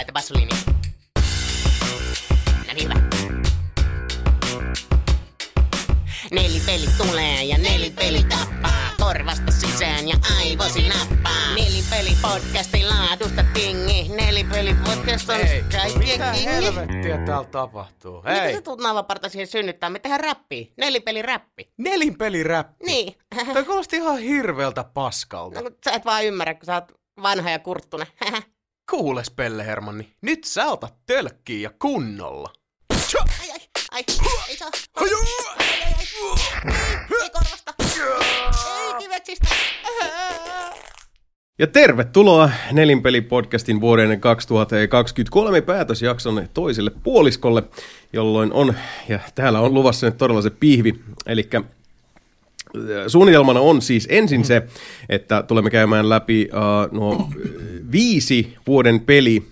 laita bassolinja. No niin, hyvä. Nelipeli tulee ja nelipeli tappaa. Korvasta sisään ja aivosi nappaa. Nelipeli podcastin laadusta tingi. Nelipeli podcast on Hei, kaikkien mitä kingi. helvettiä täällä tapahtuu? Mitä Hei, sä tuut naavaparta siihen synnyttää? Me tehdään räppiä. Nelipeli räppi. nelinpeliräppi. Niin. Toi kuulosti ihan hirveältä paskalta. No, sä et vaan ymmärrä, kun sä oot vanha ja kurttunen. Kuules, Pelle Hermanni, nyt sä otat tölkkiä ja kunnolla. ai, ai, ai, ei saa. Ai, ai, ai, ai. Ei, ei korvasta. Ei kiveksistä. Ja tervetuloa Nelinpeli-podcastin vuoden 2023 päätösjakson toiselle puoliskolle, jolloin on, ja täällä on luvassa nyt todella se pihvi, eli suunnitelmana on siis ensin se, että tulemme käymään läpi uh, nuo viisi vuoden peli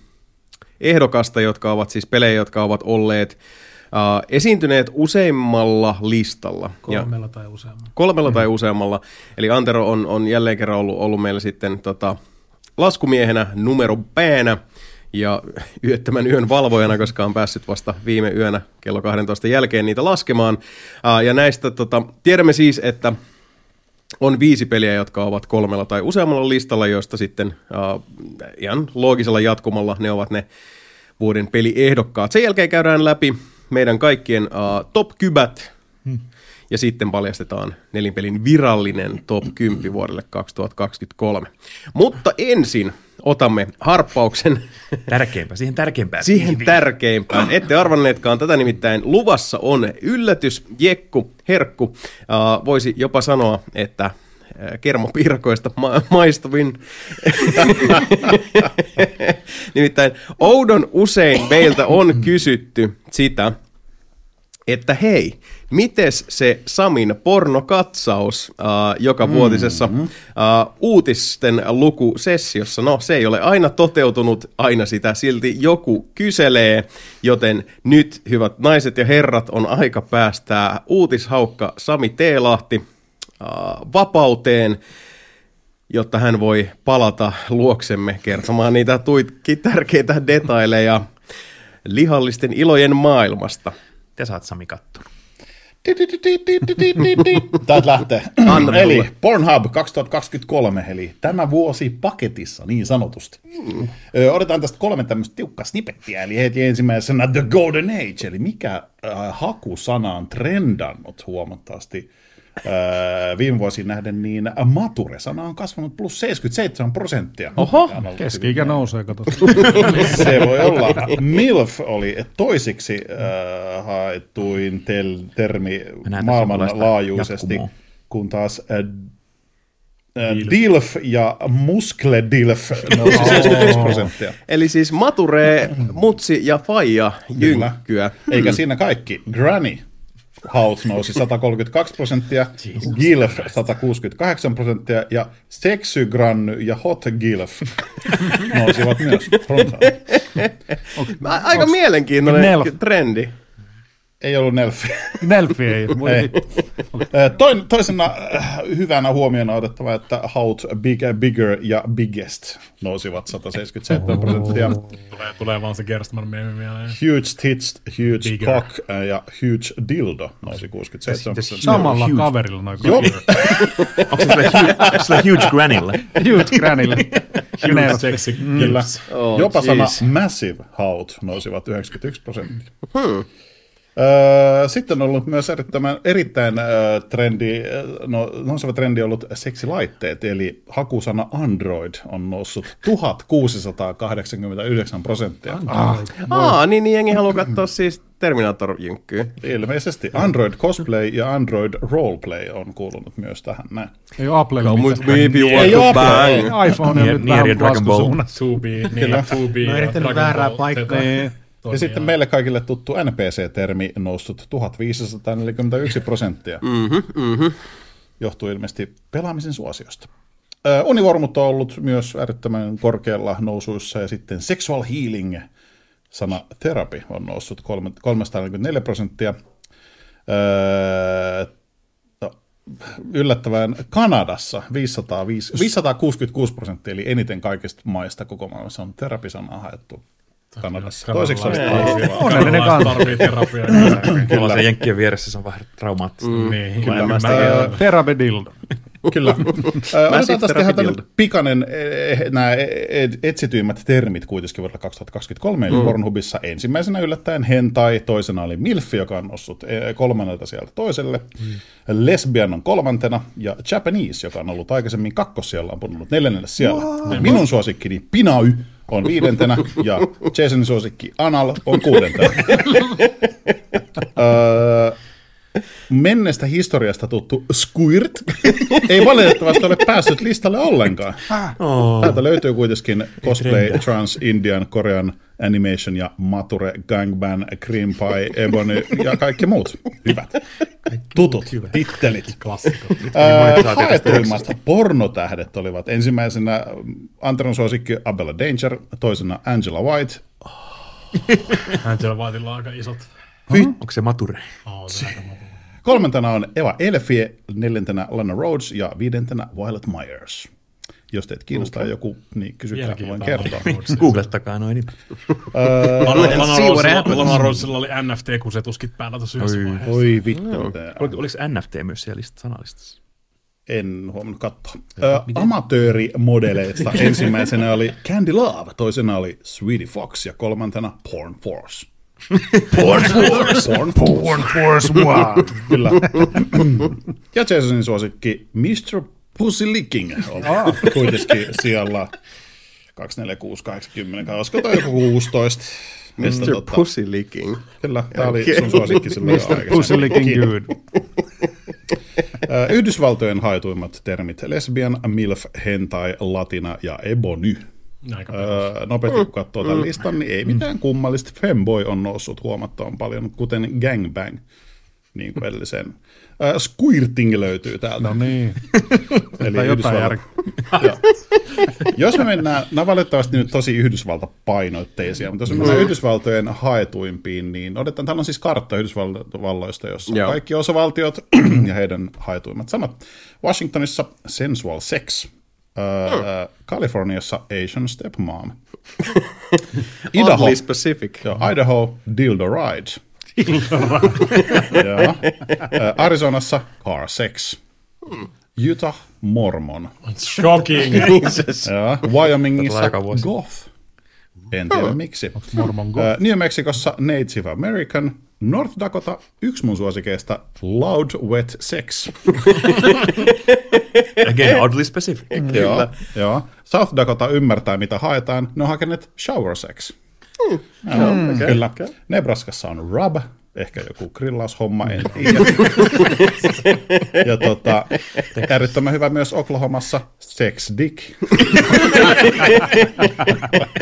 ehdokasta, jotka ovat siis pelejä, jotka ovat olleet uh, esiintyneet useimmalla listalla. Ja, Kolmella tai useammalla. kolmella tai useammalla. Eli Antero on, on jälleen kerran ollut, ollut meillä sitten tota, laskumiehenä numero päänä ja yöttömän yön valvojana, koska on päässyt vasta viime yönä kello 12 jälkeen niitä laskemaan. Aa, ja näistä tota, tiedämme siis, että on viisi peliä, jotka ovat kolmella tai useammalla listalla, joista sitten uh, ihan loogisella jatkumalla ne ovat ne vuoden peliehdokkaat. Sen jälkeen käydään läpi meidän kaikkien uh, top-kybät, ja sitten paljastetaan nelinpelin virallinen top 10 vuodelle 2023. Mutta ensin otamme harppauksen Tärkeimpää, siihen tärkeimpään. siihen tärkeimpään. Ette arvanneetkaan tätä nimittäin. Luvassa on yllätys, jekku, herkku. Uh, voisi jopa sanoa, että äh, kermopiirakoista ma- maistuvin. Nimittäin oudon usein meiltä on kysytty sitä, että hei, mites se Samin pornokatsaus uh, joka vuotisessa uh, uutisten lukusessiossa, no se ei ole aina toteutunut, aina sitä silti joku kyselee, joten nyt hyvät naiset ja herrat on aika päästää uutishaukka Sami Teelahti uh, vapauteen, jotta hän voi palata luoksemme kertomaan niitä tuitkin tärkeitä detaileja lihallisten ilojen maailmasta. Te saat Sami kattonut. Täältä lähtee. Eli. Pornhub 2023, eli tämä vuosi paketissa niin sanotusti. Mm. Ö, otetaan tästä kolme tämmöistä tiukkaa snippettiä, eli heti ensimmäisenä The Golden Age, eli mikä äh, hakusana on trendannut huomattavasti äh, viime vuosiin nähden, niin mature-sana on kasvanut plus 77 prosenttia. Oho, Keski-ikä nousee, kato. se voi olla. MILF oli toisiksi äh, haettuin tel, termi maailmanlaajuisesti, kun taas äh, äh, DILF ja Muskle-DILF nousi 71 prosenttia. Eli siis Mature, Mutsi ja Faija jynkkyä. Eikä siinä kaikki. Granny Haut nousi 132 prosenttia, Gilf 168 prosenttia ja Sexygranny ja Hot Gilf nousivat myös. A- Aika mielenkiintoinen Nelf. trendi. Ei ollut Nelfi. Nelfi ei. Ei. Toin, toisena äh, hyvänä huomiona otettava, että Haut, Big, Bigger ja Biggest nousivat 177 prosenttia. Tulee, tulee vaan se Gerstman meemi mieleen. Huge Tits, Huge Bigger. Cock äh, ja Huge Dildo nousi 67 prosenttia. Samalla Huge. kaverilla noin Joo. Onko se sille huge, sille huge granille? Huge. Sexy. Kyllä. Oh, Jopa sana jeez. Massive Haut nousivat 91 prosenttia. Hmm. Öö, Sitten on ollut myös erittäin, erittäin öö, trendi, öö, no, nouseva trendi on ollut seksilaitteet, eli hakusana Android on noussut 1689 prosenttia. Ah, Aa, niin, niin jengi haluaa katsoa siis Terminator-jynkkyä. Ilmeisesti Android Cosplay ja Android Roleplay on kuulunut myös tähän näin. ei ole me if you want Ei to oo bang. iPhone on nyt Nier vähän ja Dragon Ball. laskusuunnassa. Tubi, niin. Tubi. No ja yrittänyt väärää paikkaa. Z. Ja sitten meille kaikille tuttu NPC-termi noussut 1541 prosenttia. Mhm, mhm. Johtuu ilmeisesti pelaamisen suosiosta. Ö, Univormut on ollut myös äärettömän korkealla nousuissa ja sitten sexual healing, sana therapy on noussut kolme- 344 prosenttia. Öö, no, yllättävän Kanadassa 505, 566 prosenttia, eli eniten kaikista maista koko maailmassa on terapisanaa haettu Kanadassa. Toiseksi oli Onnellinen terapiaa. Kyllä. se jenkkien vieressä se on vähän traumaattista. Mm. Niin, Kyllä, mä mä, sitä- Terabedildo. Kyllä. Otetaan sitten tästä ihan tämmöinen pikainen, eh, nämä etsityimmät termit kuitenkin vuodelle 2023, eli mm. Pornhubissa ensimmäisenä yllättäen hentai, toisena oli milfi, joka on noussut kolmannelta sieltä toiselle, mm. lesbian on kolmantena, ja Japanese, joka on ollut aikaisemmin kakkossijalla, on pudonnut neljännelle siellä. Wow. Minun suosikkini Pinay on viidentenä, ja Jasonin suosikki Anal on kuudentena. Öö, menneestä historiasta tuttu Squirt ei valitettavasti ole päässyt listalle ollenkaan. Oh. Täältä löytyy kuitenkin cosplay, trans, indian, korean, animation ja mature, gangbang, cream pie, ebony ja kaikki muut. Hyvät. Tutut tittelit. Klassikko. Ää, Haetuimmat pornotähdet olivat ensimmäisenä Anteron suosikki Abella Danger, toisena Angela White, Angela Whiteilla on aika isot. Onko se mature? Oh, se kolmantena on Eva Elfie, neljäntenä Lana Rhodes ja viidentenä Violet Myers. Jos teitä kiinnostaa okay. joku, niin kysykää, voin kertoa. Lana Googlettakaa noin. Niin. Lana- Lana see what Rosella- happens. Lana Rosella oli NFT-kusetuskit päällä tuossa yhdessä vaiheessa. Oi vittu. Oliko, oliko NFT myös siellä list- sanalistassa? En huomannut katsoa. Amatöörimodeleista ensimmäisenä oli Candy Love, toisena oli Sweetie Fox ja kolmantena Porn Force. Porn Force! Porn Force! Porn Force, wow! Kyllä. ja Jasonin suosikki Mr. Pussy Licking on kuitenkin siellä 2, 4, 6, 8, 10, olisiko toi joku 16. Mistä Mr. tota- Pussy Licking. Kyllä, tämä oli sun suosikki silloin aikaisemmin. Pussy licking good. Yhdysvaltojen haetuimmat termit lesbian, milf, hentai, latina ja ebony. Aika Öö, nopeasti kun katsoo tämän listan, niin ei mitään kummallista. Femboy on noussut huomattavan paljon, kuten gangbang, niin kuin edellisen. Öö, squirting löytyy täältä. No niin. Eli jotain järkeä. Jos me mennään, nämä valitettavasti nyt tosi Yhdysvaltapainoitteisia, mutta jos me mennään Yhdysvaltojen haetuimpiin, niin otetaan, täällä on siis kartta Yhdysvalloista, jossa on Joo. kaikki osavaltiot ja heidän haetuimmat sanat. Washingtonissa sensual sex, öö, Kaliforniassa Asian stepmom, Idaho, specific. joo, Idaho dildo ride, Joo. Ö, Arizonassa car sex, Utah mormon, Shocking. Joo. Wyomingissa goth. En tiedä miksi. Mormon go. Ö, New Mexicossa Native American. North Dakota, yksi mun suosikeista, Loud Wet Sex. Again, oddly specific. Joo, joo. South Dakota ymmärtää, mitä haetaan. Ne on hakeneet shower sex. Joo, Kyllä. Nebraskassa on rub, ehkä joku grillaushomma, en tiedä. ja tota, äärettömän hyvä myös Oklahomassa sex dick.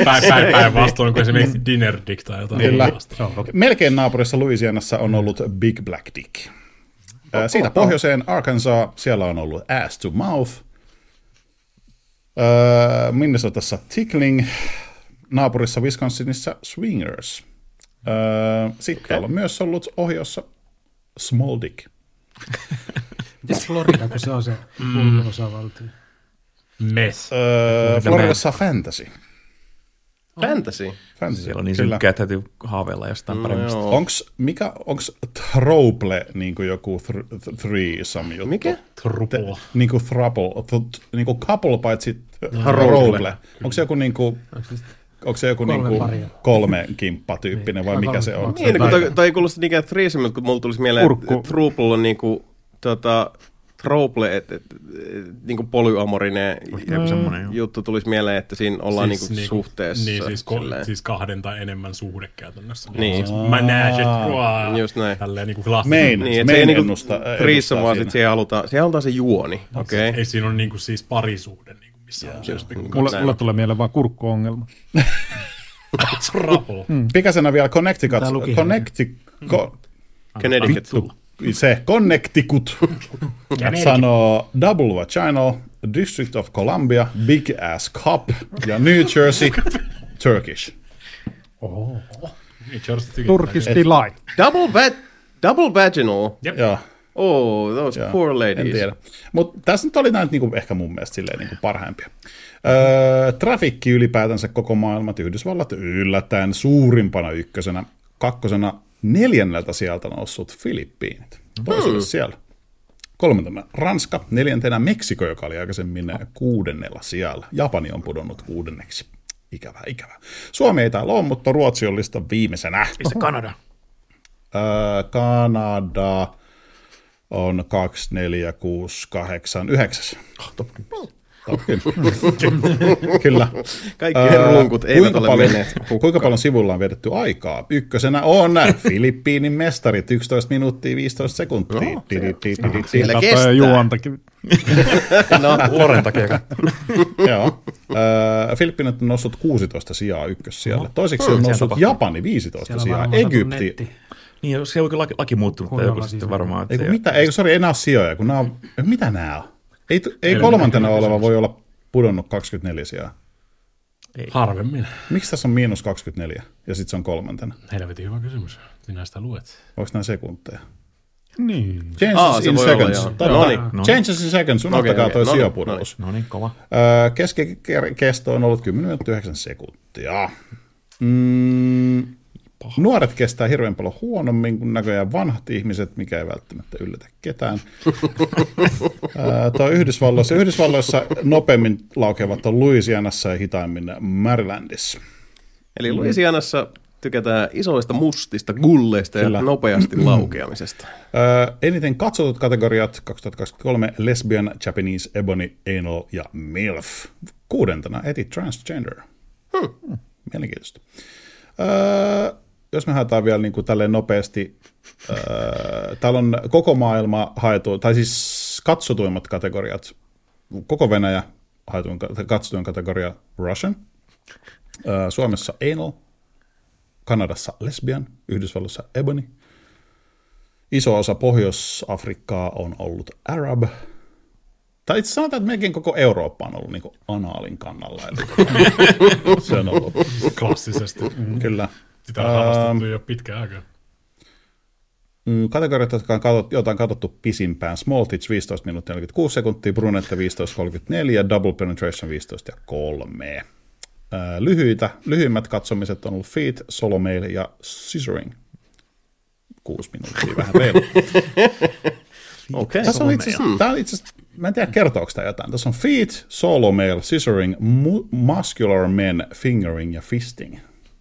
Päin, päin, päin vastoin kuin esimerkiksi Dinner Dick tai jotain. Kyllä. Melkein naapurissa Louisianassa on ollut Big Black Dick. Ää, Siitä pohjoiseen Arkansas, siellä on ollut Ass to Mouth. Ää, Minnesotassa Tickling. Naapurissa Wisconsinissa Swingers. Ää, Sitten täällä on myös ollut ohjossa Small Dick. Florida, kun se on se hullu osavaltio? Meth. Ää, Floridassa Fantasy. Fantasy. Fantasy. Siellä on niin kyllä. synkkää, että täytyy haaveilla jostain paremmasta. joo. Onks, mikä, onks Trople niin kuin joku th- th- threesome juttu? Mikä? Trupla. Niin kuin throuple, th- niin kuin couple paitsi roble. Onko se joku niin kuin, onko se joku Kolme niin paria. kolme kimppa tyyppinen vai mikä se on? Niin, kun toi, toi ei kuulosta niinkään threesome, kun mulla tulisi mieleen, että Truple on niinku, tota, Trouble, että et, et, niinku polyamorinen joo. juttu tulisi mieleen, että siinä ollaan Siis niinku, niinku- suhteessa. Niin, siis, ko- siis kahden tai enemmän suhde käytännössä. Niin. Siis manage it. Just näin. Tälleen niinku klassinen. Main, Niin, että main se ei niinku ennusta, threesome, vaan sit siihen halutaan, siihen halutaan se juoni, okei? Okay. Ei siinä ole niinku siis parisuhde, niinku, missä on Just, näin. mulle tulee mieleen vaan kurkkuongelma. Trouble. Pikaisena vielä Connecticut. Ko, Connecticut. vittu, se Connecticut sanoo Double Vaginal, District of Columbia, Big Ass Cup ja New Jersey, Turkish. Tykittää. Turkish Delight. Double, va- double vaginal. Jep. Joo. Oh, those Joo, poor En ladies. tiedä. Mutta tässä nyt oli näitä niinku, ehkä mun mielestä silleen, niinku parhaimpia. Öö, trafikki ylipäätänsä koko maailmat, Yhdysvallat yllättäen suurimpana ykkösenä, kakkosena neljänneltä sieltä noussut Filippiinit. Toisella siellä. Kolmantena Ranska, neljäntenä Meksiko, joka oli aikaisemmin kuudennella siellä. Japani on pudonnut kuudenneksi. Ikävää, ikävää. Suomi ei täällä ole, mutta Ruotsi on listan viimeisenä. Missä Kanada? Öö, Kanada on 2, 4, 6, 8, 9. Top 10. Kyllä. Kaikki Öö, runkut eivät kuinka ole paljon, menneet. Kuinka paljon sivulla on vietetty aikaa? Ykkösenä on Filippiinin mestarit, 11 minuuttia 15 sekuntia. No, Siellä kestää. juontakin. No, Loren takia. Joo. Öö, Filippiinit on noussut 16 sijaa ykkössijalle. Toiseksi on noussut. Japani 15 Siellä sijaa. Egypti. Niin, se on laki, laki muuttunut joku sitten varmaan. Että Ei, kun se- mitä, ei, sori, enää ole sijoja, kun nämä on, mitä nämä on? Ei, ei kolmantena oleva voi olla pudonnut 24 sijaa. Harvemmin. Miksi tässä on miinus 24 ja sitten se on kolmantena? Helvetin hyvä kysymys. Sinä sitä luet. Onko nämä sekunteja? Niin. Changes Aa, se in olla, seconds. joo. Totta. No niin. No. Changes in seconds, unohtakaa Okei, toi okei. No niin, sijapudous. No niin, kova. Öö, Keskikesto on ollut 10 minuuttia 9 sekuntia. Mm, nuoret kestää hirveän paljon huonommin kuin näköjään vanhat ihmiset, mikä ei välttämättä yllätä ketään. Tuo Yhdysvalloissa, Yhdysvalloissa nopeammin laukeavat on Louisianassa ja hitaimmin Marylandissa. Eli Louisianassa tykätään isoista mustista gulleista Kyllä. ja nopeasti laukeamisesta. Öö, eniten katsotut kategoriat 2023 Lesbian, Japanese, Ebony, Anal ja MILF. Kuudentena eti Transgender. Hmm. Mielenkiintoista. Öö, jos me haetaan vielä niin kuin tälleen nopeasti, öö, täällä on koko maailma haetu, tai siis katsotuimmat kategoriat, koko Venäjä haetuin, katsotuin kategoria Russian, öö, Suomessa Anal, Kanadassa Lesbian, Yhdysvalloissa Ebony, Iso osa Pohjois-Afrikkaa on ollut Arab. Tai itse sanotaan, että melkein koko Eurooppa on ollut niin anaalin kannalla. Eli se on ollut, Klassisesti. kyllä. Sitä on harrastettu jo pitkään aikaa. Mm, Kategoriat, jotka on katsottu, joita on katsottu pisimpään. Small Tits 15 minuuttia 46 sekuntia, Brunette 15.34, Double Penetration 15 ja 3. Ää, lyhyitä, lyhyimmät katsomiset on ollut Feet, Solo Male ja Scissoring. 6 minuuttia, vähän reilu. Okei. Tässä on itse asiassa, mä en tiedä kertooko tämä jotain. Tässä on feet, solo male, scissoring, mu- muscular men, fingering ja fisting.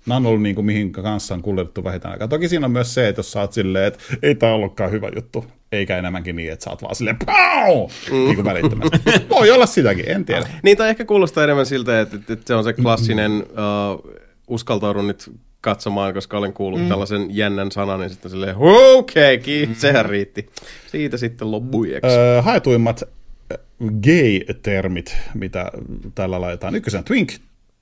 Nämä on ollut niin kuin, mihin kanssa on kuljetettu vähintään aikaa. Toki siinä on myös se, että jos sä oot silleen, että ei tämä ollutkaan hyvä juttu, eikä enemmänkin niin, että sä oot vaan silleen, pau! Niin kuin välittömästi. Voi olla sitäkin, en tiedä. Niin, tai ehkä kuulostaa enemmän siltä, että, että, se on se klassinen uh, uskaltaudun nyt katsomaan, koska olen kuullut mm. tällaisen jännän sanan, niin sitten silleen, okei, okay, sehän riitti. Siitä sitten loppujeksi. Öö, haetuimmat gay-termit, mitä täällä laitetaan. Ykkösenä twink,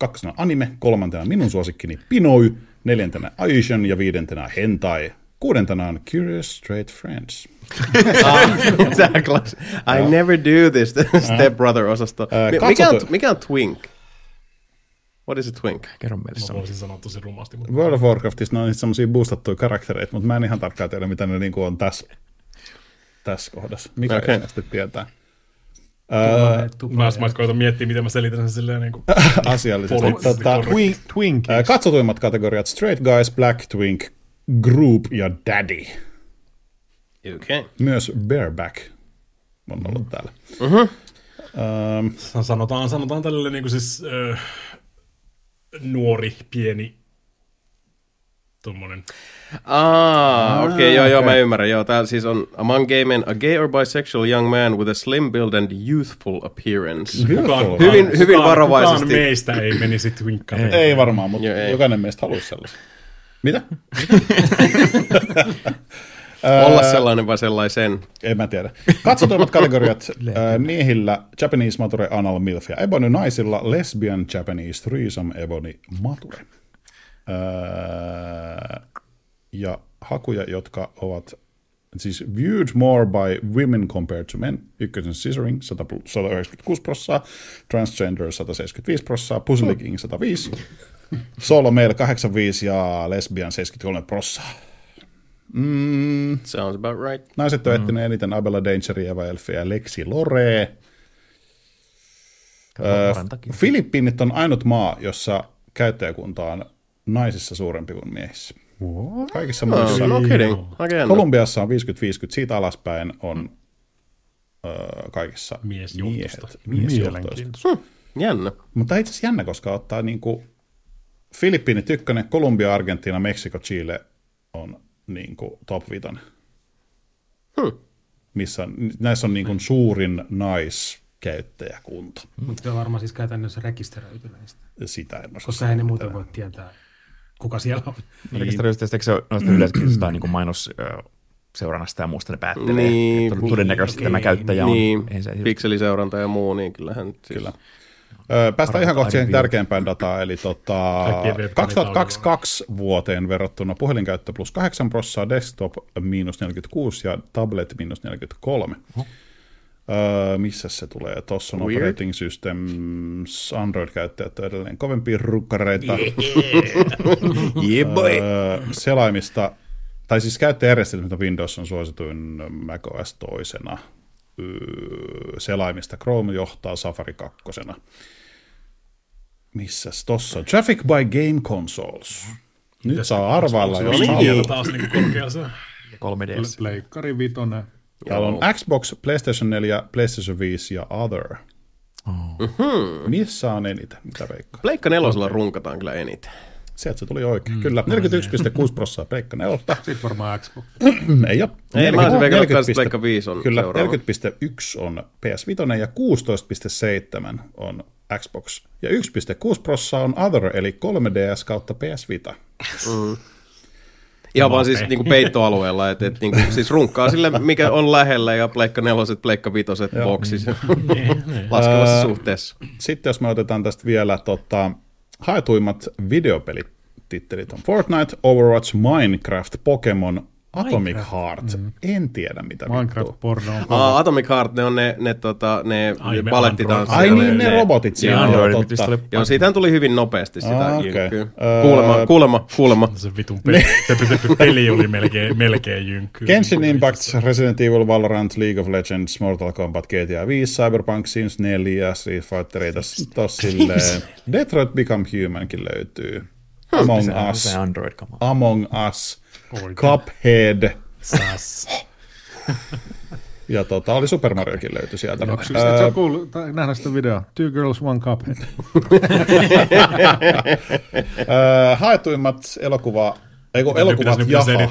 kakkosena anime, kolmantena minun suosikkini Pinoi, neljäntenä Asian ja viidentenä hentai. Kuudentena on Curious Straight Friends. Tämä klassi. I never do this, Step Brother-osasto. Ää, Mi- mikä, on, mikä on twink? What is a twink? Kerro meille Mä sama. voisin sanoa tosi rumasti, mutta World of Warcraftissa ne on semmoisia boostattuja karaktereita, mutta mä en ihan tarkkaan tiedä, mitä ne niinku on tässä, tässä kohdassa. Mikä okay. sitten tietää. Mä, mä koitan miettiä, miten mä selitän sen silleen niin kuin, Asiallisesti. Tota. Twink, katsotuimmat kategoriat Straight Guys, Black Twink, Group ja Daddy. Okay. Myös Bareback on ollut täällä. Mhm. Ähm, sanotaan, sanotaan tälle niin kuin siis äh, nuori, pieni, tommonen. Ah, okei, okay, joo, joo, mä ymmärrän. Joo, täällä siis on among gay men, a gay or bisexual young man with a slim build and youthful appearance. Kukaan, Hyvin- kukaan- hyvin kukaan- varovaisesti. Kukaan meistä ei menisi twinkkaan. ei varmaan, mutta Joo, ei. jokainen meistä haluaisi sellaisen. Mitä? Olla sellainen vai sellaisen. En mä tiedä. Katsotuimmat kategoriat ää, miehillä Japanese Mature Anal Milf ja Ebony, naisilla Lesbian Japanese Threesome Ebony Mature. Ää, ja hakuja, jotka ovat siis viewed more by women compared to men. Ykkösen scissoring 100, 196 prossaa, transgender 175 prossaa, pussy licking 105, solo male 85 ja lesbian 73 prossaa. Mm, Sounds about right. naiset on etsinyt eniten Abella Dangeria, Eva Elfia ja Lexi Lore. Filippiinit on ainut maa, jossa käyttäjäkunta on naisissa suurempi kuin miehissä. Kaikissa muissa. No, no kidding. Jännä. Kolumbiassa on 50-50, siitä alaspäin on öö, kaikissa Miesjohtoista. miehet. Miesjohtoista. Mielenkiintoista. Jännä. Mutta itse asiassa jännä, koska ottaa niin kuin Filippiinit ykkönen, Kolumbia, Argentiina, Meksiko, Chile on niin kuin top 5. Hmm. Missä on, näissä on niin kuin suurin naiskäyttäjäkunta. Mutta se on varmaan siis käytännössä rekisteröity näistä. Sitä en osaa Koska ei ne muuten voi tietää, kuka siellä on. Rekisteröidystä, eikö se ole noista yleensäkin jostain niin mainos ö, seurannasta ja muusta ne päättelee. Niin, että todennäköisesti tämä käyttäjä on. Niin, pikseliseuranta ja muu, niin kyllähän. Siis, Kyllä. Öö, päästään ihan kohta siihen arvio. tärkeimpään dataan, eli tota, Kaikkien webcamit 2022 vuoteen verrattuna puhelinkäyttö plus 8 prossaa, desktop miinus 46 ja tablet miinus 43. Öö, missä se tulee? Tuossa on Weird. operating systems, Android-käyttäjät on edelleen kovempia rukkareita. Yeah, boy. Öö, selaimista, tai siis käyttäjärjestelmistä Windows on suosituin macOS toisena. Öö, selaimista Chrome johtaa Safari kakkosena. Missäs tossa? on? Traffic by Game Consoles. Nyt saa arvailla, jos haluaa. taas niin korkealla se. 3DS. Pleikkari vitonen. Täällä on Xbox, PlayStation 4, PlayStation 5 ja Other. Mhm. Missä on eniten? Mitä veikkaa? Pleikka nelosella runkataan kyllä eniten. Sieltä se tuli oikein. Kyllä, 41,6 prosenttia Pleikka 4. Sitten varmaan Xbox. Ei ole. Ei, mä olisin veikannut 40 että Pleikka 5 on Kyllä, seuraava. 40,1 on PS5 ja 16,7 on Xbox. Ja 1,6 prosenttia on Other, eli 3DS kautta PS Vita. Ihan vaan siis niinku peittoalueella, että et, niinku, siis runkkaa sille, mikä on lähellä ja pleikka neloset, pleikka vitoset boksissa laskevassa suhteessa. Sitten jos me otetaan tästä vielä tota, haetuimmat videopelitittelit on Fortnite, Overwatch, Minecraft, Pokemon, Atomic Heart. En tiedä mitä Minecraft vittua. porno on Aa, Atomic Heart, ne on ne, ne, tota, ne Ai, me balettitanssit. Ai niin, ne robotit siinä, Joo, joo, totta. oli Joo, siitähän tuli hyvin nopeasti sitä Aa, ah, okay. Öö, Kuulemma, kuulemma, kuulemma. Se vitun peli, peli, oli melkein, melkein jynkkyy. Genshin Impact, Resident Evil, Valorant, League of Legends, Mortal Kombat, GTA 5, Cyberpunk, Sims 4, Street Fighter, ei tässä tos silleen. Detroit Become Humankin löytyy. Among Us. Among Us. Cuphead, Sas. ja tota, oli Super Mariokin löytyi sieltä. Onko kuullut, tai nähdä sitä videoa? Two girls, one cup. öö, haetuimmat elokuva, ei kun elokuvat ja hahmot.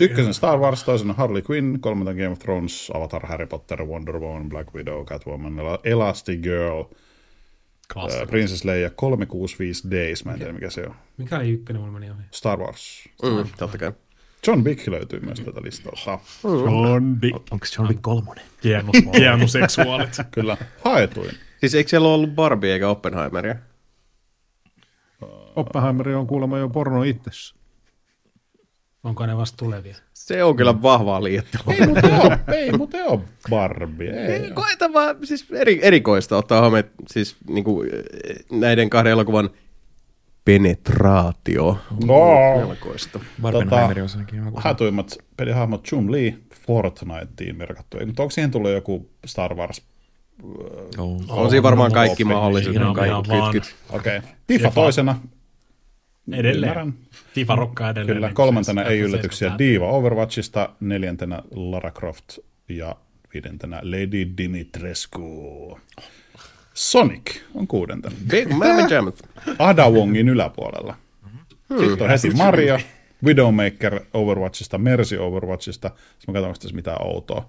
Ykkösen Star Wars, toisen Harley Quinn, kolmantena Game of Thrones, Avatar, Harry Potter, Wonder Woman, Black Widow, Catwoman, Elastigirl, Klassikko. Öö, Princess Leia 365 Days, mä en tiedä mikä se on. Mikä oli ykkönen, mulla meni ohi. Star Wars. Mm, totta kai. John Wick löytyy myös tätä listalta. John Dick. Onko se John Wick kolmonen? Kienu, kienu seksuaalit. Kyllä, haetuin. Siis eikö siellä ole ollut Barbie eikä Oppenheimeria? Oppenheimer on kuulemma jo porno itsessä. Onko ne vasta tulevia? Se on kyllä vahvaa liiottelua. Ei muuten ole, ei muuten ole Barbie. Ei. Koeta vaan siis eri, erikoista ottaa että siis niinku, eh, näiden kahden elokuvan penetraatio. No. Melkoista. Barbenheimer on joku. Haetuimmat pelihahmot Chun-Li Fortniteen merkattu. Ei, Mutta onko siihen tullut joku Star Wars? Oh. On siinä varmaan kaikki mahdolliset Siinä on kaikki kytkyt. Okei. Okay. Tifa. toisena. Edelleen. Ymmärrän. Tifa rokkaa edelleen. Kyllä, niin kolmantena ei yllätyksiä. Diva Overwatchista, neljäntenä Lara Croft ja viidentenä Lady Dimitrescu. Sonic on kuudentena. Big Mamma Jammet. Ada Wongin yläpuolella. Sitten on heti Mario, Widowmaker Overwatchista, Mercy Overwatchista. Sitten mä katson, onko tässä mitään outoa.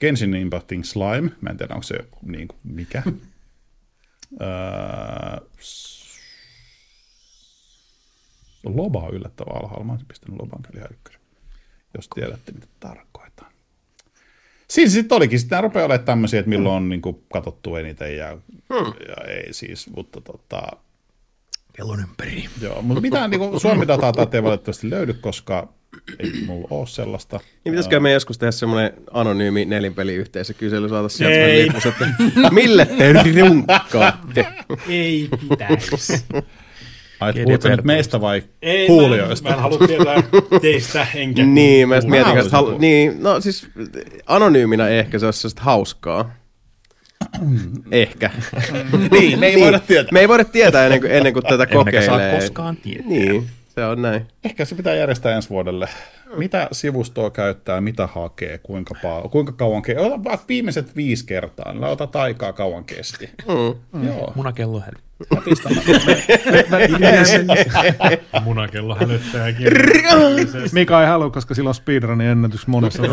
Genshin Impacting Slime, mä en tiedä, onko se niin kuin, mikä. Öö, Loba on yllättävän alhaalla. Mä olisin pistänyt Loban kyllä ihan ykkösen, jos tiedätte, mitä tarkoitan. Siinä sitten olikin. Sitten nämä rupeaa olemaan tämmöisiä, että milloin on niin kuin, katsottu eniten ja, ja ei siis, mutta tota, Kellon ympäri. Joo, mutta mitään niin Suomi-dataa täältä ei valitettavasti löydy, koska ei mulla ole sellaista. Niin pitäisikö me joskus tehdä semmoinen anonyymi nelinpeliyhteisökysely, saataisiin sieltä Ei. semmoinen lippus, että mille te runkkaatte? Ei pitäisi. Ai, puhutko nyt meistä vai Ei, kuulijoista? Mä en, mä en halua tietää teistä enkä Niin, mä mietin, että halu- niin, no siis anonyyminä ehkä se olisi hauskaa. Ehkä. niin, me ei voida tietää. Me ei voida tietää ennen kuin, ennen kuin tätä Emmekä saa kokeilee. koskaan tietää. Niin, se on näin. Ehkä se pitää järjestää ensi vuodelle. Mitä sivustoa käyttää, mitä hakee, kuinka, paljon, kuinka kauan kesti. Ota viimeiset viisi kertaa, niin otat aikaa kauan kesti. Mm. Joo. Munakello häly. Mä pistän, Munakello hälyttää. Mika ei halua, koska sillä on speedrunin ennätys monessa.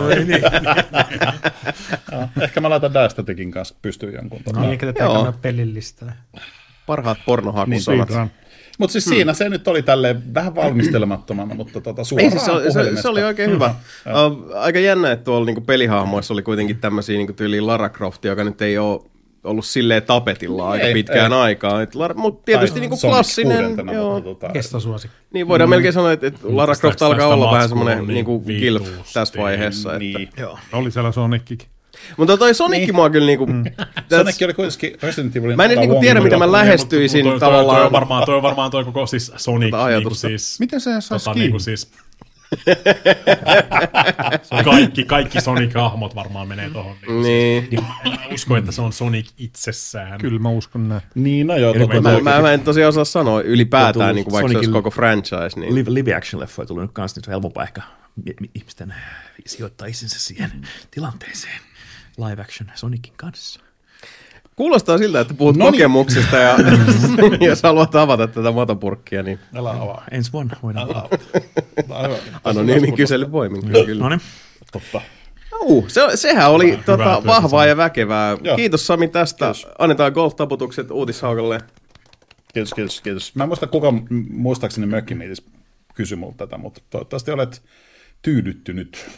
ehkä mä laitan Dastaticin kanssa pystyyn jonkun. Niin, eikä tätä Joo. pelillistää. Parhaat pornohakusanat. Speedrun. Mutta siis siinä se nyt oli tälleen vähän valmistelemattomana, mutta tota Ei, suoraan siis se, oli- se, se oli oikein hyvä. Uh, aika jännä, että tuolla niinku pelihahmoissa oli kuitenkin tämmöisiä niinku tyyliin Lara Croft, joka nyt ei ole ollut silleen tapetilla aika Ei, pitkään ei. aikaa. Mutta tietysti niinku klassinen. Joo, tota, Kestosuosikki. niin voidaan melkein sanoa, että, että Lara Croft alkaa olla vähän semmoinen niin niinku vitusti. tässä vaiheessa. Että. niin. Oli siellä Sonickikin. Mutta toi Sonic Niin. mua kyllä niinku... Sonic oli kuitenkin Resident Evilin... Mä en edes tota niinku tiedä, mitä mä Yllä. lähestyisin Toi- toi- Toi, tavallaan. on varmaan, toi on varmaan toi koko siis Sonic, Tota niinku ajatusta. siis, Miten se saa tota, niinku siis kaikki, kaikki Sonic-hahmot varmaan menee tohon. Niin. Niin. Niin, en mä usko, että se on Sonic itsessään. Kyllä mä uskon näin. Niin, no joo. Tota, Mä, mä, mä en tosiaan osaa sanoa ylipäätään, niin kuin vaikka se olisi Sonicin- koko franchise. Niin. Live, live action leffoja tuli nyt kanssa, niin se on helpompaa ehkä mi- mi- ihmisten sijoittaa itsensä siihen tilanteeseen. Live action Sonicin kanssa. Kuulostaa siltä, että puhut Noniin. kokemuksista ja jos haluat avata tätä matopurkkia, niin Älä avaa. Ensi vuonna voidaan. anonyymin kyselyn voimin. Kyllä, kyllä. No niin. Totta. Uh, se, sehän oli Hyvä, tota, hyvää vahvaa ja väkevää. Joo. Kiitos Sami tästä. Annetaan golf-taputukset uutishaukalle. Kiitos, kiitos, kiitos. Mä en muista, kuka muistaakseni Mökkimiitis kysyi multa tätä, mutta toivottavasti olet tyydyttynyt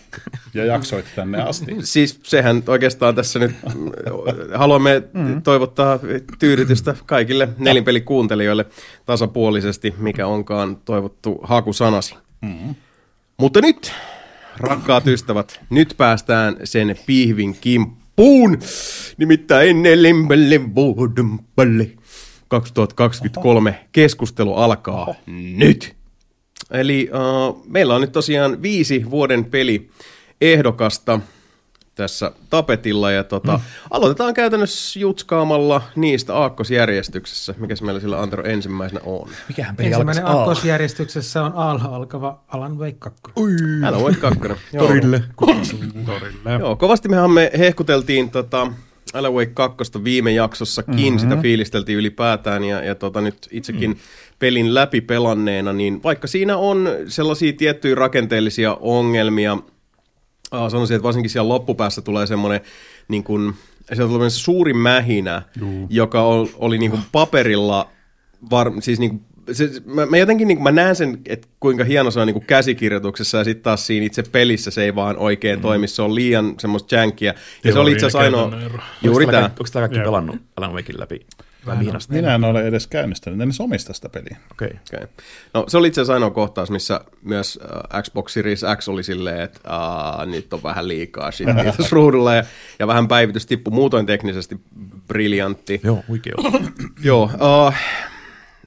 ja jaksoit tänne asti. Siis sehän oikeastaan tässä nyt mm, haluamme toivottaa tyydytystä kaikille nelinpelikuuntelijoille tasapuolisesti, mikä onkaan toivottu hakusanasi. Mutta nyt, rakkaat ystävät, nyt päästään sen pihvin kimppuun. Nimittäin nelinpeli vuoden peli 2023 keskustelu alkaa nyt. Eli uh, meillä on nyt tosiaan viisi vuoden peli ehdokasta tässä tapetilla ja tota, mm. aloitetaan käytännössä jutskaamalla niistä aakkosjärjestyksessä, mikä se meillä sillä Antero ensimmäisenä on. Mikähän peli Ensimmäinen alkaisi? aakkosjärjestyksessä on Alha alkava Alan Wake 2. Älä voit kakkonen. Torille. Torille. Joo, kovasti mehän me hehkuteltiin tota, Alan Wake 2 viime jaksossakin, mm-hmm. sitä fiilisteltiin ylipäätään ja, ja tota, nyt itsekin mm. Pelin läpi pelanneena, niin vaikka siinä on sellaisia tiettyjä rakenteellisia ongelmia, äh, sanoisin, että varsinkin siellä loppupäässä tulee semmoinen niin kuin, tulee suuri mähinä, Juu. joka oli, oli niin kuin paperilla, var, siis niin kuin, se, mä, mä jotenkin niin kuin, mä näen sen, että kuinka hieno se on niin kuin käsikirjoituksessa ja sitten taas siinä itse pelissä se ei vaan oikein mm. toimi, se on liian semmoista jänkkiä. Ja se oli itse asiassa ainoa, juuri tämä. Onko tämä kaikki pelannut Alan Wakein läpi? Mihin asti? Minä en ole edes käynnistänyt, en edes omista sitä peliä. Okei. Okay. Okay. No, se oli itse asiassa ainoa kohtaus, missä myös äh, Xbox Series X oli silleen, että äh, nyt on vähän liikaa shittiä tässä ruudulla ja, ja vähän päivitys tippui muutoin teknisesti briljantti. Joo, huikea. Joo, uh,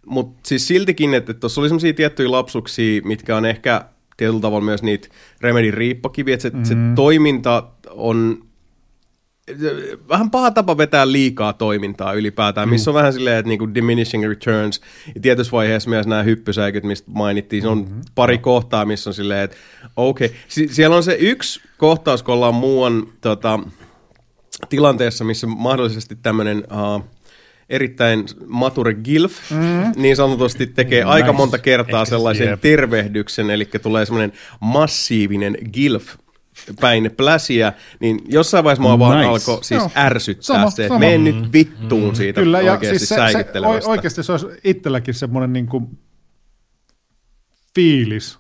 mutta siis siltikin, että tuossa oli semmoisia tiettyjä lapsuksia, mitkä on ehkä tietyllä tavalla myös niitä Remedin riippakiviä, että se, mm. se toiminta on vähän paha tapa vetää liikaa toimintaa ylipäätään, missä on vähän silleen, että niinku diminishing returns, ja tietyssä vaiheessa myös nämä hyppysäikyt, mistä mainittiin, se on mm-hmm. pari kohtaa, missä on silleen, että okei, okay. si- siellä on se yksi kohtaus, kun ollaan muuan tota, tilanteessa, missä mahdollisesti tämmöinen uh, erittäin mature gilf, mm. niin sanotusti tekee nice. aika monta kertaa Ehkä sellaisen jep. tervehdyksen, eli tulee semmoinen massiivinen gilf päin pläsiä, niin jossain vaiheessa mua vaan Nice. alkoi siis Joo. ärsyttää Sama, se, että mene nyt vittuun siitä Kyllä, ja oikeasti siis se, se, oikeasti se olisi itselläkin semmoinen niin kuin fiilis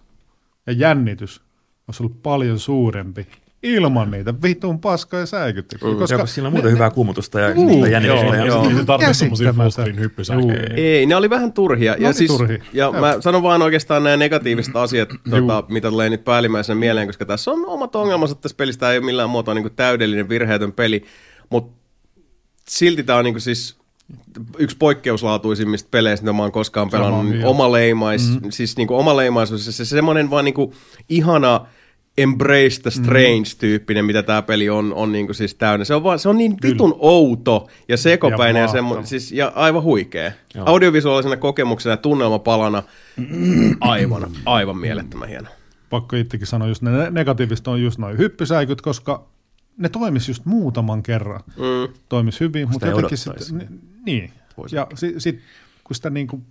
ja jännitys olisi ollut paljon suurempi ilman niitä vitun paskoja säikytyksiä. Koska Koska Joo, sillä on muuten hyvää kuumutusta ja Juu. sitä jännitystä. Joo, ja joo. Ei se tarvitse semmosia Käsittämätöntä. fullscreen hyppysäkejä. Ei, ne oli vähän turhia. ja oli siis, turhia. Ja Joo. mä sanon vaan oikeastaan nämä negatiiviset asiat, tota, mitä tulee nyt päällimmäisenä mieleen, koska tässä on omat ongelmansa tässä pelistä. Tämä ei ole millään muotoa niin täydellinen virheetön peli, mutta silti tämä on niin siis yksi poikkeuslaatuisimmista peleistä, mitä mä oon koskaan pelannut. Niin oma leimais, mm. siis niinku oma leimaisuus, se, se semmoinen vaan niinku ihana embrace the strange-tyyppinen, mitä tämä peli on, on niinku siis täynnä. Se on, vaan, se on niin vitun outo ja sekopäinen ja, Ja semmo, siis, ja aivan huikea. Audiovisuaalisena kokemuksena ja tunnelmapalana aivan, aivan mielettömän hieno. pakko itsekin sanoa, just ne negatiivista on just noin hyppysäikyt, koska ne toimis just muutaman kerran. Mm. Toimis hyvin, mutta jotenkin sitten, ni- niin. Ja sitten sit, kun sitä niinku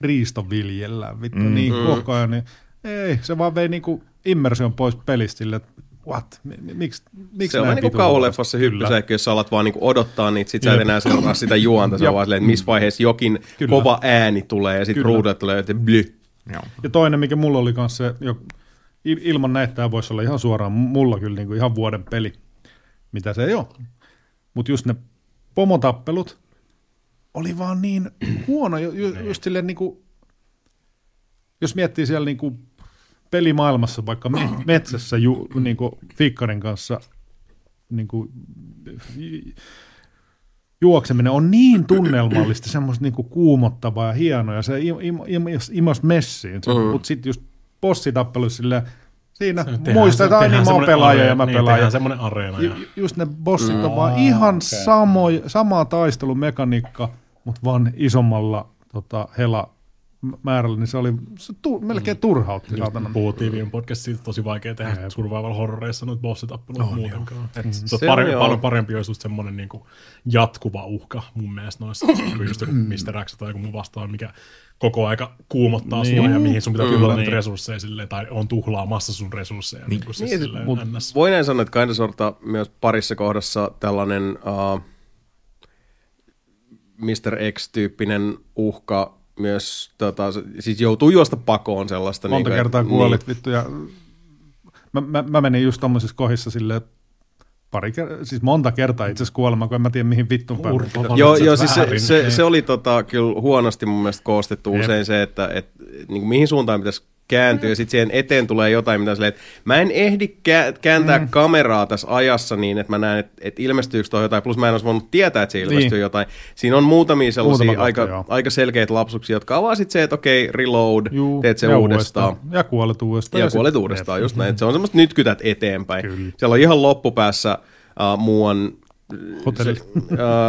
riisto viljellään vittu mm. niin koko ajan, niin ei, se vaan vei niinku immersion pois pelistä sille, että what, Mi- mi- miksi, miksi Se on niin kuin kauhuleffassa huonosti? hyppysäikky, jos sä alat vaan niin kuin odottaa niitä, sit sä et enää seuraa sitä juonta, se on Jep. vaan silleen, että missä vaiheessa jokin Kyllä. kova ääni tulee ja sitten ruudulle tulee, että bly. Joo. Ja toinen, mikä mulla oli kanssa se, jo, il- ilman näitä tämä voisi olla ihan suoraan mulla kyllä niinku ihan vuoden peli, mitä se ei ole. Mutta just ne pomotappelut oli vaan niin huono, ju, ju, just silleen niinku, jos miettii siellä niinku pelimaailmassa, vaikka me, metsässä ju, niinku Fikkarin kanssa niinku, j- juokseminen on niin tunnelmallista, semmoista niinku kuumottavaa ja hienoa, ja se im, im, im, imas messiin. Mm. Mutta sitten just bossitappelussa silleen, siinä Tehdään muistetaan, se- niin mä oon pelaaja ja mä niin, pelaan. semmoinen areena. ju, Ja, just ne bossit on vaan ihan okei. samoi, samaa taistelumekaniikka, mutta vaan isommalla tota, hela määrällä, niin se oli se tu, melkein turhautti. saatana. puhuttiin viime podcastissa, että tosi vaikea tehdä survival horroreissa noita bossitappeluita oh, muutenkaan. Et se on Se on, paljon joo. parempi olisi just semmoinen niinku jatkuva uhka mun mielestä noissa, kuin just joku Mr. X tai joku muu vastaan, mikä koko aika kuumottaa niin. sua ja mihin sun pitää tuhlata niin. resursseja silleen, tai on tuhlaamassa sun resursseja. Niin, kuin siis Niin, silleen mut voi näin sanoa, että Kinda Sorta myös parissa kohdassa tällainen uh, Mr. X-tyyppinen uhka myös, tota, siis joutuu juosta pakoon sellaista. Monta niin kertaa kuolit vittu ja mä, mä, mä menin just tommosissa kohdissa silleen, pari ker- siis monta kertaa itse asiassa kuolemaan, kun en mä tiedä mihin vittun päin. Urpa pitää- valitset Joo, joo siis se, se, se, oli tota, kyllä huonosti mun mielestä koostettu Jep. usein se, että et, niin kuin mihin suuntaan pitäisi kääntyä, ja sitten siihen eteen tulee jotain, mitä silleen, että mä en ehdi kä- kääntää mm. kameraa tässä ajassa niin, että mä näen, että, että ilmestyykö tuo jotain, plus mä en olisi voinut tietää, että se ilmestyy Niin. jotain. Siinä on muutamia sellaisia Muutama aika, kohta, aika selkeitä lapsuksia, jotka avaa sitten se, että okei, reload, Juu, teet se ja uudestaan. Ja kuolet uudestaan. Ja sit- kuolet uudestaan, just näin. Se on semmoista nyt kytät eteenpäin. Kyllä. Siellä on ihan loppupäässä uh, muuan Hotelli. Se, uh,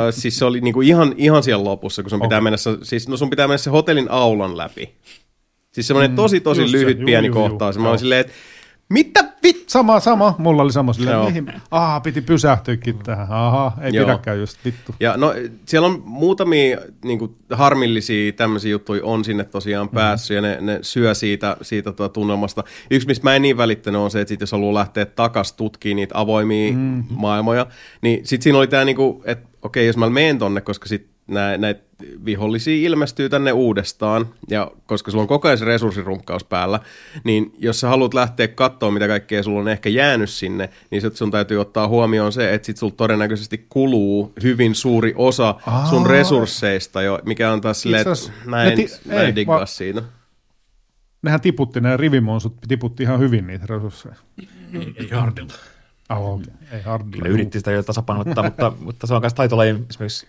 siis se oli niinku ihan, ihan siellä lopussa, kun sun pitää Okei. mennä, siis no sun pitää mennä se hotellin aulan läpi. Siis semmoinen tosi tosi se, lyhyt juu, pieni juu, kohtaus. juu, Mä olin silleen, että mitä vit? Sama, sama. Mulla oli sama silleen, mihin, aha, piti pysähtyäkin tähän. Aha, ei Joo. pidäkään just vittu. Ja no, siellä on muutamia niin kuin, harmillisia tämmöisiä juttuja on sinne tosiaan Mhm. päässyt, ja ne, ne syö siitä, siitä tuota tunnelmasta. Yksi, mistä mä en niin välittänyt, on se, että sit jos haluaa lähteä takas tutkimaan niitä avoimia mm-hmm. maailmoja, niin sitten siinä oli tämä, niin kuin, että okei, jos mä menen tonne, koska näitä vihollisia ilmestyy tänne uudestaan, ja koska sulla on koko ajan se resurssirunkkaus päällä, niin jos sä haluat lähteä katsoa, mitä kaikkea sulla on ehkä jäänyt sinne, niin sit sun täytyy ottaa huomioon se, että sit sulla todennäköisesti kuluu hyvin suuri osa Aa. sun resursseista, jo, mikä on taas silleen, että mä en, ti- mä en ei, diggaa va- siitä. Nehän tiputti, ne rivimonsut tiputti ihan hyvin niitä resursseja. Ei, ei hardilla. Oh, okay. Ei hardilla. Ne yritti sitä jo tasapainottaa, mutta, mutta se on myös taitolaji esimerkiksi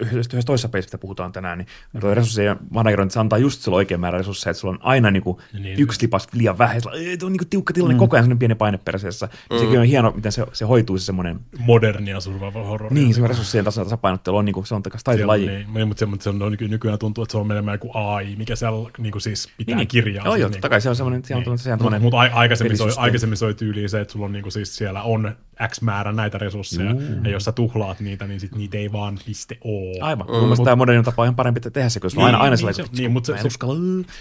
yhdessä, yhdessä toisessa pelissä, mitä puhutaan tänään, niin tuo resurssien managerointi se antaa just sulla oikein määrä resursseja, että sulla on aina niinku Niin. yksi lipas liian vähän, sulla, tuo on niinku tiukka tilanne, mm. koko ajan sellainen pieni paine perseessä. Mm. Sekin on hieno, miten se, se hoituu se semmoinen, Modernia survival horror. niin se resurssien tasa- tasapainottelu on, niinku, se on takas taitolaji. Niin, niin, mutta se, mutta se on nyky- nykyään tuntuu, että se on menemään joku AI, mikä siellä niin kuin siis pitää Niin, niin. kirjaa. Joo, sen joo, niin totta kai se on semmoinen, se on Niin. Mutta mut aikaisemmin, se oli, pelisysteemi. aikaisemmin se oli tyyliin se, että sulla on niinku siis siellä on X määrä näitä resursseja, ja jos sä tuhlaat niitä, niin sit niitä ei vaan piste oo. Aivan. Mm. Mun mielestä tämä modernin tapa on ihan parempi tehdä se, koska niin, aina, aina niin, sellainen, se- niin, mutta se- se- uskalla,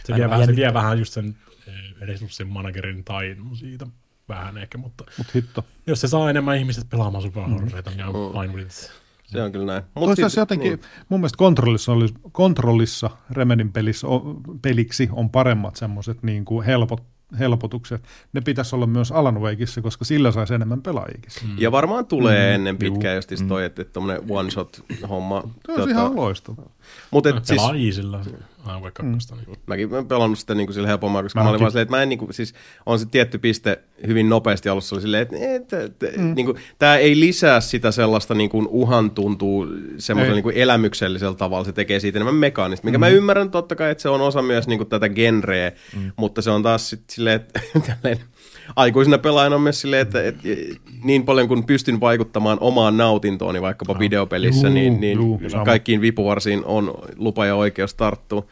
Se vie, vähän, se vie vähän just sen eh, resurssien managerin taidon siitä vähän ehkä, mutta Mut hitto. jos se saa enemmän ihmiset pelaamaan super horroreita, niin I'm fine with it. Se on kyllä näin. Mut Toisaalta sit- se jotenkin, mun mielestä kontrollissa, oli, kontrollissa Remedin pelissä, o, peliksi on paremmat semmoiset niin kuin helpot, helpotukset. Ne pitäisi olla myös Alan Wakeissa, koska sillä saisi enemmän pelaajikin. Mm. Ja varmaan tulee ennen juu. pitkään just toi, että tommonen one-shot-homma. Se olisi ihan loistava. Mutta et siis, Pelaa Wake 2. Niin. Mäkin mä pelannut sitä niin kuin sillä helpommin, koska mä, Mä olin vaan silleen, että mä en niin kuin, siis on se tietty piste hyvin nopeasti alussa oli silleen, että, että, että mm. niin kuin, tämä ei lisää sitä sellaista niin kuin uhan tuntuu semmoisella niin kuin elämyksellisellä tavalla, se tekee siitä enemmän mekaanista, mikä mm. mä ymmärrän totta kai, että se on osa myös niin kuin tätä genreä, mm. mutta se on taas sit silleen, että tälleen, aikuisena pelaajana on myös silleen, että, että niin paljon kun pystyn vaikuttamaan omaan nautintooni vaikkapa videopelissä, Juu, niin, niin juu, kaikkiin vipuvarsiin on lupa ja oikeus tarttua.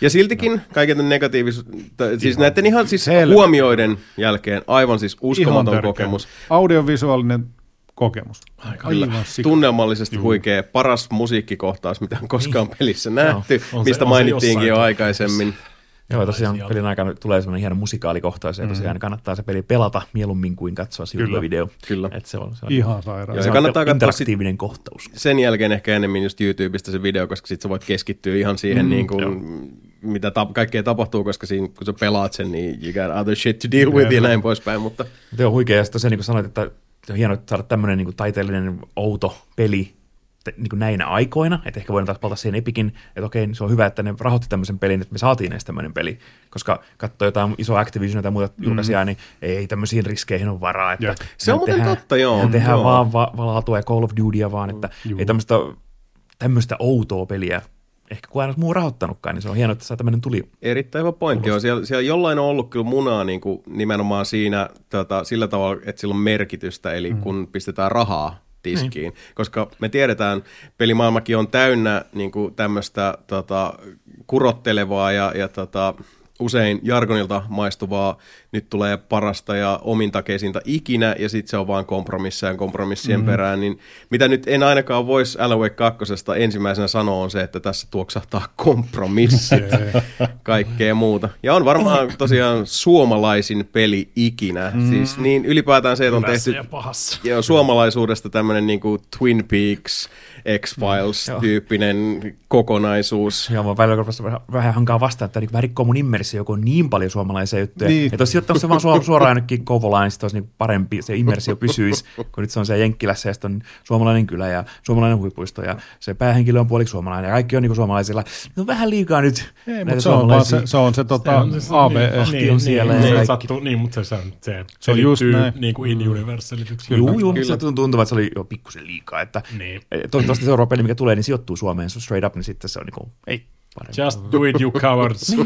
Ja siltikin no. kaiken tämän negatiivisuus, t- siis näiden ihan siis Selvä. huomioiden jälkeen aivan siis Ihan uskomaton törkeä. kokemus. Audiovisuaalinen kokemus. Aika Aivan. Tunnelmallisesti huikea, paras musiikkikohtaus, mitä on koskaan pelissä nähty, On se- mistä on se mainittiinkin jo aikaisemmin. Joo, tosiaan sieltä. pelin aikana tulee semmoinen hieno musikaalikohtaus, ja tosiaan kannattaa se peli pelata mieluummin kuin katsoa YouTube-video. Kyllä. Et se on, se on, Ihan sairaan. Joo, se ja on kannattaa katsoa interaktiivinen kohtaus. Sen jälkeen ehkä enemmän just YouTubesta se video, koska sit sä voit keskittyä ihan siihen, mm, niin kuin, mitä tap- kaikkea tapahtuu, koska siinä, kun sä pelaat sen, niin you got other shit to deal with ja näin poispäin, mutta Mutta joo, huikea. Ja sitten niin kuin sanoit, että on hienoa että saada tämmöinen niin kuin taiteellinen outo peli te- niin kuin näinä aikoina, että ehkä voidaan taas palata siihen Epikin, että okei, se on hyvä, että ne rahoitti tämmöisen pelin, että me saatiin edes tämmöinen peli, koska katsoo jotain isoa Activision tai muuta julkaisijaa, niin ei tämmöisiin riskeihin ole varaa. Että. Se on muuten tehdään- totta, joo, Tehdään joo. vaan va- laatua ja Call of Dutya vaan, että Juu. ei tämmöistä, tämmöistä outoa peliä, ehkä kun aina muu rahoittanutkaan, niin se on hienoa, että saa tämmöinen tuli. Erittäin hyvä pointti on. Siellä, siellä jollain on ollut kyllä munaa niin kuin nimenomaan siinä tota, sillä tavalla, että sillä on merkitystä, eli mm. kun pistetään rahaa tiskiin. Koska me tiedetään, pelimaailmakin on täynnä niin kuin tämmöistä tota, kurottelevaa ja, ja tota, usein jargonilta maistuvaa, nyt tulee parasta ja omintakeisinta ikinä, ja sitten se on vaan kompromisseja kompromissien mm. perään, niin mitä nyt en ainakaan voisi Alan Wake 2. ensimmäisenä sanoa on se, että tässä tuoksahtaa kompromissit, kaikkea muuta. Ja on varmaan tosiaan suomalaisin peli ikinä, mm. siis niin ylipäätään se, että on Hyvässä tehty ja pahassa. Joo, suomalaisuudesta tämmöinen niin kuin Twin Peaks, X-Files-tyyppinen kokonaisuus. Joo, mä välillä vähän, vähän hankaa vastaan, että niin vähän rikkoo mun immersio, joku on niin paljon suomalaisia juttuja. Niin. Niin. Että olisi sijoittanut se vaan suoraan, suoraan jonnekin Kouvolaan, niin sitten olisi niin parempi, se immersio pysyisi, kun nyt se on siellä Jenkkilässä ja sitten on suomalainen kylä ja suomalainen huipuisto ja se päähenkilö on puoliksi suomalainen ja kaikki on niin suomalaisilla. No vähän liikaa nyt Ei, mutta se on, vaan se, se on se tota, on se- ABE. niin, on siellä niin, ja se kaikki. sattuu, niin, mutta se, se, se, Se on just liittyy näin. niin kuin in-universe-selityksiin. Juu, juu, Kyllä. se tuntuu, että se oli jo pikkusen liikaa. Että Niin. Toivottavasti seuraava peli, mikä tulee, niin sijoittuu Suomeen so straight up, niin sitten se on niin kuin, ei, parempi. Just do it, you cowards. No,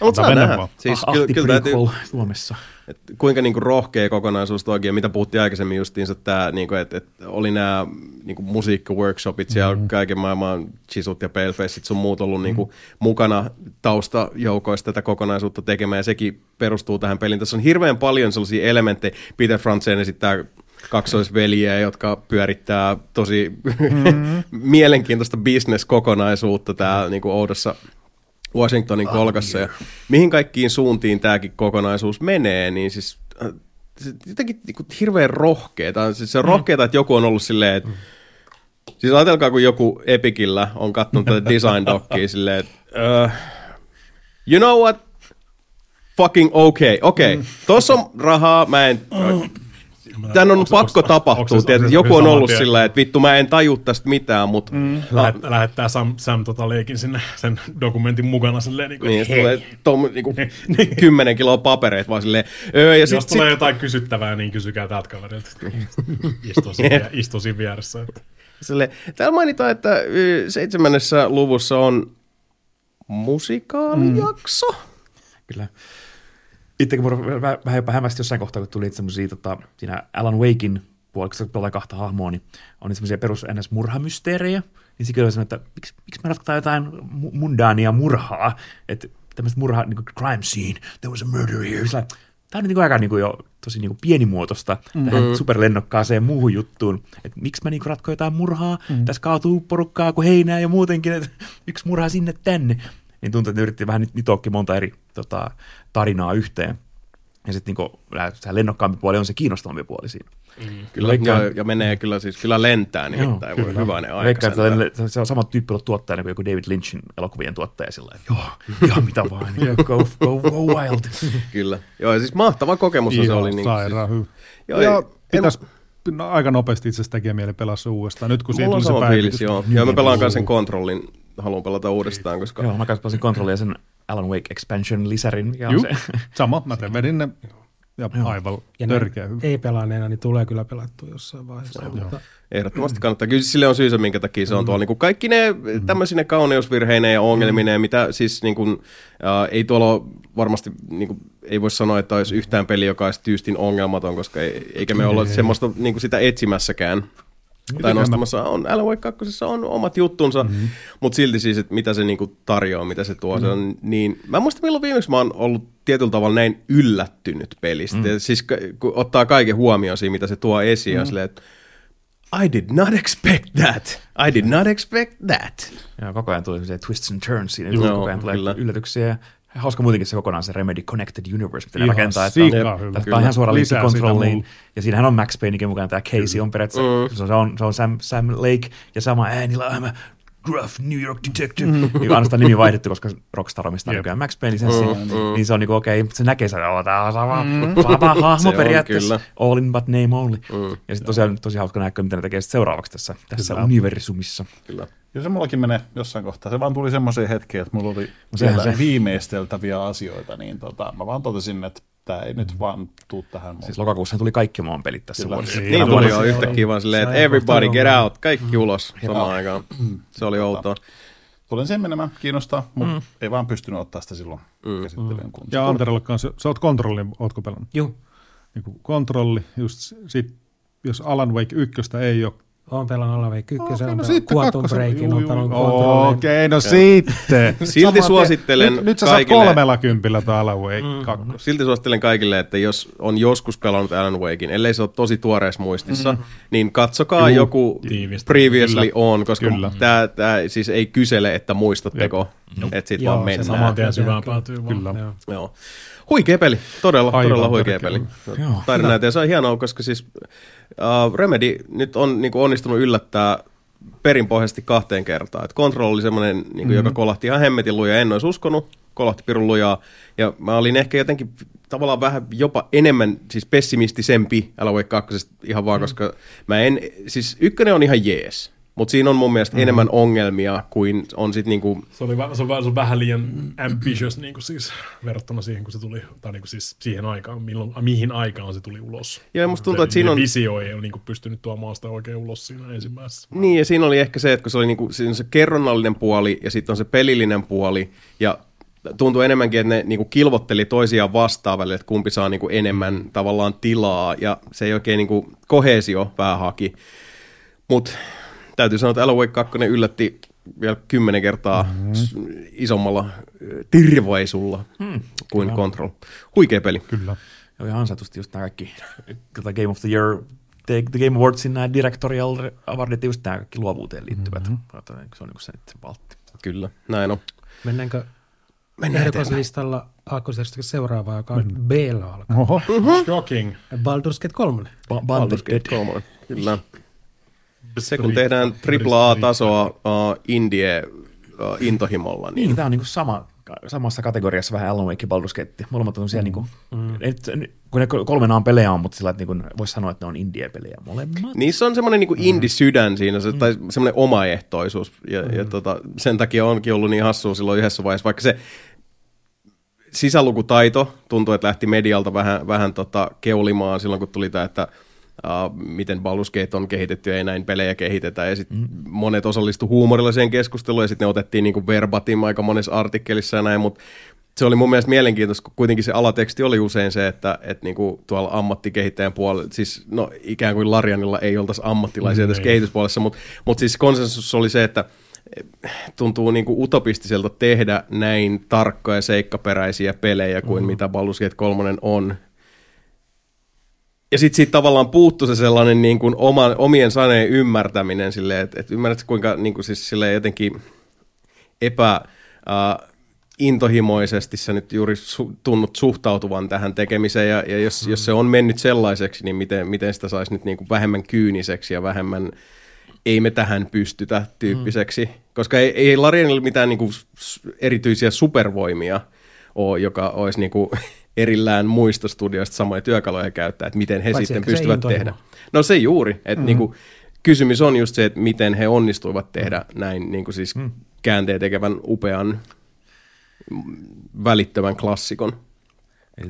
mutta saa nähdä. Siis Ah, kyllä, ahti kyllä täytyy, Suomessa. et kuinka niinku rohkea kokonaisuus toikin, ja mitä puhuttiin aikaisemmin justiinsa, tämä, niinku, että et oli nämä niinku, musiikkiworkshopit siellä, mm-hmm. kaiken maailman chisut ja palefaceit sun muut ollut niinku, mukana taustajoukoista tätä kokonaisuutta tekemään, ja sekin perustuu tähän peliin. Tässä on hirveän paljon sellaisia elementtejä. Peter Frantzen esittää kaksoisveljiä, jotka pyörittää tosi mm-hmm. mielenkiintoista bisneskokonaisuutta täällä niinku oudossa Washingtonin kolkassa ja mihin kaikkiin suuntiin tämäkin kokonaisuus menee, niin siis äh, jotenkin niin hirveän rohkeeta. Siis se on rohkeeta, että joku on ollut silleen, että Siis ajatelkaa, kun joku Epikillä on katsonut tätä design dockia silleen, että uh, you know what? Fucking okay. Okei, okay. tossa on rahaa, mä en... Tän on Onks- pakko onks- tapahtua, onks onks joku on ollut tien? sillä, että vittu mä en taju tästä mitään, mutta mm. Lähet, lähettää Sam, Sam tota leikin sinne sen dokumentin mukana silleen niin kuin, Niin, hei. tulee tom, niinku, kymmenen kiloa papereita vaan silleen, öö, ja Jos sit, tulee sit, jotain kysyttävää, niin kysykää tältä kaverilta. Istuu siinä, vieressä. Että. silleen, täällä mainitaan, että seitsemännessä luvussa on musikaalijakso. Kyllä. Itsekin mua vähän, jopa hämmästi jossain kohtaa, kun tuli semmoisia, tota, siinä Alan Wakein puolella, kun pelaa kahta hahmoa, niin on semmoisia perus ns murhamysteerejä. Niin sikin oli että miksi, miksi me ratkotaan jotain mu- mundaania murhaa, että tämmöistä murhaa, niin kuin crime scene, there was a murder here. Sillä, Tämä on niin kuin aika niin kuin jo tosi niin kuin pienimuotoista mm. tähän superlennokkaaseen muuhun juttuun. Että miksi mä niin kuin ratkoin jotain murhaa, mm. tässä kaatuu porukkaa kuin heinää ja muutenkin, että yksi murhaa sinne tänne. Niin tuntuu, että ne yritti vähän nitoakin monta eri tota, tarinaa yhteen. Ja sitten niinku, se lennokkaampi puoli on se kiinnostavampi puoli siinä. Kyllä, ja, ja, menee kyllä siis, kyllä lentää nimittäin, voi hyvänen aika. Veikkaan, että se on sama tyyppi ollut tuottaja kuin joku David Lynchin elokuvien tuottaja sillä että joo, joo, mitä vaan, joo, go, go, go wild. Kyllä. Joo, ja siis mahtava kokemus se oli. Niin, sairaan hyvä. Joo, ja pitäisi no, aika nopeasti itse asiassa tekee mieli pelaa se uudestaan. Nyt kun Mulla on tuli se päivitys. fiilis, joo. Joo, mä pelaan kanssa sen kontrollin haluan pelata uudestaan, koska Joo, mä kanssa pelasin kontrollia sen Alan Wake Expansion lisärin, on Juu, se. sama. Mä teen vedin ne ja aivan Ja törkeä hyvä. ei pelaaneena, niin tulee kyllä pelattua jossain vaiheessa. Mutta ehdottomasti kannattaa. Kyllä sille on syysä, minkä takia se on tuolla. Niin kuin kaikki ne tämmöisine kauneusvirheineen ja ongelmineen, mitä siis niin kuin, äh, ei tuolla ole varmasti, niin kuin, ei voi sanoa, että olisi yhtään peli, joka olisi tyystin ongelmaton, koska ei, eikä me olla semmoista niin kuin sitä etsimässäkään. Tai nostamassa on, Alan Wake 2 on omat juttunsa, mm-hmm. mutta silti siis, että mitä se niinku tarjoaa, mitä se tuo, mm-hmm. se on niin... Mä en muista milloin viimeksi mä oon ollut tietyllä tavalla näin yllättynyt pelistä. Mm-hmm. Siis kun ottaa kaiken huomioon siinä, mitä se tuo esiin, mm-hmm. ja silleen, että I did not expect that. I did not expect that. Joo, koko ajan tulee twists and turns siinä, Joo, koko ajan tulee kyllä. yllätyksiä. Hauska muutenkin se kokonaan se Remedy Connected Universe, mitä ne Ihan rakentaa. Että on, hyvä. että on ihan suora linkki mulle. Ja siinähän on Max Paynekin mukaan tämä Casey on periaatteessa, se on, se on Sam, Sam Lake ja sama äänillä I'm a gruff New York detective. Mm. Niin ainoastaan nimi vaihdettu, koska Rockstar omistaa Jep. nykyään Max Payne lisenssi. Niin se on niinku okei, okay, se näkee, että oh, tää on sama, sama Se hahmo periaatteessa. kyllä. All in but name only. Ja sitten tosiaan tosi hauska nähdä, mitä ne tekee seuraavaksi tässä, tässä Kyllä. universumissa. Kyllä. Ja se mullakin menee jossain kohtaa. Se vaan tuli semmoiseen hetkeen, että mulla oli sehän vielä se. viimeisteltäviä asioita, niin tota, mä vaan totesin, että tämä ei nyt vaan tuu tähän. Siis lokakuussa tuli kaikki maan pelit tässä Kyllä. vuodessa. Niin Tänä tuli jo yhtäkkiä vaan silleen, että everybody get out, kaikki ulos samaan aikaan. Se oli outoa. Tulen sen menemään, kiinnostaa, mutta mm. ei vaan pystynyt ottaa sitä silloin mm. käsittelyyn. Kun Ja Anterolle kanssa, sä oot kontrollin, ootko pelannut? Juu, Niin kontrolli, just sit, jos Alan Wake 1 ei ole Oon pelannut Alan Wake 1, Okei, okay, no sitten Quantum. Breakin, on pelannut. Okei, no sitten. Silti suosittelen nyt, nyt sä kaikille- saat kolmella kympillä tuo Alan Wake mm. 2. Silti suosittelen kaikille, että jos on joskus pelannut Alan Wakein, ellei se ole tosi tuoreessa muistissa, mm. niin katsokaa Juu, joku tiivistä. previously Kyllä. on, koska tämä, tämä siis ei kysele, että muistatteko, että sit Joo, vaan se mennään. Saman tien syvään päätyy vaan. Kyllä. Joo. Joo. Huikea peli, todella, Aivan todella huikea peli. Joo. Tarinäytä, ja se on hienoa, koska siis uh, Remedy nyt on niin kuin onnistunut yllättää perinpohjaisesti kahteen kertaan. Et Control oli semmoinen, niin kuin, mm-hmm. joka kolahti ihan hemmetin lujaa, en olisi uskonut, kolahti pirun lujaa, ja mä olin ehkä jotenkin tavallaan vähän jopa enemmän siis pessimistisempi Alan Wake 2 ihan vaan, mm. koska mä en, siis ykkönen on ihan jees, mutta siinä on mun mielestä mm. enemmän ongelmia kuin on sitten niinku, Se, oli, se, on, se on vähän liian ambitious niin kuin siis, verrattuna siihen, kun se tuli, tai niin kuin siis siihen aikaan, milloin, mihin aikaan se tuli ulos. Ja musta tuntuu, Se- että siinä on- Visio ei ole niin kuin pystynyt tuomaan sitä oikein ulos siinä ensimmäisessä. Niin, ja siinä oli ehkä se, että kun se oli niinku, siinä se kerronnallinen puoli ja sitten on se pelillinen puoli, ja tuntuu enemmänkin, että ne niinku kilvotteli toisiaan vastaan välillä, että kumpi saa niinku enemmän tavallaan tilaa, ja se ei oikein niinku kohesio vähän haki. Mutta täytyy sanoa, että Alan Wake 2 yllätti vielä kymmenen kertaa mm-hmm. isommalla tirvaisulla mm, kuin Control. Huikea peli. Kyllä. Joo, ihan ansaitusti just nämä kaikki tota Game of the Year, The, the Game Awardsin nämä directorial awardit, just nämä kaikki luovuuteen liittyvät. Mm-hmm. Se on niin se valtti. Kyllä, näin on. Mennäänkö Mennään ehdokaslistalla aakkosjärjestöksen seuraavaa, joka on B-la alkaa. Oho. Shocking. Baldur's Gate 3. Ba- Baldur's Gate 3. Kyllä. Se kun tehdään AAA-tasoa uh, indie uh, intohimolla, niin Niin, tämä on niinku sama, samassa kategoriassa vähän Alan Wake ja Baldur's Gate. Molemmat on siellä niinku, et, kun ne kolmenaan pelejä on, mutta sillä että niinku, voisi sanoa, että ne on indie-pelejä molemmat. niissä on semmoinen niin indie-sydän siinä, se, tai semmoinen omaehtoisuus. Ja, ja tota, sen takia onkin ollut niin hassua silloin yhdessä vaiheessa, vaikka se sisälukutaito tuntuu, että lähti medialta vähän, vähän tota keulimaan silloin, kun tuli tämä, että uh, miten Baldur's on kehitetty ja ei näin pelejä kehitetä. Ja sitten mm. monet osallistu huumorilliseen keskusteluun ja sitten ne otettiin niin kuin verbatim aika monessa artikkelissa ja näin, mutta se oli mun mielestä mielenkiintoista, kun kuitenkin se alateksti oli usein se, että, että niinku tuolla ammattikehittäjän puolella, siis no ikään kuin Larianilla ei oltaisi ammattilaisia tässä kehityspuolessa, mutta mut siis konsensus oli se, että tuntuu niinku utopistiselta tehdä näin tarkkoja ja seikkaperäisiä pelejä kuin mm. mitä Baldur's Gate 3 on. Ja sitten siitä tavallaan puuttu se sellainen niin kuin oman, omien saneen ymmärtäminen silleen, että, että ymmärrät kuinka niin kuin siis silleen jotenkin epä... Uh, intohimoisesti sä nyt juuri su- tunnut suhtautuvan tähän tekemiseen, ja, ja jos, mm. jos se on mennyt sellaiseksi, niin miten, miten sitä saisi nyt niin kuin vähemmän kyyniseksi ja vähemmän ei me tähän pystytä tyyppiseksi, mm. koska ei, ei Larianilla mitään niin kuin erityisiä supervoimia ole, joka olisi niin kuin erillään muista studioista samoja työkaluja käyttää, että miten he Paitsi sitten pystyvät tehdä. No se juuri, että mm. niin kuin, kysymys on just se, että miten he onnistuivat tehdä näin niin kuin siis mm. käänteen tekevän upean mm, välittömän klassikon.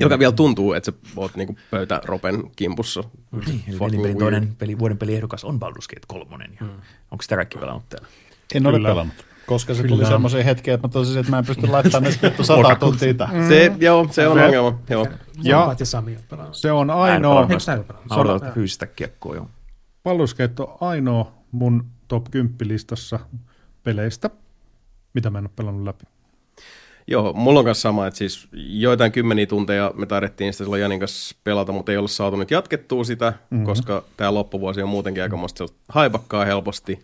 Joka vielä tuntuu, että sä oot niinku pöytäropen kimpussa. Niin, eli toinen peli, vuoden peliehdokas on Baldur's Gate 3. Ja mm. Onko sitä kaikki pelannut täällä? En ole Kyllä. pelannut. Koska se tuli semmoiseen hetkeen, että mä tosisin, että mä en pysty laittamaan edes vittu sata tuntia tähän. Se, joo, se on Se- ongelma. Joo. Ja Paitsi Sami se on ainoa? Mä fyysistä kiekkoa, joo. Gate on ainoa mun top 10 listassa peleistä, mitä mä en ole pelannut läpi. Joo, mulla on kanssa sama, että siis joitain kymmeniä tunteja me tarvittiin sitä silloin Janin kanssa pelata, mutta ei olla saatu nyt jatkettua sitä, mm-hmm. koska tämä loppuvuosi on muutenkin aikamoista sellaista haipakkaa helposti.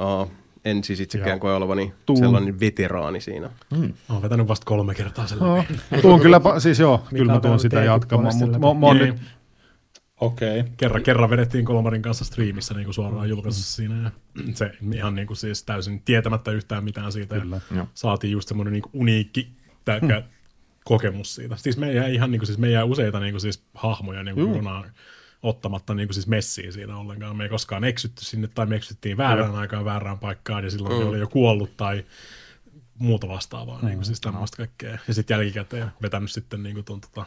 Uh, en siis itsekään koe olevani Tuun. sellainen veteraani siinä. Mä oon vetänyt vasta kolme kertaa sen No, läpi. tuun kyllä, siis joo, kyllä mä on tuun pelannut sitä jatkamaan, mutta mä, mä oon Niin. nyt, Okei. Okay. Kerran, kerran vedettiin Kolmarin kanssa striimissä niin kuin suoraan julkaisussa siinä. Ja se ihan niin kuin siis täysin tietämättä yhtään mitään siitä. Kyllä. Ja saatiin just semmoinen niin uniikki täykä kokemus siitä. Siis me jäi ihan niin kuin, siis me jäi useita niin kuin siis hahmoja niin kuin kokonaan ottamatta niin kuin siis messiin siinä ollenkaan. Me ei koskaan eksytty sinne tai me eksyttiin väärään aikaan väärään paikkaan ja silloin ne oli jo kuollut tai muuta vastaavaa, niin kuin siis tämmöistä kaikkea. Ja sitten jälkikäteen vetänyt sitten niin kuin ton, tota,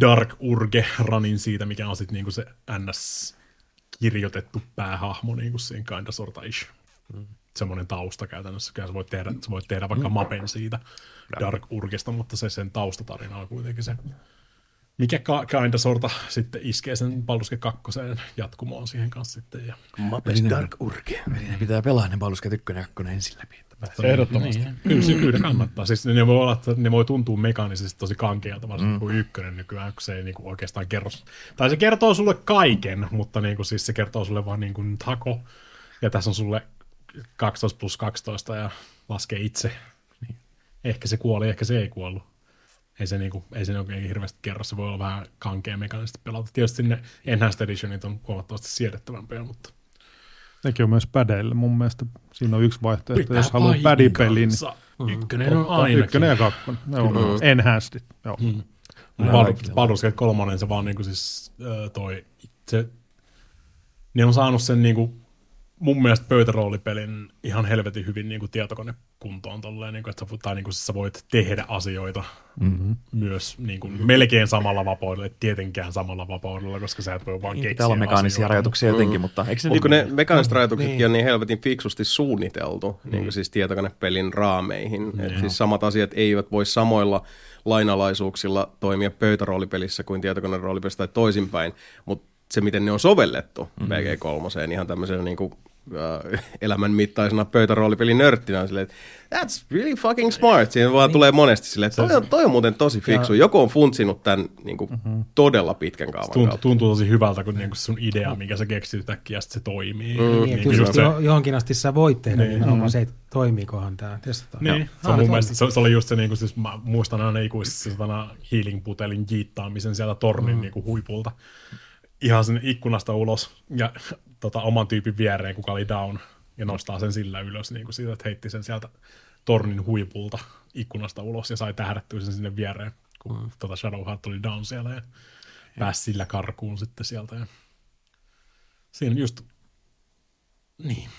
Dark Urge ranin siitä, mikä on sitten niinku se NS kirjoitettu päähahmo niinku siinä kinda sorta ish. Semmoinen tausta käytännössä. Kyllä sä voit tehdä, sä voit tehdä vaikka mapen siitä Dark Urgesta, mutta se sen taustatarina on kuitenkin se, mikä ka- kinda sorta sitten iskee sen Baldur's Gate 2 jatkumoon siihen kanssa sitten. Ja Mapes Dark Urge. Eli ne pitää pelaa ne Baldur's Gate 1 ja 2 ensin läpi. Ehdottomasti. Niin, kyllä, se kyllä kannattaa. Siis ne voi, olla, että ne voi tuntua mekaanisesti tosi kankealta, varsinkin mm. kuin ykkönen nykyään, kun se ei niinku oikeastaan kerro. Tai se kertoo sulle kaiken, mutta niinku siis se kertoo sulle vaan niinku tako. Ja tässä on sulle 12 plus 12 ja laskee itse. Niin. Ehkä se kuoli, ehkä se ei kuollut. Ei se, niinku, ei se oikein hirveästi kerro, se voi olla vähän kankea mekaanisesti pelata. Tietysti ne Enhanced Editionit on huomattavasti siedettävämpiä, mutta nekin on myös pädeille mun mielestä. Siinä on yksi vaihtoehto, pitää jos haluaa painin pädipelin. niin kanssa. Ykkönen on ainakin. Ykkönen ja kakkonen. Ne on mm. enhanced. Joo. Mm. Baldur's Gate 3, se vaan niinku siis äh, toi, se, ne on saanut sen niinku, mun mielestä pöytäroolipelin ihan helvetin hyvin niinku tietokonekuntoon tolleen, niinku, että sä, voit- tai niinku, siis sä voit tehdä asioita mm-hmm. myös niinku, melkein samalla vapaudella, et tietenkään samalla vapaudella, koska sä et voi vaan Niin, keksiä pitää olla mekaanisia asioita. rajoituksia jotenkin, mutta eikö se niin- ne mekaaniset rajoituksetkin on niin helvetin fiksusti suunniteltu, niin kuin siis tietokonepelin raameihin. Et siis samat asiat eivät voi samoilla lainalaisuuksilla toimia pöytäroolipelissä kuin tietokoneroolipelissä tai toisinpäin, mutta se, miten ne on sovellettu mm-hmm. PG3, ihan tämmöisenä niin kuin, äh, elämän mittaisena pöytäroolipelin nörttinä on silleen, että that's really fucking smart. Siinä vaan tulee monesti silleen, että toi on, toi on muuten tosi fiksu. Joku on funtsinut tämän niin kuin, todella pitkän kaavan Tuntuu, kautta. tuntuu tosi hyvältä, kun niinku sun idea, minkä sä keksit yhtäkkiä, ja se toimii. Niin, Niinku että just just se- jo, johonkin asti sä voit tehdä Niin. niin. nimenomaan se, että toimiikohan tämä. Testataan. Niin, se, on mun mielestä, se, se, oli just se, niin kuin, siis mä muistan aina ikuisesti se satana healing-putelin jiittaamisen sieltä tornin mm. niin kuin, huipulta. Ihan sinne ikkunasta ulos ja tota, oman tyypin viereen, kuka oli down, ja nostaa sen sillä ylös, niin kuin siitä, että heitti sen sieltä tornin huipulta ikkunasta ulos ja sai tähdättyä sen sinne viereen, kun mm. tota Shadowheart oli down siellä ja pääsi sillä karkuun sitten sieltä. Ja... Siinä just, niin.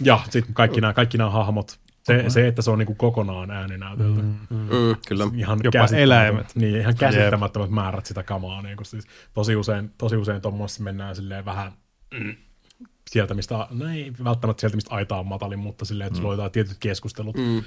Ja sitten kaikki nämä, kaikki nämä hahmot, se, se, että se on niinku kokonaan ääninäytelty. Mm. Mm, kyllä. Ihan Jopa eläimet. Niin, ihan käsittämättömät määrät sitä kamaa. Niin siis tosi usein, tosi usein tuommoisessa mennään silleen vähän mm, sieltä, mistä, no ei välttämättä sieltä, mistä aita on matalin, mutta silleen, että sulla on jotain tietyt keskustelut, mm.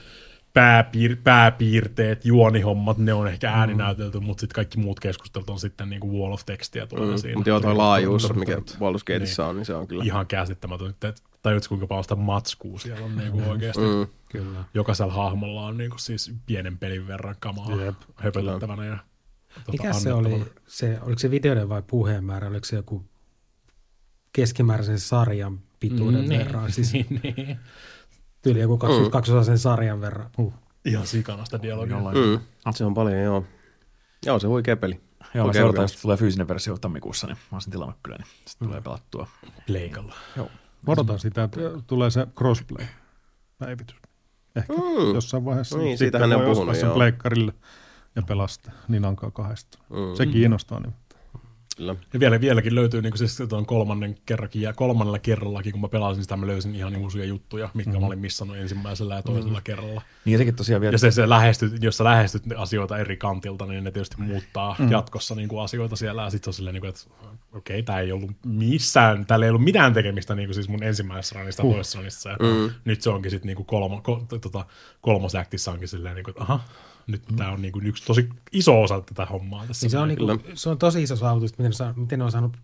pääpiir, pääpiirteet, juonihommat, ne on ehkä ääninäytelty, mutta sitten kaikki muut keskustelut on sitten niinku wall of textia tulee mm. siinä. Mutta joo, toi laajuus, mikä Baldur's Gateissa on, niin se on kyllä. Ihan käsittämätön. Tajuutko, kuinka paljon sitä matskua siellä on niinku oikeasti. Mm. Kyllä. Jokaisella hahmolla on niinku siis pienen pelin verran kamaa Jep. höpötettävänä. Ja, tuota, Mikä se oli, se, oliko se videoiden vai puheen määrä, oliko se joku keskimääräisen sarjan pituuden Mm, mm, niin, verran, siis niin, niin. tyyli joku 22 mm. sarjan verran. Uh. Ihan sikana sitä dialogia. Mm. Se on paljon, joo. Joo, se huikea peli. Joo, mä seurataan, jos tulee fyysinen versio tammikuussa, niin mä oon sen tilannut kyllä, niin sitten tulee pelattua. Pleikalla. Odotan sitä, että tulee se crossplay-päivitys. Ehkä Mm. jossain vaiheessa. Niin, Sitten siitähän ne on puhunut, sen pleikkarille ja pelastaa niin ankaa kahdesta. Mm. Se kiinnostaa niin. Kyllä. Ja vielä, vieläkin löytyy niin siis tuon kolmannen kerrakin, ja kolmannella kerrallakin, kun mä pelasin sitä, mä löysin ihan uusia juttuja, mitkä mm. mä olin missannut ensimmäisellä ja toisella mm. kerralla. Niin ja sekin tosiaan vielä... Ja se, se lähestyt, jos sä lähestyt asioita eri kantilta, niin ne tietysti muuttaa mm. jatkossa niin kuin asioita siellä, ja sitten on silleen, niin kuin, että okei, okay, tämä ei ollut missään, täällä ei ollut mitään tekemistä niin kuin siis mun ensimmäisessä ranissa uh. toisessa ranissa, ja mm. nyt se onkin sitten niin kuin kolmo, ko, tota, kolmosäktissä onkin silleen, niin kuin, että aha, nyt mm. tämä on niin kuin yksi tosi iso osa tätä hommaa tässä. Niin se, on niin kuin, se on tosi iso saavutus, miten, ne, miten ne on saanut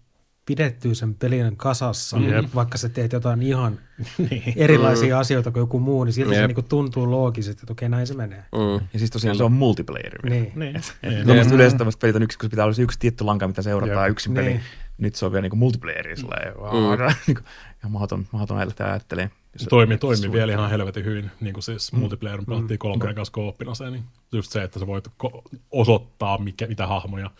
pidettyä sen pelin kasassa, mm. vaikka sä teet jotain ihan niin. erilaisia mm. asioita kuin joku muu, niin silti yep. se niin tuntuu loogisesti, että okei, näin se menee. Mm. Ja siis tosiaan se on multiplayer. Niin. niin. niin. yleensä tämmöistä pelit on yksi, kun pitää olla yksi tietty lanka, mitä seurataan, yksi peli. Niin. Nyt se on vielä niin multiplayer, mm. niin ihan mahdoton, mahdoton ajattelee. Se toimi, toimi vielä ihan helvetin hyvin, niin kuin siis mm. multiplayer pelattiin mm. kolmeen kanssa kooppina se, niin just se, että sä voit osoittaa mikä, mitä hahmoja.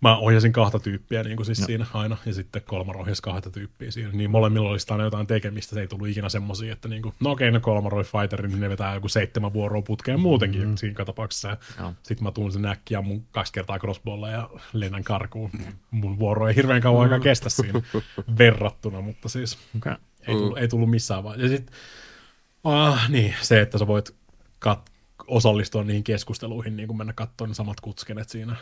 Mä ohjasin kahta tyyppiä niin kuin siis no. siinä aina, ja sitten kolmar ohjasi kahta tyyppiä siinä. Niin molemmilla olisi aina jotain tekemistä, se ei tullut ikinä semmoisia, että niin kuin, no okei, no kolmaroi fighterin, niin ne vetää joku seitsemän vuoroa putkeen muutenkin mm-hmm. siinä tapauksessa. No. Sitten mä tuun sen äkkiä mun kaksi kertaa crossballa ja lennän karkuun. Mm. Mun vuoro ei hirveän kauan aikaa kestä siinä verrattuna, mutta siis okay. Ei, tullut, mm. ei tullut missään vaiheessa. Ja sitten ah, niin, se, että sä voit kat- osallistua niihin keskusteluihin, niin kuin mennä katsomaan ne samat kutskenet siinä.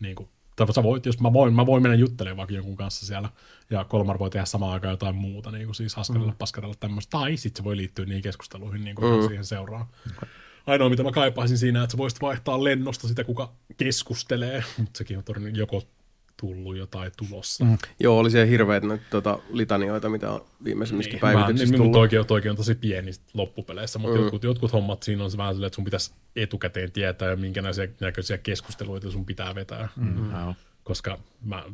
Niin kuin, tai sä voit, jos mä voin, mä voin mennä juttelemaan vaikka jonkun kanssa siellä, ja Kolmar voi tehdä samaan aikaan jotain muuta, niin kuin siis haskarella, mm. paskarella tämmöistä, tai sitten se voi liittyä niihin keskusteluihin, niin kuin mm. siihen seuraa. Okay. Ainoa, mitä mä kaipaisin siinä, että sä voisit vaihtaa lennosta sitä, kuka keskustelee, mutta sekin on todennäköisesti joko tullut jotain tulossa. Mm. Joo, oli siellä hirveät tota, litanioita, mitä on viimeisimmissä niin, päivityksissä niin, tullut. Toikin, toikin on tosi pieni loppupeleissä, mutta mm. jotkut, jotkut hommat siinä on se vähän silleen, että sun pitäisi etukäteen tietää, minkä näköisiä keskusteluita sun pitää vetää. Mm. Mm. Koska mä,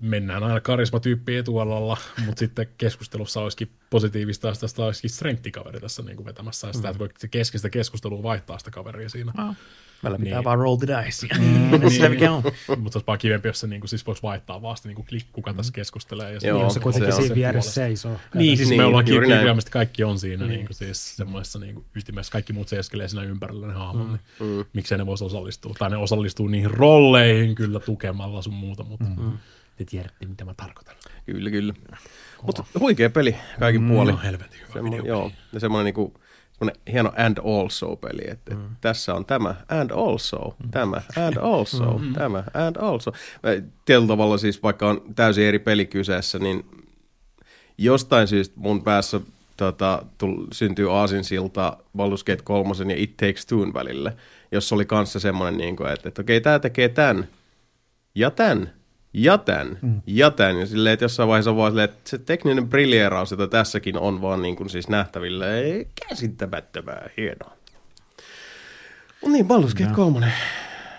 mennään aina karismatyyppi etualalla, mutta sitten keskustelussa olisikin positiivista, jos tästä olisikin strength-kaveri tässä niin kuin vetämässä, ja sitä, mm. että voi keskistä keskustelua vaihtaa sitä kaveria siinä. Oh. Välillä pitää niin. vaan roll the dice. Mm, niin. Mutta se olisi vaan kivempi, jos se niinku, siis voisi vaihtaa vaan niin klik, kuka tässä keskustelee. Ja Joo, se kuitenkin siinä vieressä seisoo. Niin, siis niin, me ollaan kirjaimesti kaikki on siinä niin. Niin siis semmoisessa niin ytimessä. Kaikki muut seiskelee siinä ympärillä ne hahmot. Mm. Niin mm. Miksei ne voisi osallistua. Tai ne osallistuu niihin rolleihin kyllä tukemalla sun muuta, mutta mm. te tiedätte, mitä mä tarkoitan. Kyllä, kyllä. Mutta huikea peli kaikin mm, puolin. No helvetin hyvä Semmo, Joo, ja semmoinen niinku, hieno and also-peli, että mm. tässä on tämä and also, mm. tämä and also, mm. tämä and also. Tietyllä tavalla siis, vaikka on täysin eri peli kyseessä, niin jostain syystä mun päässä tota, tull, syntyy aasinsilta Baldur's Gate 3 ja It Takes Two välille, jossa oli kanssa semmoinen, niin kuin, että, että okei, okay, tämä tekee tämän ja tämän ja tämän, mm. ja tämän. Ja silleen, että jossain vaiheessa on vaan silleen, että se tekninen briljeeraus, jota tässäkin on vaan niin kuin siis nähtävillä, ei käsittämättömää hienoa. Mutta niin, Baldur's Gate 3,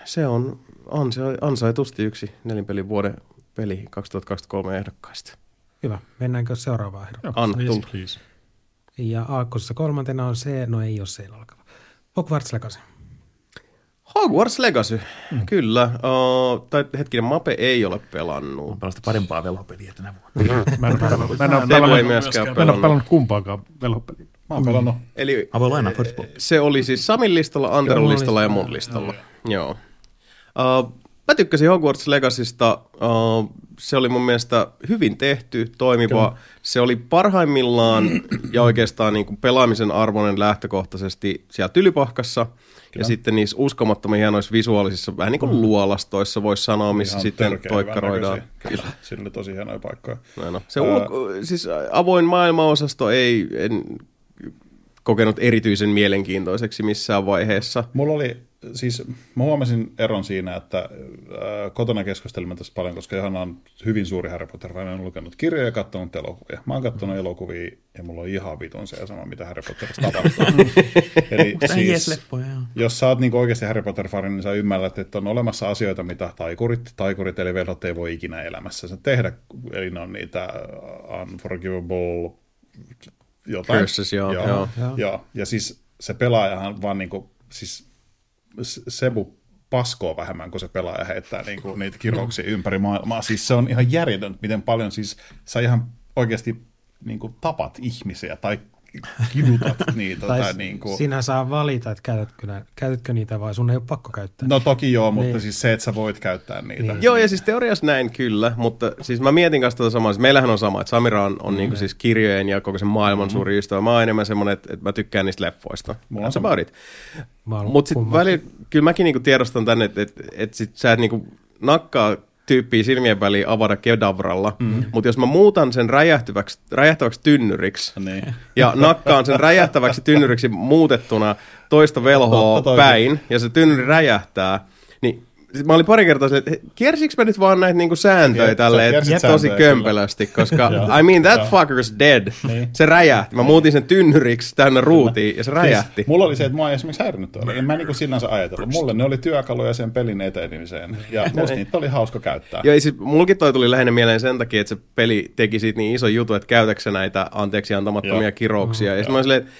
se on ansa- ansaitusti yksi nelinpelin vuoden peli 2023 ehdokkaista. Hyvä, mennäänkö seuraavaan ehdokkaan? Anna yes, Ja aakkosessa kolmantena on se, no ei ole se alkava. Hogwarts Legacy. Hogwarts Legacy, mm. kyllä. Uh, tai hetkinen, Mape ei ole pelannut. Mä pelannut parempaa velhopeliä tänä vuonna. Mä en ole pelannut, mä en ole pelannut, myöskään pelannut. Mä en ole pelannut kumpaakaan velhopeliä. Mä oon pelannut. Mm. Eli se oli siis Samin listalla, Anteron listalla ja mun listalla. Joo. Uh, mä tykkäsin Hogwarts Legacysta. Uh, se oli mun mielestä hyvin tehty, toimiva. Kyllä. Se oli parhaimmillaan ja oikeastaan niin kuin pelaamisen arvoinen lähtökohtaisesti siellä tylypahkassa – Kyllä. Ja sitten niissä uskomattoman hienoissa visuaalisissa, vähän niin kuin mm. luolastoissa voisi sanoa, missä Ihan sitten toikkaroidaan. Kyllä. Siinä oli tosi hienoja paikkoja. No, no. Se uh, ulko, siis avoin maailmaosasto ei en kokenut erityisen mielenkiintoiseksi missään vaiheessa. Mulla oli siis mä huomasin eron siinä, että äh, kotona keskustelimme tästä paljon, koska Johanna on hyvin suuri Harry Potter fan, on lukenut kirjoja ja katsonut elokuvia. Mä oon katsonut mm. elokuvia ja mulla on ihan vitun se sama, mitä Harry Potterissa tapahtuu. Eli siis, jos sä oot niin oikeasti Harry Potter-fani, niin sä ymmärrät, että on olemassa asioita, mitä taikurit, taikurit eli velhot ei voi ikinä elämässä tehdä. Eli ne on niitä unforgivable jotain. Curses, joo. joo, joo. joo. joo. Ja siis se pelaajahan vaan niin kuin, siis Sebu paskoo vähemmän, kun se pelaaja heittää niin kuin niitä kirjouksia ympäri maailmaa. Siis se on ihan järjetön, miten paljon siis sä ihan oikeasti niin kuin tapat ihmisiä tai kidutat niitä. Tai, tai niin kuin, sinä saa valita, että käytätkö, nä, käytätkö niitä vai sun ei ole pakko käyttää. No toki joo, mutta Niin. siis se, että sä voit käyttää niitä. Niin. Joo, ja siis teoriassa näin kyllä, mutta siis mä mietin kanssa tätä samaa. Siis meillähän on sama, että Samira on, on niinku siis kirjojen ja koko sen maailman mm. suuri ystävä. Mä oon enemmän semmoinen, että, että mä tykkään niistä leffoista. Mulla on about it. Mutta sitten välillä, kyllä mäkin niinku tiedostan tänne, että, että, että sit sä et niinku nakkaa tyyppiä silmien väliin avada kedavralla, mm. mutta jos mä muutan sen räjähtäväksi, räjähtäväksi tynnyriksi Niin. ja nakkaan sen räjähtäväksi tynnyriksi muutettuna toista velhoa päin ja se tynnyri räjähtää, mä olin pari kertaa silleen, että kiersikö mä nyt vaan näitä niinku sääntöjä sä tälleen tosi sääntöjä, kömpelösti, koska Joo. I mean that fucker's dead. Niin. Se räjähti. Mä muutin sen tynnyriksi täynnä ruutiin ja se räjähti. Siis, mulla oli se, että mua ei esimerkiksi häirinyt tuolla. En mä niinku sinänsä ajatellut. Mulle ne oli työkaluja sen pelin etenemiseen. Ja musta niitä oli hauska käyttää. Joo, siis, mulkin toi tuli lähinnä mieleen sen takia, että se peli teki siitä niin iso jutu, että käytäksä näitä anteeksi antamattomia Joo. kirouksia. Ja sitten mä olin silleen, että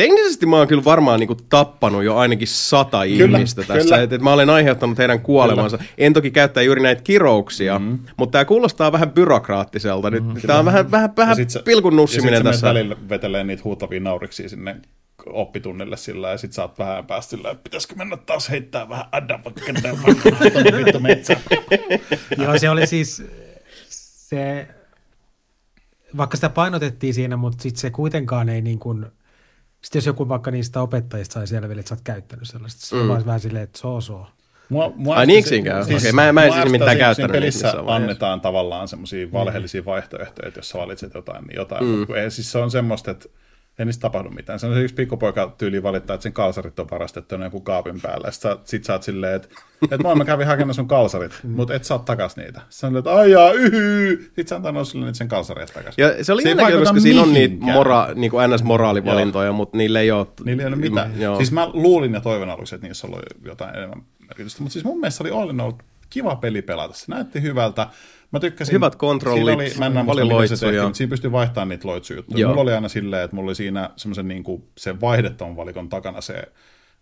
teknisesti mä oon kyllä varmaan niinku tappanut jo ainikin sata Kyllä, ihmistä tässä. kyllä. Että et mä olen aiheuttanut heidän kuolemansa. En toki käyttää juuri näitä kirouksia, mm-hmm. mutta tämä kuulostaa vähän byrokraattiselta. Nyt mm-hmm. Tämä on vähän, vähän, vähän sit sä- pilkun ja nussiminen tässä. menet välillä vetelee niitä huutavia nauriksia sinne oppitunnille sillä ja sit sä oot vähän päästä sillä, että pitäisikö mennä taas heittää vähän vittu metsään. Joo, se oli siis se, vaikka sitä painotettiin siinä, mutta sitten se kuitenkaan ei niin kuin, sitten jos joku vaikka niistä opettajista sai selville, että sä oot käyttänyt sellaista, se on vaan vähän silleen, että soo soo. Mua, mua Ai siinä käy? Okei, mä- mä en siis mitään käyttänyt pelissä annetaan tavallaan semmoisia valheellisia vaihtoehtoja, että jos sä valitset jotain, niin jotain. Mm. Mutta ei, siis se on semmoista, että ei niistä tapahdu mitään. Se on se yksi pikkupoika tyyli valittaa, että sen kalsarit on varastettu joku kaapin päällä. Ja sit sä, sit sä oot silleen, että, että moi mä kävin hakemaan sun kalsarit, Mm. mutta et saa takas niitä. Sä on että aijaa, yhyy. Sit sä antaa noin sille niitä sen kalsareet takas. Ja se oli jännä, kyllä, vaikuta koska siinä on niitä mora, niin kuin NS-moraalivalintoja, mutta niillä ei ole... Niillä ei ole mitään. Joo. Siis mä luulin ja toivon aluksi, että niissä oli jotain enemmän merkitystä. Mutta siis mun mielestä se oli all in all kiva peli pelata. Se näytti hyvältä. Mä tykkäsin. Hyvät kontrollit, Siinä oli, mä en enää muista, paljon se loitsuja. tehtiin, mutta siinä pystyi vaihtamaan niitä loitsujuttuja. Joo. Mulla oli aina silleen, että mulla oli siinä semmoisen niin kuin, sen vaihdettoman valikon takana se,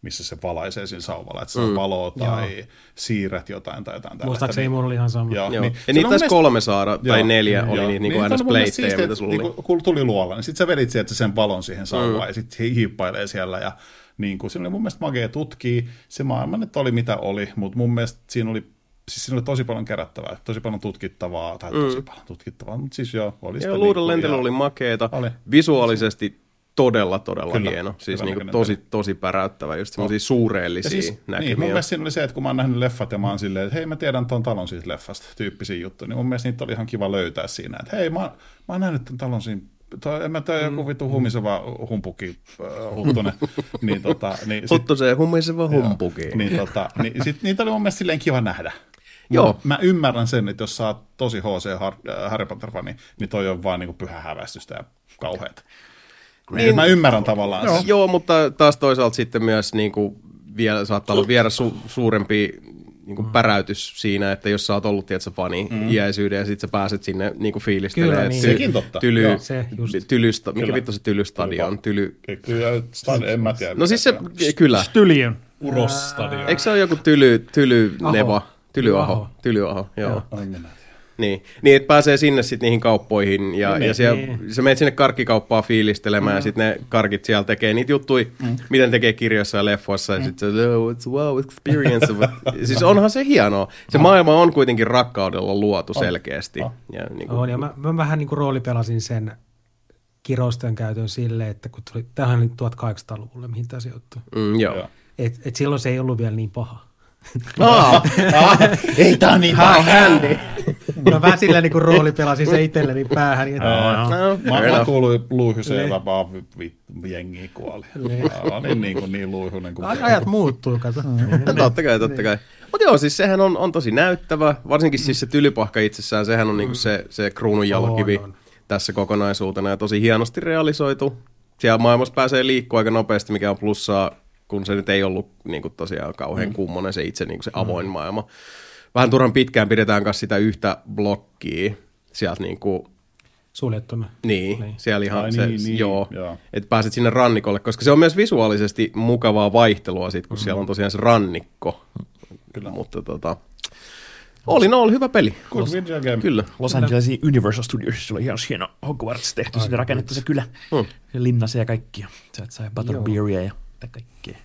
missä se valaisee siinä sauvalla, että se on valoa tai siirret jotain tai jotain. Muistaakseni mulla oli ihan sama. Joo, Joo. niin, ja se niitä taisi mun kolme saada, tai neljä oli niitä niin ns. mun mielestä pleitejä, mitä sulla että oli. niinku, kun tuli luolla, niin sitten sä vedit sieltä sen valon siihen sauvaan mm. ja sitten hiippailee siellä ja niin kuin, siinä oli mun mielestä magea tutkii. Se maailma nyt oli mitä oli, mutta mun mielestä siinä oli Siis siinä oli tosi paljon kerättävää, tosi paljon tutkittavaa, tai tosi paljon tutkittavaa, mutta siis joo, oli sitä Joo, luuden liikkuvia. lentely oli makeeta. Oli. Visuaalisesti todella, todella Kyllä, hieno. Siis niinku näköinen tosi, tosi päräyttävä, just semmoisia Ja suureellisia siis, näkymiä. niin, mun mielestä siinä oli se, että kun mä oon nähnyt leffat ja mä oon silleen, että hei mä tiedän ton talon siitä leffasta, tyyppisiä juttuja, niin mun mielestä niitä oli ihan kiva löytää siinä, että hei mä, mä oon nähnyt ton talon siinä Toi, en mä tiedä, joku vittu humiseva humpuki, äh, huttunen. niin, tota, niin, sit, Huttuseen humiseva humpuki. niin, tota, niin sit, niitä oli mun mielestä silleen kiva nähdä. Joo. Mä ymmärrän sen, että jos sä oot tosi HC äh, Harry Potter-fani, niin toi on vaan niinku pyhä hävästystä ja kauheata. Niin, mä ymmärrän tavallaan Joo. sen. Joo, mutta taas toisaalta sitten myös niin kuin, vielä, saattaa olla vielä su- suurempi niin kuin päräytys siinä, että jos sä oot ollut tietysti fani mm. iäisyyden ja sit sä pääset sinne niin kuin fiilistelemään. Kyllä, että niin. Sekin totta. Tyly, Joo. Se just. tylysta, mikä vittu se tylystadion? Tyly, Kyllä, stad- en mä tiedä. no siis se, kyllä. Stylion. Urosstadio. Eikö se ole joku tyly, tyly Aho. Tylyaho. Aho. Tylyaho, joo. Joo. Niin, niin että pääsee sinne sitten niihin kauppoihin ja, Niin, ja siellä, niin. sä menet sinne karkkikauppaan fiilistelemään mm. ja sitten ne karkit siellä tekee niitä juttuja, mm. miten tekee kirjoissa ja leffoissa ja sitten se, oh, it's wow experience. siis onhan se hienoa. Se maailma on kuitenkin rakkaudella luotu selkeästi. On. Ja, niin kuin, On, ja mä, mä vähän niin kuin roolipelasin sen kirosten käytön silleen, että kun tuli, tämähän oli 1800-luvulle, mihin tämä sijoittuu. mm, joo. Joo. Et, et silloin se ei ollut vielä niin paha. Ah, ei tää on niin handy. Mä vähän silleen niin kuin roolipelasin se itselleni päähän. Että, No, Mä, fair mä enough. kuuluin luihyiseen Niin. ja vaan jengi kuoli. Niin. Mä olin niin, kuin niin luihuinen kuin... Aj- ajat muuttuu, kato. No, totta kai, totta kai. Mutta joo, siis sehän on, on tosi näyttävä. Varsinkin siis se tylypahka itsessään, sehän on niinku se, se kruununjalokivi on. tässä kokonaisuutena ja tosi hienosti realisoitu. Siellä maailmassa pääsee liikkua aika nopeasti, mikä on plussaa, kun se nyt ei ollut niinku tosiaan kauhean mm. kummonen se itse niinku se avoin mm. maailma. Vähän turhan pitkään pidetään kanssa sitä yhtä blokkia sieltä niinku Suljettuna. niin, Niin. niin. siellä ihan Ai se, niin, niin, joo, joo. että pääset sinne rannikolle, koska se on myös visuaalisesti mukavaa vaihtelua sit, kun mm. siellä on tosiaan se rannikko. Kyllä. Mutta tota, Oli no, oli hyvä peli. Good video game. Kyllä. Los Angelesin Universal Studios oli ihan hieno Hogwarts tehty, sinne rakennettu se kylä, Hmm. se linnassa ja kaikkia. Sieltä sai Butterbeeria ja mitä kaikkea.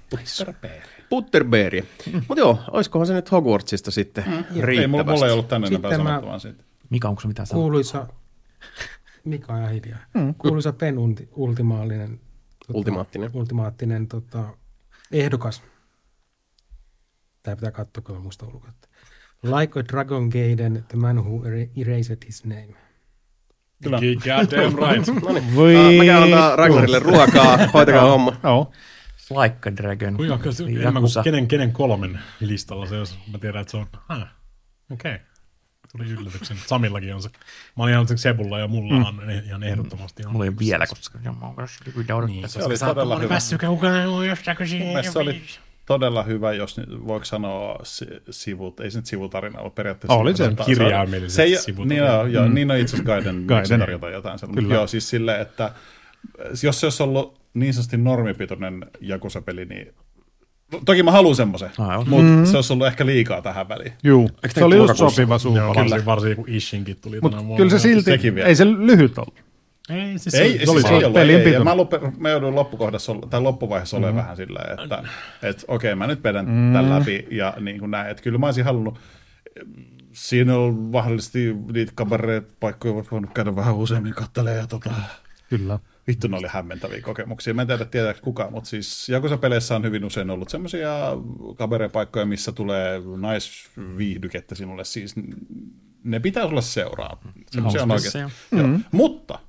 Butterbeeria. Mutta joo, olisikohan se nyt Hogwartsista sitten Ei, mulla, riittävästi. mulla ei ollut tänne Sitten enempää mä- sanottavaa siitä. Mika, onko se mitään? Kuuluisa, Mika ja hiljaa, kuuluisa penultimaalinen, tota, Ultimaattinen. ultimaattinen tota, ehdokas. Tämä pitää katsoa, kun mä muista ulkoa. Like a Dragon Gaiden, the man who er- erased his name. Kyllä. God damn right. Voi. Ah, Mä käyn antaa Ragnarille ruokaa, hoitakaa homma. Joo. Like a Dragon. Kuinka se Niin, enemmän kuin kenen, kenen kolmen listalla se, jos mä tiedän, että se on, ah, okei. Okay. Tuli yllätyksen. Samillakin on se. Mä olin ihan se Sebulla ja mulla on mm. ihan ehdottomasti. On. Mulla ei ole vielä, koska ja mä oon kyllä odottaa. Niin, Se oli todella hyvä. Vässykä on Mun mielestä se oli todella hyvä, jos nyt voiko sanoa si- sivut, ei se nyt sivutarina ole periaatteessa. Oli se. Kirjaimellisesti se ei- sivutarina. Niin, on, joo, niin on itse asiassa Gaiden, Gaiden. Gaiden. tarjota jotain sellaista. Kyllä. Joo, siis silleen, että jos se olisi ollut niin sanotusti normipitoinen Jakusa-peli, niin Toki mä haluan semmoisen, Aivan. mutta mm-hmm. se olisi ollut ehkä liikaa tähän väliin. Juu, Eikö se oli just sopiva Joo, suupala. varsinkin, kun Ishinkin tuli Mutta tänä vuonna. kyllä se silti, ei se lyhyt ollut. Ei, siis Ei, se, siis oli se se, ei ollut, pelin ei. Mä, lupe, mä joudun loppukohdassa, tai loppuvaiheessa olemaan vähän silleen, että et, okei, mä nyt vedän mm. tämän läpi ja niin kuin näin. Että kyllä mä olisin halunnut, siinä on mahdollisesti niitä kabarepaikkoja, voisi voinut käydä vähän useammin kattelee ja tota, Kyllä. Vittu ne oli hämmentäviä kokemuksia. Mä en tiedä, tietääkö kukaan, mutta siis Jakusa-peleissä on hyvin usein ollut semmoisia kabarepaikkoja, missä tulee naisviihdykettä sinulle. Siis ne pitää sulle seuraa. Semmoisia on oikeasti. joo. Joo. Mutta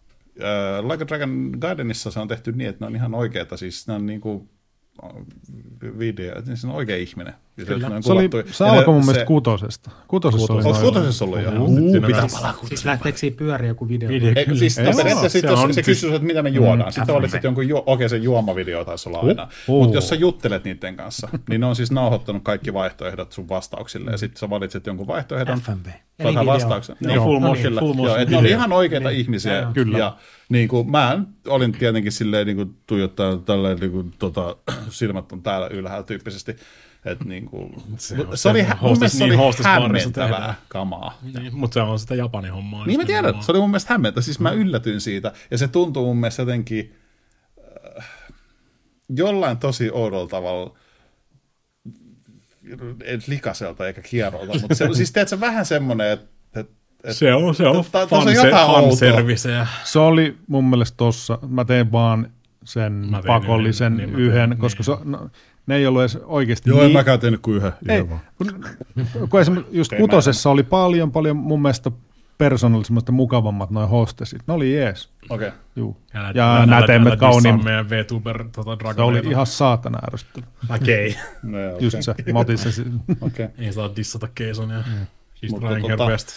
äh, Like a Dragon Gardenissa se on tehty niin, että ne on ihan oikeita. Siis ne on niinku video, niin se on oikea ihminen. Kyllä. on Se, oli, se ja alkoi mun se- mielestä kutosesta. Kutosessa oli Onko noin- kutosessa ollut jo? Uu, pitää Siis lähteekö siinä pyöriä joku video? Video. Eikö siis Ei no, se periaatteessa sit, Se jos on se siis- kysyy, että mitä me juodaan, Mm, sitten valitset jonkun, ju- okei se juomavideo taisi olla aina, Uh. mutta jos sä juttelet niiden kanssa, niin ne on siis nauhoittanut kaikki vaihtoehdot sun vastauksille, ja sitten sä valitset jonkun vaihtoehdon, FMV. video. vastauksen. Niin, full motion- kyllä. full motion Joo, että ne oli ihan oikeita ihmisiä, Kyllä. ja niin kuin, mä olin tietenkin silleen niin kuin, tuijottaa tälleen niin kuin, tota, silmät on täällä ylhäällä tyyppisesti, että niin kuin, se, on se oli, se mun mielestä se niin oli hämmentävää kamaa. Niin, mutta se on sitä Japanin hommaa. Niin mä tiedän, se oli mun mielestä hämmentä. Siis mä yllätyin siitä, ja se tuntuu mun mielestä jotenkin äh, jollain tosi oudolla tavalla nyt likaselta eikä kierrolta, mutta se on siis tiedätkö, vähän semmoinen, että, että Se on, se on tää on fan, jotain fan. Se oli mun mielestä tossa, mä tein vaan sen Mä pakollisen yhden, yhden, niin koska niin. se, no, ne ei ollut edes oikeasti joo, en niin, mäkään tehnyt kuin yhden. ei, yhden kun, kun esimerkiksi just kutosessa oli paljon, paljon mun mielestä persoonallisemmat ja mukavammat noin hostesit. Ne oli jees. Okei. Okay. Juu. Ja, Ja näteimmät kauniimmat. meidän VTuber tota, Se Dragon oli ihan saatana ärsyttävä. Okei. No, joo, Just se, mä otin sen. Okei. Ei saa dissata Keisonia. Mm. She's Mutta trying her tota- best.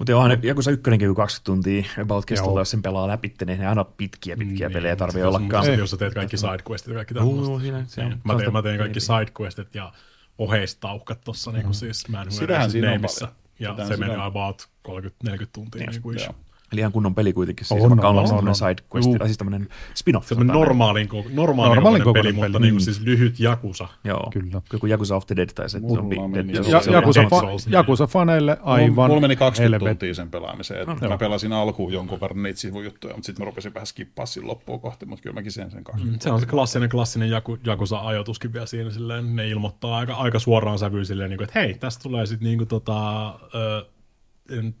Mutta joo, joku se ykkönenkin kun 20 tuntia about kestolta, Joo. jos sen pelaa läpi, niin ei aina pitkiä pitkiä Niin, pelejä tarvii ollakaan. Jos, jos sä teet kaikki sidequestit ja kaikki tämmöistä. se Niin. Mä tein, mä tein kaikki sidequestit ja oheistauhkat tossa, niin kuin siis Man Who Sitähän siinä on paljon. Ja Sitähän se on. about 30-40 tuntia. Niin kuin Joo. Eli ihan kunnon peli kuitenkin, siis On, vaikka on, on, on, on, on. on side quest, tai siis tämmöinen spin-off. Sanotaan normaalin, ko- normaalin, Normaalin kokoinen peli, kokoinen mutta peli. niin kuin Mm. siis lyhyt jakusa. Joo, Kyllä. joku Yakuza of the Dead tai se meni Dead. Ja, on Jakusa, fa- niin. Jakusa faneille aivan Mulla meni 20 helvet. tuntia sen pelaamiseen. Että mä pelasin alkuun jonkun verran niitä sivujuttuja, mutta sitten mä rupesin vähän skippaa siinä loppuun kohti, mutta kyllä mäkin sen sen 20 Mm, Se on se klassinen, klassinen Jaku, Jakusa-ajoituskin vielä siinä. Silleen, ne ilmoittaa aika, aika suoraan sävyyn silleen, niin kuin, että hei, tästä tulee sitten niin kuin, tota, ö,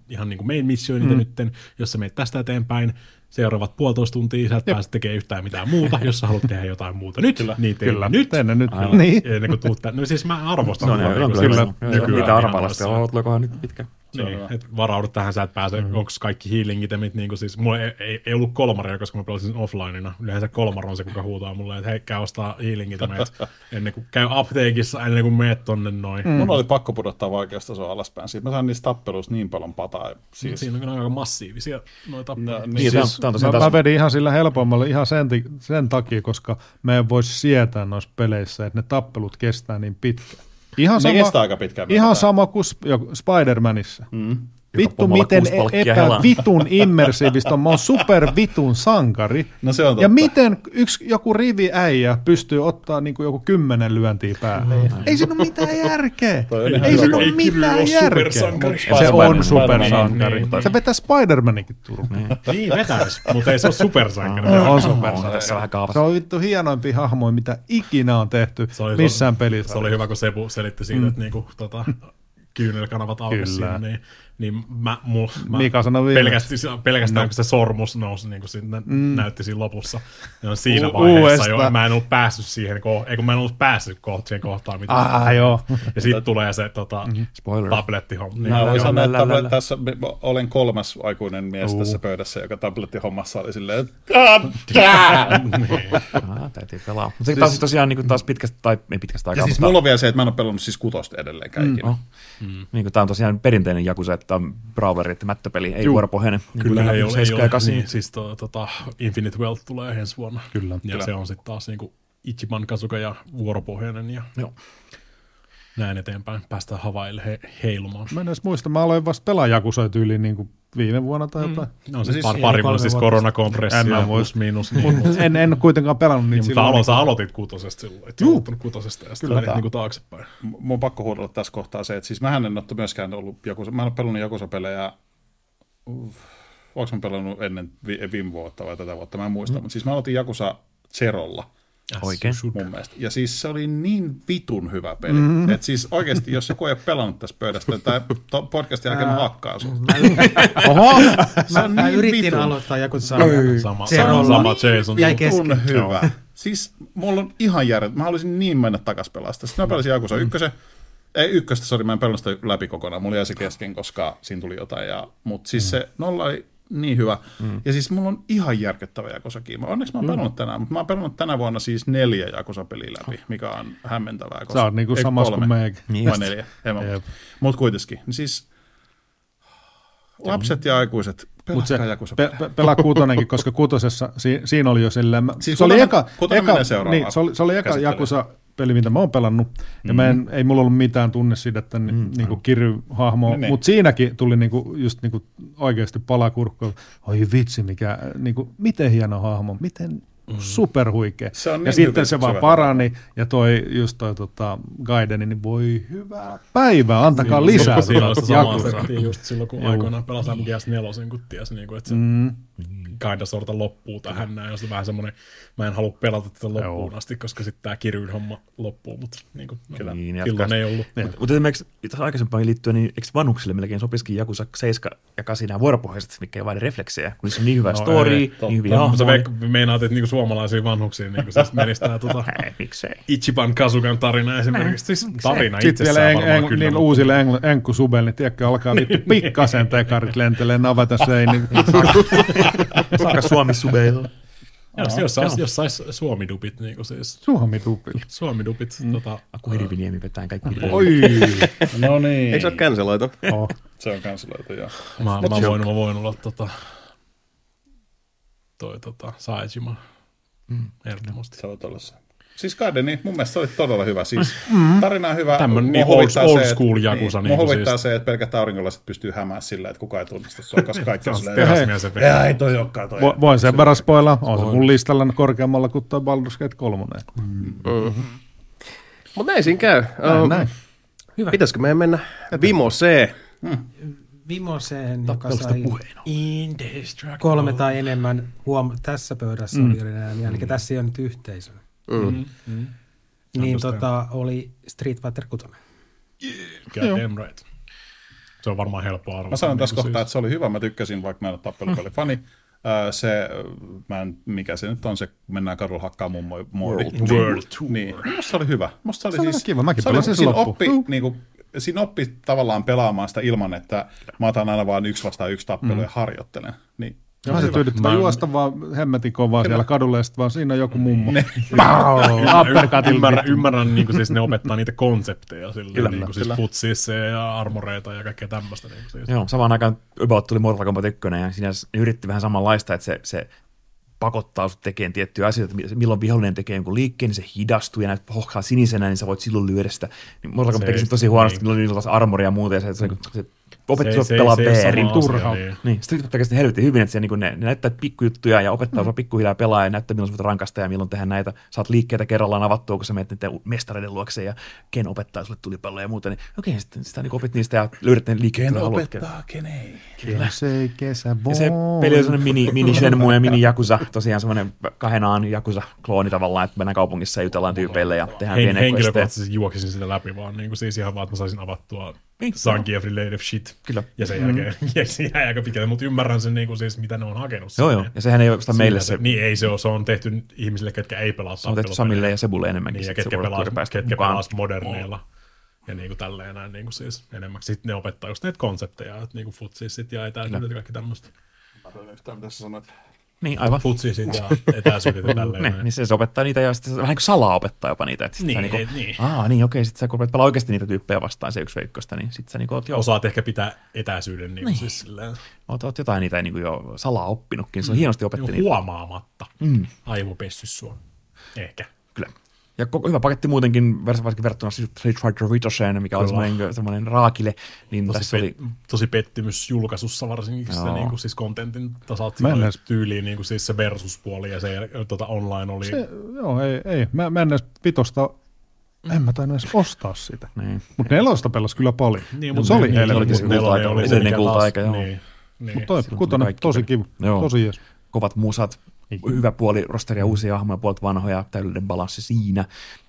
ihan niin kuin main missioinita mm. nytten, jos sä menet tästä eteenpäin, seuraavat puolitoista tuntia, sä et pääse tekemään yhtään mitään muuta, jos sä haluat tehdä jotain muuta nyt, niin tee Kyllä, nyt. ne nyt. Aivan. Niin. Ennen kuin tuut tänne. No siis mä arvostan. Se on tota ihan niinku kyllä. Kyllä. nykyään Niitä arvailla sitten, nyt pitkä. Niin, et varaudu tähän, sä et pääse, mm. onko kaikki healing itemit, niin kuin siis, mulla ei, ei, ei, ollut kolmaria, koska mä pelasin offlineina. Yleensä kolmar on se, kuka huutaa mulle, että hei, käy ostaa healing ennen kuin käy apteekissa, ennen kuin meet tonne noin. Mm. Mun oli pakko pudottaa vaikeustasoa alaspäin. Siitä mä sain niistä tappeluista niin paljon pataa. Siis, Siinä on kyllä aika massiivisia noita no, tappeluita. niin, Niin, siis, Mä, taas mä vedin ihan sillä helpommalla ihan sen, sen takia, koska me ei voisi sietää noissa peleissä, että ne tappelut kestää niin pitkään. Ihan ne sama, kestää aika pitkään. ihan sama kuin Spider-Manissa. Mm. Vittu miten kuusi palkkia epä helaan. vitun immersiivistä on. Mä oon super vitun sankari. No se on totta. Ja miten yksi joku rivi äijä pystyy ottaa niin kuin joku kymmenen lyöntiä päälle? Ei siinä ole mitään järkeä. On Ei siinä ole mitään ole järkeä. Se on supersankari. Spider-Man- Se vetää Spider-Manikin turpiin. Niin vetäis, mutta ei se ole supersankari. On Se supersankari. tässä vähän kaavassa. Se on vittu hienoimpia hahmoja, mitä ikinä on tehty missään pelissä. Se oli hyvä, kun Sebu selitti siitä, että niinku, tota, kyynelkanavat auki Kyllä. siinä, niin, niin mä, mul, mä Mika sanoi viimeksi. pelkästään, pelkästään kun se sormus nousi niin kuin sinne, mm. näytti siinä lopussa. Ja siinä U- vaiheessa jo, mä en ollut päässyt siihen, ko- ei kun mä en ollut päässyt kohtaan siihen kohtaan, mitä Ah, joo. Ja sitten tulee se tota, Spoiler. tablettihomma. Niin, Mä voin sanoa, että tablet, tässä olen kolmas aikuinen mies tässä pöydässä, joka tablettihommassa oli silleen, että Ah, täytyy pelaa. Mutta se taas tosiaan niin kuin taas pitkästä, tai ei pitkästä Ja aikaa, siis mutta mulla on vielä se, että mä en ole pelannut siis kutosta edelleenkään ikinä. no, niin kuin, tämä on tosiaan perinteinen Jakusa, että on brawleri, että mättöpeli, ei Juu. vuoropohjainen. Niin Kyllä kuin ei ole, ei 7 ja ole 8. niin, siis to, tota, Infinite Wealth tulee ensi vuonna. Kyllä. Ja Kyllä. se on sitten taas niinku Ichiban Kasuga ja vuoropohjainen ja Joo. Näin eteenpäin. Päästään Havaille he, heilumaan. Mä en edes muista, mä aloin vasta pelaa Jakusoja tyyliin niin kuin viime vuonna tai jotain. No, on siis siis par, pari vuotta siis koronakompressio En plus miinus. Niin, Mut en, en kuitenkaan pelannut niitä niin, mutta silloin. alo, sä aloitit kutosesta silloin, et sä Juu. aloittanut kutosesta ja sitten menit niinku taaksepäin. M- Mun on pakko huudella tässä kohtaa se, että siis mähän en ole myöskään ollut Jakusa, mä en ole pelannut Jakusa-pelejä, onko mä pelannut ennen vi- viime vuotta vai tätä vuotta, mä en muista, mm. mutta siis mä aloitin Jakusa Zerolla Oikein. mun mielestä. Ja siis se oli niin vitun hyvä peli. Mm. Että siis oikeasti, jos joku ei ole pelannut tässä pöydästä, tai to- podcastin jälkeen mä hakkaan sut. Oho! Se on Mä niin yritin vitun, aloittaa joku Sama, sama, Zerolla. sama Jason. Jäi kesken. hyvä. Siis mulla on ihan järjet. Mä haluaisin niin mennä takas pelaa sitä. Sitten mä pelasin Jakusa ykkösen. Ei ykköstä, sori, mä en pelannut sitä läpi kokonaan. Mulla jäi se kesken, koska siinä tuli jotain. Ja, mutta siis se nolla oli niin hyvä. Mm. Ja siis mulla on ihan järkyttävä Jakusa-kiima. Onneksi mä oon pelannut tänään, mutta mä oon pelannut tänä vuonna siis neljä Jakusa-peliä läpi, mikä on hämmentävää. Koska, Sä oot niinku samassa kuin meikä. Niin Vai just. neljä, Jep. Mutta kuitenkin. Niin siis lapset ja aikuiset, Mutta se pe- pe- pelaa kutonenkin, koska kutosessa si- siinä oli jo silleen... Mä, Siis se, oli eka, eka, niin, se, oli, se oli eka. Jakusa peli, mitä mä oon pelannut, ja mä en, ei mulla ollut mitään tunnesidettä mm, niinku Kirry-hahmoa, Niin, niin. mutta siinäkin tuli niinku, just niinku oikeasti palakurkku. Oi vitsi, mikä, niinku, miten hieno hahmo, miten superhuikea. Se on ja niin sitten se vaan parani, ja toi just toi tota, Gaideni, niin voi hyvää päivää, antakaa lisää. Siinä on Jakusaa. settiä just silloin, kun Juu. aikoinaan pelasi MGS4, kun ties, niin kuin, että se Mm. Kinda sorta loppuu tähän näin, ja se on vähän semmoinen, mä en halua pelata tätä loppuun Joo. asti, koska sitten tämä kirjyn homma loppuu, mutta niin kuin, no, Niin, silloin jatkaa. ei ollut. Mutta esimerkiksi tässä aikaisempaan liittyen, niin eikö vanhuksille melkein sopisikin Jakusa 7 ja 8 nämä vuoropohjaiset, mikä ei vaadi refleksejä, kun niissä on niin hyvä No story, ei, niin hyviä mutta hahmoja. veik- meinaat, että niinku suomalaisiin vanhuksiin niinku siis menisi tämä tota, Ei, miksei. Ichiban Kasugan tarina esimerkiksi. Siis tarina Sitten vielä itsessään en, en, kyllä. niin uusille engl, enkkusubelle, niin tiedätkö, alkaa vittu pikkasen tekarit lentelee navata seiniin. Saakka Suomi subeilla. Jos, jos, sais, jos sais suomidupit, niin kuin siis Suomi tupi. suomidupit, mm. tota, Aku Hirviniemi vetää kaikki. Oi! No niin. Eikö se ole canceloitu? Oh. Se on kanseloitu, joo. mä, mä, voin, mä voin olla tota, toi tota, Saejima. Mm. Ehdottomasti. Se voit olla se. Siis Gaideni, mun mielestä se oli todella hyvä. Siis tarina on hyvä. Tämmönen Mua niin huvittaa old- old se, että- school Yakuza Niin, niin kuin huvittaa siis. se, että pelkät aurinkolaiset pystyy hämää sillä, että kukaan ei tunnista sua, koska kaikki on Se on silleen, se "Jaa, ei toi olekaan toi. Vo- Voin sen verran spoilaa. On se mun listalla korkeammalla kuin tuo Baldur's Gate 3. Mutta näin siinä käy. Näin, Um, näin. Hyvä. Pitäisikö meidän mennä Vimo C? Vimoseen, joka sai kolme tai enemmän huom- tässä pöydässä mm. oli ääniä, eli tässä ei ole nyt yhteisö. Mm. Niin Understand. tota, oli Street Fighter 6. God damn right. Se on varmaan helppo arvata. Mä sanon tässä niin kuin kohtaa, että se oli hyvä. Mä tykkäsin, vaikka mä en ole tappelupeli-fani. Ö, se, mä en, mikä se nyt on, se kun mennään kadulla hakkaa mummo moodi. World, World Tour. Niin, musta se oli hyvä. Musta se oli, Se oli siis, kiva. Mäkin se oli, pelasin sen siinä oppi, Juu. niin kuin, siinä oppi tavallaan pelaamaan sitä ilman, että mä otan aina vain yksi vastaan yksi tappelu mm. ja harjoittelen. Niin, Onhan se tyydyttävä Mä- juosta vaan hemmetin kovaa siellä kadulla ja sitten vaan siinä on joku mummo. Ne. Ymmärrän, ymmärrän, ymmärrän niin kuin siis ne opettaa niitä konsepteja, sille, Kyllä, niin kuin siis futsissa ja armoreita ja kaikkea tämmöistä. Niin kuin siis. Joo, samaan aikaan About tuli Mortal Kombat 1 ja siinä yritti vähän samanlaista, että se, se pakottaa sut tekemään tiettyjä asioita, että milloin vihollinen tekee jonkun liikkeen, niin se hidastuu ja näet hohkaa sinisenä, niin sä voit silloin lyödä sitä. Niin Mortal Kombat Se teki tosi huonosti, niin. niin. niillä armoria ja muuta, ja se, se, se opettaa Se- se- pelaa se asia, Turha. niin. Niin, Street Fighter käsittää helvetin hyvin, että siellä niinku ne, ne näyttää pikkujuttuja ja opettaa Mm. sua pikkuhiljaa pelaa ja näyttää, milloin sä voit rankasta ja milloin tehdä näitä. Saat liikkeitä kerrallaan avattua, kun sä menet niiden mestareiden luokse ja Ken opettaa sulle tulipalloja ja muuta. Niin okei, sitten sitä niinku opit niistä ja löydät ne liikkeet, Ken mitä haluat. opettaa, ken ei. Se ei kesä Ja se peli on semmoinen mini, mini Shenmue ja mini Yakuza, tosiaan semmoinen kahdenaan Yakuza-klooni tavallaan, että mennään kaupungissa ja jutellaan tyypeille ja tehdään Hen, henkilökohtaisesti juoksisin sitä läpi, vaan niin kuin siis ihan vaan, että mä saisin avattua Niin, Zangief Related Shit. Kyllä. Ja sen jälkeen mm. jäi aika pitkälle, mutta ymmärrän sen niin kuin siis, mitä ne on hakenut. Joo, joo. Ja sehän ei ole sitä meille se, Niin ei se ole, se on tehty ihmisille, ketkä ei pelaa se on tehty. Samille ja Sebulle enemmänkin. Niin, ja ketkä pelaa, ketkä pelaa moderneilla. Ja niin kuin tälleen näin niin kuin siis enemmän. Sitten ne opettaa just näitä konsepteja, että niin kuin futsiisit ja etäisyydet ja kaikki tämmöistä. Mitä sä sanoit? Niin, aivan. Futsisit ja etäisyydet ja tälleen Ne, niin se, se opettaa niitä ja sitten vähän niin kuin salaa opettaa jopa niitä. Että sit Niin, sä niinku, ei- niin. Aa, niin okei, sitten sä kun rupeat pelaa oikeasti niitä tyyppejä vastaan se yksi veikkosta, niin sitten sä niinku oot jo, Osaat ehkä pitää etäisyyden niin kuin siis silleen, oot, oot jotain niitä niinku jo salaa oppinutkin. Se on hienosti opetti niin huomaamatta Mm, aivopessy sua. Ehkä. kyllä. Ja koko, hyvä paketti muutenkin, varsinkin verrattuna Street Fighter Vitosheen, mikä oli Kyllä. semmoinen, semmoinen raakile, niin Tosi, tässä pe- oli, tosi pettymys julkaisussa varsinkin se Joo. niin kuin, siis kontentin en edes- tyyliin niin kuin, siis se versuspuoli ja se tota, online oli. Se, joo, ei, ei. Mä, mä en edes vitosta, en mä tainnut edes ostaa sitä. niin. Mutta nelosta pelasi kyllä paljon. niin, Mut se oli niin, helvetin olikin se mut nelonen kulta-aika, oli taas- kulta-aika, joo. Niin, niin. Mutta toi kutonen, tosi kiva, tosi jees. kovat musat, hyvä puoli rosteria uusia hahmoja, puolet vanhoja, täydellinen balanssi siinä.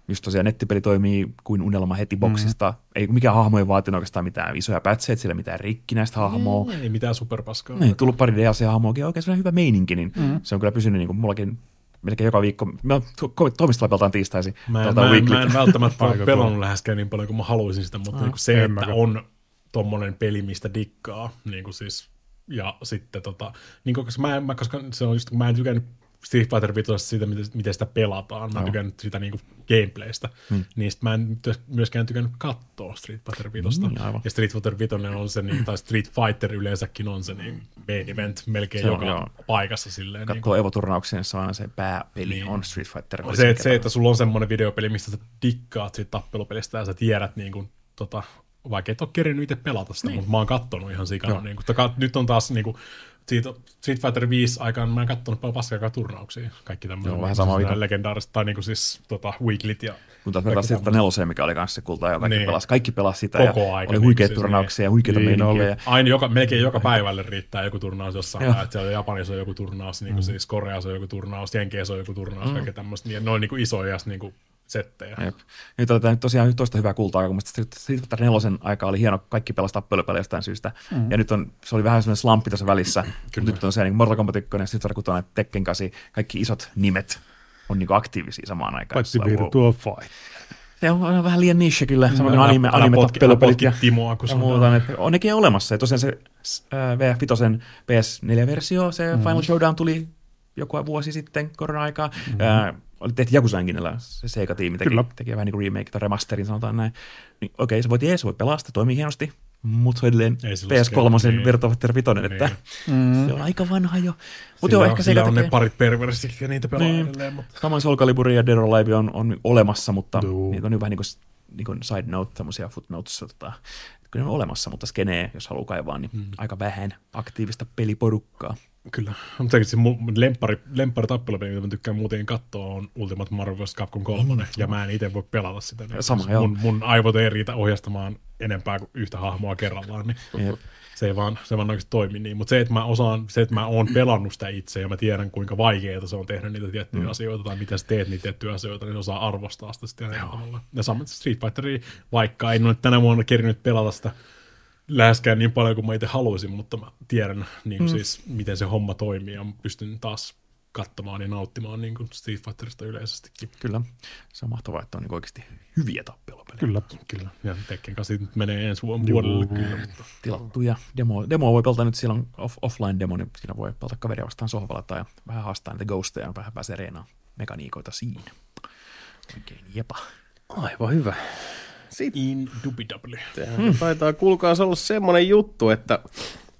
Just tosiaan nettipeli toimii kuin unelma heti boksista. Ei mikään hahmo ei vaatinut oikeastaan mitään isoja pätseitä, sillä mitään rikkinäistä hahmoa. Ei mitään superpaskaa. Niin, tullut pari DLC-hahmoakin, oikein sellainen hyvä meininki, niin mm. se on kyllä pysynyt niin kuin mullakin melkein joka viikko. Mä to- toimistolla pelataan tiistaisin. Mä en, mä, en, mä en välttämättä ole pelannut läheskään niin paljon kuin mä haluaisin sitä, mutta niin kuin se, että on tommonen peli, mistä dikkaa, niin kuin siis, ja sitten tota, niin kuin, koska mä, mä, koska se on just, kun mä en tykännyt Street Fighter 5 siitä, miten, miten sitä pelataan. Mä en tykännyt sitä niin kuin gameplaystä. Hmm. Niin sit mä en myöskään tykännyt katsoa Street Fighter 5. Niin, aivan. ja Street Fighter 5 on se, niin, tai Street Fighter yleensäkin on se niin main event melkein Se on, joka joo. paikassa. Silleen, niin Katsoo Evo-turnauksia, niin se on se pääpeli, Niin. on Street Fighter. se, että, se, että sulla on semmoinen videopeli, mistä sä dikkaat siitä tappelupelistä ja sä tiedät niin kuin, tota, vaikka et ole kerinyt itse pelata sitä, niin. mutta mä oon kattonut ihan sikana. Niin kuin, taka, nyt on taas niin kuin, siitä Street Fighter 5 aikaan mä en kattonut paljon paskaa turnauksia. Kaikki tämmöiset Joo, vähän sama vika. legendaariset, tai niin kuin siis tota, weeklit ja Kun taas verrataan sieltä neloseen, mikä oli kanssa se kulta, ja kaikki, Niin. niin. pelas, kaikki pelasi sitä, Koko ja aika, oli niin, huikeita siis turnauksia ja huikeita Niin meininkiä. oli. Ja, aina joka, melkein joka päivälle riittää joku turnaus jossain. Joo. Että siellä Japanissa on joku turnaus, niin kuin siis Koreassa on joku turnaus, Jenkeissä on joku turnaus, mm. kaikki tämmöistä. Niin, ne on niin kuin isoja niin kuin settejä. Jep. Nyt otetaan nyt tosiaan toista hyvää kultaa, kun mielestäni Street Fighter 4 aika oli hieno, kaikki pelasi tappelupelejä jostain syystä. Mm. Ja nyt on, se oli vähän sellainen slampi tässä välissä. Kyllä. Nyt on se niin Mortal Kombat 1, Street Fighter 6, Tekken 8, kaikki isot nimet on niin aktiivisia samaan aikaan. Paitsi Sillä, wow. Fight. Se on aina vähän liian niche kyllä, samoin kuin anime, anime tappelupelit ja, Timoa, kun ja muuta. Että on nekin olemassa. Ja tosiaan se äh, VF5 PS4-versio, se mm. Final Showdown tuli joku vuosi sitten korona-aikaa. Mm. Äh, oli tehty Enginellä, se Sega-tiimi teki, Kyllä. teki vähän niin kuin remake tai remasterin, sanotaan näin. Niin, okei, se voit jees, se voi pelaa, se toimii hienosti, mutta se on edelleen Ei sillä ole PS3 skea- niin. Virtua Fighter 5, että Mm. se on aika vanha jo. Mutta joo, on- ehkä Sega on tekee... ne parit perversit ja niitä pelaa Niin. edelleen. Mutta... Samoin Soul Calibur ja Dead or Alive on, on olemassa, mutta Joo. niitä on vähän niin kuin, niin kuin side note, tämmöisiä footnotes, tota, kyllä ne on olemassa, mutta skenee, jos haluaa kaivaa, niin hmm. aika vähän aktiivista peliporukkaa. Kyllä. Mutta se mun lemppari, lemppari tappelupeli, mitä mä tykkään muuten katsoa, on Ultimate Marvel vs. Capcom 3, ja mä en itse voi pelata sitä. Niin Sama, joo. mun, mun aivot ei riitä ohjastamaan enempää kuin yhtä hahmoa kerrallaan, niin Jep. se ei vaan, se vaan oikeasti toimi niin. Mutta se, että mä osaan, se, että mä oon pelannut sitä itse ja mä tiedän, kuinka vaikeaa se on tehdä niitä tiettyjä mm. asioita tai miten sä teet niitä tiettyjä asioita, niin osaa arvostaa sitä sitten. Ja samoin Street Fighteria, vaikka en ole tänä vuonna kerinyt pelata sitä läheskään niin paljon kuin mä itse haluaisin, mutta mä tiedän niin kuin mm. siis, miten se homma toimii ja pystyn taas katsomaan ja nauttimaan niin kuin Street Fighterista yleisestikin. Kyllä, se on mahtavaa, että on niin oikeasti hyviä tappelupelejä. Kyllä. Kyllä. Ja Tekken 8 nyt menee ensi vuoden puolelle kyllä. Mutta Tilattuja demo, demo voi pelata nyt, siellä on off, offline demo, niin siinä voi pelata kaveria vastaan sohvalla tai vähän haastaa niitä ghosteja ja vähän pääsee reenaan mekaniikoita siinä. Oikein jepa. Aivan hyvä. Indubitably. Hmm. Taitaa kuulkaas olla semmoinen juttu, että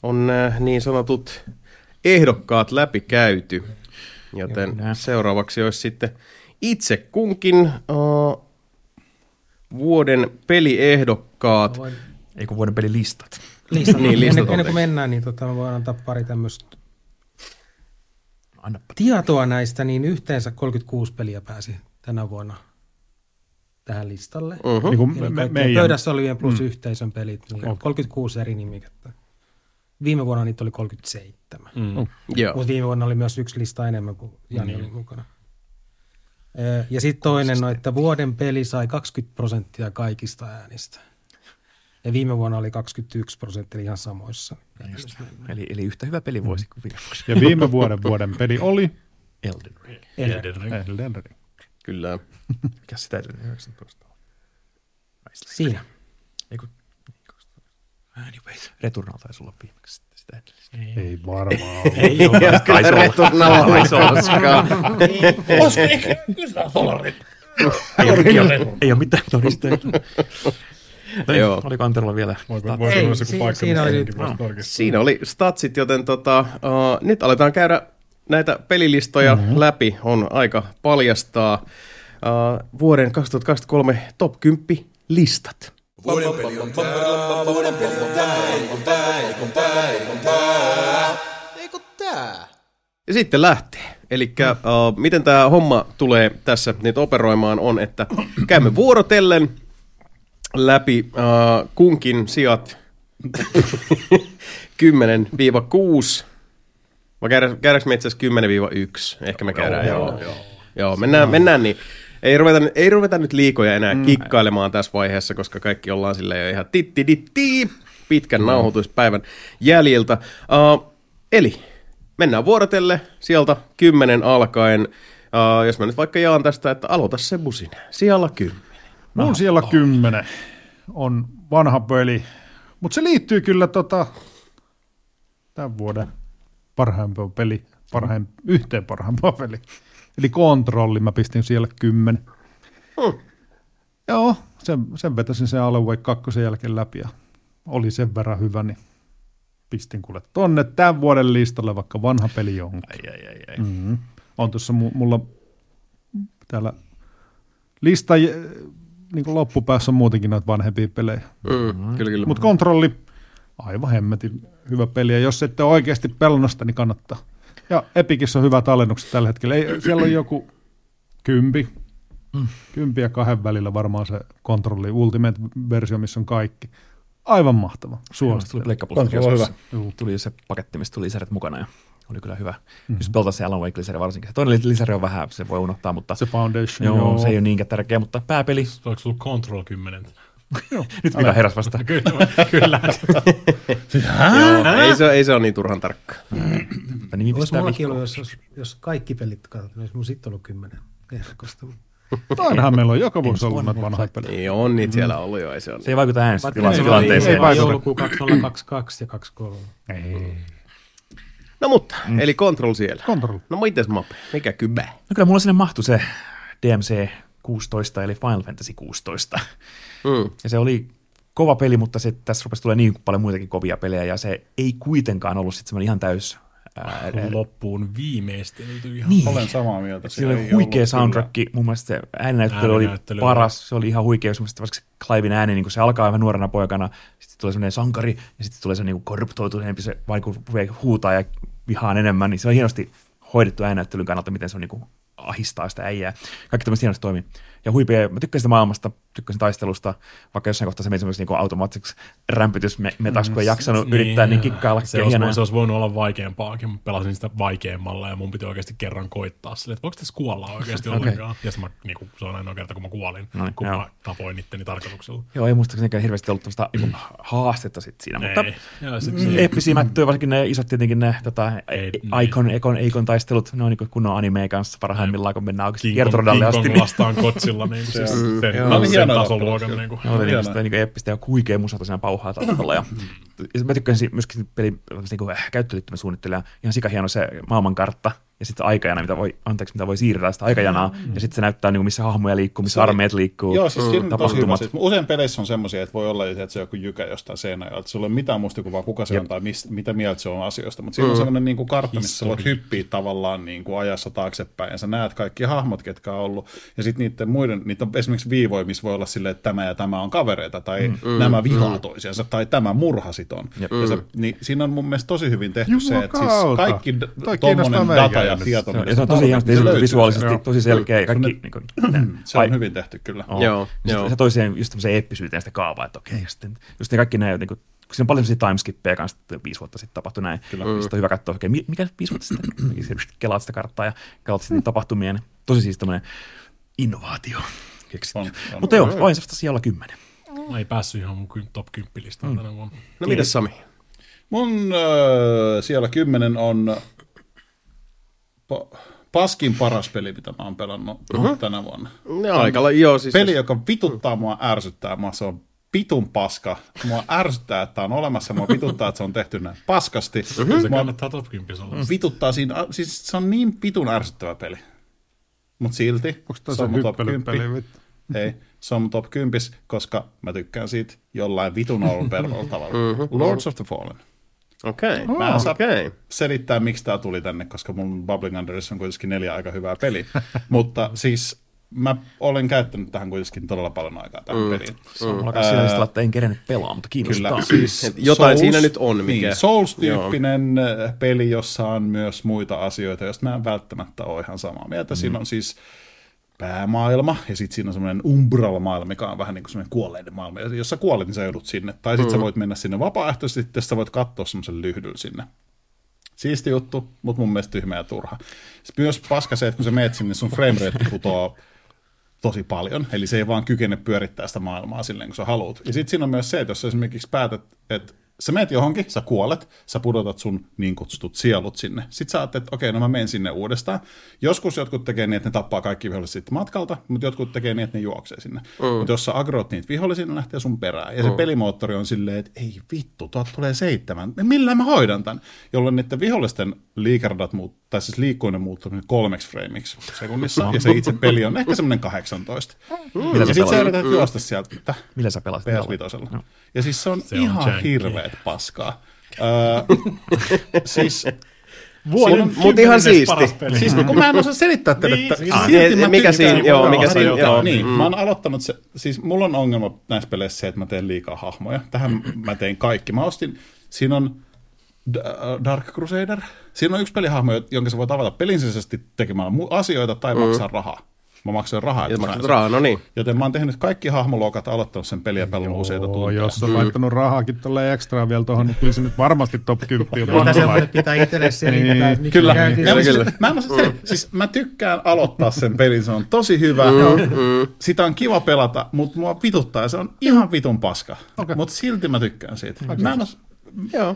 on äh, niin sanotut ehdokkaat läpikäyty. Joten Kyllä. seuraavaksi olisi sitten itse kunkin uh, vuoden peliehdokkaat. Voin Ei kun vuoden pelilistat. Listat. Niin, listat ennen, ennen kuin mennään, niin tota, mä voin antaa pari tämmöistä Annapa. tietoa näistä, niin yhteensä 36 peliä pääsi tänä vuonna tähän listalle. Mhm. Niin kuin me, me, meidän, pöydässä olevien plus mm. yhteisön pelit, niin okay. 36 eri nimikettä. Viime vuonna niitä oli 37. Mm. Joo. Mutta viime vuonna oli myös yksi lista enemmän kuin Jani oli mukana. Ja sitten toinen on, että vuoden peli sai 20 prosenttia kaikista äänistä. Ja viime vuonna oli 21 prosenttia eli ihan samoissa. Eli, eli yhtä hyvä peli vuosi kuin viime vuosi. ja viime vuoden vuoden peli oli Elden Ring. Elden Ring. Elden Ring. Kyllä. Mikä sitä edellinen 19? Siinä. Ei kun... Anyway. Returnal taisi olla viimeksi sitten sitä edellistä. Ei varmaan Ei ole. Olla. Returnalla olisi koskaan. Olisiko ehkä kyllä Solarin? Ei ole, ei ole, ei ole mitään todisteita. No, Joo. niin, oliko Anterolla vielä? Voiko, voiko Ei, si- paikka, siinä oli-? Siinä oli statsit, joten tota, uh, nyt aletaan käydä näitä pelilistoja mm-hmm. läpi. On aika paljastaa uh, vuoden 2023 top 10 listat. Eikö tää? Ja sitten lähtee. Eli uh, miten tämä homma tulee tässä nyt operoimaan on, että käymme vuorotellen läpi uh, kunkin sijat 10-6. Käydään, käydäänkö me itse asiassa 10-1? Ehkä me käydään, joo. Joo, joo. joo mennään, mennään niin. Ei ruveta, ei ruveta nyt liikoja enää mm. kikkailemaan tässä vaiheessa, koska kaikki ollaan silleen jo ihan titti ditti pitkän mm. nauhoituspäivän jäljiltä. Uh, eli mennään vuorotelle sieltä kymmenen alkaen. Uh, jos mä nyt vaikka jaan tästä, että aloita se busin. Siellä kymmenen. Mun siellä kymmenen on vanha peli, mutta se liittyy kyllä tota, tämän vuoden parhaimpaan peli, parhaim, yhteen parhaimpaan peli. Eli kontrolli mä pistin siellä kymmenen. Hmm. Joo, sen, sen vetäsin sen Alan 2 jälkeen läpi ja oli sen verran hyvä, niin pistin kuule tonne tämän vuoden listalle, vaikka vanha peli onkin. Ai, ai, ai, ai. Mm-hmm. On tuossa mu- mulla täällä lista niin kuin loppupäässä on muutenkin noita vanhempia pelejä. Mm, kyllä, kyllä. Mutta kontrolli, aivan hemmetin hyvä peli. Ja jos ette ole oikeasti pelannut sitä, niin kannattaa. Ja Epikissä on hyvät alennukset tällä hetkellä. Ei, siellä on joku kympi, kympi ja kahden välillä varmaan se kontrolli Ultimate-versio, missä on kaikki. Aivan mahtava. Tuli Suosittelen. Kontrolli on joskus. Tuli se paketti, mistä tuli lisäret mukana ja oli kyllä hyvä. Mm-hmm. Jos peltaa se Alan Wake lisäri varsinkin. Se toinen lisäri on vähän, se voi unohtaa, mutta Se Foundation, joo, joo. se ei ole niinkään tärkeä, mutta pääpeli, Oliko sulla Control 10? nyt mikä heräs vasta. Kyllä, kyllä. Joo, ei, se, ei se ole niin turhan tarkka. Nimi Olisi mullakin ollut, jos, jos, kaikki pelit katsotaan, niin olisi mun sitten ollut kymmenen ehdokosta. Ainahan meillä on joka vuosi ollut näitä vanhoja pelejä. Niin on niitä siellä ollut jo, ei se on. Se ei vaikuta Ei äänestystilanteeseen. ei vaikuta. Joulukuu 2022 ja 2023. Ei. No mutta, mm. eli Control siellä. Control. No mites Mape? Mikä kybä? No kyllä mulla sinne mahtui se DMC 16, eli Final Fantasy 16. Mm. Ja se oli kova peli, mutta se, tässä rupesi tulee niin paljon muitakin kovia pelejä, ja se ei kuitenkaan ollut sitten semmoinen ihan täys... Ää, Loppuun viimeistelty ihan. Niin. Olen samaa mieltä. Se oli huikea kyllä. soundtrack, mun mielestä se ääninäyttely oli paras, se oli ihan huikea, jos mielestä vaikka se Clivein ääni, niin kun se alkaa aivan nuorena poikana, sitten tulee semmoinen sankari, ja sitten tulee se niin korruptoituneempi, se vaikka huutaa ja vihaan enemmän, niin se on hienosti hoidettu ääninäyttelyn kannalta, miten se on niin kuin ahistaa sitä äijää. Kaikki tämmöistä hienosti toimii. Ja huipea, mä tykkäsin sitä maailmasta, tykkäsin taistelusta, vaikka jossain kohtaa se meni semmoisen niin automaattiseksi rämpytysmetaksi, kun ei jaksanut niin, yrittää niin kikkailla. Se olisi, se olisi voinut olla vaikeampaakin, mutta pelasin sitä vaikeammalla ja mun piti oikeasti kerran koittaa sille, että voiko tässä kuolla oikeasti Okei. ollenkaan. Ja mä, niin kuin, se on ainoa kerta, kun mä kuolin, Noin, kun joo. mä tapoin itteni tarkoituksella. Joo, ei muistaakseni hirveästi ollut tämmöistä niin haastetta sit siinä, mutta Mm, mättöjä, varsinkin ne isot tietenkin ne tota, Ei, Icon, Icon, Icon taistelut, ne on niin kunnon animeen kanssa parhaimmillaan, kun mennään oikeasti King asti. Kong Niin, vastaan kotsilla, niin siis sen, Joo, tasoluokan. Niin kuin. ne oli niin sitä niin eeppistä ja huikea musa tosiaan pauhaa taustalla. Ja, ja mä tykkäsin myöskin pelin niin kuin, äh, käyttöliittymän suunnittelija, ihan sika hieno se maailmankartta, ja sitten aikajana, mitä voi, anteeksi, mitä voi siirtää sitä aikajanaa, mm. ja sitten se näyttää, niin kuin, missä hahmoja liikkuu, missä Se armeijat liikkuu, Joo, siis siinä on tosi hyvä. tapahtumat. Siis usein peleissä on semmoisia, että voi olla, että se on joku jykä jostain seinäjoelta. Sulla ei ole mitään muistikuvaa, kuka se on tai mistä, mitä mieltä se on asioista. Mutta siinä on semmoinen niin kuin kartta, missä sä voit hyppiä tavallaan niin kuin ajassa taaksepäin. Ja sä näet kaikki hahmot, ketkä on ollut. Ja sitten niiden muiden, niitä on esimerkiksi viivoja, missä voi olla silleen, että tämä ja tämä on kavereita. Tai mm. nämä vihaa toisiansa. Tai tämä murhasit on. Ja se, niin siinä on mun mielestä tosi hyvin tehty se, että siis kaikki kiinnostaa data ja meikäläistä. tieto. Ja mitä se on tosi hienosti löytyy visuaalisesti, sieltä. tosi selkeä. Kaikki, niin kuin, Se on hyvin tehty kyllä. Oo. Joo, se, joo. se toi siihen just tämmöiseen eeppisyyteen sitä kaavaa, että okei, ja sitten just ne kaikki näin, niin kuin, kun siinä on paljon sellaisia timeskippeja kanssa, että viisi vuotta sitten tapahtui näin. Kyllä. Sitten on hyvä katsoa, okei, mi- mikä viisi vuotta sitten, Sitten kelaat sitä karttaa ja kelaat sitten niitä tapahtumia. niin Tosi siis tämmöinen innovaatio keksitty. On, on. Mutta joo, vain vasta siellä kymmenen. Mä ei päässyt ihan mun top 10 listaan tänä vuonna. No mitäs Sami? Mun öö, siellä kymmenen on pa- paskin paras peli, mitä mä oon pelannut uh-huh. tänä vuonna. No, aika la- joo, siis Peli, joka vituttaa mua, ärsyttää mua, se on pitun paska. Mua ärsyttää, että on olemassa, mua vituttaa, että se on tehty näin paskasti. Se Mua kannattaa top 10 olla. vituttaa siinä, siis se on niin pitun ärsyttävä peli. Mutta silti, Onko se se on top hyppelypeli? 10. vittu? Ei, se on top 10, koska mä tykkään siitä jollain vitun tavalla. Lords of the Fallen. Okei, Mä en saa okei. selittää, miksi tämä tuli tänne, koska mun Bubbling Unders on kuitenkin neljä aika hyvää peliä. Mutta siis mä olen käyttänyt tähän kuitenkin todella paljon aikaa tähän mm. peliin. Mulla kanssa sillä listalla, että en kerennyt pelaa, mutta kiinnostaa. Kyllä, siis jotain siinä nyt on, mikä- Niin, Souls-tyyppinen äh, peli, jossa on myös muita asioita, joista mä en välttämättä ole ihan samaa mieltä. Mm. Siinä on siis päämaailma, ja sitten siinä on semmoinen umbral-maailma, mikä on vähän niin kuin semmoinen kuolleiden maailma. Ja jos sä kuolet, niin sä joudut sinne. Tai sitten mm. sä voit mennä sinne vapaaehtoisesti, sitten sä voit katsoa semmoisen lyhdyllä sinne. Siisti juttu, mutta mun mielestä tyhmä ja turha. Sitten myös paska se, että kun sä meet sinne, sun frame rate putoaa tosi paljon, eli se ei vaan kykene pyörittää sitä maailmaa silleen, kun sä haluat. Ja sitten siinä on myös se, että jos sä esimerkiksi päätät, että sä meet johonkin, sä kuolet, sä pudotat sun niin kutsutut sielut sinne. Sitten sä ajattelet, että okei, no mä menen sinne uudestaan. Joskus jotkut tekee niin, että ne tappaa kaikki viholliset sitten matkalta, mutta jotkut tekee niin, että ne juoksee sinne. Mm. Mutta jos sä agrot niitä vihollisia, ne lähtee sun perään. Ja se pelimoottori on silleen, että ei vittu, tuot tulee seitsemän. Millä mä hoidan tämän? Jolloin niiden vihollisten liikaradat muut, tai siis liikkuinen muuttuu kolmeksi frameiksi sekunnissa, ja se itse peli on ehkä semmoinen 18. Millä Ja sitten sä yrität juosta sieltä. Millä sä pelasit? PS5. Ja siis se on Se on ihan janky. Hirveet paskaa. Öö, siis, Vuoden Mut ihan siisti. siis kun mä en osaa selittää teille, Niin, että siis- silti Eh, mä mikä siinä- joo, mikä siinä- joo, joo. Niin, Mm. mä oon aloittanut se, siis mulla on ongelma näissä peleissä se, että mä teen liikaa hahmoja. Tähän mä tein kaikki. Mä ostin, siinä on äh, Dark Crusader. Siinä on yksi pelihahmo, jonka sä voit avata pelinsisesti tekemällä asioita tai maksaa rahaa. Mä maksoin rahaa. Ja sen. rahaa, no niin. Joten mä oon tehnyt kaikki hahmoluokat, aloittanut sen peliä pelannut useita tunteja. jos on laittanut rahaakin tolleen ekstraa vielä tuohon, niin kyllä se nyt varmasti top 10 Mitä on. semmoinen pitää itselle selittää, Niin, Kyllä. se- mä, siis, mä, osaa selittää. siis mä tykkään aloittaa sen pelin, se on tosi hyvä. Sitä on kiva pelata, mutta mua vituttaa ja se on ihan vitun paska. Okay. Mutta silti mä tykkään siitä. Okay. Mä en. Joo.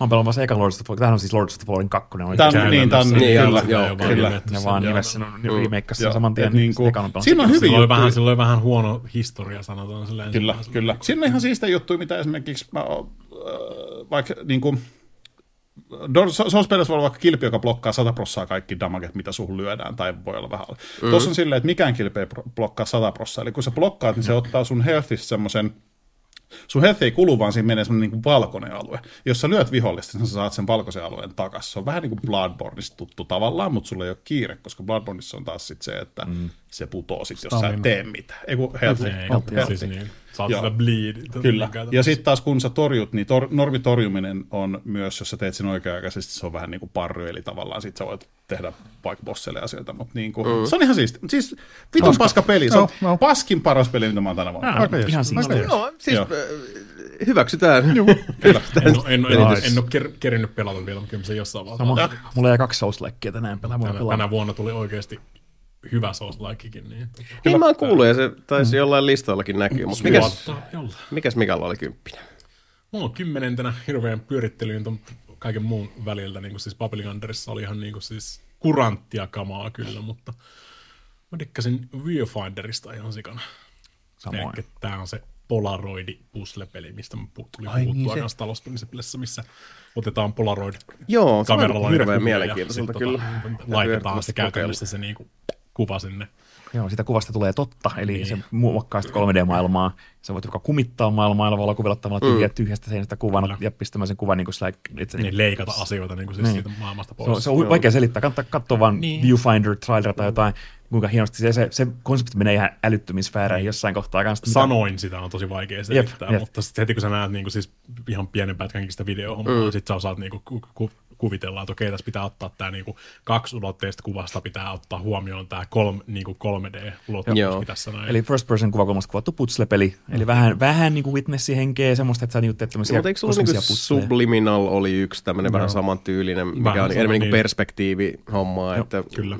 Mä oon pelannut vasta ekan Lords of the Fallen. Tämähän on siis Lords of the Fallen 2. On Tää on, niin, tää on, Niin, kyllä, joo, joo, vaan kyllä. ne sen, vaan nimessä on remake Joo, saman tien. on pelannut Siinä on hyvin juttuja. vähän, sillä oli vähän huono historia, sanotaan silleen. Kyllä, kyllä. Siinä on ihan siistä juttuja, mitä esimerkiksi mä, oon, äh, vaikka niin kuin, Souls-pelissä voi olla vaikka kilpi, joka blokkaa 100 prossaa kaikki damaget, mitä suhun lyödään, tai voi olla vähän alle. Mm. Tuossa on silleen, että mikään kilpi ei blokkaa 100 prossaa, eli kun sä blokkaat, niin se ottaa sun healthista semmoisen Sun health ei kulu, vaan siinä menee semmoinen niin valkoinen alue. Jos sä lyöt vihollista, niin sä saat sen valkoisen alueen takaisin. Se on vähän niin kuin Bloodborneista tuttu tavallaan, mutta sulla ei ole kiire, koska Bloodborneissa on taas sit se, että mm. se putoo sit, jos sä et tee mitään. Ei kun health, Ei, health, siis health. niin, saat Joo. sitä bleed. Kyllä. Ja sitten taas kun sä torjut, niin tor, normitorjuminen on myös, jos sä teet sen oikea-aikaisesti, se on vähän niin kuin parry, eli tavallaan sit sä voit tehdä vaikka bosseille asioita, mutta niin kuin, mm. se on ihan siisti. Siis vitun paska peli, se on Joo, joo. paskin paras peli, mitä mä oon tänä vuonna. Ah, jees. Ihan jees. No, siis Joo. äh, hyväksytään. Kyllä. En, ole- en, en, Nice. en ole ker, kerinyt pelata vielä, mutta kyllä se jossain No, vaiheessa. mulla, mulla jäi kaksi Souls-lekkiä tänään pelaa. Mulla tänä, pelaa. tänä vuonna tuli oikeasti hyvä souls likekin. Niin, tota, Niin mä oon kuullut ja se taisi jollain listoillakin näkyy. Mutta mikäs, mikäs Mikalla oli kymppinen? Mulla on kymmenentenä hirveän pyörittelyyn ton kaiken muun väliltä, niin kuin siis Bubbling Underissa oli ihan niin kuin siis kuranttia kamaa kyllä, mutta mä dikkasin Viewfinderista ihan sikana. Samoin. Eli tää on se Polaroid puzzle-peli, mistä me pu- tuli Ai niin puhuttua se. kanssa talouspelisessä, missä otetaan Polaroid Joo, se on kameralla hirveän mielenkiintoiselta kyllä. Tota, laitetaan se käytännössä se niinku kuva sinne. Joo, sitä kuvasta tulee totta, eli Niin. niin. se muokkaa sitä 3D-maailmaa. Sä voit vaikka kumittaa maailmaa ja valokuvilla tavallaan tyhjä, tyhjästä seinästä kuvan Kyllä. ja pistämään sen kuvan niin kuin sillä, itse, Niin leikata asioita niinku siis Niin. siitä maailmasta Se on, pois. se on vaikea selittää. Kannattaa katsoa vaan Niin. niin. Viewfinder, trailer tai jotain, kuinka hienosti se, se, se konsepti menee ihan älyttömiin sfääreihin jossain kohtaa kanssa. mitä- Sanoin sitä on tosi vaikea selittää, jep. mutta sitten heti kun sä näet niinku siis ihan pienen pätkänkin sitä videohommaa, mm. sit sä osaat niinku ku, ku, kuvitella, että okei, tässä pitää ottaa tämä niinku kaksi ulotteista kuvasta, pitää ottaa huomioon tämä kolm, niinku 3D-ulottuvuuskin Joo. tässä näin. Eli first person kuvakulmasta kuvattu putslepeli. Eli vähän, vähän niin kuin Witnessi henkeä, semmoista, että sä niinku teet tämmöisiä Mutta eikö sulla niinku putsleja. Subliminal oli yksi tämmöinen vähän samantyylinen, mikä Vähän on enemmän niinku niin. perspektiivi hommaa, että kyllä.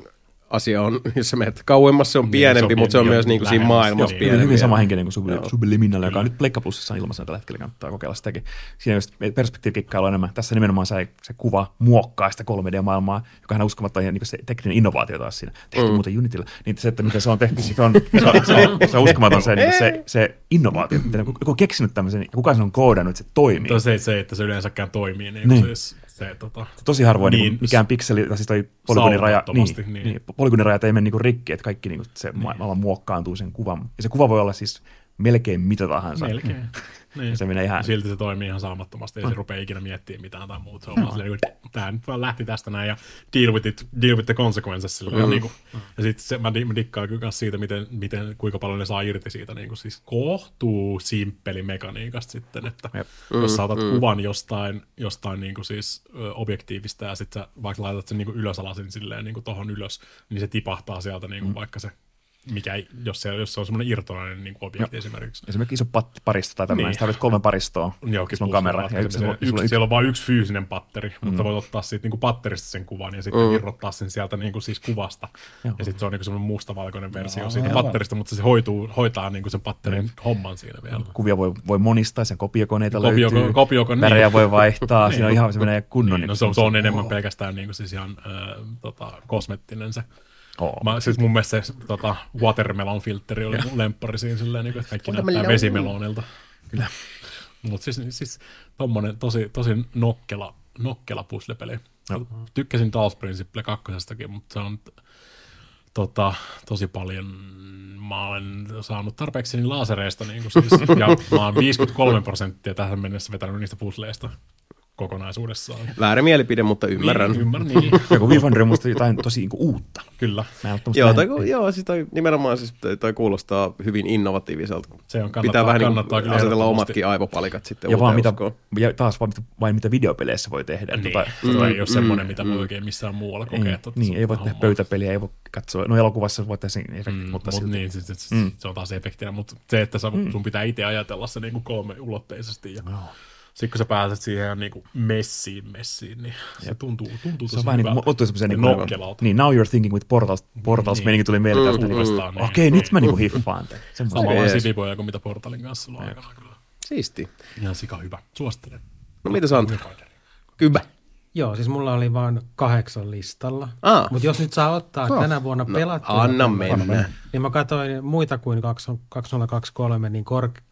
Asia on, jos sä menet kauemmas, se on Niin, pienempi, se on mutta se on myös niinku siinä maailmassa Joo, Hyvin, pienempi. hyvin sama henkinen kuin Subli- Joo. Subliminal, joka on nyt Pleikka Plusissa on ilmaisena tällä hetkellä, kannattaa kokeilla sitäkin. Siinä just perspektiivikikkailu on enemmän. Tässä nimenomaan se, se kuva muokkaa sitä 3D-maailmaa, joka on uskomaton niin se tekninen innovaatio taas siinä. Tehty mm. muuten Unitilla. Niin se, että miten se on tehty, se on, se on, se on, se on uskomaton se, niin se, se innovaatio. Joku on keksinyt tämmöisen, kuka sen on koodannut, että se toimii. Mutta se, se, että se yleensäkään toimii, niin, Niin. niin. Se, tota, Tosi harvoin niin, Niin, niin mikään pikseli, tai siis toi niin, Saumattomasti, niin. niin. niin, polygonirajat ei mene niinku rikki, että kaikki niinku se niin. maailma muokkaantuu sen kuvan. Ja se kuva voi olla siis melkein mitä tahansa. melkein. Niin. Ja se menee ihan... Silti se toimii ihan saamattomasti, ei se rupea ikinä miettimään mitään tai muuta. Se on vaan silleen, että tämä nyt vaan lähti tästä näin ja deal with, it, deal with the consequences. Sillä mm. niin kuin, ja sitten se, mä, mä dikkaan kyllä siitä, miten, miten, kuinka paljon ne saa irti siitä niin kuin siis kohtuu simppeli mekaniikasta sitten, että Jep. jos sä otat kuvan jostain, jostain niin kuin siis objektiivista ja sitten sä vaikka laitat sen niin kuin ylösalasin silleen niin kuin tohon ylös, niin se tipahtaa sieltä niin kuin vaikka se mikä, jos se, jos se on semmoinen irtonainen niin kuin objekti esimerkiksi. Esimerkiksi iso pat- paristo tai tämmöinen, Niin. niin. tarvitset kolme paristoa, Joo, sulla on kamera. Ja yksi, sulla, yksi, on siellä on vain yksi fyysinen patteri, mm. mutta voit ottaa siitä niinku patterista sen kuvan ja sitten mm. irrottaa sen sieltä niinku siis kuvasta. Joo. Ja sitten se on niinku semmoinen mustavalkoinen versio siitä patterista, mutta se hoituu, hoitaa niinku sen patterin homman siinä vielä. kuvia voi, voi monistaa, sen kopiokoneita Kopioko- löytyy. kopioko- Värejä niin. voi vaihtaa, siinä on ihan semmoinen kunnon. Niin, no se on, se on enemmän pelkästään niinku siis ihan äh, tota, kosmettinen se. Oo. Mä, siis mun mielestä se tota, watermelon filtteri oli mun lemppari siinä silleen, niin kuin, että kaikki näyttää vesimelonilta. Kyllä. Mutta siis, siis tommonen tosi, tosi nokkela, nokkela puzzle-peli. Tykkäsin Taos Principle kakkosestakin, mutta se on tota, tosi paljon, mä olen saanut tarpeeksi niin laasereista, niin kuin siis, ja mä oon 53 prosenttia tähän mennessä vetänyt niistä puzzleista kokonaisuudessaan. Väärä mielipide, mutta ymmärrän. Niin, ymmärrän, niin. Joku Viewfinder on musta jotain tosi niinku uutta. Kyllä. Mä Joo, toi, joo siis toi, nimenomaan siis toi, toi kuulostaa hyvin innovatiiviselta. Se on, kannattaa, Pitää vähän niin kannattaa kyllä asetella omatkin aivopalikat sitten ja, vaan uuteen mitä, uskoon. ja taas vaan, mitä, vain mitä videopeleissä voi tehdä. Niin, Tota, se ei ole semmoinen, mitä voi oikein missään muualla kokea. ei, tota, niin, se ei voi tehdä pöytäpeliä, ei voi katsoa. No elokuvassa voi tehdä sen efektit, Mm, mutta mut silti. niin, siis, siis, Mm. se on taas efektinä, mutta se, että sä, sun pitää itse ajatella se niinku kolme ulotteisesti ja sitten kun sä pääset siihen ihan niinku messiin messiin, niin se tuntuu, tuntuu Se tosi on vähän niin kuin, hyvältä. ottui semmoisen niin nokkelalta. niin, now you're thinking with portals, portals Niin. meininki tuli mieleen tästä, Mm, niin, niin. okei, nyt mä niinku hiffaan tämän. Samanlainen sivipoja kuin mitä Portalin kanssa silloin aikana kyllä. Siisti. Ihan sika hyvä. Suosittelen. No mitä sä Antti? Kyllä. Joo, siis mulla oli vain kahdeksan listalla. Aa. Mutta jos nyt saa ottaa että tänä vuonna No, pelattu, anna mennä. niin mä katsoin muita kuin 2023, niin kork, äh,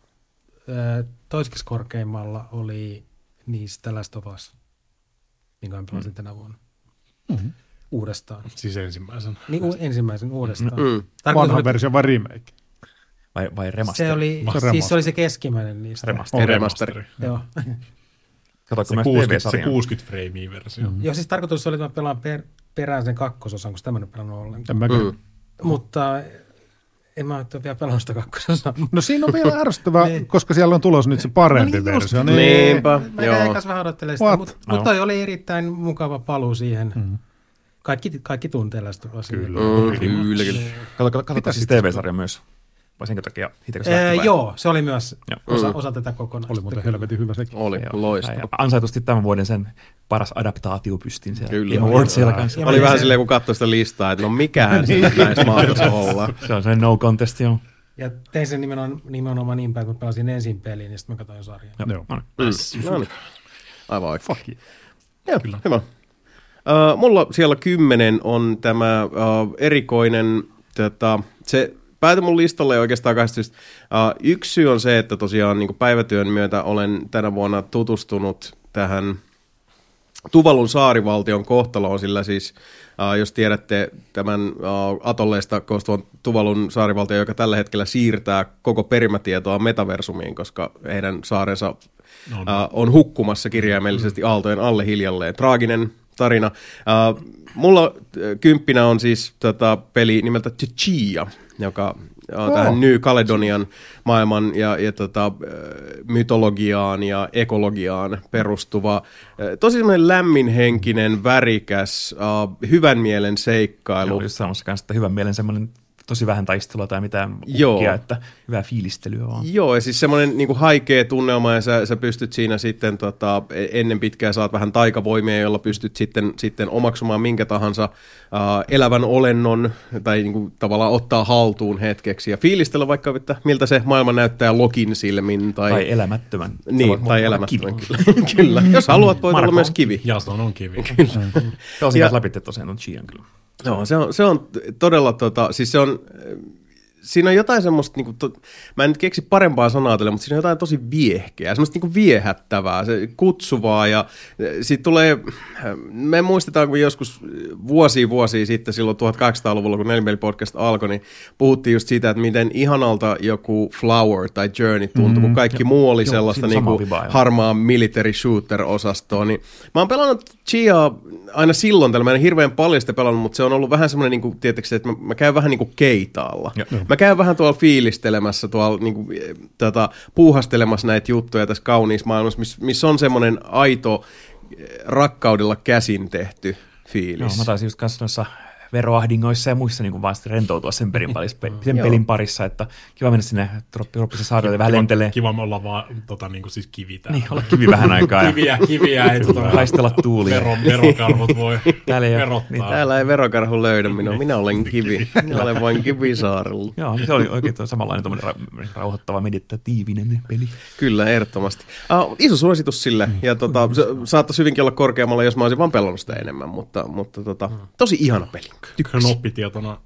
toiseksi korkeimmalla oli niistä Last of Us, minkä mä pelasin tänä vuonna. Mm-hmm. Uudestaan. Siis ensimmäisen. Niin u- ensimmäisen uudestaan. Mm. Tarkoitus Vanha oli- versio vai remake? Vai, vai remaster? se oli, Se siis se oli se keskimmäinen niistä. Remaster. Remasteri. Joo. Katoitko Se myös 60, se TV-sarjan? 60 freimiä versio. Mm. Joo, siis tarkoitus oli, että mä pelaan per, perään sen kakkososan, kun sitä mä en ole pelannut ollenkaan. Mm. Mutta en mä ole vielä pelannut sitä kakkososaa. No siinä on vielä ärsyttävää, Niin. koska siellä on tulossa nyt se parempi No niin versio. Niinpä, Mä joo. kanssa vähän odottelemaan sitä, mutta No. mut toi oli erittäin mukava paluu siihen. Mm. Kaikki, kaikki tuntee Usin. Kyllä. Mm, kyllä, kyllä. Kato, kato, kato siis TV-sarja myös. Vai senkö takia? Se lähti vai? joo, se oli myös Joo. osa, osa tätä kokonaisuutta. Oli muuten helvetin hyvä sekin. Oli Joo. loistava. Ja Ansaitusti tämän vuoden sen paras adaptaatio pystin siellä Kyllä. Game Awardsilla kanssa. Ja Oli vähän sen- silleen, kun katsoi sitä listaa, että no mikähän se näissä mahtaisi olla. Se on se no contest, joo. Ja tein sen nimenomaan, nimenomaan niin päin, että mä pelasin ensin peliin ja sitten mä katsoin sarjaa. Joo. No niin. Mm. No niin. Aivan oikein. Joo, hyvä. Uh, mulla siellä kymmenen on tämä uh, erikoinen, tota, se pääty mun listalle oikeastaan kahdesta syystä. Uh, yksi syy on se, että tosiaan niin päivätyön myötä olen tänä vuonna tutustunut tähän Tuvalun saarivaltion kohtaloon, sillä siis Uh, jos tiedätte tämän uh, atolleista koostuvan Tuvalun saarivaltion, joka tällä hetkellä siirtää koko perimätietoa metaversumiin, koska heidän saarensa uh, on hukkumassa kirjaimellisesti aaltojen alle hiljalleen. Traaginen tarina. Uh, mulla kymppinä on siis tota, peli nimeltä Tchia, joka on oh. tähän New Caledonian maailman ja, ja tota, mytologiaan ja ekologiaan perustuva, tosi semmoinen lämminhenkinen, värikäs, uh, hyvän mielen seikkailu. Joo, just samassa kanssa, että hyvän mielen semmoinen tosi vähän taistelua tai mitään uhkia, Joo. että hyvää fiilistelyä vaan. Joo, ja siis semmoinen niin haikea tunnelma, ja sä, sä pystyt siinä sitten tota, ennen pitkää saat vähän taikavoimia, jolla pystyt sitten, sitten omaksumaan minkä tahansa uh, elävän olennon, tai niin kuin, tavallaan ottaa haltuun hetkeksi, ja fiilistellä vaikka, että miltä se maailma näyttää Lokin silmin. Tai, tai elämättömän. Niin, tai elämättömän, kyllä. kyllä. Jos haluat, voit Marko olla myös kivi. Jason on kivi. Kyllä. Ja, läpi tosiaan on Chian kyllä. Joo, se on, se on todella, tota, siis se on, siinä on jotain semmoista, niin kuin, to, mä en nyt keksi parempaa sanaa tälle, mutta siinä on jotain tosi viehkeää, semmoista niin kuin viehättävää, se kutsuvaa ja siitä tulee, me muistetaan, kun joskus vuosia vuosia sitten silloin 1800-luvulla, kun Nelimeli podcast alkoi, niin puhuttiin just siitä, että miten ihanalta joku Flower tai Journey tuntui, mm, kun kaikki jo, muu oli jo, sellaista niin kuin harmaa military shooter-osastoa, niin mä oon pelannut Chia aina silloin tällä, mä en hirveän paljon sitä pelannut, mutta se on ollut vähän semmoinen, niin kuin, tietysti, että mä, mä käyn vähän niin kuin keitaalla. Ja, Mä käyn vähän tuolla fiilistelemässä, tuolla niin kuin, tota, puuhastelemassa näitä juttuja tässä kauniissa maailmassa, missä miss on semmoinen aito rakkaudella käsin tehty fiilis. Joo, mä taisin just kanssa veroahdingoissa ja muissa niin vaan rentoutua sen, perin parissa, sen pelin parissa, että kiva mennä sinne troppisen saarelle vähän lentelee. Kiva me olla vaan tota, niin kuin siis kivi täällä. Niin, olla kivi vähän aikaa. kiviä, kiviä ei tota, haistella tuulia. Vero, verokarhut voi täällä ei verottaa. Niin, täällä ei verokarhu löydä minua, minä olen kivi. Minä olen vain kivisaarella. Joo, se oli oikein samanlainen rauhoittava meditatiivinen peli. Kyllä, ehdottomasti. Uh, iso suositus sille, ja tota, se saattaisi hyvinkin olla korkeammalla, jos mä olisin vaan pelannut sitä enemmän, mutta, mutta tota, tosi ihana peli. Tykkäsin oppitietona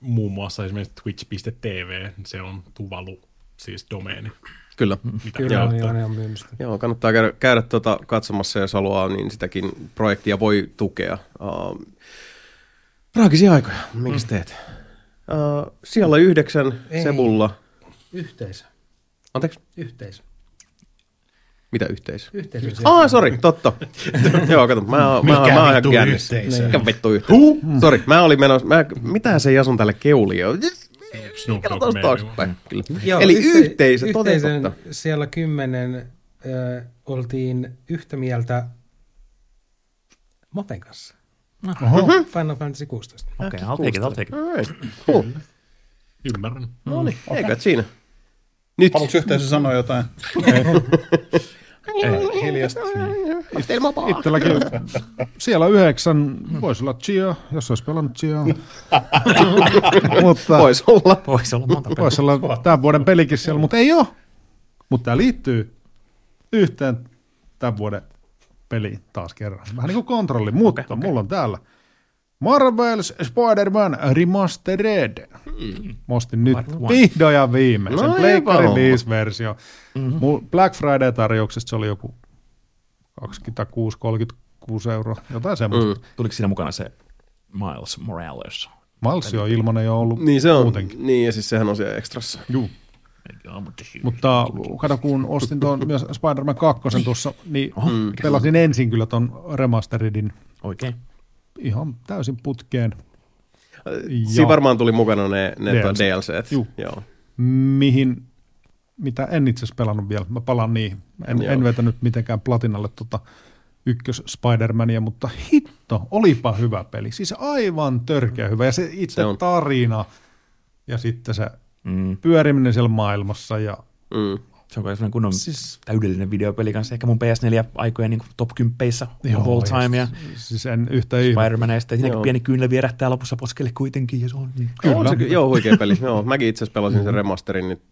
muun muassa esimerkiksi twitch.tv, se on Tuvalu, siis domeeni. Kyllä. Mitä Kyllä, joo, niin on ihan myymistä. Joo, kannattaa käydä, käydä tuota katsomassa, jos haluaa, niin sitäkin projektia voi tukea. Uh, raakisia aikoja, mikä mm. teet? Uh, siellä yhdeksän, Ei. Sebulla. Yhteisö. Anteeksi? Yhteisö. Mitä yhteisö? Yhteisö. Ah, sori, totta. Joo, kato, mä, mä, Mikä mä, mä vittu yhteisö? Mikä vittu yhteisö? Huh? Sori, mä olin menossa, mä, mitä se Jason tälle keuli jo? Joo, Eli yhte, yhteisö, yhteisön totta. siellä kymmenen äh, oltiin yhtä mieltä Mopen kanssa. Oho. Final Fantasy 16. Okei, okay, I'll take it, I'll take it. Cool. Ymmärrän. No niin, okay. eikä siinä. Nyt. Haluatko yhteisö sanoa jotain? Ei, hiljasta. Itselläkin siellä yhdeksän, voisi olla Chia, jos olisi pelannut Chia. mutta, voisi olla. Voisi olla monta peliä. Voisi olla tämän vuoden pelikin siellä, mutta ei ole. Mutta tämä liittyy yhteen tämän vuoden peliin taas kerran. Vähän niin kuin kontrolli, mutta okay, okay. mulla on täällä Marvel's Spider-Man Remastered. Mm. Mostin nyt vihdoin ja viimein. No, sen Pleikkari 5-versio. Mm-hmm. Black Friday-tarjouksesta se oli joku 26-36 euroa, jotain semmoista. Mm. Tuliko siinä mukana se Miles Morales? Miles on ilmanen jo ollut niin se on, muutenkin. Niin, ja siis sehän on siellä ekstrassa. Juu. Mutta kato, kun ostin tuon myös Spider-Man 2 tuossa, niin mm. pelasin ensin kyllä tuon remasteridin. Oikein. Ihan täysin putkeen. Siinä varmaan tuli mukana ne, ne DLC. DLCt. Juu. Joo. Mihin, mitä en itse asiassa pelannut vielä. Mä palaan niihin. En, en vetänyt mitenkään platinalle tota ykkös Spider-Mania, mutta hitto, olipa hyvä peli. Siis aivan törkeä hyvä. Ja se itse se tarina ja sitten se mm. pyöriminen siellä maailmassa ja mm. Se on sellainen kunnon siis, täydellinen videopeli kanssa. Ehkä mun PS4-aikoja niin top 10 of all time. Ja siis en yhtä Spider-Man ja sitten siinä pieni kyynle vierähtää lopussa poskelle kuitenkin. Ja se on, niin. Kyllä. On se, joo, huikea peli. joo, mäkin itse asiassa pelasin sen remasterin nyt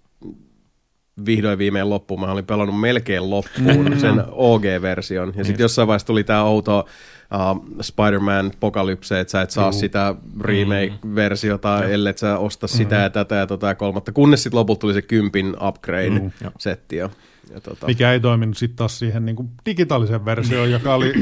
vihdoin viimein loppuun. Mä olin pelannut melkein loppuun sen OG-version. Ja sitten jossain vaiheessa tuli tämä outo uh, Spider-Man Pocalypse, että sä et saa Juu. sitä remake-versiota, ellei sä osta sitä ja tätä ja tota ja kolmatta. Kunnes sitten lopulta tuli se kympin upgrade-setti. Ja, ja tota, Mikä ei toiminut sitten taas siihen niin kuin digitaaliseen versioon, joka oli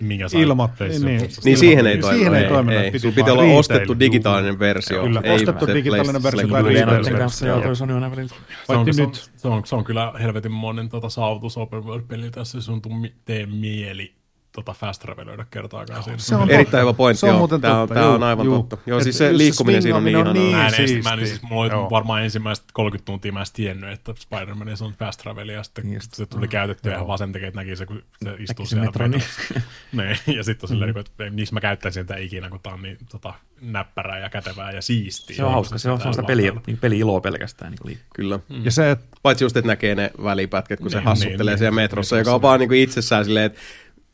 Minkä sai ilmatteissa. niin. Niin siihen ei toiminut. Siihen ei ei, toiminut. ei. Piti Sulla piti vaan olla retail. ostettu digitaalinen versio. Kyllä, ei ostettu se digitaalinen versio tai PlayStation. retail Veenoiden kanssa versio. joo, toi Sony on aivan Se on, Paitsi on, nyt. se, on, se on kyllä helvetin monen tota, saavutus open world peli tässä sun tuu mi- tee mieli tota fast traveloida kertaakaan siinä. Se on Erittäin hyvä pointti. Se on joo. muuten Tää on, juu, on aivan juu. totta. Joo, Et siis se se liikkuminen siinä on niin ihanaa. niin Mä en, edes, siistiä. mä en siis, mulla oli Joo. varmaan ensimmäiset 30 tuntia mä en tiennyt, että Spider-Manissa on fast travel, ja sitten Just. se tuli käytettyä ihan vasen tekee, että näki se, kun se istuu se siellä metro, niin. niin, ja sitten on silleen, että miksi mä käyttäisin tätä ikinä, kun tää on niin tota, näppärää ja kätevää ja siistiä. Se on hauska, se on sellaista niin peli-iloa pelkästään. Niin liikkuu. Kyllä. Ja se, että Paitsi just, että näkee ne välipätkät, kun se Niin, hassuttelee niin, siellä niin. metrossa, Metrossa, joka on vaan niinku itsessään silleen, että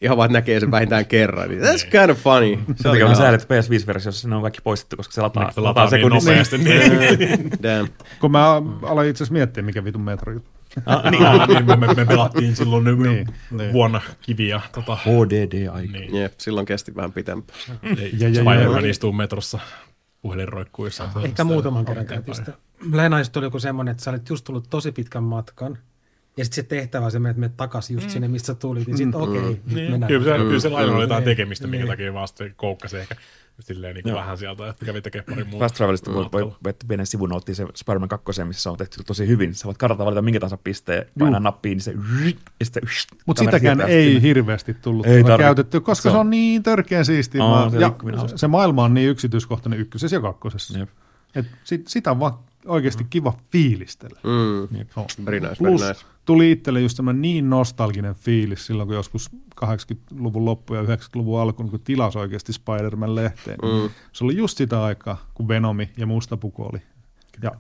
ihan vaan, että näkee sen vähintään kerran. Niin that's kind of funny. Se Sen on takia on ihan sääli, että PS5-versiossa ne on kaikki poistettu, koska se lataa, Se lataa, lataa niin sekunnissa. nopeasti. Niin. damn. kun mä aloin itse asiassa miettiä, mikä vitun metro juttu. Ah, niin, ah, niin, me, me, me, pelattiin silloin niin, Niin, niin. vuonna kiviä. Tota, HDD-aika. niin. Jep, silloin kesti vähän pitempään. Ja- ja- Spider-Man ja- istuu metrossa puhelinroikkuissa. Ehkä muutaman kerran käytiin sitä. Leenaista tuli joku semmoinen, että sä olit just tullut tosi pitkän matkan. Ja sitten se tehtävä on se, että menet takaisin just sinne, missä tulit. Niin sitten okei, okay, nyt Niin, mennään. kyllä, se, kyllä se lailla oli jotain Niin. tekemistä, minkä Niin. takia vaan sitten koukkasi ehkä silleen niin kuin vähän sieltä, että kävi tekemään pari muuta. Fast Travelista voi, voi vettä pienen sivunoottiin se Spider-Man 2, missä se on tehty tosi hyvin. Sä voit kartalta valita minkä tahansa pisteen, painaa nappiin, niin se ja sitten Mutta sitäkään ei sinne. hirveästi tullut Ei käytetty, koska Se se on- on niin törkeän siistiä. Maa- se ja se, se maailma on niin yksityiskohtainen ykkösessä ja kakkosessa. Jep. Et sit, sitä on vaan oikeasti kiva fiilistellä. Mm. Jep. No. Very nice, Plus very nice. tuli itselle just semmoinen niin nostalginen fiilis silloin, kun joskus 80-luvun loppu ja 90-luvun alkuun, kun tilasi oikeasti Spider-Man-lehteen. Mm. Se oli just sitä aikaa, kun Venomi ja Mustapuku oli. Ja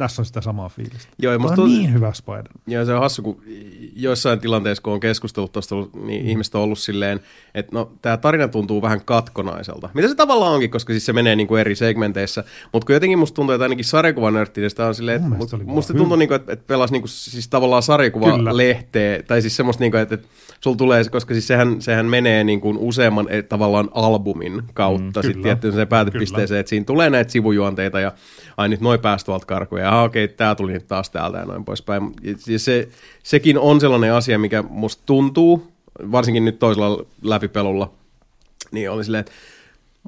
tässä on sitä samaa fiilistä. Joo, Tämä musta on tuntuu- niin hyvä Spider. Joo, se on hassu, kun joissain tilanteissa, kun on keskustellut tuosta, niin ihmiset on ollut silleen, että no, tämä tarina tuntuu vähän katkonaiselta. Mitä se tavallaan onkin, koska siis se menee niin kuin eri segmenteissä. Mutta kun jotenkin musta tuntuu, että ainakin sarjakuvanörttinestä on silleen, että musta hyvä. tuntuu, niin kuin, että, että pelasi niin kuin, siis tavallaan sarjakuva-lehteä, tai siis semmoista, niin kuin, että, että sulla tulee, koska siis sehän, sehän menee niin kuin useamman eh, tavallaan albumin kautta mm, sitten tiettyyn se päätepisteeseen, että siinä tulee näitä sivujuonteita ja ai nyt noi pääsi tuolta karkuun ja ah, okei, tämä tuli nyt taas täältä ja noin poispäin. Ja ja se, sekin on sellainen asia, mikä musta tuntuu, varsinkin nyt toisella läpipelulla, niin oli silleen, että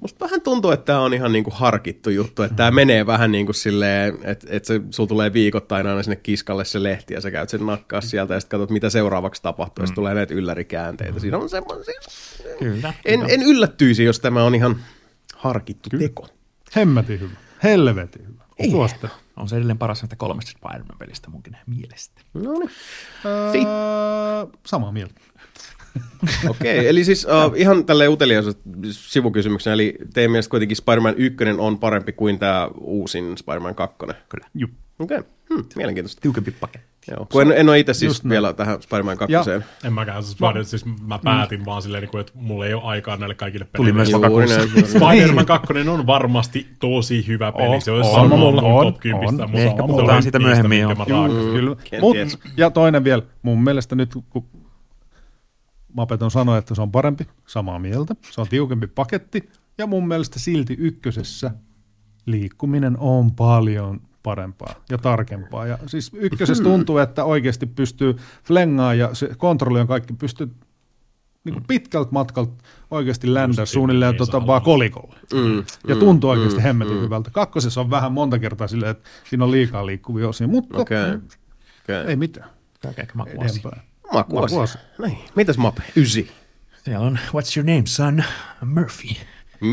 Musta vähän tuntuu, että tämä on ihan niinku harkittu juttu, että tämä menee vähän niin kuin silleen, että, että se, sulla tulee viikoittain aina sinne kiskalle se lehti ja sä käyt sen nakkaa sieltä ja sitten katsot, mitä seuraavaksi tapahtuu, ja sitten tulee näitä yllärikäänteitä. Siinä on semmoinen, Kyllä. en, en yllättyisi, jos tämä on ihan harkittu teko. Hemmetin hyvä. Helvetin hyvä. Suosittelen. On se edelleen paras näistä kolmesta Spider-Man-pelistä munkin mielestä. No niin. Öö, samaa mieltä. Okei, okay, eli siis uh, ihan tälleen uteliaisuus sivukysymyksenä, eli teidän mielestä kuitenkin Spider-Man 1 on parempi kuin tämä uusin Spider-Man 2? Kyllä. Okei, okay. hmm, mielenkiintoista. Tiukempi paketti. Joo. Kun en, en ole itse siis Just näin. vielä tähän Spider-Man 2. Ja- En mäkään, siis, mä, siis mä päätin vaan silleen, niin että mulla ei ole aikaa näille kaikille Tuli peleille. myös lokakuussa. näin. Spider-Man 2 on varmasti tosi hyvä peli. On, se olisi on, sama on, mulla on, top 10. on. mutta Ehkä puhutaan on siitä niistä, myöhemmin, raakaan. kyllä. Mut, ja toinen vielä, mun mielestä nyt kun Mapeton sanoi, että se on parempi, samaa mieltä. Se on tiukempi paketti ja mun mielestä silti ykkösessä liikkuminen on paljon parempaa ja tarkempaa. Ja siis ykkösessä tuntuu, että oikeasti pystyy flengaan ja se kontrolli on kaikki, pystyy niin kuin pitkältä matkalta oikeasti ländää Just suunnilleen niin, tota, vaan kolikolle. Mm, Ja tuntuu oikeasti hemmetin hyvältä. Kakkosessa on vähän monta kertaa silleen, että siinä on liikaa liikkuvia osia, mutta Okei. Okay. Okay. ei mitään. Käykääkö makuasi? Makuasi. Makuasi. Niin. Mitäs Mape? Ysi. Siellä on What's your name, son? Murphy.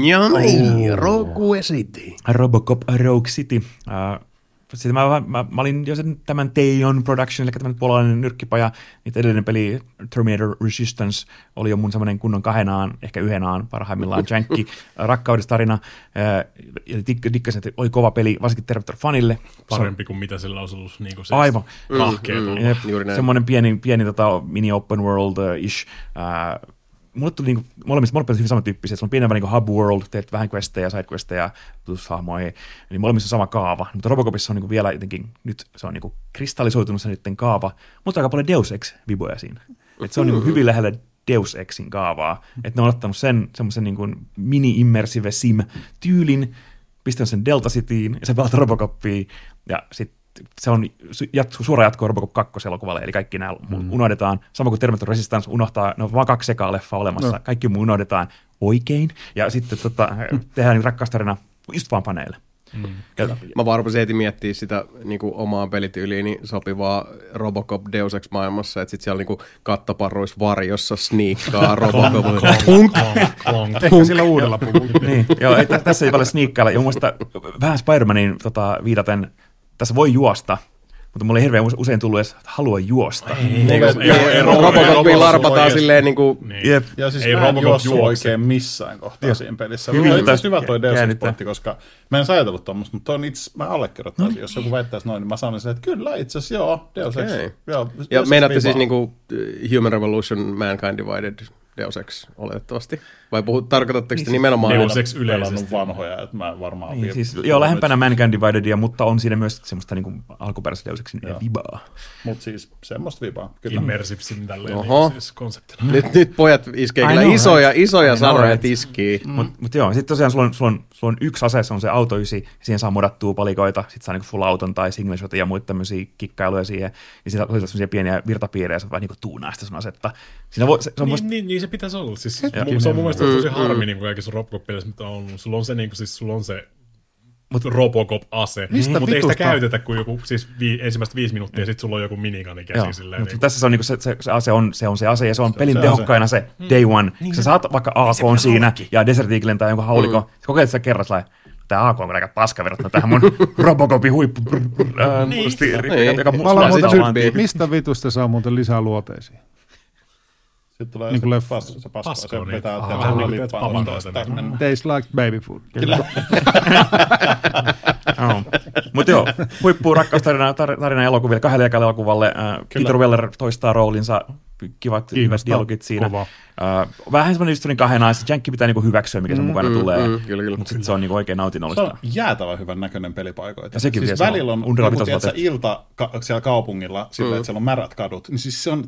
Ja niin, Rogue City. Robocop Rogue City. Uh, sitten mä, mä, mä, olin jo sen, tämän Teion Production, eli tämän puolalainen nyrkkipaja, niin edellinen peli Terminator Resistance oli jo mun semmoinen kunnon kahenaan, ehkä yhenaan parhaimmillaan jänkki rakkaudestarina. Ja dik- dikkasin, että oli kova peli, varsinkin Terminator fanille. Parempi kuin mitä sillä olisi ollut niin kuin se Aivan. lahkeet ollut. Jep, Juuri näin. semmoinen pieni, pieni tota, mini open world uh, ish. Uh, mulle tuli niinku, molemmista, molemmista hyvin samantyyppisiä. Se on pienemmä niinku hub world, teet vähän questeja, side tutustu hahmoihin. Eli molemmissa on sama kaava. Mutta Robocopissa on niinku vielä jotenkin, nyt se on niinku kristallisoitunut se niiden kaava, mutta aika paljon Deus Ex-viboja siinä. Et se on niinku hyvin lähellä Deus Exin kaavaa. Että ne on ottanut sen semmoisen niinku mini-immersive sim-tyylin, pistänyt sen Delta Cityin, ja se pelaat Robocopia, ja sitten se on jatku, suora jatko Robocop 2 elokuvalle, eli kaikki nämä mm. unohdetaan. Sama kuin Terminator Resistance unohtaa, no on vaan kaksi sekaa leffa olemassa, no. kaikki muu unohdetaan oikein, ja sitten tota, tehdään niin rakkaustarina just vaan paneille. Mm. Ja, Mä vaan rupesin heti miettiä sitä niin kuin omaa pelityyliini sopivaa Robocop Deus Ex maailmassa, että sit siellä niin kattoparruis varjossa sniikkaa Robocop. Klonk, klonk. Ehkä sillä uudella puvulla. niin, joo, ei, tä- tässä ei paljon sniikkailla. Ja mun mielestä vähän Spider-Manin tota, viitaten, tässä voi juosta, mutta mulle ei hirveän use- usein tullut edes halua juosta. Niin, ei- ei- ei- Robocopia Robocop larpataan silleen niin kuin, Niin. Jep. Ja siis Ei mä en juossut oikein missään kohtaa siinä pelissä. Hyvin asiassa tä- hyvä toi Deus pointti, koska mä en ajatellut tuommoista, mutta on itse mä allekirjoittaisin. Jos joku väittäisi noin, niin mä sanon sen, että kyllä itse asiassa joo, Deus Ex. Okei. Joo, Ja meinaatte siis niinku äh, Human Revolution, Mankind Divided, Deus Ex oletettavasti? Vai puhut, tarkoitatteko te nimenomaan... Deus Ex yleisesti. vanhoja, että mä varmaan... Niin, siis, joo, lähempänä Mankind Dividedia, mutta on siinä myös semmoista niin kuin alkuperäistä Deus Exin Joo. vibaa. Mut siis semmoista vibaa, kyllä. Immersive sim tälleen Oho. niin, siis konseptina. Nyt, nyt pojat iskee kyllä know, isoja, isoja I know, sanoja tiskiin. Mm. Mutta mut joo, sitten tosiaan sulla on, sulla, on, sulla on yksi ase, se on se auto ysi, siihen saa modattua palikoita, sitten saa niinku full auton tai single shot ja muita tämmöisiä kikkailuja siihen, ja siinä on semmoisia pieniä virtapiirejä, se on vähän niin kuin tuunaa sitä sun asetta. Siinä voi, se, se on Niin, musta, niin, niin, se pitäisi olla. Siis, se on mun mielestä tosi harmi niin kaikissa Robocop-peleissä, mitä on ollut. Sulla on se, niin kuin, siis, sulla on se Mut Robocop-ase, mutta ei sitä käytetä kuin joku, siis vi, ensimmäistä viisi minuuttia, ja sitten sulla on joku minikani käsi Joo, silleen. Niin, tässä se on, niinku se, se, se, ase on, se on se ase ja se on pelin se tehokkain ase, day one. Niin, sä saat vaikka AK siinä ja Desert Eaglen tai jonkun haulikon, mm. kokeilet sitä kerran sellainen, tämä AK on aika paska verrattuna tähän mun Robocopin huippu, brr, brr, ää, stiiri, Niin. joka Mä Mä aloin sit muuten mistä vitusta saa muuten lisää luoteisiin? Sitten tulee Niin niin kuin se, leffa. pas, se paska, Pasko, se niin. vetää Aha, tehdä vähän niin kuin mennä. Tastes like baby food. Kyllä. Joo. Mutta joo, huippu rakkaustarina tar- tarina elokuville, kahdelle ekalle elokuvalle. Äh, Peter Weller toistaa roolinsa, kivat, hyvät Kiinnostaa. dialogit siinä. Kova. Äh, vähän semmoinen just kahden naisen, Jankki pitää niinku hyväksyä, mikä sen mukana tulee. mm, kyllä, kyllä. Mutta sitten se on niinku oikein Se nautinnollista. on jäätävän hyvän näköinen pelipaikoita. Ja sekin siis vielä, se välillä on on, joku, tiedätkö, ilta ka- siellä kaupungilla, sillä, että siellä on märät kadut, niin siis se on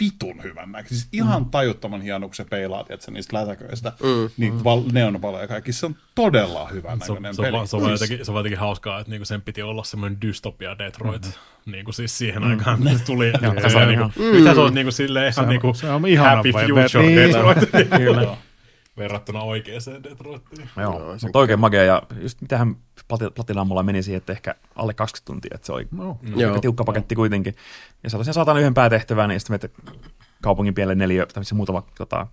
vitun hyvän näköinen. Siis ihan tajuttoman hieno, kun se peilaa, tiedätkö, niistä lätäköistä, niin val- neonvaloja ja kaikki. Se on todella hyvän se, on- näköinen se, on, peli. vaan- se, on vaan Siis- jotenkin, se on vaan jotenkin hauskaa, että niinku sen piti olla semmoinen dystopia Detroit. Mm. Niinku siis siihen aikaan, kun se tuli. Ja, se on niinku, ihan- Mitä se on niinku silleen ihan niinku se on ihana happy future niin. Detroit. Kyllä. Verrattuna oikeaan Detroitiin. Joo, mutta oikein magea ja just mitähän plati- platinammulla meni siihen, että ehkä alle 20 tuntia, että se oli No. Joo. aika tiukka paketti kuitenkin. Ja tosiaan saatan yhden päätehtävän, niin sitten menet kaupungin pienelle neljä, tai se muutama tota,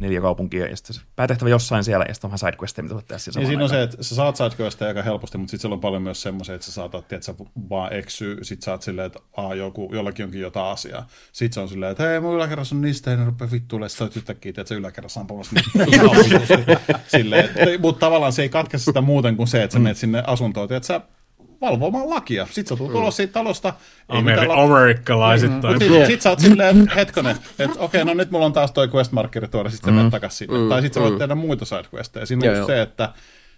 neljä kaupunkia, ja sitten se päätehtävä jossain siellä, ja sitten on vähän sidequesteja, mitä voit tehdä siinä Niin siinä on samaan se, että sä saat sidequesteja aika helposti, mutta sitten siellä on paljon myös semmoisia, että sä saatat, että sä vaan eksyy, sit sä oot silleen, että aa, joku, jollakin onkin jotain asiaa. Sitten se on silleen, että hei, mun yläkerrassa on niistä, ei ne rupea vittuille, sä oot yhtäkkiä, että sä yläkerrassa ampumassa. Ihan vitusti. silleen, että, mutta tavallaan se ei katke sitä muuten kuin se, että sä menet sinne asuntoon, että sä valvomaan lakia. Sitten sä tulet ulos siitä talosta. Ameri- la- Amerikkalaisettain. Mutta sit, sit sä oot silleen, hetkonen, että okei, no nyt mulla on taas toi quest-markkeri tuoda, sit sä menet takas sinne. Tai sit sä voit tehdä muita sidequesteja. Siinä on se, että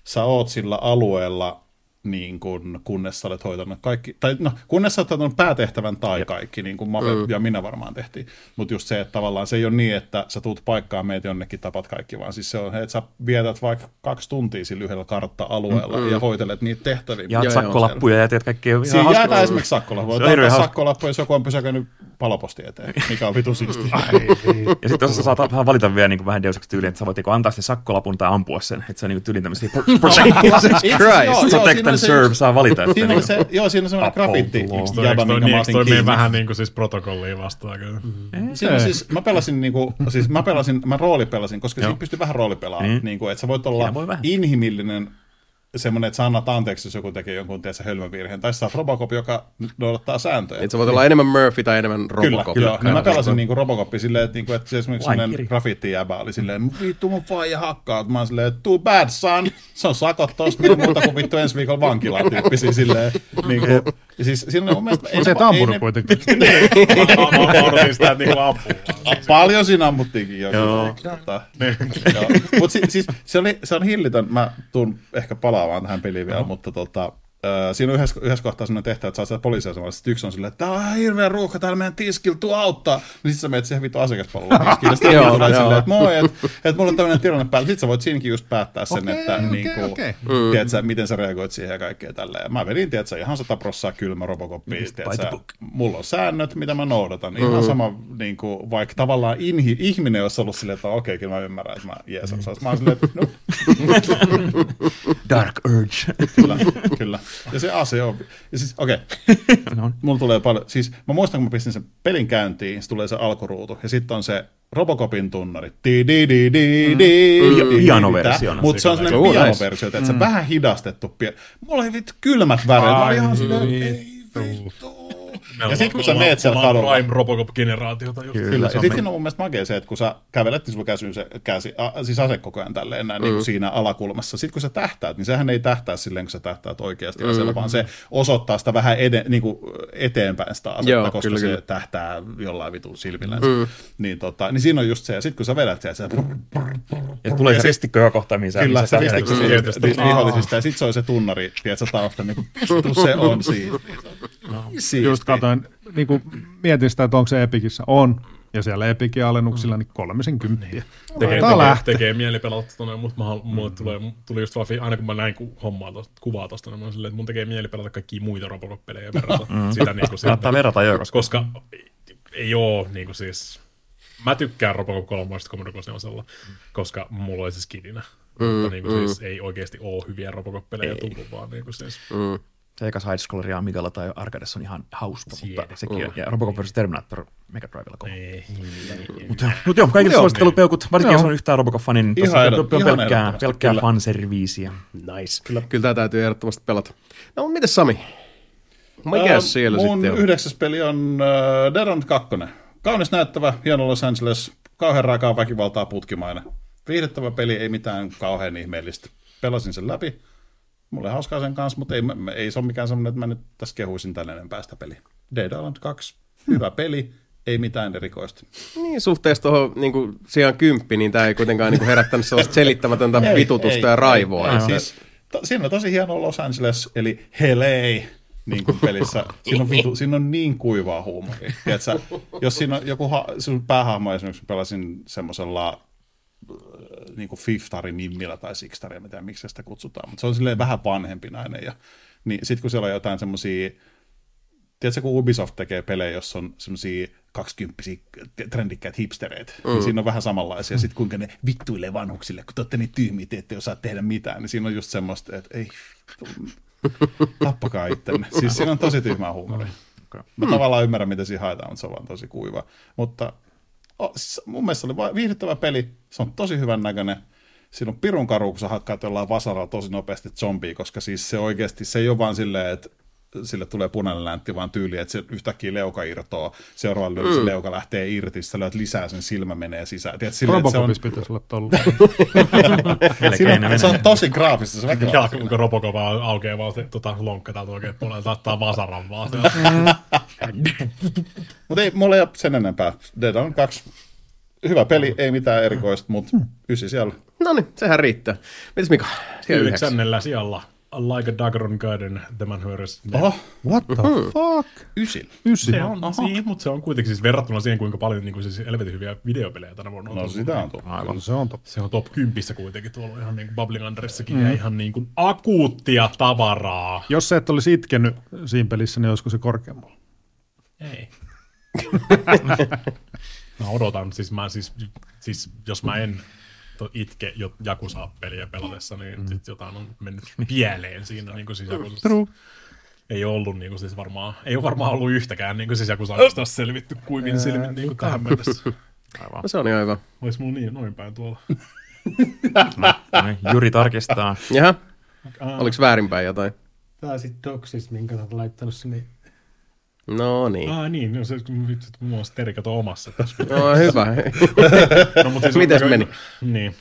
sä oot sillä alueella niin kun, kunnes sä olet hoitanut kaikki, tai no, kunnes sä olet hoitanut päätehtävän tai kaikki, niin kuin Mape ja minä varmaan tehtiin. Mutta just se, että tavallaan se ei ole niin, että sä tuut paikkaan, meet jonnekin, tapat kaikki, vaan siis se on, että sä vietät vaikka kaksi tuntia sillä yhdellä kartta-alueella ja hoitelet niitä tehtäviä. Jaat joo, sakkolappuja ja teet kaikkea ihan Siinä jäätään esimerkiksi sakkolappu. Se on sakkolappu, jos joku on pysäköinyt paloposti eteen, mikä on vitu siistiä. Ja sitten jos sä saat vähän valita vielä niin vähän Deus Ex tyyliin, että sä voit joko antaa sen sakkolapun tai ampua sen. Että se on niin tyylin tämmöisiä Christ. protect and serve saa valita. Että Siinä niin on se, joo, siinä on semmoinen toi, jäbä, toi, minkä niin, mä eikö otin toi kiinni. vähän niin kuin siis protokolliin vastaan kyllä? Siinä siis, mä pelasin, niinku, siis mä pelasin, mä roolipelasin, koska siinä pystyy vähän roolipelaamaan, Mm. niinku, että sä voit olla vähän. inhimillinen semmoinen, että sä annat anteeksi, jos joku tekee jonkun tiedä, hölmövirheen, tai sä oot Robocop, joka noudattaa sääntöjä. Et sä voit olla enemmän Murphy tai enemmän Kyllä, Robocop. kyllä. Niin mä pelasin niinku Robocopia silleen, että, niinku, että se esimerkiksi sellainen graffiti-jäbä oli silleen, vittu mun faija hakkaa. Mä oon silleen, too bad son, se on sakot tosta, mitä muuta kuin vittu ensi viikolla vankilaan tyyppisiä silleen. Niinku, Ja siis siinä oli mun mielestä... On se tampuru kuitenkin. Mä odotin sitä, että niinku ampuu. Paljon siinä ammuttiinkin jo. Joo. Mut si, siis se, oli, se on hillitön. Mä tuun ehkä palaamaan tähän peliin vielä, mutta tota, Öö, siinä on yhdessä, yhdessä kohtaa sellainen tehtävä, että sä oot siellä poliisiasemalla, sitten yksi on silleen, että tää on hirveä ruuhka, täällä meidän tiskillä, tuu auttaa. Niin sit sä menet siihen vittu asiakaspalveluun tiskille, sitten Joo, tulee silleen, että moi, että et mulla on tämmöinen tilanne päällä. Sitten sä voit siinäkin just päättää sen, Okei, että okei, niinku, okei. tiedät sä, miten sä reagoit siihen ja kaikkea tälleen. Mä vedin, tiedät sä, ihan sata prossaa kylmä robokoppi, tiedät sä, mulla on säännöt, mitä mä noudatan. Ihan sama, niinku, vaikka tavallaan inhi, ihminen olisi ollut silleen, että okei, kyllä mä ymmärrän, että mä jeesan. Mm. Mä oon silleen, että no, Dark Urge. Kyllä, kyllä. Ja se ase on. Ja siis, okei. Okay. Mulla tulee paljon. Siis mä muistan, kun mä pistin sen pelin käyntiin, se tulee se alkuruutu. Ja sitten on se Robocopin tunnari. Di, di, di, di, di, Pi- pianoversiona. Mutta se on sellainen pianoversio, että se vähän hidastettu. Mulla oli vittu kylmät väreet. Mä olin ihan silleen, ei vittu. Ja sitten kun sä meet siellä kadulla. Prime Robocop-generaatiota just. Kyllä, ja sitten siinä on mun mielestä makea se, että kun sä kävelet, niin sulla käsyy se käsi, a, siis ase koko ajan tälleen näin, mm. niin kuin siinä alakulmassa. Sitten kun sä tähtäät, niin sehän ei tähtää silleen, kun sä tähtäät oikeasti aseella, vaan se osoittaa sitä vähän ede, niin kuin eteenpäin sitä asetta, Joo, koska kyllä, se kyllä. tähtää jollain vitun silmillä. Mm. Niin, tota, niin siinä on just se, ja sitten kun sä vedät sieltä, se Ja tulee se ristikko joka kohta, missä Kyllä, se niistä vihollisista, ja sitten se on se tunnari, tiedätkö, tausta, niin kuin, se on siinä. Siisti. Just katsoin, niin kuin mietin sitä, että onko se Epikissä. On. Ja siellä Epikin alennuksilla niin kolmisen kymppiä. Tekee, Tää tekee, lähtee. tekee mieli pelata tuonne, mutta mä, mulle tulee, tuli just vaan, aina kun mä näin ku, hommaa tosta, kuvaa tosta, niin mä oon silleen, että mun tekee mieli pelata kaikkia muita Robocop-pelejä ja verrata sitä niin kuin Kannattaa verrata jo, koska koska ei oo niin kuin siis, mä tykkään Robocop 3 Commodore 64, koska mulla oli se skidinä. Mm, mutta niin kuin siis ei oikeasti oo hyviä Robocop-pelejä tullut, vaan niin kuin siis, se eka side-scrolleria Amigalla tai Arcadessa on ihan hauska, mutta Siedä. sekin on. Ja Robocop vs. Terminator Mega Drivella kova. ei, Mutta mut joo, kaikille suosittelupeukut, varsinkin jos on yhtään Robocop-fani, niin Ihan on on ihan pelkkää, pelkkää kyllä. fanserviisiä. Nice. Kyllä, kyllä tämä täytyy ehdottomasti pelata. No, mutta mites Sami? Mikä Ää, siellä mun sitten on? yhdeksäs peli on uh, Dead Island 2. Kaunis näyttävä, hieno Los Angeles, kauhean raakaa väkivaltaa putkimainen. Viihdyttävä peli, ei mitään kauhean ihmeellistä. Pelasin sen läpi. Mulla oli hauskaa sen kanssa, mutta ei, ei se ole mikään semmoinen, että mä nyt tässä kehuisin tällä enempää sitä peliä. Dead Island 2, hyvä peli, ei mitään erikoista. Niin, suhteessa tuohon niin sijaan kymppi, niin tämä ei kuitenkaan niin herättänyt sellaista selittämätöntä Ei, vitutusta ei, ja raivoa. ei, Ei, ei, siis, to, siinä on tosi hieno Los Angeles, eli LA, niin kuin pelissä. Siinä on, vitu, siinä on niin kuivaa huumoria. Tiedätkö, jos siinä on joku ha, sun päähahmo, esimerkiksi pelasin semmoisella niin kuin Fiftarin nimmillä tai Sixtaria, mitä miksi sitä kutsutaan, mutta se on silleen vähän vanhempi nainen. Ja, niin sitten kun siellä on jotain semmoisia, tiedätkö kun Ubisoft tekee pelejä, jossa on semmoisia kaksikymppisiä trendikkäitä hipstereitä, mm. niin siinä on vähän samanlaisia. Sitten kuinka ne vittuilee vanhuksille, kun te olette niin tyhmiä, te ette osaa tehdä mitään, niin siinä on just semmoista, että ei vittu, tappakaa ittenne. Siis siinä on tosi tyhmää huumoria. Mä tavallaan ymmärrän, mitä siinä haetaan, mutta se on vaan tosi kuiva. Mutta siis mun mielestä oli viihdyttävä peli, se on tosi hyvän näköinen. Siinä on pirun karu, kun sä hakkaat jollain vasaralla tosi nopeasti zombia, koska siis se oikeasti, se ei ole vaan silleen, että sille tulee punainen läntti, vaan tyyli, että se yhtäkkiä leuka irtoaa, seuraavalla lyöllä se leuka lähtee irti, sä löydät lisää, sen silmä menee sisään. Tiedät, silleen, että se, on, pitäisi olla tolla. Se on tosi graafista, se väkivalta. Ja kun Robocop vaan aukeaa vaan se tota, lonkka täältä oikein puolella, saattaa vasaran vaan. Mutta ei, mulla ei ole sen enempää. Dead on kaksi. Hyvä peli, ei mitään erikoista, mutta ysi siellä. No niin, sehän riittää. Mites Mika? Yhdeksännellä sijalla Like a Dagron Garden, The Man Who Dead. Oho, What the fuck? ysin. Ysi. Se on, siihen, mutta se on kuitenkin siis verrattuna siihen, kuinka paljon niin kuin siis helvetin hyviä videopelejä tänä vuonna on. No tullut. sitä on tullut. Aivan. Se on totta. Se on top 10 kuitenkin tuolla ihan niin kuin Bubbling Underissakin mm. ja ihan niin kuin akuuttia tavaraa. Jos sä et olisi itkenyt siinä pelissä, niin olisiko se korkeammalla? Ei. mä odotan, siis, mä, siis, siis jos mä en itke jo Jakusa-peliä pelatessa, niin mm. sit jotain on mennyt pieleen siinä niin kuin siis Jakusassa. True. Ei ollut niin kuin siis varmaan, ei ole varmaan ollut yhtäkään niin kuin siis Jakusasta selvitty kuivin silmin niin kuin tähän mennessä. No, se on ihan hyvä. Olis mulla niin noin päin tuolla. No niin, Juri tarkistaa. Jaha, oliko väärinpäin jotain? Tää sit Doxis, minkä sä oot laittanut sinne. No niin. Ah niin, no se, vitsi, että mulla on Steri kato omassa tässä. No hyvä. No, mutta siis Mites on- meni? Niin.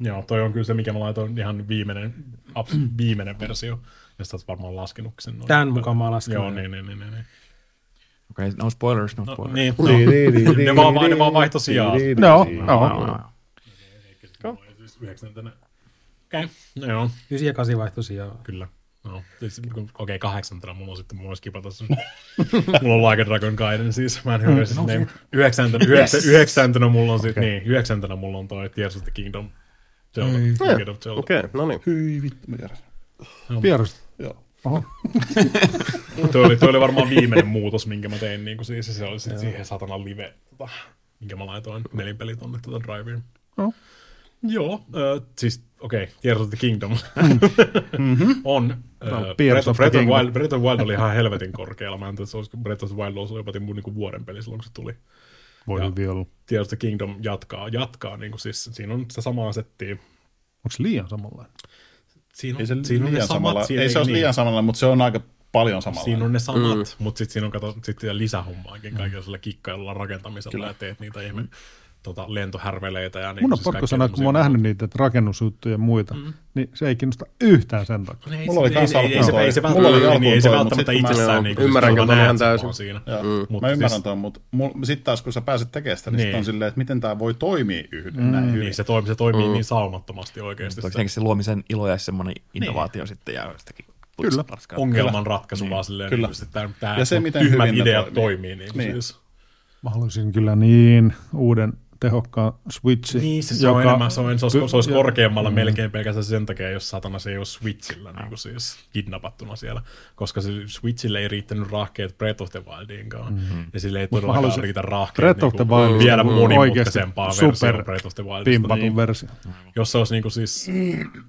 Joo, toi on kyllä se, mikä mä laitoin ihan viimeinen, abs, viimeinen versio, josta olet varmaan laskenut sen. noin. Tämän mukaan mä oon laskenut. Joo, niin, niin, niin, niin. niin. Okei, okay, no spoilers, no No, spoilers. niin, no. ne, vaan, ne vaan vaihto sijaa. Joo, No, joo. no, no. Siis yhdeksäntenä. Okei, okay. no joo, 9 ja 8 vaihtoi sijaa. kyllä. No, siis, okei, okay, kahdeksantena mulla on sitten, mulla olisi kipata sun. mulla on Like a Dragon Gaiden, siis mä en Mm, hyödy siis ne. Yhdeksäntenä, yhdeksä, yhdeksäntenä mulla on sitten, niin, yhdeksäntenä mulla on toi Tears of the Kingdom. Zelda, of Zelda. Okei, okay, no niin. Hyi vittu, mä tiedän. Vierasta. Joo. Toi oli, toi oli varmaan viimeinen muutos, minkä mä tein, niin kuin siis, se oli sitten siihen satana live, tota, minkä mä laitoin nelinpeli tonne tota driveen. Joo. Joo, äh, siis okei, okay, Tears of the Kingdom on. No, Breath, of Breath, of. Wild, Breath of Wild oli ihan helvetin korkealla. Mä en tiedä, että se olisi, Breath of the Wild olisi jopa mun niinku vuoden peli silloin, kun se tuli. Voi Ja- hyvin olla. Tears of the Kingdom jatkaa, jatkaa niin kuin siis, siinä on sitä samaa settiä. Onko se liian samanlainen? Siinä on, Ei se, siinä on ne liian samat, samalla, siinä ei se olisi niin. liian samalla, mutta se on aika paljon samalla. Siinä on ne samat, mm. mutta sitten siinä on kato, sit lisähommaakin mm. kaikilla sillä kikkailulla rakentamisella Kyllä. ja teet niitä ihme tota, lentohärveleitä. Ja niin Mun on siis pakko sanoa, kun mä oon nähnyt niitä että rakennusjuttuja ja muita, mm. niin se ei kiinnosta yhtään sen takia. Ei, Mulla oli ei- ei- ei, se, ei se Mulla oli alkuun niin, ei se välttämättä itsessään niin ymmärränkö kun ton sä ihan täysin. siinä. Mut mä ymmärrän siis- tuon, mutta sitten taas kun sä pääset tekemään sitä, niin, Niin. on silleen, että miten tämä voi toimia yhden mm. näin hyvin. Niin, se toimii, se toimii niin saumattomasti oikeasti. Onko Se tietenkin se luomisen ilo ja semmoinen innovaatio sitten ja sitäkin Kyllä. Ongelman ratkaisu vaan silleen, Kyllä. niin, että tämä Ja se, miten tyhmät hyvin ideat toimii. toimii. Niin, Niin. Siis. Mä haluaisin kyllä niin uuden tehokkaan Switchin. Niin, se, se on enemmän, se, on, se, olisi, se olisi korkeammalla mm. melkein pelkästään sen takia, jos satana se ei ole Switchillä niin kuin siis kidnappattuna siellä, koska se Switchille ei riittänyt rahkeet Breath of the Wildiinkaan, mm-hmm. ja sille ei todellakaan haluaisin riitä rahkeet Breath of the niinku Wild vielä on monimutkaisempaa versiota super Breath of the Wildista. Niin, versio. jos se olisi niinku siis,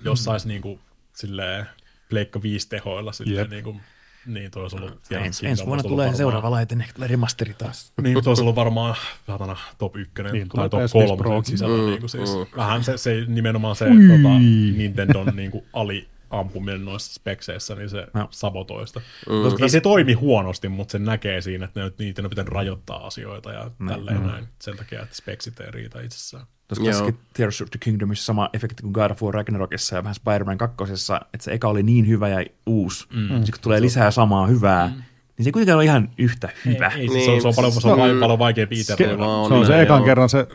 jos saisi niinku silleen Pleikka 5 tehoilla silleen Jep. niinku, niin toi olisi ollut Ensi, Kingdom ensi olisi vuonna tulee varmaan- seuraava laite, ehkä tulee remasteri taas. niin, mutta olisi ollut varmaan saatana top ykkönen Niin, tai tulee top PS5 kolme Pro. sisällä. Mm, niin kuin siis. Vähän se, se nimenomaan se tota, Nintendon niin kuin aliampuminen noissa spekseissä, niin se No. sabotoista. Mm. Koska se toimi huonosti, mutta se näkee siinä, että ne, niitä on pitänyt rajoittaa asioita ja Mm. tälleen näin. Sen takia, että speksit ei riitä itsessään. Tuossa klassikki Tears of the Kingdomissa sama efekti kuin God of War Ragnarokissa ja vähän Spider-Man 2, että se eka oli niin hyvä ja uusi. Mm. Sitten kun tulee lisää samaa hyvää, mm. niin se ei kuitenkaan ole ihan yhtä hyvä. Ei, ei, Niin, se, on, se on paljon, se on no, no, paljon vaikeampi itse. se Se on se ekan kerran se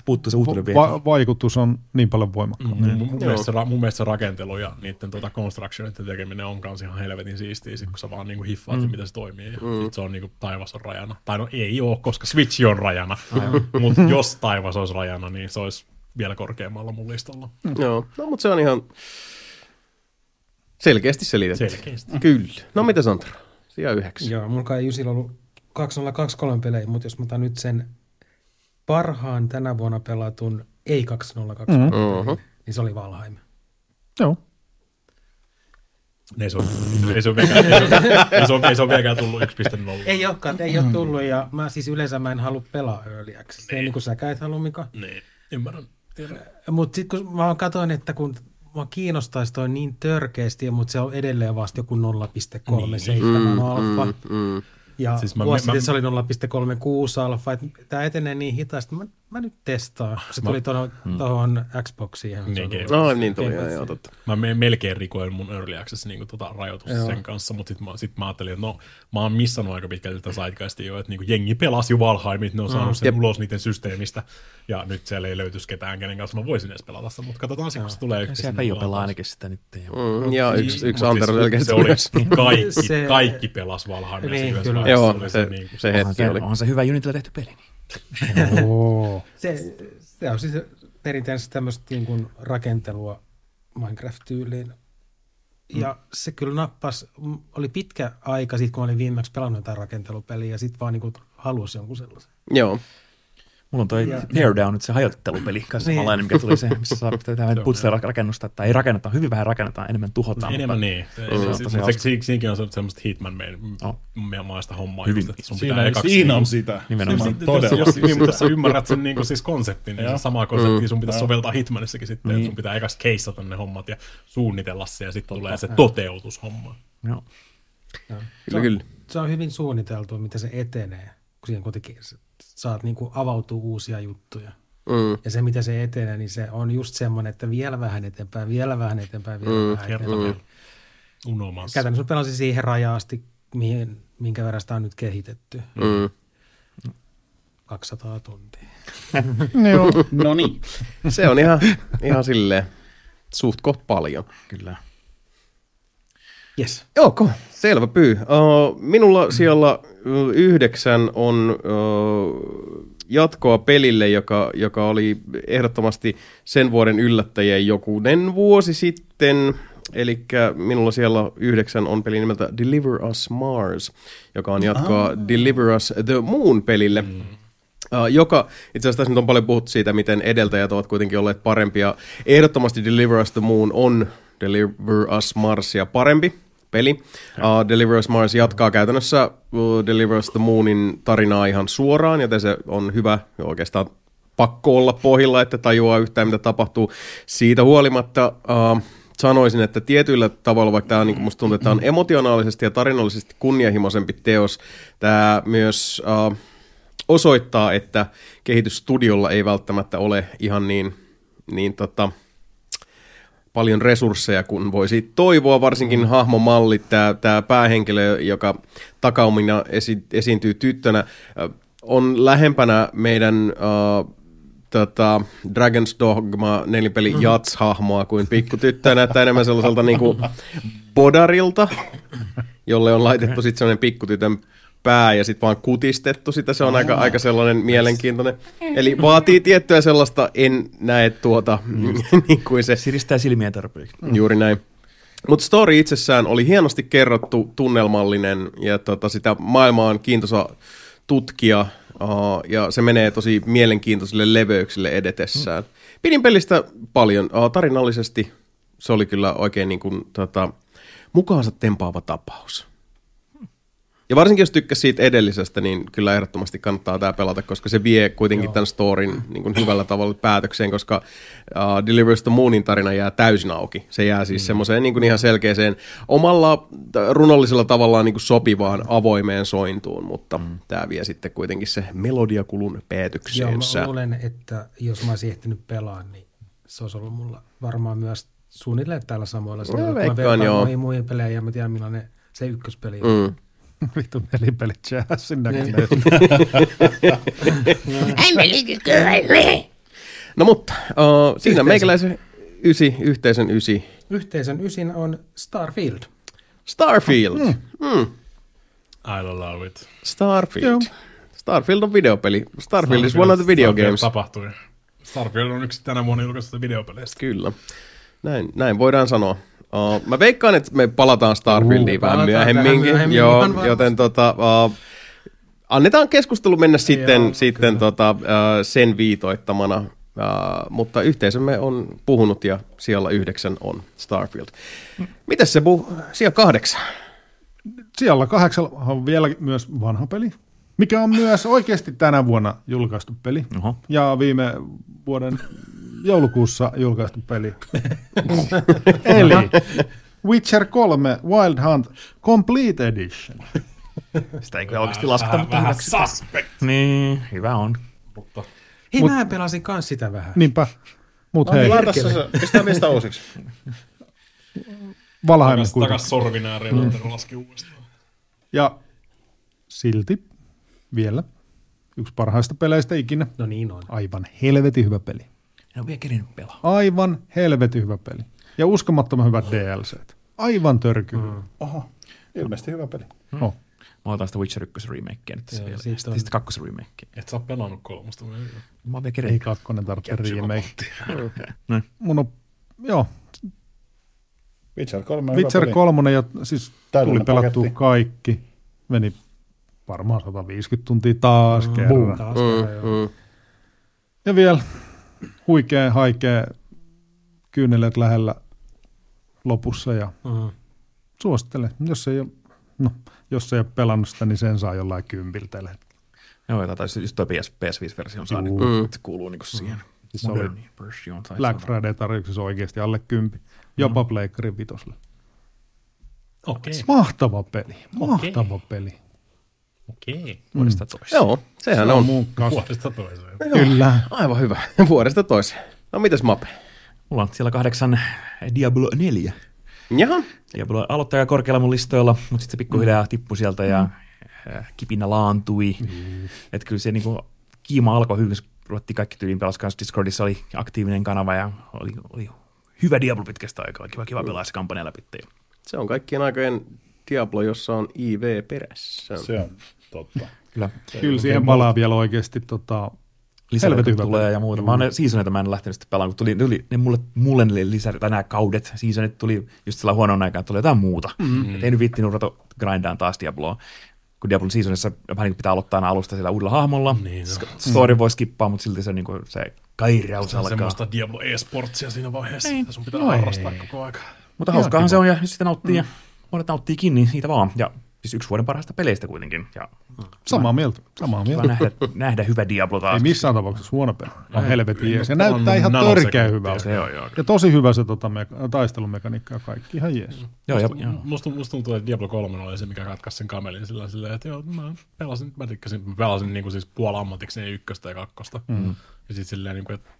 Se puuttuu se uutuuden va- vaikutus on niin paljon voimakkaampi. Mm, mun, mun, mielestä mun mielestä se rakentelu ja niiden tota constructionitten tekeminen on kanssa ihan helvetin siistiä, sit kun sä vaan niinku hiffaat, mm. miten se toimii. Ja mm. sit se on niinku taivas on rajana. Tai no ei oo, koska Switch on rajana. Mutta jos taivas olisi rajana, niin se olisi vielä korkeammalla mun listalla. Joo, no mutta se on ihan selkeästi selitetty. Selkeästi. Kyllä. No mitä Santero? Sija yhdeksän. Joo, mulla kai Jusilla ollut 2023 pelejä, mutta jos mä otan nyt sen parhaan tänä vuonna pelatun ei 2020 mm. Mhm. niin se oli Valheim. Joo. Ei se ole, ei se ole vieläkään, ei se ole, ei se ole vieläkään tullut 1.0. Ei olekaan, ei ole tullut ja mä siis yleensä mä en halua pelaa Early Access. Ei niin kuin säkään et halua, Mika. Niin, ymmärrän. Mutta sitten kun mä vaan katsoin, että kun mua kiinnostaisi toi niin törkeästi, mutta se on edelleen vasta joku 0,37 niin. alfa. Mm. Ja Siis mä- vuosi mä- se oli 0,36 alfa. Tämä etenee niin hitaasti. Mä, mä nyt testaan. Se tuli tuohon mm. Xboxiin. ihan, se Niin, Game ollut- No niin tuli, joo, joo, totta. Mä me- melkein rikoin mun Early Access niin tota rajoitusta Joo. sen kanssa, mutta sitten mä, sit mä ajattelin, että no mä oon missannut aika pitkälti tätä Zeitgeistia jo, että niin jengi pelasi jo Valheimit, ne on saanut sen Jep. ulos niiden systeemistä, ja nyt siellä ei löytyisi ketään, kenen kanssa mä voisin edes pelata sitä, mutta katsotaan sitten, kun se tulee Kyllä siellä Peijo pelaa ainakin sitä nyt. Ja... Mm, ja yksi, yksi Mut Antero siis se oli kaikki, Se- kaikki pelas Valheimia Niin, siinä kyllä. vaiheessa. Joo, oli se, niin kuin- se Onhan hetki se, oli. onhan se hyvä Unitilla tehty peli. Oo. Se, se on siis perinteisesti tämmöistä niin kuin rakentelua Minecraft-tyyliin. Ja se kyllä nappasi, m- oli pitkä aika sitten, kun olin viimeksi pelannut jotain rakentelupeliä, ja sitten vaan niin kuin halusi jonkun sellaisen. Joo. Mulla on toi Teardown, nyt se hajottelupeli kanssa Niin. samanlainen, mikä tuli se, missä saa tehdä putsle rakennusta, tai ei rakenneta, hyvin vähän rakennetaan, enemmän tuhotaan. Enemmän mutta- niin. Se, se, se, se, se, siinäkin on se- semmoista Hitman Oh. maista hommaa. Hyvin. just, että sun Siinä, pitää siinä on sitä. Nimenomaan. Jos, todella. jos, jos sä ymmärrät sen niin siis konseptin, niin Joo. se sama konsepti sun pitäisi Joo. soveltaa Hitmanissakin sitten, Niin. että sun pitää ekas keissata ne hommat ja suunnitella se ja sitten tulee se toteutushomma. Joo. Kyllä, kyllä. Se on hyvin suunniteltu, miten se etenee, kun siihen kuitenkin saat niin kuin avautuu uusia juttuja. Mm. Ja se, mitä se etenee, niin se on just semmoinen, että vielä vähän eteenpäin, vielä vähän eteenpäin, vielä mm. vähän eteenpäin. vielä. Unomassa. Käytännössä pelasin siihen rajaan asti, mihin, minkä verran sitä on nyt kehitetty. Mm. 200 tuntia. Joo. No niin. Se on ihan, ihan silleen suht koht paljon. Kyllä. Yes. Joko, selvä pyy. Uh, minulla siellä yhdeksän on uh, jatkoa pelille, joka, joka oli ehdottomasti sen vuoden yllättäjien jokunen vuosi sitten. Eli minulla siellä yhdeksän on peli nimeltä Deliver Us Mars, joka on jatkoa ah. Deliver Us The Moon-pelille. Mm. Uh, joka, itse asiassa tässä nyt on paljon puhuttu siitä, miten edeltäjät ovat kuitenkin olleet parempia. Ehdottomasti Deliver Us The Moon on Deliver Us Marsia parempi peli. Uh, Deliver Us Mars jatkaa käytännössä uh, Deliver Us The Moonin tarinaa ihan suoraan, joten se on hyvä oikeastaan pakko olla pohjilla, että tajuaa yhtään, mitä tapahtuu. Siitä huolimatta uh, sanoisin, että tietyillä tavalla, vaikka tämä on, niin musta tuntuu, että tämä on emotionaalisesti ja tarinallisesti kunnianhimoisempi teos, tämä myös uh, osoittaa, että kehitysstudiolla ei välttämättä ole ihan niin, niin tota, paljon resursseja kuin voisi toivoa, varsinkin hahmomallit, tämä, tämä päähenkilö, joka takaumina esi, esiintyy tyttönä, on lähempänä meidän uh, tota, Dragon's Dogma nelipeli mm. Jats-hahmoa kuin pikkutyttö näyttää enemmän sellaiselta niinku bodarilta, jolle on laitettu sitten sellainen pikkutytön pää ja sitten vaan kutistettu sitä. Se on aika, aika sellainen mielenkiintoinen. Eli vaatii tiettyä sellaista, en näe tuota, niin kuin se. Siristää silmiä tarpeeksi. Juuri näin. Mutta story itsessään oli hienosti kerrottu, tunnelmallinen ja tota, sitä maailmaa on kiintoisa tutkia uh, ja se menee tosi mielenkiintoisille leveyksille edetessään. Pidin pelistä paljon. Uh, tarinallisesti se oli kyllä oikein niin kuin, tota, mukaansa tempaava tapaus. Ja varsinkin jos tykkäsi siitä edellisestä, niin kyllä ehdottomasti kannattaa tämä pelata, koska se vie kuitenkin Joo. tämän storin niin kuin hyvällä tavalla päätökseen, koska uh, Delivers the Moonin tarina jää täysin auki. Se jää siis mm. semmoiseen niin kuin ihan selkeäseen omalla runollisella tavallaan niin kuin sopivaan avoimeen sointuun, mutta mm. tämä vie sitten kuitenkin se melodiakulun päätökseensä. Joo, mä luulen, että jos mä olisin ehtinyt pelaa, niin se olisi ollut mulla varmaan myös suunnilleen tällä samoilla. No, veikkaan, joo. Muihin, muihin pelejä ja mä tiedän millainen se ykköspeli on. Mm. Vittu nelipeli jazzin näköinen. No mutta, uh, siinä meikäläisen ysi, yhteisön ysi. Yhteisön ysin on Starfield. Starfield. Mm. Mm. I love it. Starfield. Joo. Starfield on videopeli. Starfield, Starfield is one of the video Starfield games. tapahtui. Starfield on yksi tänä vuonna julkaistusta videopeleistä. Kyllä. Näin, näin voidaan sanoa. Uh, mä veikkaan, että me palataan Starfieldiin uh, vähän myöhemminkin, myöhemmin, Joo, joten tota, uh, annetaan keskustelu mennä sitten, Joo, sitten tota, uh, sen viitoittamana. Uh, mutta yhteisömme on puhunut ja siellä yhdeksän on Starfield. Mitäs se puhuu? Siellä kahdeksan. Siellä kahdeksan on vielä myös vanha peli, mikä on myös oikeasti tänä vuonna julkaistu peli. Oho. Ja viime vuoden joulukuussa julkaistu peli. Eli Witcher 3 Wild Hunt Complete Edition. Sitä ei kyllä oikeasti lasketa, mutta vähän suspect. Niin, hyvä on. Mutta Hei, Mut- mä pelasin kans sitä vähän. Niinpä. Mut On hei, niin. Laita se, pistää lista uusiksi. Valheim takas, kuitenkin. takas sorvinääriin, mm. laski uudestaan. Ja silti vielä yksi parhaista peleistä ikinä. No niin on. Aivan helvetin hyvä peli. En ole vielä kerinyt pelaa. Aivan helvetin hyvä peli. Ja uskomattoman hyvät DLC. Aivan törky. Mm. Oho, ilmeisesti hyvä peli. Oh. Mä otan sitä Witcher 1 remakea nyt tässä vielä. Sitten, on- sitten kakkosen remakea. Et sä oo pelannut kolmosta. Mä oon vielä Ei kerinyt. kakkonen tarvitse remake. Noin. Mun on, joo, Witcher 3 on Witcher hyvä peli. 3 ja siis Täydellinen tuli pelattua paketti. kaikki. Meni varmaan 150 tuntia taas mm, kerran. Taas Mm, kerran, mm. Ja vielä huikea, haikea kyynelet lähellä lopussa ja Mm. suosittelen. Jos ei ole, no, jos ei ole pelannut sitä, niin sen saa jollain kympiltä. Joo, tai taisi just toi PS, PS5-versio saa, niin Mm. kuuluu niinku siihen. Siis se oli version. Tai Black se on- Friday tarjouksessa oikeasti alle kympi. Jopa mm. Pleikkarin vitoselle. Okei. Mahtava peli. Mahtava peli. Okei. vuodesta toiseen. Joo, sehän Se on. on mun. Vuodesta toiseen. Kyllä. Aivan hyvä. Vuodesta toiseen. No mitäs Mape? Mulla on siellä kahdeksan Diablo 4. Jaha. Diablo aloittaa aika korkealla mun listoilla, mutta sitten se pikkuhiljaa tippui sieltä ja äh, kipinä laantui. Mm. Että kyllä se niinku, kiima alkoi hyvin, kun ruvettiin kaikki tyyliin pelas kanssa. Discordissa oli aktiivinen kanava ja oli, oli hyvä Diablo pitkästä aikaa. Kiva, kiva pelaa se kampanja läpi. Se on kaikkien aikojen Diablo, jossa on IV perässä. Se on totta. Kyllä Kyllä siihen palaa vielä oikeasti tota, hyvä tulee ja muuta. Mä oon ne seasoneita mä en lähtenyt sitten pelaamaan, kun tuli, tuli ne mulle, mulle ne lisä, tai nämä kaudet, seasonit tuli just sillä huonoon aikaan, tuli jotain muuta. Mm-hmm. Et ei nyt viittinyt ruveta grindaan taas Diabloa. Kun Diablo seasonissa vähän niin pitää aloittaa aina alusta sillä uudella hahmolla. Niin, no. Story voi skippaa, mutta silti se, niin kuin, se kairaus Se on alkaa. semmoista Diablo e-sportsia siinä vaiheessa. Niin. Ei. Sun pitää No harrastaa ei. koko aika. Mutta hauskaahan se on ja sitten nauttii ja monet nauttiikin, niin siitä vaan. Ja siis yksi vuoden parhaista peleistä kuitenkin. Ja samaa mieltä. Samaa mieltä. nähdä, nähdä hyvä Diablo taas. Ei missään tapauksessa huono peli. On helvetin jees. Se näyttää ihan törkeä hyvältä. Se on joo. Ja tosi hyvä se tota, meka- taistelumekaniikka ja kaikki. Ihan jees. Joo, ja, Musta, joo. musta, musta tuntuu, että Diablo 3 oli se, mikä katkaisi sen kamelin sillä silleen, että joo, mä pelasin, mä tykkäsin, mä pelasin niin kuin siis puolammatiksi ne ykköstä ja kakkosta. Mm. Ja sitten silleen, niin kuin, että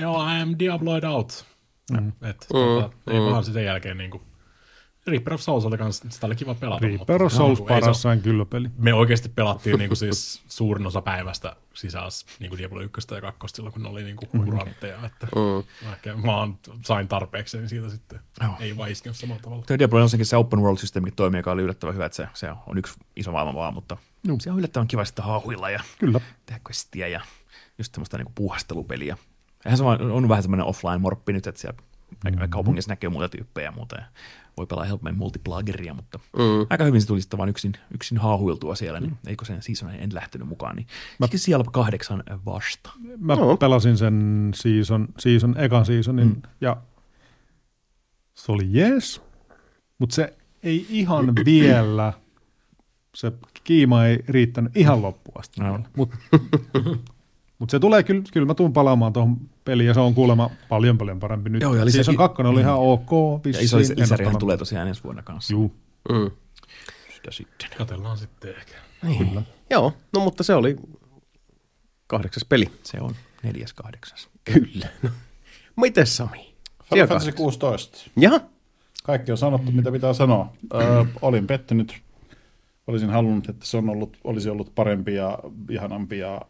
joo, I am Diabloid out. Mm. Että tota, ei vaan sitten jälkeen niin kuin, Reaper of Souls oli kans, sitä oli kiva pelata. Reaper of Souls se- paras sain kyllä peli. Me oikeasti pelattiin niinku siis suurin osa päivästä sisään niinku Diablo 1 ja 2 silloin, kun ne oli niinku kurantteja. Että Mm. ehkä mä oon, sain tarpeeksi niin siitä sitten. Joo. Ei vaan iskenyt samalla tavalla. Tuo Diablo on senkin se open world systeemi toimii, joka oli yllättävän hyvä, että se, se on yksi iso maailma vaan, mutta Joo. se on yllättävän kiva sitten haahuilla ja Kyllä. tehdä questia ja just semmoista niinku puuhastelupeliä. Eihän se on, on vähän semmoinen offline-morppi nyt, että siellä mm-hmm. kaupungissa näkee muita tyyppejä ja muuta. Ja voi pelaa helpommin multiplageria, mutta Mm. aika hyvin se tuli sitten vaan yksin, yksin haahuiltua siellä, niin eikö sen seasonin en lähtenyt mukaan. Niin Mä... siellä kahdeksan vasta. Mä Joo. pelasin sen season, season ekan seasonin mm. ja se oli jees, mutta se ei ihan vielä, se kiima ei riittänyt ihan loppuun asti. No. Mutta mut se tulee, kyllä, kyllä mä tuun palaamaan tuohon peliin ja se on kuulemma paljon paljon parempi nyt. Joo, ja lisä- season kakkonen oli ihan ok. Ja vissiin, iso en lisärihän ottanut- tulee tosiaan ensi vuonna kanssa. Juu, Mm. Sitä sitten. Katellaan sitten ehkä. kyllä. Joo, no mutta se oli kahdeksas peli. Se on neljäs kahdeksas. Kyllä. No. Mites Sami? Final Fantasy kahdeksas. 16. Jaha. Kaikki on sanottu, mitä pitää sanoa. Ö, olin pettynyt. Olisin halunnut, että se on ollut, olisi ollut parempi ja ihanampi, ja,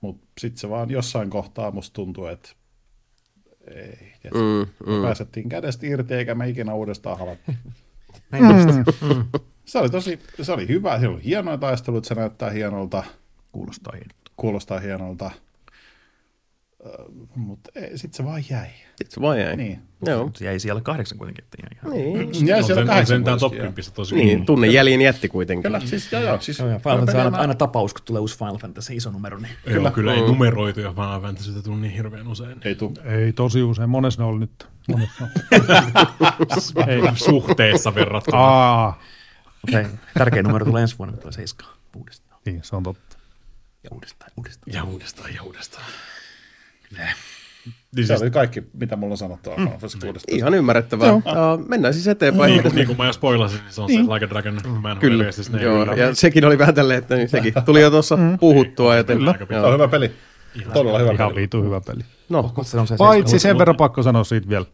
mutta sitten se vaan jossain kohtaa musta tuntuu, että ei. tiedätkö, Mm, me mm. pääsettiin kädestä irti, eikä me ikinä uudestaan halattu. Mm. Se oli tosi, se oli hyvä, siellä oli hienoja taisteluita, se näyttää hienolta, Kuulostaa hienolta. kuulostaa hienolta, mutta sitten se vaan jäi. Sitten se vaan jäi. Niin. Joo. Mutta jäi siellä kahdeksan kuitenkin. Ihan, ihan. Niin. Jäi on siellä sen, kahdeksan sen tää top vuodesta, 10 tosi Niin, tunnejäljen jätti kuitenkin. Kyllä, siis, joo, joo, siis Joo, ja Final Fantasy on aina, aina tapaus, kun tulee uusi Final Fantasy iso numero. Niin. Kyllä, kyllä, kyllä ei Mm. numeroituja Final Fantasyitä tule niin hirveän usein. Ei tuu. Ei tosi usein, monessa ne oli nyt. Monessa ne oli. Ei. Suhteessa verrattuna. Aa, Okay. Tärkein numero tulee ensi vuonna, kun tulee seiskaan uudestaan. niin, se on totta. Ja uudestaan, uudestaan. Ja uudestaan, ja uudestaan. Niin Se siis, oli kaikki, mitä mulla on Final Fantasy 16. Ihan ymmärrettävää. Uh, mennään siis eteenpäin. niin, kuin- niin kuin mä jo spoilasin, niin se on se Like a Dragon Man Kyllä, ne joo, kyllä. ja sekin oli vähän tälleen, että niin sekin tuli jo tuossa puhuttua. Joten, Kyllä. Se on hyvä peli. Todella hyvä Ihan peli. vitu hyvä peli. no, Se on se Paitsi sen verran pakko sanoa siitä vielä.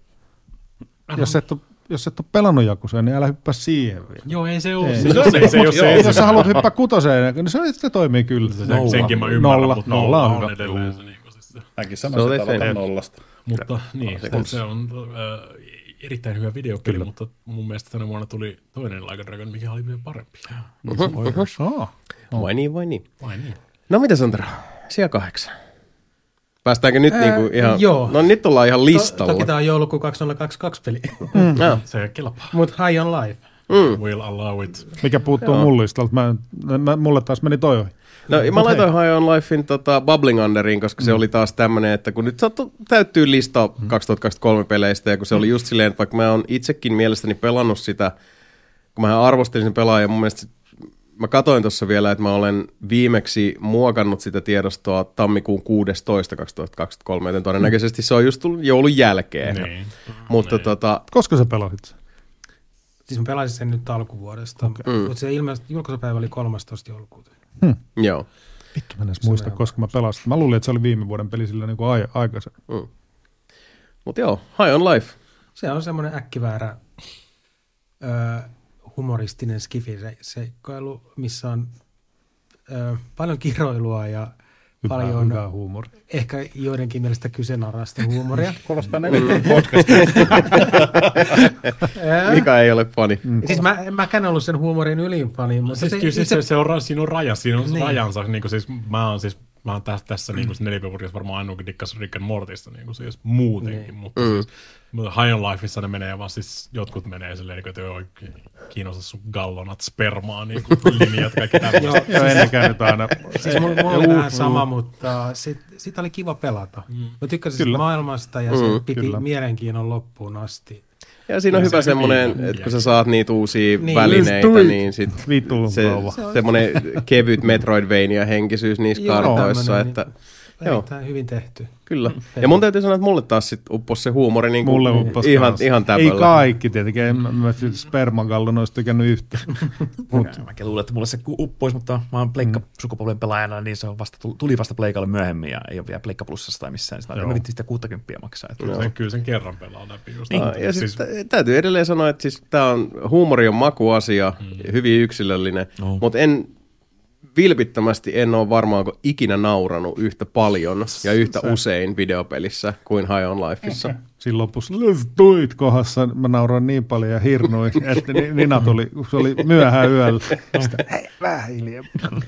Jos et ole, jos et ole pelannut Jakuseen, niin älä hyppää siihen vielä. Joo, ei se ole. Ei. Se, se, se, se, ei ole se Joo, Jos sä haluat hyppää kutoseen, niin se, se toimii kyllä. Se- Senkin mä ymmärrän, Nolla, mutta nolla nolla on on hyvä. edelleen se. Mäkin että se- aloitan nollasta. Mutta niin, se, se on äh, erittäin hyvä videopeli, mutta mun mielestä tänä vuonna tuli toinen Like Dragon, mikä oli vielä parempi. Aa, vai niin, vai niin. Vai niin? No mitä Santero? Siellä kahdeksan. Päästäänkö nyt Ää, niinku ihan... joo. No nyt ollaan ihan To, listalla. toki tämä on joulukuun 2022 peli, Joo. Se kelpaa. mutta High on Life. Will allow it. mikä puuttuu mun listalta. Mä, mä, mulle taas meni toi ohi. No mä laitoin High on Lifein tota, Bubbling Underiin, koska Mm. se oli taas tämmönen, että kun nyt saattu täyttyy lista 2023 peleistä, ja kun se oli just silleen, että vaikka mä oon itsekin mielestäni pelannut sitä, kun mä arvostelin sen pelaajan, mun mielestä mä katoin tuossa vielä, että mä olen viimeksi muokannut sitä tiedostoa tammikuun 16. 2023, joten todennäköisesti se on just tullut joulun jälkeen. Niin. Mutta tota, Koska sä pelasit sen? Siis mä pelasin sen nyt alkuvuodesta, okay. Mm. mutta se ilmeisesti julkaisupäivä oli 13. joulukuuta. Joo. Vittu, mä en edes muista, koska mä pelasin. Mä luulin, että se oli viime vuoden peli sillä niin kuin ai- aikaisemmin. Mm. Mutta joo, High on Life. Se on semmoinen äkkiväärä ö, humoristinen skifi-seikkailu, missä on ö, paljon kiroilua ja Hyvä, paljon hyvä huumori. ehkä joidenkin mielestä kyseenalaista huumoria. Kuulostaa neljän podcast. Ää, Mikä ei ole fani. Mm. Siis mä, en mäkään ollut sen huumorin ylin mutta Siis se, kyllä itse, se, se on, siinä on raja, siinä on Niin. rajansa. Niin siis, mä oon siis Mä oon tässä, tässä niin kuin nelipävuodessa varmaan ainoa, joka dikkas Rick and Mortista niin kuin siis muutenkin, Niin. mutta mm. siis mutta High on Lifeissa ne menee vaan siis, jotkut menee silleen, niin kuin, että ei oikein kiinnosta sun gallonat spermaa, niin kuin linjat, kaikki tämmöistä. Joo, ennen nyt aina. Siis mulla, mulla oli vähän sama, mutta sit, sit oli kiva pelata. Mm. Mä tykkäsin maailmasta ja se Mm, piti kyllä. mielenkiinnon loppuun asti. Ja siinä on Kyllä hyvä se semmoinen, että kun sä saat niitä uusia Niin. välineitä, niin sit Vittu se, rouva. semmoinen kevyt Metroidvania-henkisyys niissä Joo, kartoissa, että Joo. Erittäin hyvin tehty. kyllä. Ja mun täytyy sanoa, että mulle taas sit uppos se huumori niin Mulle kuin uppas ihan, ihan Ei täpöllä. kaikki tietenkin, en mä, mä siis spermagallon olisi tykännyt yhtä. Mut. Mäkin luulen, että mulle se uppoisi, mutta mä oon Pleikka Mm. sukupolven pelaajana, niin se on vasta, tuli vasta Pleikalle myöhemmin ja ei ole vielä Pleikka Plussassa tai missään. Sitä Joo. mä vittiin sitä 60 maksaa. Että Kyllä sen, kyllä sen kerran pelaa läpi. Just. Ah, ja siis, siis, täytyy edelleen sanoa, että siis tämä on huumori on makuasia, mm. hyvin yksilöllinen, No. mutta en vilpittömästi en ole varmaan ikinä nauranut yhtä paljon ja yhtä usein videopelissä kuin High on Lifeissa. Siinä lopussa let's do it kohdassa mä nauroin niin paljon ja hirnuin, että ni- Nina tuli, se oli myöhään yöllä. Sitten, hei, vähän.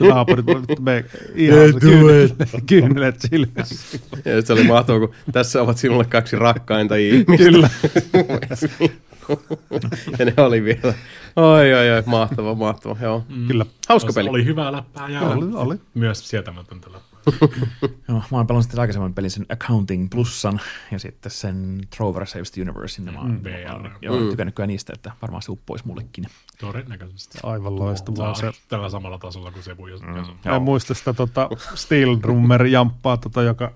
Naapurit olivat me ihan kyynel- kyynelet silmissä. Ja se oli mahtavaa, kun tässä ovat sinulle kaksi rakkainta ihmistä. Kyllä. ja ne oli vielä, oi oi oi, mahtava, mahtava, joo. Mm. Kyllä. Hauska peli. Oli hyvää läppää ja Oli, oli. myös sietämätöntä läppää. Joo, mä oon pelannut sitten aikaisemmin pelin sen Accounting Plussan ja sitten sen Trover Saves the Universe. Mm. Mä oon, VR. joo, mm. tykännyt kyllä niistä, että varmaan se uppoisi mullekin. Todennäköisesti. Aivan loistavaa se. Tällä samalla tasolla kuin Sebu. Jos, mm. Mä en muista sitä tota, Steel Drummer jamppaa, tota, joka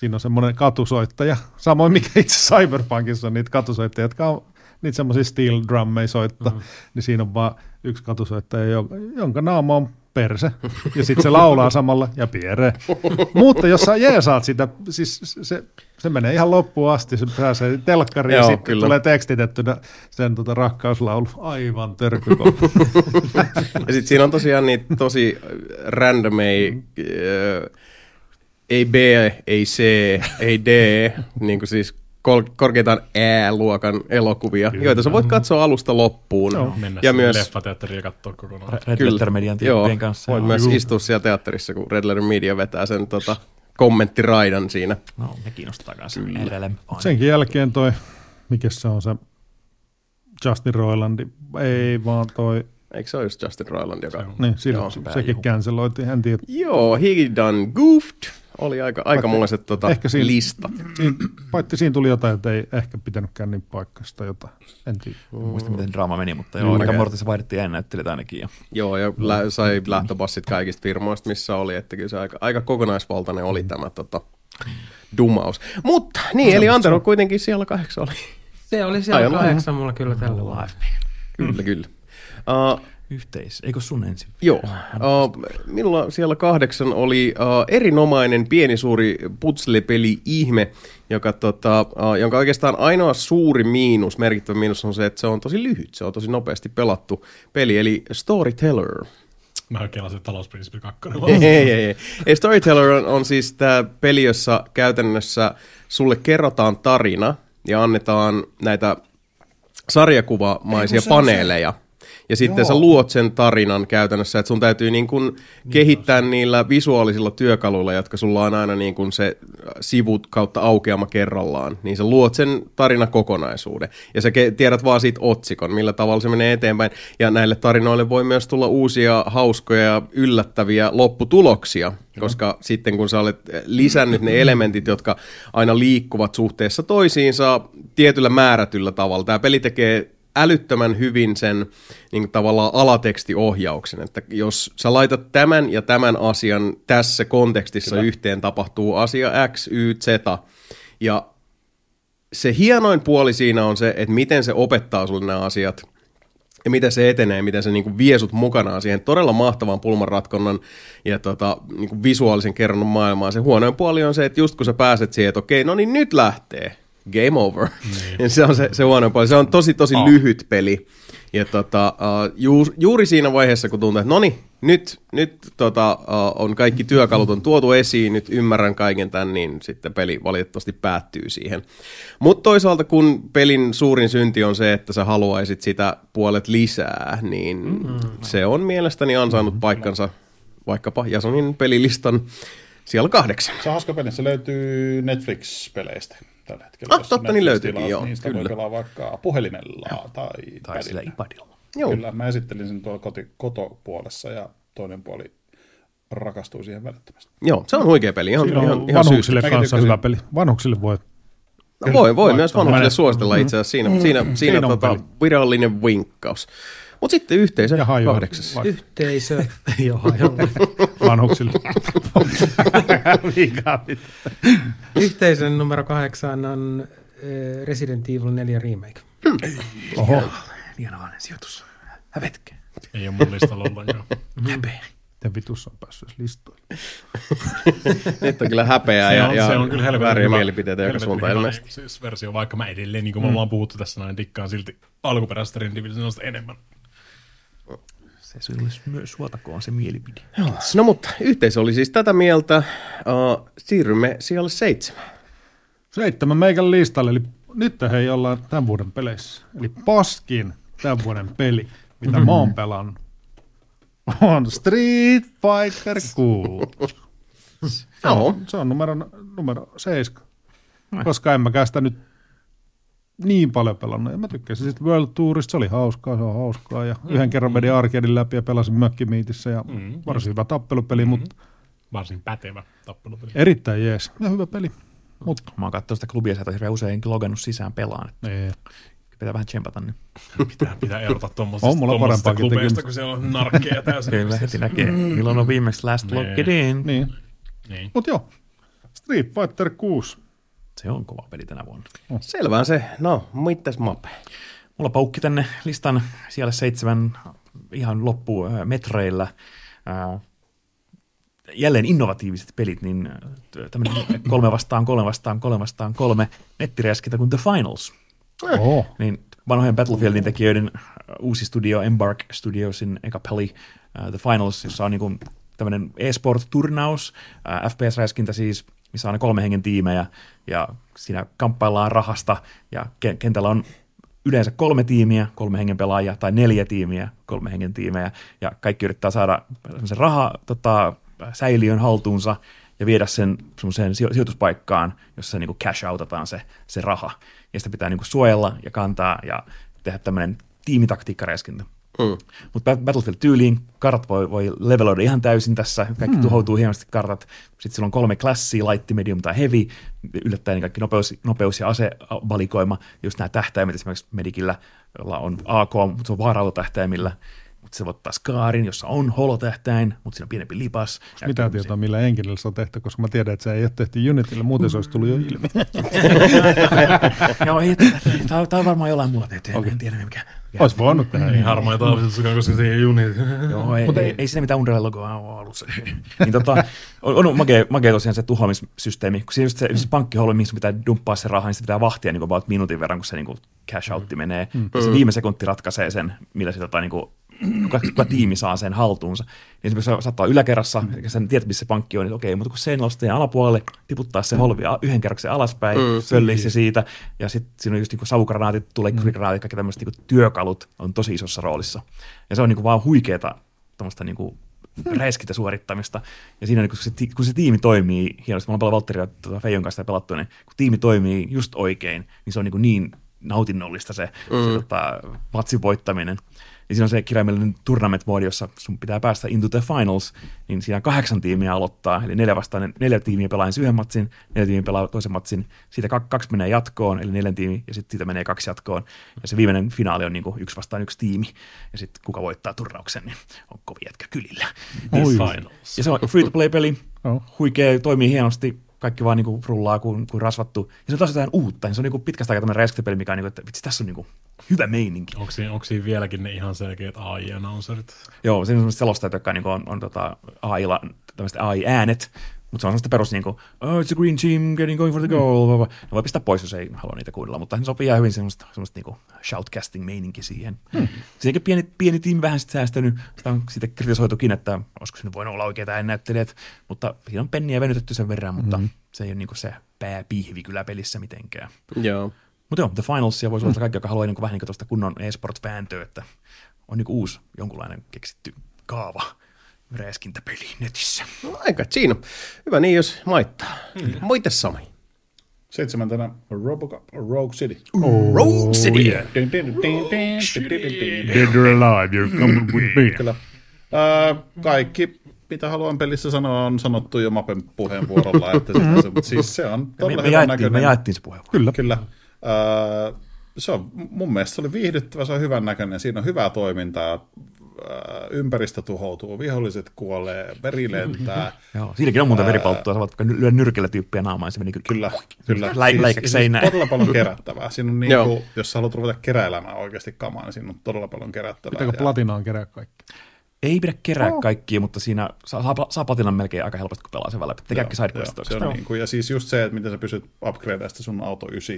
siinä on semmoinen katusoittaja. Samoin mikä itse Cyberpunkissa on niitä katusoittajia, jotka on niitä semmoisia steel drummeja soittaa, mm. niin siinä on vaan yksi katusoittaja, jonka, naama on perse, ja sitten se laulaa samalla ja piere. Mutta jos sä jeesaat sitä, siis se, se menee ihan loppuun asti, se pääsee telkkariin ja sitten kyllä. tulee tekstitettynä sen tota rakkauslaulu. Aivan törkykoppu. Ja sitten siinä on tosiaan niitä tosi random, ei, äh, ei B, ei C, ei D, niin kuin siis kol- korkeintaan E-luokan elokuvia, Kyllä. joita sä voit katsoa alusta loppuun. Joo. Mennä ja myös, leffateatteriin ja katsoa kokonaan. Red Kyllä. Letter Median joo, kanssa. voit myös Juu. istua siellä teatterissa, kun Red Letter Media vetää sen tota, kommenttiraidan siinä. No, ne kiinnostaa kanssa. Senkin jälkeen toi, mikä se on se Justin Roilandi, ei vaan toi, Eikö se ole just Justin Roiland, joka... niin sillä, Joo. sekin canceloitiin, en tiedä. Joo, He Done Goofed oli aika, aikamoiset tota, ehkä siinä- listat. Siinä, paitsi siinä tuli jotain, että ei ehkä pitänytkään niin paikasta jotain, en tiedä. En muista, miten draama meni, mutta Joo, joo, aika. Mortissa vaihdettiin äännäyttelijät ainakin. Ja Joo, ja lä- sai lähtöpassit kaikista firmoista, missä oli, että kyllä se aika, aika kokonaisvaltainen oli tämä tota, dumaus. Mutta niin, eli Antero kuitenkin siellä kahdeksan oli. Se oli siellä Aivan kahdeksan mulla kyllä tällä. Kyllä, kyllä. Uh, yhteis. Eikö sun ensin? Joo. Uh, minulla siellä kahdeksan oli uh, erinomainen pieni suuri putslepeli ihme, joka, tota, uh, jonka oikeastaan ainoa suuri miinus, merkittävä miinus on se, että se on tosi lyhyt, se on tosi nopeasti pelattu peli, eli Storyteller. Mä kelasin talousprinsippi kakkonen. ei, ei, ei. ei. Storyteller on, on siis tämä peli, jossa käytännössä sulle kerrotaan tarina ja annetaan näitä sarjakuvamaisia Ei, kun se paneeleja. Ja sitten Joo. sä luot sen tarinan käytännössä, että sun täytyy niin kuin kehittää niillä visuaalisilla työkaluilla, jotka sulla on aina niin kuin se sivut kautta aukeama kerrallaan, niin sä luot sen tarinakokonaisuuden. Ja sä ke- tiedät vaan siitä otsikon, millä tavalla se menee eteenpäin. Ja näille tarinoille voi myös tulla uusia hauskoja ja yllättäviä lopputuloksia, koska sitten kun sä olet lisännyt ne elementit, jotka aina liikkuvat suhteessa toisiinsa tietyllä määrätyllä tavalla. Tämä peli tekee älyttömän hyvin sen niin kuin tavallaan alatekstiohjauksen, että jos sä laitat tämän ja tämän asian tässä kontekstissa Kyllä. yhteen, tapahtuu asia X, Y, Z, ja se hienoin puoli siinä on se, että miten se opettaa sulle nämä asiat ja miten se etenee, miten se niinku vie sut mukanaan siihen todella mahtavan pulmanratkonnan ja tota, niinku visuaalisen kerronnan maailmaan. Se huonoin puoli on se, että just kun sä pääset siihen, että okei, no niin nyt lähtee, game over. Niin. se on se, se huono puoli. Se on tosi, tosi oh. lyhyt peli. Ja tota, uh, ju, juuri siinä vaiheessa, kun tuntuu, että no niin, nyt, nyt tota, uh, on kaikki työkalut on tuotu esiin, nyt ymmärrän kaiken tämän, niin sitten peli valitettavasti päättyy siihen. Mutta toisaalta, kun pelin suurin synti on se, että sä haluaisit sitä puolet lisää, niin mm-hmm. se on mielestäni ansainnut mm-hmm. paikkansa vaikkapa Jasonin pelilistan siellä kahdeksan. Se on hauska peli, se löytyy Netflix-peleistä tällä hetkellä. Ah, totta, niin löytyykin, joo. Niin sitä kyllä. voi pelaa vaikka puhelimella joo. tai, tai sillä iPadilla. Joo. Kyllä, mä esittelin sen tuolla koti, kotopuolessa ja toinen puoli rakastuu siihen välittömästi. Joo, se on huikea peli. Ihan, ihan, ihan, ihan vanhuksille kanssa hyvä peli. Vanhuksille voi No, voi, voi myös vanhuksille suositella itse asiassa. Siinä, mm. siinä, siinä, siinä tota, virallinen vinkkaus. Mutta sitten yhteisö ja kahdeksas. Yhteisö. Joo, Vanhuksille. Yhteisön numero kahdeksan on eh, Resident Evil 4 Remake. Hmm. Oho. Hienovainen sijoitus. Hävetkä. Ei ole mun listalla ollut, joo. Häpeä. Miten vitus on päässyt listoille? Nyt on kyllä häpeää ja, on, ja se on kyllä vääriä mielipiteitä joka suuntaan ilmeisesti. Siis versio, vaikka mä edelleen, niin kuin mm. me ollaan puhuttu tässä näin, dikkaan silti alkuperäisestä Resident enemmän. Se sulle myös suotakoon se mielipide. Joo. No mutta yhteisö oli siis tätä mieltä. Uh, siirrymme siellä seitsemän. Seitsemän meikän listalle, eli nyt hei ollaan tämän vuoden peleissä. Eli paskin tämän vuoden peli, mitä mm-hmm. mä oon pelannut, on Street Fighter 6. Joo. Se on numero, numero 7. Koska en mäkään sitä nyt niin paljon pelannut. Ja mä tykkäsin sitten World Tourista, se oli hauskaa, se on hauskaa. Ja mm, yhden kerran vedin arcadein läpi ja pelasin mökkimiitissä ja mm, varsin hyvä tappelupeli, mm, mutta... Varsin pätevä tappelupeli. Erittäin jees ja hyvä peli. Mut. Mä oon katsonut sitä klubia, sieltä hirveän usein logannut sisään pelaan. Että nee. Pitää vähän tsempata nyt. Pitää, pitää erota tuommoisesta klubeista, kun siellä on narkkeja täysin. Kyllä, heti näkee, milloin on viimeksi last locked in. Niin. niin. Mut joo, Street Fighter 6 se on kova peli tänä vuonna. Oh. Selvä se. No, mitäs mape? Mulla paukki tänne listan siellä seitsemän ihan loppu äh, metreillä. Äh, jälleen innovatiiviset pelit, niin äh, tämmöinen kolme vastaan, kolme vastaan, kolme vastaan, kolme nettiräskintä kuin The Finals. Oh. Niin vanhojen Battlefieldin tekijöiden uusi studio, Embark Studiosin eka peli, uh, The Finals, jossa on niin tämmöinen e-sport-turnaus, uh, FPS-räiskintä siis, missä on kolme hengen tiimejä, ja siinä kamppaillaan rahasta, ja kentällä on yleensä kolme tiimiä, kolme hengen pelaajia, tai neljä tiimiä, kolme hengen tiimejä, ja kaikki yrittää saada sen raha tota, säiliön haltuunsa, ja viedä sen semmoiseen sijoituspaikkaan, jossa niin cash outataan se, se raha. Ja sitä pitää niin suojella ja kantaa ja tehdä tämmöinen tiimitaktiikkareskintä. Mm. Mutta Battlefield-tyyliin kartat voi, voi leveloida ihan täysin tässä, kaikki mm. tuhoutuu hienosti kartat. Sitten sillä on kolme klassia, light, medium tai heavy, yllättäen kaikki nopeus, nopeus ja asevalikoima, just nämä tähtäimet esimerkiksi Medikillä, jolla on AK, mutta se on vaarautotähtäimillä. Mutta se voi ottaa skaarin, jossa on holotähtäin, mutta siinä on pienempi lipas. Mitä tietoa, millä enkinellä se on tehty, koska mä tiedän, että se ei ole tehty Unitilla, muuten se olisi tullut jo ilmi. Joo, ei, tämä on varmaan jollain muulla tehty, okay. en tiedä mikä. Olisi voinut tehdä. Niin harmaa taavistuskaan, koska se ei Unity. Joo, ei, ei, ei siinä mitään Unreal logoa ole alussa. niin tota, on, on makea, makea tosiaan se tuhoamissysteemi, kun siinä just se, se pankkiholvi, mihin pitää dumppaa se raha, niin se pitää vahtia niin kuin about minuutin verran, kun se niin kuin cash outti menee. Mm. Se viime sekunti ratkaisee sen, millä se tota, niin kuin kuka, kuka tiimi saa sen haltuunsa. Niin esimerkiksi saattaa yläkerrassa, mm. sen tiedät, missä se pankki on, niin okei, mutta kun se nostaa alapuolelle, tiputtaa se holvi yhden kerroksen alaspäin, mm, pöllii se siitä, ja sitten siinä on just niin savugranaatit, tulee mm. kaikki tämmöiset niin työkalut on tosi isossa roolissa. Ja se on niin kuin vaan huikeeta tuommoista niin kuin räiskintä suorittamista. Ja siinä kun se, kun se tiimi toimii hienosti, me ollaan paljon Valtteri ja tuota Feijon kanssa pelattu, niin kun tiimi toimii just oikein, niin se on niin, niin nautinnollista se, mm. se tota, matsin voittaminen. Ja siinä on se kirjaimellinen tournament-moodi, jossa sun pitää päästä into the finals, niin siinä kahdeksan tiimiä aloittaa, eli neljä vastaan, neljä tiimiä pelaa ensin yhden matsin, neljä tiimiä pelaa toisen matsin, siitä kaksi menee jatkoon, eli neljän tiimi, ja sitten siitä menee kaksi jatkoon, ja se viimeinen finaali on niin kuin yksi vastaan yksi tiimi, ja sitten kuka voittaa turnauksen, niin on kovin jätkä kylillä. Oi. Ja se on free-to-play-peli, oh. huikea, toimii hienosti, kaikki vaan niinku rullaa kuin, kuin rasvattu. Ja se on taas jotain uutta, ja se on niinku pitkästä aikaa tämmöinen räiskintäpeli, mikä on niinku, että vitsi, tässä on niinku hyvä meininki. Onko siinä, onko siinä vieläkin ne ihan selkeät AI-announcerit? Joo, siinä on semmoiset selostajat, jotka niinku on, on tota AI-la, AI-äänet, mutta se on semmoista perus niinku, oh, it's a green team getting going for the goal. Mm. Ne voi pistää pois, jos ei halua niitä kuunnella, mutta se sopii ihan hyvin semmoista, semmoista niinku shoutcasting-meininki siihen. Hmm. Siinäkin pieni, pieni tiimi vähän sit säästänyt, sitä on siitä kritisoitukin, että olisiko se nyt voinut olla oikeita äänäyttelijät, mutta siinä on penniä venytetty sen verran, mutta hmm. se ei ole niinku se pääpihvi kyllä pelissä mitenkään. Joo. Mutta joo, The Finalsia voisi olla kaikki, joka haluaa niinku vähän niin tuosta kunnon e-sport-vääntöä, että on niinku uusi jonkunlainen keksitty kaava räiskintäpeli netissä. No, aika siinä. Hyvä niin, jos maittaa. Mm. Moite Sami. Seitsemäntenä Robocop Rogue City. Rogue City. Dead or alive, you're coming with me. Kyllä. Äh, kaikki, mitä haluan pelissä sanoa, on sanottu jo Mapen puheenvuorolla. Että se, mutta siis se on Me, todella me, hyvän jaettiin, näköinen. me jaettiin se puheenvuoro. Kyllä. Kyllä. Äh, se on, mun mielestä se oli viihdyttävä, se on hyvän näköinen, siinä on hyvää toimintaa, äh, ympäristö tuhoutuu, viholliset kuolee, veri lentää. Joo, siinäkin on muuta veripalttua, sä voit vaikka lyödä nyrkellä tyyppiä naamaan, se meni Kyllä, kyllä. Läik- läikäksi seinään. todella paljon kerättävää. Siinä on niin kuin, jos sä haluat ruveta keräilemään oikeasti kamaa, niin siinä on todella paljon kerättävää. Pitääkö platinaan kerää kaikki? Ei pidä kerää kaikkia, mutta siinä saa, saa, melkein aika helposti, kun pelaa sen läpi. Kaikki sidequestit Joo, se on niin kuin, ja siis just se, että miten sä pystyt upgradeamaan sitä sun auto 9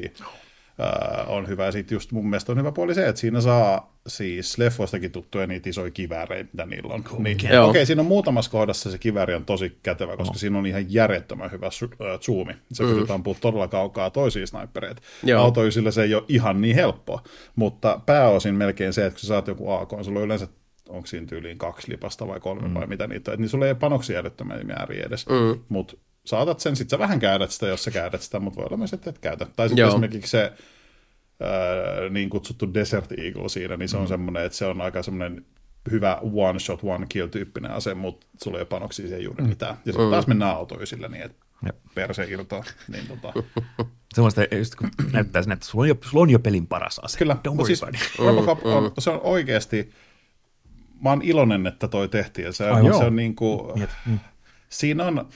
ää, on hyvä. Ja sitten just mun mielestä on hyvä puoli se, että siinä saa siis leffoistakin tuttuja niitä isoja kivääreitä, mitä niillä on. Niin, Okei, okay, siinä on muutamassa kohdassa se kivääri on tosi kätevä, koska siinä on ihan järjettömän hyvä su- ää, zoomi. Se pystyt ampumaan todella kaukaa toisia snipereita. Joo. Auto 9 se ei ole ihan niin helppoa, mutta pääosin melkein se, että kun sä saat joku AK, sulla on yleensä onko siinä tyyliin kaksi lipasta vai kolme mm. vai mitä niitä on, niin sulla ei ole panoksia älyttömiä määriä edes, mm. mutta saatat sen, sit sä vähän käytät sitä, jos sä käytät sitä, mutta voi olla myös, että et käytä. Tai sitten esimerkiksi se ää, niin kutsuttu Desert Eagle siinä, niin se on semmoinen, että se on aika semmoinen hyvä one shot, one kill tyyppinen ase, mutta sulla ei ole panoksia siihen juuri mitään. Ja sitten taas mennään autoisilla niin, että Jep. perse irtoaa. Niin tota. Semmoista, just kun näyttää sen, että sulla on jo, sulla on jo pelin paras ase. Kyllä, mutta siis. Robocop on, se on oikeasti, mä oon iloinen, että toi tehtiin. Se on, se on niin kuin, mm. siinä on,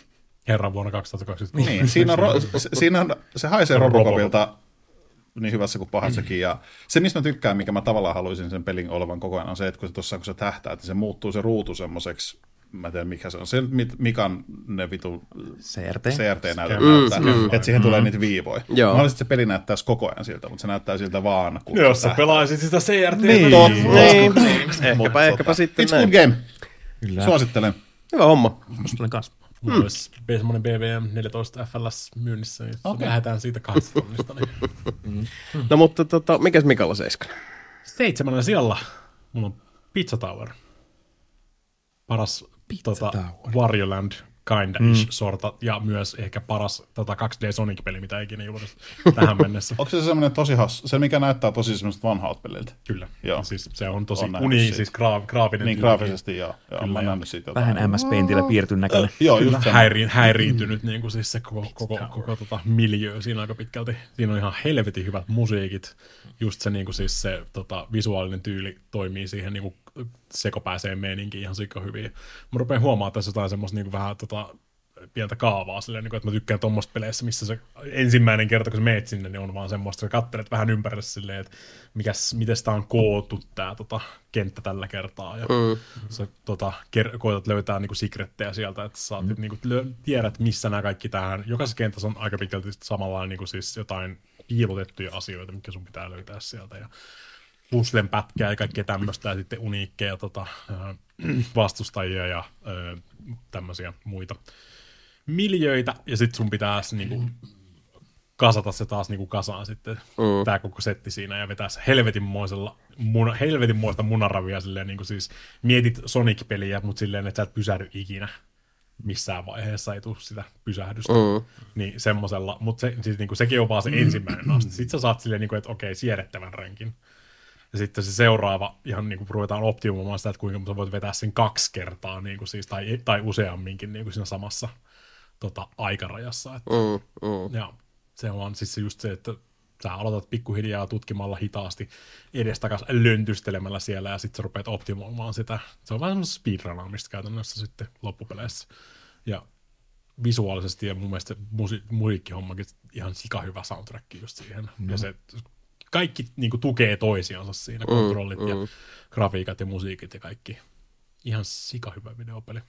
Herran vuonna 2023. niin, siinä on, ro, siinä on, se haisee Robocopilta niin hyvässä kuin pahassakin. Ja se, mistä mä tykkään, mikä mä tavallaan haluaisin sen pelin olevan koko ajan, on se, että kun se tuossa kun se tähtää, että se muuttuu se ruutu semmoiseksi, mä en tiedä mikä se on, se mit- Mikan ne vitu CRT. CRT-näytöt Mm, näyttää, mm. että siihen tulee niitä viivoja. Joo. Mä olisin, että se peli näyttäisi koko ajan siltä, mutta se näyttää siltä vaan, kun Jos se sä pelaisit sitä CRT. Niin, Niin, Mutta ehkäpä, ehkäpä sitten It's näin. good game. Kyllä. Suosittelen. Hyvä homma. Suosittelen kanssa. Mulla olisi semmoinen BVM 14 FLS myynnissä, niin okay. Okei. lähdetään siitä kahdesta tunnista. Niin. No mutta tota, mikäs Mikalla seiskana? Seitsemännellä sijalla mulla on Pizza Tower. Paras tota, Warioland kinda mm. sorta, ja myös ehkä paras tota 2D Sonic-peli, mitä ikinä julkaistu tähän mennessä. Onko se semmoinen tosi hassu, se mikä näyttää tosi semmoista vanhalta peliltä? Kyllä. Joo. Siis se on tosi On uni, siitä. siis graaf, graafinen. Niin graafisesti joo. joo Kyllä, mä joo. nähnyt siitä jotain. Vähän MS Paintillä piirtyn näköinen. Joo, Kyllä just se. häiri, häiriintynyt niin kuin siis se koko, koko, koko tota miljö siinä aika pitkälti. Siinä on ihan helvetin hyvät musiikit. Just se, niin kuin siis se tota, visuaalinen tyyli toimii siihen niin kuin sekopääseen meininkiin ihan sikka hyvin. Mä rupean huomaamaan tässä jotain semmoista niin kuin vähän tota, pientä kaavaa silleen, niin kuin, että mä tykkään tuommoista peleissä, missä se ensimmäinen kerta, kun sä meet sinne, niin on vaan semmoista, sä katselet vähän ympärille silleen, että mikäs, miten sitä on koottu tää tota, kenttä tällä kertaa, ja mm. sä tota, ker- koetat löytää niinku secrettejä sieltä, että sä mm. niinku, lö- tiedät, missä nämä kaikki tähän, jokaisessa kentässä on aika pitkälti samanlainen niinku siis jotain piilotettuja asioita, mitkä sun pitää löytää sieltä, ja puslen pätkää ja kaikkea tämmöistä, ja sitten uniikkeja tota, vastustajia ja tämmöisiä muita miljöitä, ja sitten sun pitää niinku kasata se taas niinku kasaan sitten, mm. tämä koko setti siinä, ja vetää se helvetinmoisella, muna, helvetinmoista munaravia silleen, niinku siis mietit Sonic-peliä, mutta silleen, että sä et pysähdy ikinä missään vaiheessa ei tule sitä pysähdystä. Mm. Niin semmosella, mutta se, siis niinku, sekin on vaan se ensimmäinen aste. Sitten sä saat silleen, niinku, että okei, siedettävän rankin. Ja sitten se seuraava, ihan niin kuin ruvetaan optimoimaan sitä, että kuinka sä voit vetää sen kaksi kertaa, niin kuin siis, tai, tai useamminkin niin kuin siinä samassa tota, aikarajassa. Että, Mm, mm. ja se on siis se just se, että sä aloitat pikkuhiljaa tutkimalla hitaasti edestakas löntystelemällä siellä ja sitten sä rupeat optimoimaan sitä. Se on vähän semmoista speedrunaamista käytännössä sitten loppupeleissä. Ja visuaalisesti ja mun mielestä se musi- musiikkihommakin ihan sika hyvä soundtrack just siihen. Mm. Ja se kaikki niin kuin, tukee toisiansa siinä, kontrollit mm, ja mm. grafiikat ja musiikit ja kaikki. Ihan sika hyvä videopeli.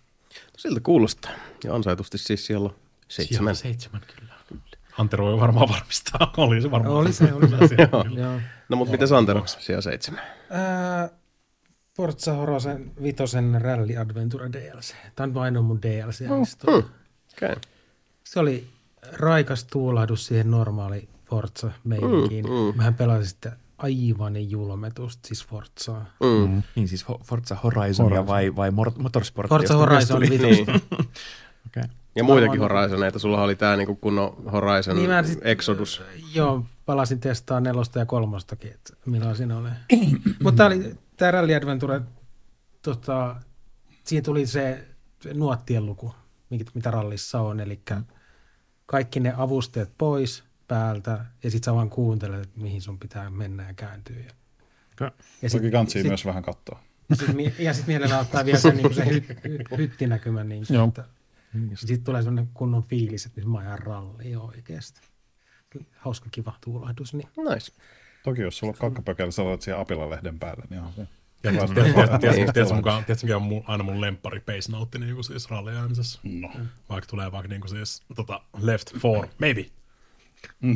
Siltä kuulostaa. Ja ansaitusti siis siellä seitsemän. Siellä seitsemän kyllä. Antero voi varmaan varmistaa. Oli se varmaan. Oli se, oli se. Joo. Joo. No mutta miten Santero siellä seitsemän? Ää, Forza Horizon vitosen Rally Adventure DLC. Tämä on vain mun DLC. Hmm. Okay. Se oli raikas tuulahdus siihen normaali Forza meininkiin. Mm, Mm, mm. mm. Mähän pelasin sitten aivan julmetusta, siis Forzaa. Mm. Niin siis Forza Horizonia vai, vai Mor- Motorsport? Forza Horizon Niin. Okay. Ja muitakin Horizoneita. Sulla oli tää niinku kunnon Horizon Niin mä sit- Exodus. Joo, palasin testaa nelosta ja kolmostakin, että milloin siinä oli. Mutta tää oli tämä Rally Adventure, tota, siinä tuli se, nuottien luku, mitä rallissa on, eli kaikki ne avusteet pois päältä, ja sitten sä vaan kuuntelet, että mihin sun pitää mennä ja kääntyä. Ja, ja Toki kansi myös vähän katsoa. sit, ja sitten mielellä ottaa vielä sen, niin se hy, hy, hyttinäkymä, niin Joo. että, sitten tulee sellainen kunnon fiilis, että nyt mä ajan rallia oikeasti. Hauska kiva tuulahdus. Niin. Nice. Toki jos sulla on kakkapökällä, sä laitat siihen Apila-lehden päälle, niin on se. Tiedätkö, mikä on aina mun lemppari pace note niin kuin siis ralliajamisessa? No. Vaikka tulee vaikka niin kuin siis tota, left four, maybe. Mm.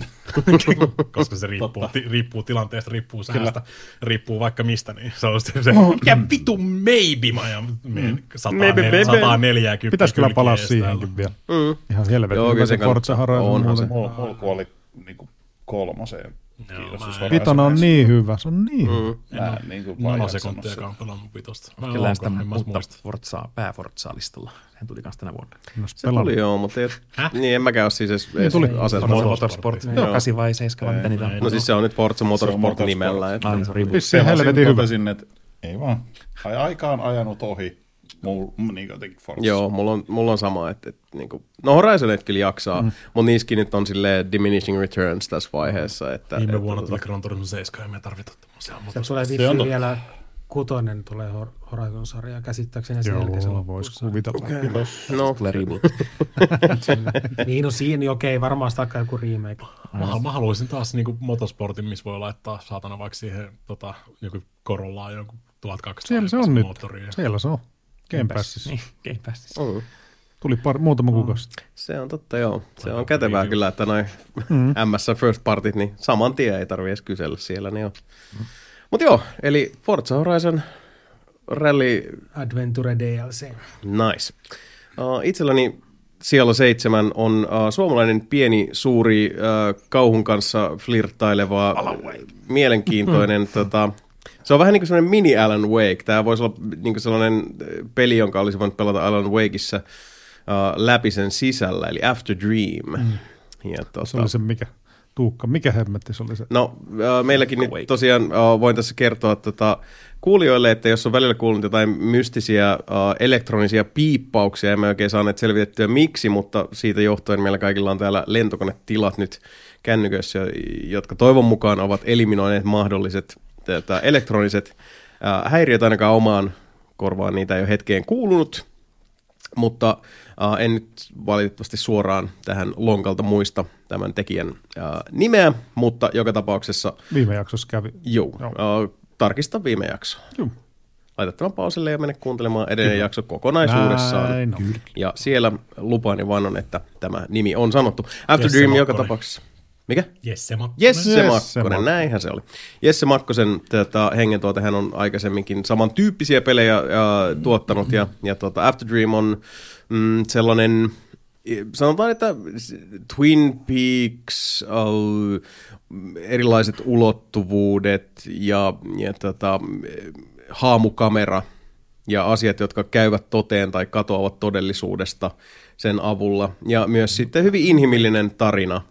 Koska se riippuu, ti, riippuu tilanteesta, riippuu säästä, riippuu vaikka mistä, niin se on se, Oh. mikä vitu maybe mä ajan maybe. 140 Pitäisi kyllä palaa siihenkin vielä. Mm. Ihan helvetin Joo, kyllä se se Forza Horizon onhan se. mulla kuoli niinku kolmoseen. Joo, Kiitos, mä on niin hyvä, se on niin hyvä. Mm. Mä en niinku vaan nanosekuntia jaksanut sitä. pelannut vitosta. Vai Kyllä sitä En mä mutta muista. Forzaa, pää Forzaa listalla. Sehän tuli kans tänä vuonna. No, Se tuli joo, mutta ei, Häh? niin en mäkään ole siis edes, edes tuli. asettanut. Motorsport. Motorsport. Joo. 8 vai 7 vai mitä niitä on. No siis se on nyt Forza Motorsport, nimellä. Ah, niin se on helvetin hyvä. totesin, että ei vaan. Ai, aika on ajanut ohi. Mul, niin jotenkin Forza. Joo, mulla on, mulla on sama, että, että niinku, no Horizonit kyllä jaksaa, mm. mutta niissäkin nyt on silleen diminishing returns tässä vaiheessa. Että, Viime että, vuonna tota- tuli Gran Turismo 7, ja me tarvitaan tämmöisiä Se tulee Se on vissiin vielä kutonen tulee Hor- Horizon-sarja käsittääkseni sen jälkeen se Joo, voisi kuvitella. No, Tulee reboot. Niin, no siinä, niin okei, varmaan sitä joku remake. Mä, mä haluaisin taas niinku motosportin, missä voi laittaa saatana vaikka siihen tota, joku Corollaan jonkun 1200 Siellä se on nyt. Siellä se on. Game Passissa. Niin, Game Passissa. mm. Tuli par, muutama kuukausi sitten. Se on totta, joo. Se on kätevää kyllä, että noin Mm. MS First Partit, niin saman tien ei tarvitse edes kysellä siellä. Niin Mutta joo, eli Forza Horizon Rally Adventure DLC. Nice. Uh, itselläni siellä seitsemän on uh, suomalainen pieni, suuri, uh, kauhun kanssa flirttaileva, mielenkiintoinen. tota, se on vähän niin kuin sellainen mini Alan Wake. Tämä voisi olla niin kuin sellainen äh, peli, jonka olisi voinut pelata Alan Wakeissa uh, läpi sen sisällä, eli After Dream. Mm. Ja, tota, Se oli se mikä, Tuukka, mikä hemmetti se oli se? No, äh, meilläkin nyt tosiaan äh, voin tässä kertoa tota, kuulijoille, että jos on välillä kuullut jotain mystisiä äh, elektronisia piippauksia, emme oikein saaneet selvitettyä miksi, mutta siitä johtuen meillä kaikilla on täällä lentokonetilat nyt kännyköissä, jotka toivon mukaan ovat eliminoineet mahdolliset tätä, elektroniset äh, häiriöt ainakaan omaan korvaan, niitä ei ole hetkeen kuulunut, mutta äh, en nyt valitettavasti suoraan tähän lonkalta muista tämän tekijän äh, nimeä, mutta joka tapauksessa Viime jaksossa kävi. Joo, Joo. äh, tarkista viime jakso. Joo. Laita tämän pauselle ja mene kuuntelemaan edellinen jakso kokonaisuudessaan. Näin on. Ja siellä lupaani vannon, että tämä nimi on sanottu. After Dream joka tapauksessa. Mikä? Jesse Makkonen. Jesse, Jesse Makkonen, Makkonen. näinhän se oli. Jesse Makkosen tota, hengentuote, hän on aikaisemminkin samantyyppisiä pelejä äh, tuottanut, ja, ja tota, After Dream on mm, sellainen, sanotaan, että Twin Peaks, uh, erilaiset ulottuvuudet ja, ja tota, haamukamera ja asiat, jotka käyvät toteen tai katoavat todellisuudesta sen avulla. Ja myös sitten hyvin inhimillinen tarina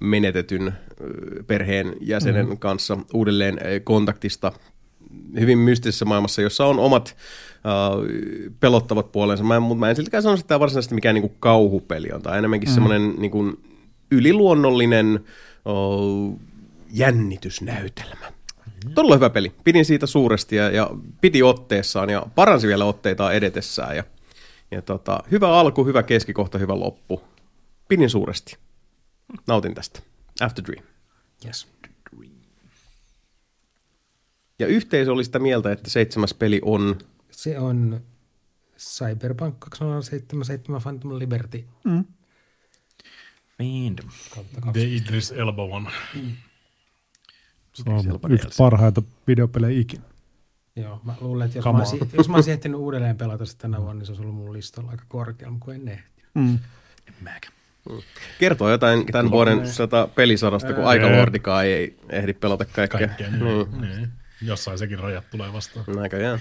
menetetyn uh, perheen jäsenen mm-hmm. kanssa uudelleen uh, kontaktista hyvin mystisessä maailmassa, jossa on omat pelottavat puolensa. Mä en, mutta mä en siltikään sano, että tämä varsinaisesti mikään niinku kauhupeli on. Tai enemmänkin mm. semmoinen niinku yliluonnollinen uh, jännitysnäytelmä. Todella hyvä peli. Pidin siitä suuresti ja, ja piti otteessaan ja paransi vielä otteitaan edetessään. Ja, Ja tota, hyvä alku, hyvä keskikohta, hyvä loppu. Pidin suuresti. Nautin tästä. After Dream. Yes. Ja yhteisö oli sitä mieltä, että seitsemäs peli on... Se on Cyberpunk 2077 Phantom Liberty. Random. The Idris Elba one. Se on yksi parhaita videopelejä ikinä. Joo, mä luulen, että jos Come mä, olisin, jos mä olisin ehtinyt uudelleen pelata sitä tänä vuonna, niin se olisi ollut mun listalla aika korkealla, kun en ehti. Mm. Mäkä. Kertoo jotain tämän vuoden sata pelisadasta, kun Aikalordikaan ei ehdi pelata kaikkea. Kaikkea. Niin. Niin. Jossain sekin rajat tulee vastaan. Näköjään.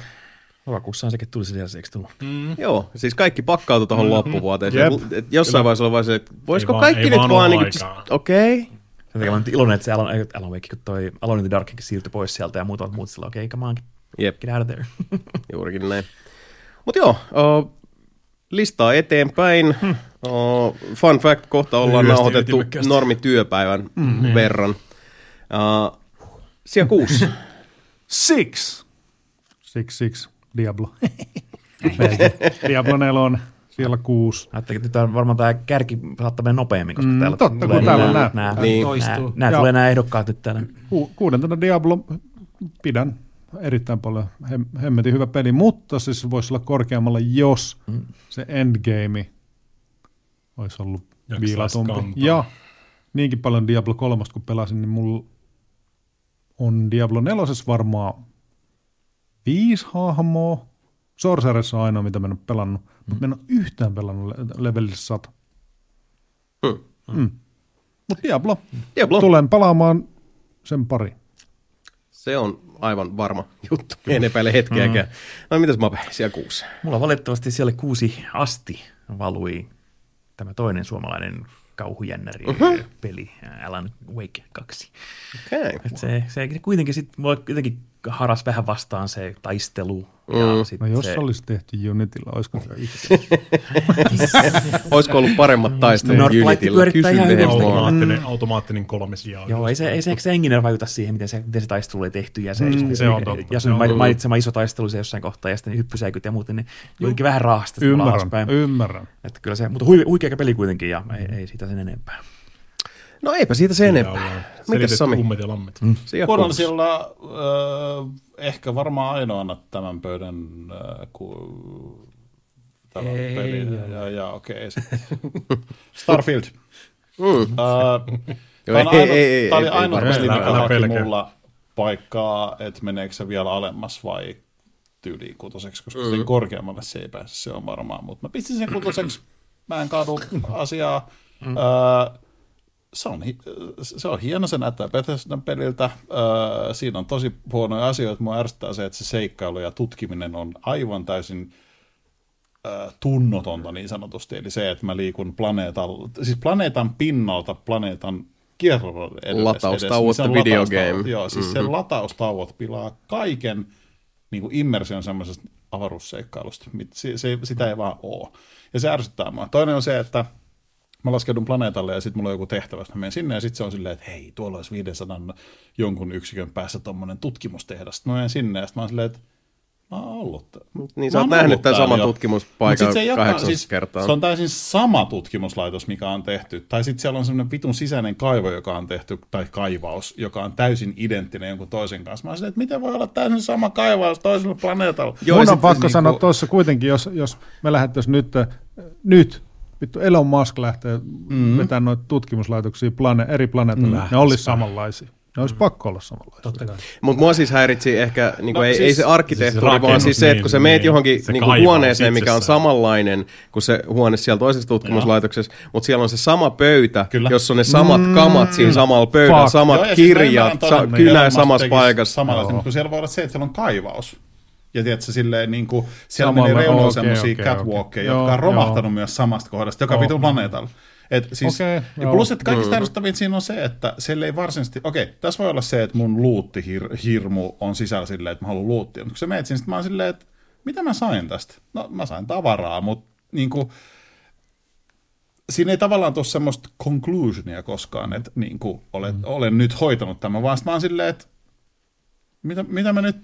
Lokakuussahan sekin tuli se DLC, eikö tullut? Mm. Joo, siis kaikki pakkautui tuohon loppuvuoteen. Se, Jep. et jossain vaiheessa oli vaan se, että voisiko vaan- kaikki ei nyt vaan vaan aikaa. okei. Okay. Sen takia mä oon iloinen, että se Alan, ei, Alan Wake, kun toi in the Dark siirtyi pois sieltä ja muut ovat muut sillä, okei, okay, come on, Jep, get out of there. juurikin näin. Mutta joo, uh, listaa eteenpäin. Uh, fun fact, kohta ollaan Lyhyesti nauhoitettu ytimekkäästi. normityöpäivän mm, verran. Uh, siellä kuusi. Six. Six, six. Diablo. Diablo 4 siellä kuusi. Ajattelin, että nyt on varmaan tämä kärki saattaa mennä nopeammin, koska Mm, täällä totta, tulee kun täällä on nämä, nää. nämä, Niin. Toistuu. nämä Joo. tulee nämä ehdokkaat nyt täällä. Ku, kuudentena Diablo pidän erittäin paljon. Hem, hemmetin hyvä peli, mutta siis se voisi olla korkeammalla, jos Mm. se endgame olisi ollut Jaksais viilatumpi. kantaa. Ja niinkin paljon Diablo 3, kun pelasin, niin mulla on Diablo 4 varmaan viisi hahmoa. Sorceressa on ainoa, mitä mä en ole pelannut, mm. mutta mä en ole yhtään pelannut le- levelille 100. Hmm. Mm. Mutta Diablo, Diablo. tulen palaamaan sen pari. Se on aivan varma juttu. En epäile hetkeäkään. No mitäs Mape, siellä kuusi. Mulla valitettavasti siellä kuusi asti valui tämä toinen suomalainen kauhujännäri Mhm. peli, Alan Wake 2. Okei. Okay. Et se, se kuitenkin sitten mulla jotenkin haras vähän vastaan se taistelu. Mm. Ja No jos se, se olisi tehty Unitilla, olisiko se itse? Olisiko ollut paremmat taistelut Northlight Unityllä? pyörittää Kysyn. Automaattinen, automaattinen kolmisia. Joo, ei se, ei se, se Enginer vaikuta siihen, miten se, miten se taistelu oli tehty. Ja se, Mm, se on totta. Ja Se on sen mainitsema iso taistelu se jossain kohtaa, ja sitten hyppysäikyt ja muuten, niin jotenkin vähän raahasta Ymmärrän, ymmärrän. Että kyllä se, mutta hui, huikea peli kuitenkin, ja ei, ei siitä sen enempää. No eipä siitä sen enempää. Mitäs Sami? Ummet ja lammet. Mm. Siellä äh, ehkä varmaan ainoana tämän pöydän äh, ku, tämä Ei peli. ole. Ja, ja okei, sitten. Starfield. Mm. Äh, Tämä ei, ei, ei, oli ei, ainut ei, peli, mikä haki mulla paikkaa, että meneekö se vielä alemmas vai tyyliin kutoseksi, koska Mm. sen korkeammalle se ei pääse, se on varmaan. Mutta mä pistin sen kutoseksi, mä en kaadu asiaa. Mm. Öö, se on, se on hieno, se näyttää Bethesdan peliltä. Öö, siinä on tosi huonoja asioita. Mua ärsyttää se, että se seikkailu ja tutkiminen on aivan täysin tunnotonta niin sanotusti. Eli se, että mä liikun planeetan, siis planeetan pinnalta planeetan kierron edes. Lataustauot edes, on video lataustauot. game. Joo, siis mm-hmm. Mhm. se lataustauot pilaa kaiken niin kuin immersion semmoisesta avaruusseikkailusta. Se, se, sitä ei vaan oo. Ja se ärsyttää mua. Toinen on se, että mä laskeudun planeetalle ja sitten mulla on joku tehtävä, sitten mä menen sinne ja sitten se on silleen, että hei, tuolla olisi 500 jonkun yksikön päässä tuommoinen tutkimustehdas. Sitten mä menen sinne ja sitten mä oon silleen, että mä oon ollut. Niin sä oot nähnyt tämän saman jo. tutkimuspaikan se kahdeksan siis kertaa. Se on täysin sama tutkimuslaitos, mikä on tehty. Tai sitten siellä on semmoinen vitun sisäinen kaivo, joka on tehty, tai kaivaus, joka on täysin identtinen jonkun toisen kanssa. Mä oon silleen, että miten voi olla täysin sama kaivaus toisella planeetalla. Joo, Mun on pakko niinku- sanoa tuossa kuitenkin, jos, jos me lähdettäisiin nyt, nyt, vittu Elon Musk lähtee mm. vetämään noita tutkimuslaitoksia plane, eri planeetalle, mm. ne olisi samanlaisia. Ne olisi pakko olla samanlaisia. Totta kai. Mutta mua siis häiritsi ehkä, niinku, No ei, siis- ei se arkkitehtuuri, siis vaan siis se, että kun sä niin, meet niin. johonkin Se niinku kaivaus huoneeseen, mikä on samanlainen kuin se huone siellä toisessa tutkimuslaitoksessa, mutta siellä on se sama pöytä, Kyllä. jossa on ne samat kamat siinä samalla pöydällä, Fuck. samat Joo, ja siis kirjat, sa- Musk samassa paikassa. Samalla, Joo. mutta kun siellä voi olla se, että siellä on kaivaus. Ja tiedätkö, silleen niin kuin, siellä Samalla- meni reunoilla okei, semmoisia okei, catwalkkeja, okei. jotka on romahtanut joo. myös samasta kohdasta, joka vitun joo. planeetalla. Et siis, Okei, ja joo. plus, että kaikista ärsyttävintä siinä on se, että siellä ei varsinaisesti, okei, tässä voi olla se, että mun luuttihirmu on sisällä silleen, että mä haluan luuttia, mutta kun sä meet sinne, sit mä oon silleen, että mitä mä sain tästä? No mä sain tavaraa, mutta niin kuin, siinä ei tavallaan tule semmoista conclusionia koskaan, että niin kuin olet, mm. olen nyt hoitanut tämän, vaan mä oon silleen, että mitä, mitä mä nyt,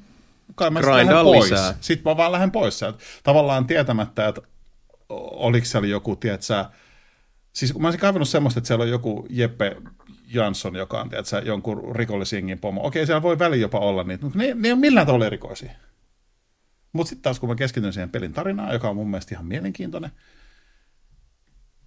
kai mä lähden pois. lisää. Sitten mä vaan lähden pois sieltä. Tavallaan tietämättä, että oliko siellä joku, tiedätkö, siis mä olisin kaivannut semmoista, että siellä on joku Jeppe Jansson, joka on tiedätkö, jonkun rikollisjengin pomo. Okei, siellä voi väli jopa olla niitä, mutta ne, ne ei ole millään tavalla erikoisia. Mutta sitten taas kun mä keskityn siihen pelin tarinaan, joka on mun mielestä ihan mielenkiintoinen,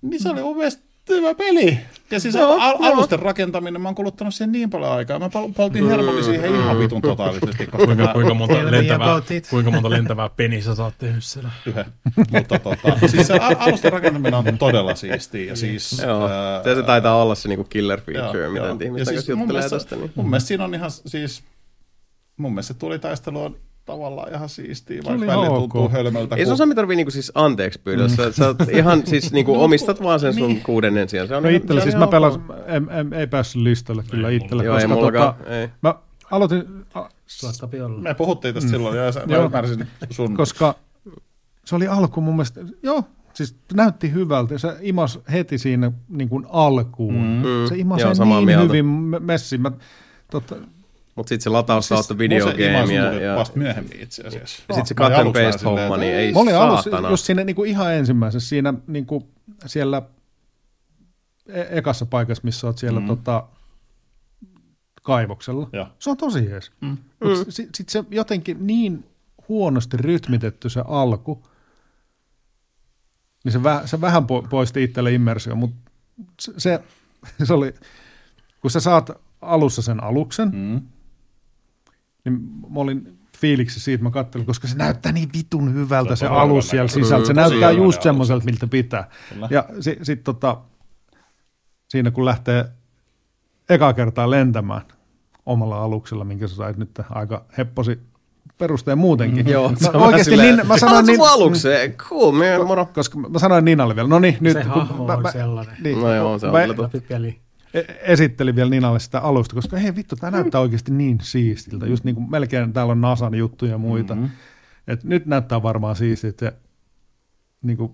niin se oli mun mielestä hyvä peli. Ja siis Joo, al- alusten rakentaminen, mä oon kuluttanut siihen niin paljon aikaa. Mä pal- paltiin Hermanni siihen ihan vitun totaalisesti, koska Kuinka, mä kuinka, monta lentävää, kuinka monta lentävää penissä sä oot tehnyt siellä? yhden. Mutta tota, siis se al- alusten rakentaminen on todella siistiä. Ja siis, Joo, ää, se, taitaa olla se niinku killer feature, Joo, mitä joo. ihmiset siis mun juttelee mielestä- tästä. Niin. Mun mielestä siinä on ihan siis, mun mielestä se tuli taistelu on tavallaan ihan siistiä, vaikka oli välillä ok. tuntuu hölmöltä. Ei sun kun- Sami tarvii niinku siis anteeksi pyydellä. Sä, sä oot ihan siis niinku omistat vaan sen sun Niin. kuudennen sijaan. Se on No ihan- itsellä se siis on mä ok. pelasin, en, en, ei päässyt listalle kyllä itsellä, Joo, ei koska mullakaan, tota, ei. mä aloitin, a- olla. Me puhuttiin tästä silloin, ja sä, mä Joo. ymmärsin sun... koska se oli alku mun mielestä, joo, siis näytti hyvältä ja se imas heti siinä niin kuin alkuun. Mm. Se imas niin mieltä. hyvin me- messiin. Mä, tota, Mut sit se lataus siis, se videogame imaisu ja, ja, vasta myöhemmin itse asiassa. ja sit se Mä olin cut and paste homma, niin ei mä olin saatana. just siinä niin kuin ihan ensimmäisessä, siinä niin kuin siellä e- ekassa paikassa, missä oot siellä mm. tota, kaivoksella. Joo. Se on tosi jees. Mm. Mutta sitten sit se jotenkin niin huonosti rytmitetty se alku, niin se, vä, se vähän po- poisti itselle immersio, mutta se, se, se oli, kun sä saat alussa sen aluksen, Mm. Niin mä olin fiiliksi siitä, mä katselin, koska se näyttää niin vitun hyvältä Se se, alus siellä sisältä. Se Mm, näyttää just semmoiselta, miltä pitää. Kyllä. Ja sitten sit, tota, siinä kun lähtee ekaa kertaa lentämään omalla aluksella, minkä sä sait nyt aika hepposi perusteen muutenkin. Joo, Mä oikeasti silleen, niin, mä sanoin "Haluatko niin, alukseen? Cool, me, moro. koska mä sanoin Ninalle vielä, no niin, nyt Se hahmo on sellainen. niin, No joo, se on mä e- esittelin vielä Ninalle sitä alusta, koska hei vittu, tämä näyttää oikeasti niin siistiltä. Just niin kuin melkein täällä on Nasan juttuja ja muita. Mhm. Mm-hmm. Et nyt näyttää varmaan siistiltä se niin kuin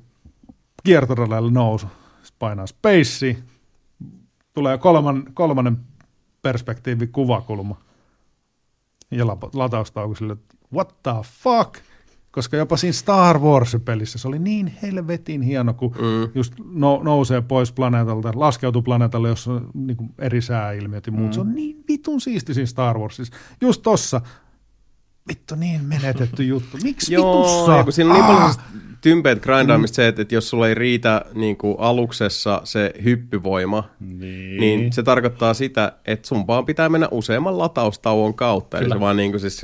kiertoradalle nousu. Sitten painaa spacea, tulee kolman, kolmannen perspektiivi kuvakulma ja lapa- lataustauko sille, että what the fuck? Koska jopa siinä Star Wars-pelissä se oli niin helvetin hieno, kun mm. just no, nousee pois planeetalta, laskeutuu planeetalle, jossa on niin eri sääilmiöt ja muut. Mm. Se on niin vitun siisti siinä Star Warsissa. Just tossa, vittu niin menetetty juttu. Miksi Joo, vitussa? ja kun siinä on niin paljon tympeät grindaamista se, että, että jos sulla ei riitä niin kuin aluksessa se hyppyvoima, Niin. niin se tarkoittaa sitä, että sun vaan pitää mennä useamman lataustauon kautta. Eli Kyllä. se vaan niin kuin siis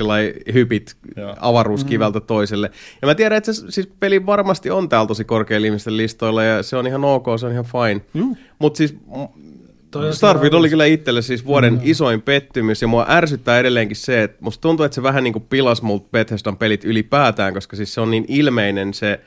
hypit Joo. avaruuskivältä toiselle. Ja mä tiedän, että se siis peli varmasti on täällä tosi korkeilla ihmisten listoilla ja se on ihan ok, se on ihan fine. Mutta siis Toi Starfield oli kyllä itselle siis vuoden mm. isoin pettymys, ja mua ärsyttää edelleenkin se, että musta tuntuu, että se vähän niin kuin pilas multa Bethesdan pelit ylipäätään, koska siis se on niin ilmeinen se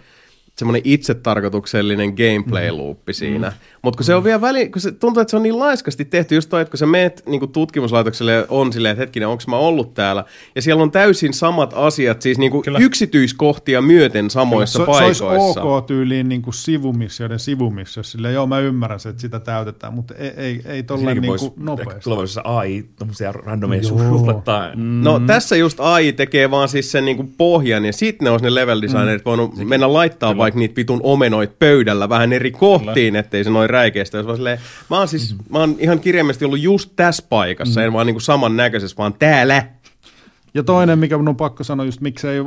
semmoinen itsetarkoituksellinen gameplay-loopi siinä. Mm. Mutta kun se on vielä väli, kun se tuntuu, että se on niin laiskasti tehty, just toi, että kun sä meet niin tutkimuslaitokselle ja on silleen, että hetkinen, onko mä ollut täällä, ja siellä on täysin samat asiat, siis niin kuin yksityiskohtia myöten samoissa se, se paikoissa. olisi ok tyyliin niin kuin sivumissioiden sivumissio, sillä joo mä ymmärrän se, että sitä täytetään, mutta ei, ei, ei tolleen niin kuin nopeasti. tulevaisuudessa AI tommosia randomeja suhlattaa. No tässä just AI tekee vaan siis sen niinku pohjan ja sitten ne olisi ne level designerit mm. voinut mennä laittaa Kyllä. Vaikka niitä vitun omenoit pöydällä vähän eri kohtiin, ettei se noin räikeästä. Jos silleen, mä oon siis, mä oon ihan kirjaimellisesti ollut just tässä paikassa, mm. en vaan niinku samannäköisessä, vaan täällä. Ja toinen, mikä minun on pakko sanoa, just miksei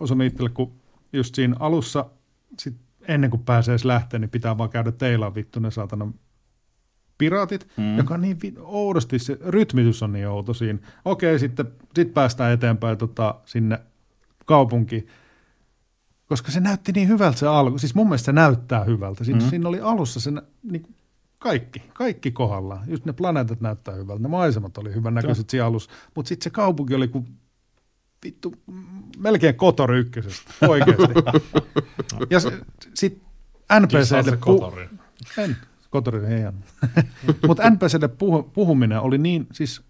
osunut itselle, kun just siinä alussa, sit ennen kuin pääsee edes lähteä, niin pitää vaan käydä teillä vittu ne saatana piraatit, mm. joka on niin vi- oudosti, se rytmitys on niin outo siinä. Okei, sitten sit päästään eteenpäin tota, sinne kaupunkiin, koska se näytti niin hyvältä se alku. Siis mun mielestä se näyttää hyvältä. Siinä, mm. siinä oli alussa se niin kaikki, kaikki kohdallaan. Just ne planeetat näyttää hyvältä, ne maisemat oli hyvän näköiset siinä alussa, mutta sitten se kaupunki oli kuin vittu, melkein Kotor ykkösestä, oikeasti. ja sitten NPClle... Kotori. en, Kotori ei. Mutta NPClle puhu, puhuminen oli niin, siis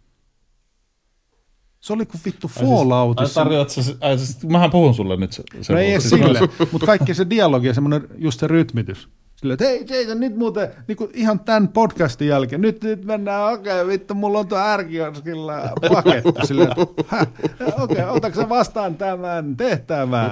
se oli kuin vittu Falloutissa. Ai tarjoat sä, ai, siis, mähän puhun sulle nyt se. se No ei sille, mutta kaikki se dialogi ja semmoinen, just se rytmitys. Silleen, että hei Jason, nyt muuten niin kuin ihan tämän podcastin jälkeen, nyt, nyt mennään, okei, okay, vittu, mulla on tuo ärkioskilla paketti. Silleen, "Häh? okei, okay, otatko vastaan tämän tehtävän?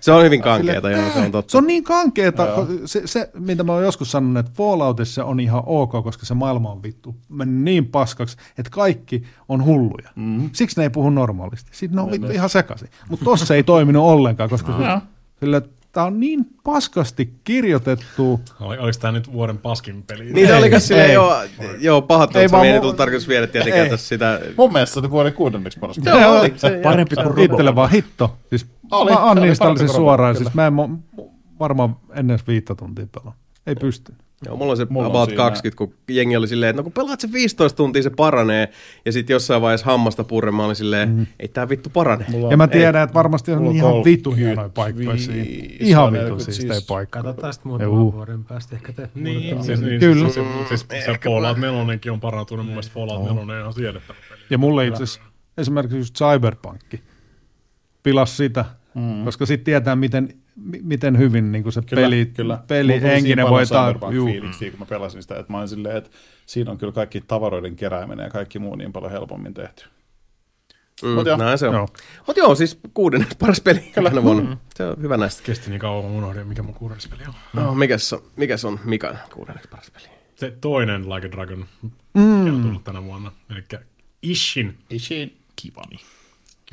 Se on hyvin kankeeta, joo, se on totta. Se on niin kankeeta, se, se, mitä mä oon joskus sanonut, että Falloutissa on ihan ok, koska se maailma on vittu mennyt niin paskaksi, että kaikki on hulluja. Mm. Siksi ne ei puhu normaalisti. Sitten ne on vittu ihan sekaisin. Mutta tossa se ei toiminut ollenkaan, koska se, sillä, tämä on niin paskasti kirjoitettu. Oli, oliko tämä nyt vuoden paskin peli? Niin se oli silleen, ei. joo, joo pahat Ei että vaan meidän ei mu- tullut tarkoitus viedä tietenkään Ei. tässä sitä. Mun mielestä se oli vuoden kuudenneksi paras. Joo, oli. Se, Parempi kuin Itselle Robo. vaan hitto. Siis Oli, mä se sen kuin suoraan. Siis mä en varmaan ennen viittä tuntia pelaa. Ei pysty. Joo, mulla on se Mulla on about siinä- 20, kun jengi oli silleen, että no kun pelaat se 15 tuntia, se paranee. Ja sitten jossain vaiheessa hammasta purren, mä olin silleen, Mhm. ei tää vittu parane. Mulla Ja mä ei- tiedän, että varmasti on on ihan 30 vittu hienoja paikkoja siinä. viisi, Ihan on vittu 40 siis siis- ei paikkaa. Katsotaan sitten Juu. muutaman vuoden päästä ehkä te. Niin, siis, niin, Kyllä. Siis, siis, siis se Fallout 4 on parantunut, mun mielestä Fallout 4 on ihan siedettävä peli. Ja mulle itse asiassa esimerkiksi just Cyberpunkki pilas sitä, mm. koska sitten tietää, miten, mi- miten hyvin niin se Kyllä, peli, kyllä. peli Mulla tuli siinä henkinen paljon voi taa. Cyberpunk-fiiliksiä, kun mä pelasin sitä, että mä olin silleen, että siinä on kyllä kaikki tavaroiden kerääminen ja kaikki muu niin paljon helpommin tehty. Mm, Mut joo. näin se on. Joo. Mutta joo, siis kuudenneksi paras peli tänä vuonna. Se on hyvä näistä. Kesti niin kauan, mä unohdin, mikä mun kuudennes peli on. No, mikäs, on, mikäs on Mikan kuudenneksi paras peli? Se toinen Like a Dragon, mm. on tullut tänä vuonna. Eli Ishin. Ishin. Kivami.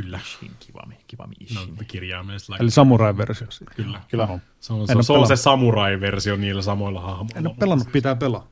Kyllä. Ishin, kivami, kivami, No, ishin. kirjaimellisesti. Like, Eli samurai-versio siitä. kyllä. Kyllä. Se on, se, on, oo se, on se samurai-versio niillä samoilla hahmoilla. En ole pelannut, pitää pelaa.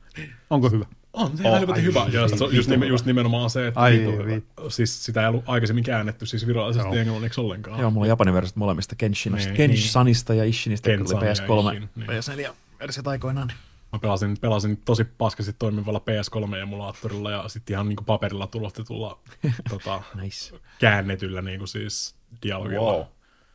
Onko hyvä? On, se on helvetin hyvä. Ja se on just, nime, just nimenomaan se, että Ai, vittu, vittu. siis sitä ei ollut aikaisemmin käännetty siis virallisesti englanniksi ollenkaan. Joo, mulla on japanin versiot molemmista Kenshinista. Niin, Kenshanista ja Ishinista, kun Kensan oli ja PS3 Ishin, niin. PS4 versiot aikoinaan. Mä pelasin, pelasin tosi paskasti toimivalla PS3-emulaattorilla ja sitten ihan niinku paperilla tulostetulla tota, Nice. käännetyllä niinku siis dialogilla. Wow.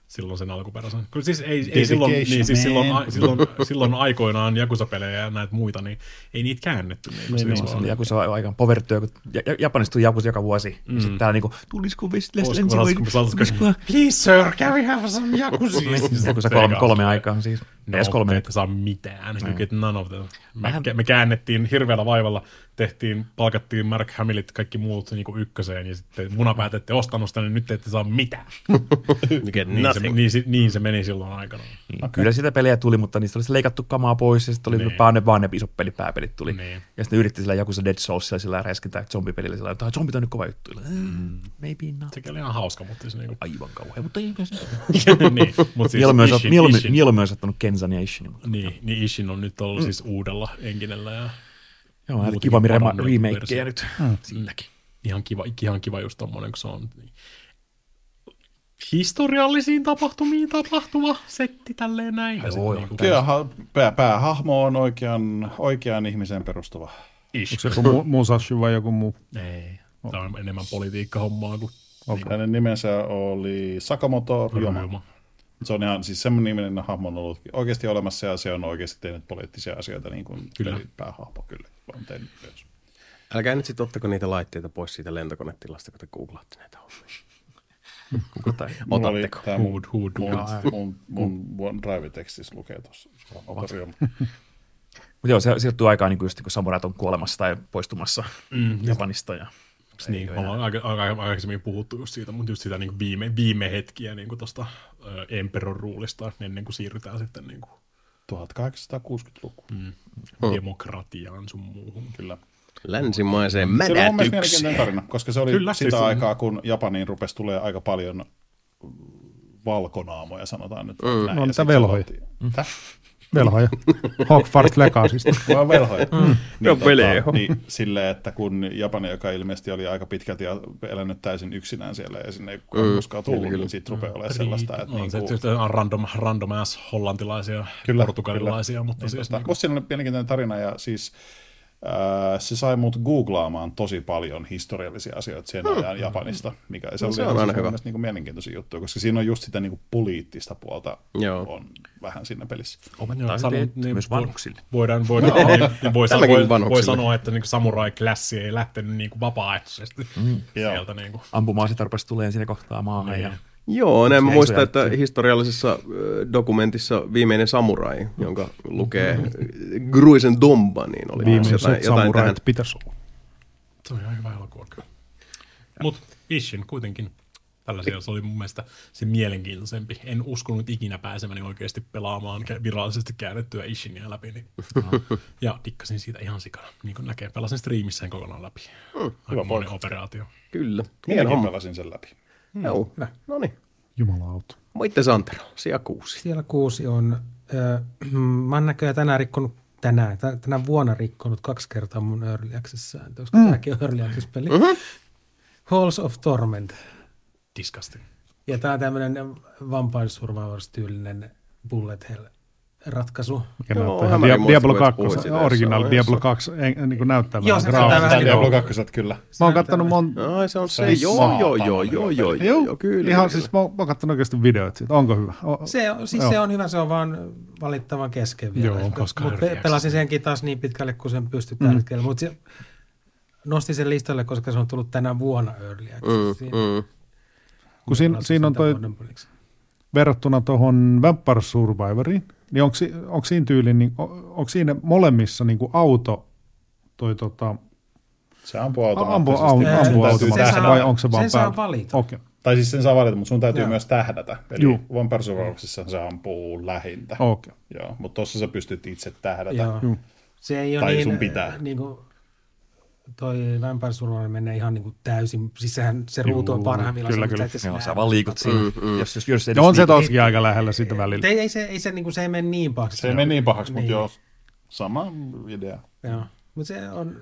Silloin sen alkuperäisen. Kyllä siis ei, ei silloin, niin, siis silloin, a, silloin, silloin aikoinaan Jakusa-pelejä ja näitä muita, niin ei niitä käännetty. Niin, niin, siis Se vaan- oli Jakusa aika povertyö, kun ja- ja- Japanista tuli Jakusa joka vuosi. Mm. Ja sitten täällä niinku, tulisiko West Let's Olisiko- enjoy? olisiko- olisiko- Tulisiko- Please sir, can we have some Jakusa? Jakusa kolme, kolme aikaan siis. No, PS3 te ette saa mitään. You get none of them. Me, Vähän- me käännettiin hirveällä vaivalla, tehtiin, palkattiin Mark Hamillit kaikki muut niin kuin ykköseen, ja sitten munapäät ette ostanut sitä, niin nyt te ette saa mitään. You get Niin se, niin, se, niin se meni silloin aikana. Niin, okay. Kyllä sitä pelejä tuli, mutta niistä oli leikattu kamaa pois ja sitten oli Niin. vaan ne, vaan ne isot peli, pääpelit tuli. Niin. Ja sitten yritti sillä joku se Dead Souls sillä räiskintä zombipelillä sillä, että zombit on nyt kova juttu. Mm. Maybe not. Sekin oli ihan hauska, mutta siis niinku... Aivan kauhean, mutta ei se. niin, mutta siis Mieluummin olisi Ishin, mieluummin, Ishin, mieluummin olisi ottanut Kensan ja Ishinin. mutta- niin, niin Ishin on nyt ollut siis uudella enginellä ja Joo, kiva remakeja nyt. siinäkin. Ihan kiva, ihan kiva just tommonen, kun se on niin historiallisiin tapahtumiin tapahtuva setti tälleen näin. Joo, Kyllä ha- pää, päähahmo on oikean, oikean ihmiseen perustuva. Ish. Onko se joku mu- Musashi vai joku muu? Ei. Tämä on enemmän politiikkahommaa kuin Hänen nimensä oli Sakamoto Ryoma. Ryoma. Se on ihan siis semmoinen niminen hahmo on ollut oikeasti olemassa ja se on oikeasti tehnyt poliittisia asioita niin kuin Kyllä. päähahmo kyllä on tehnyt myös. Älkää nyt sitten ottako niitä laitteita pois siitä lentokonetilasta, kun te googlaatte näitä hommia. Mulla oli Otatteko? mun, would- who would do mun, mun, mun OneDrive-tekstissä lukee tuossa. Mutta joo, se sijoittuu aikaan niin just kun samurait on kuolemassa tai poistumassa mm, Japanista. Ja, Niin, me ollaan aika, aika, aikaisemmin puhuttu just siitä, mutta just sitä niin viime, viime hetkiä niin tuosta Emperor ruulista, ennen kuin siirrytään sitten niin kuin 1860-luku. Mm. demokratiaan sun muuhun. Kyllä. Länsimaiseen Se oli mun mielestä mädätykseen. mielenkiintoinen tarina, koska se oli Kyllä, Kyllä, siis sitä se- aikaa, kun Japaniin rupesi tulee aika paljon valkonaamoja, sanotaan nyt. Mm. No, sit se velhoja. otettiin- Täh? Velhoja. Hogwarts Legacysta. Vaan velhoja. Mm. Niin, velho. niin, silleen, että kun Japani, joka ilmeisesti oli aika pitkälti ja elänyt täysin yksinään siellä ja sinne ei mm. koskaan tullut, niin siitä rupeaa olemaan sellaista, että on niin se kuin, tietysti on random, random ass hollantilaisia, Kyllä, portugalilaisia, mutta Niin, siis tota, niin musta siinä oli mielenkiintoinen tarina ja siis äh, se sai mut googlaamaan tosi paljon historiallisia asioita sen ajan Japanista, mikä se, No, se on aina siis hyvä. mielestä niinku mielenkiintoisia juttuja, koska siinä on just sitä niinku poliittista puolta Joo. on vähän siinä pelissä. Sanon, sitten myös vanhuksille. Voidaan, voidaan, niin, niin voi, sanoa, voi, että niin samurai-klassi ei lähtenyt niin kuin vapaaehtoisesti mm. sieltä. Niin kuin. Ampuma-aseita rupesi tulemaan siinä kohtaa maahan. Ja, Joo, näin mä muistan, että historiallisessa dokumentissa Viimeinen samurai, jonka lukee Gruisen Domba, niin oli Viimeiset jotain, jotain tähän. samurait pitäisi olla. Se on ihan hyvä elokuva kyllä. Mutta Ishin kuitenkin tällaisia, se oli mun mielestä se mielenkiintoisempi. En uskonut ikinä pääsemäni oikeasti pelaamaan virallisesti käännettyä Ishinia läpi. Niin. ja dikkasin siitä ihan sikana. Niin kuin näkee, pelasin striimissä sen kokonaan läpi. Aika monen operaatio. Kyllä. Minäkin pelasin sen läpi. Joo. No niin. Jumalauta. Moitte Santero, sija kuusi. Siellä kuusi on, äh, mä oon näköjään tänään rikkonut, tänään, tä- tänä vuonna rikkonut kaksi kertaa mun Early Access-sääntö, koska mm. tämäkin on Early Access-peli. Mm-hmm. Halls of Torment. Disgusting. Ja tää on tämmönen Vampire Survivors-tyylinen bullet hell ratkaisu. Mikä Joo, näyttää hämärin ihan Dia- muistin, Diablo kun et 2, puhuit sitä original Diablo vaiheessa. 2, en, niin kuin näyttää Joo, vähän Joo. Diablo 2 kyllä. Mä oon kattonut mon... Ai se on se, joo, joo, joo, joo, joo, joo, Joo, joo, kyllä. Ihan kyllä. siis mä oon, mä oon kattonut oikeasti videoita siitä. Onko hyvä? O, Se on, siis Joo. se on hyvä, se on vaan valittavan kesken vielä. Joo, koska Mut early pe- pelasin senkin taas niin pitkälle, kun sen pystyy tällä hetkellä. Mutta se nosti sen listalle, koska se on tullut tänä vuonna Early Access. Mm, mm. Kun siinä- on toi- verrattuna tuohon Vampire Survivoriin, niin onko, onko siinä tyylin, niin, onko siinä molemmissa niin kuin auto, toi tota, Se ampuu automaattisesti. ampuu, automaattisesti, tähdätä. vai onko se vaan sen saa valita. Okei, Tai siis sen saa valita, mutta sun täytyy Joo. myös tähdätä. Eli Juu. Vampire Survivorsissa se ampuu lähintä. okei. Joo, mutta tossa sä pystyt itse tähdätä. Joo. Se ei ole Tai niin, sun pitää. Niin kuin, toi Vampire Survivor menee ihan niin kuin täysin, siis sehän se ruutu on parhaimmillaan. kyllä, se, kyllä. edes Joo, sä vaan liikut siinä. Mm, Jos, jos, jos edes Ja on se toskin aika lähellä sitä välillä. Ei, ei, se, ei se, niin kuin, se ei mene niin pahaksi. Se ei mene niin pahaksi, mutta Niin. joo, sama idea. Joo. Mutta se on,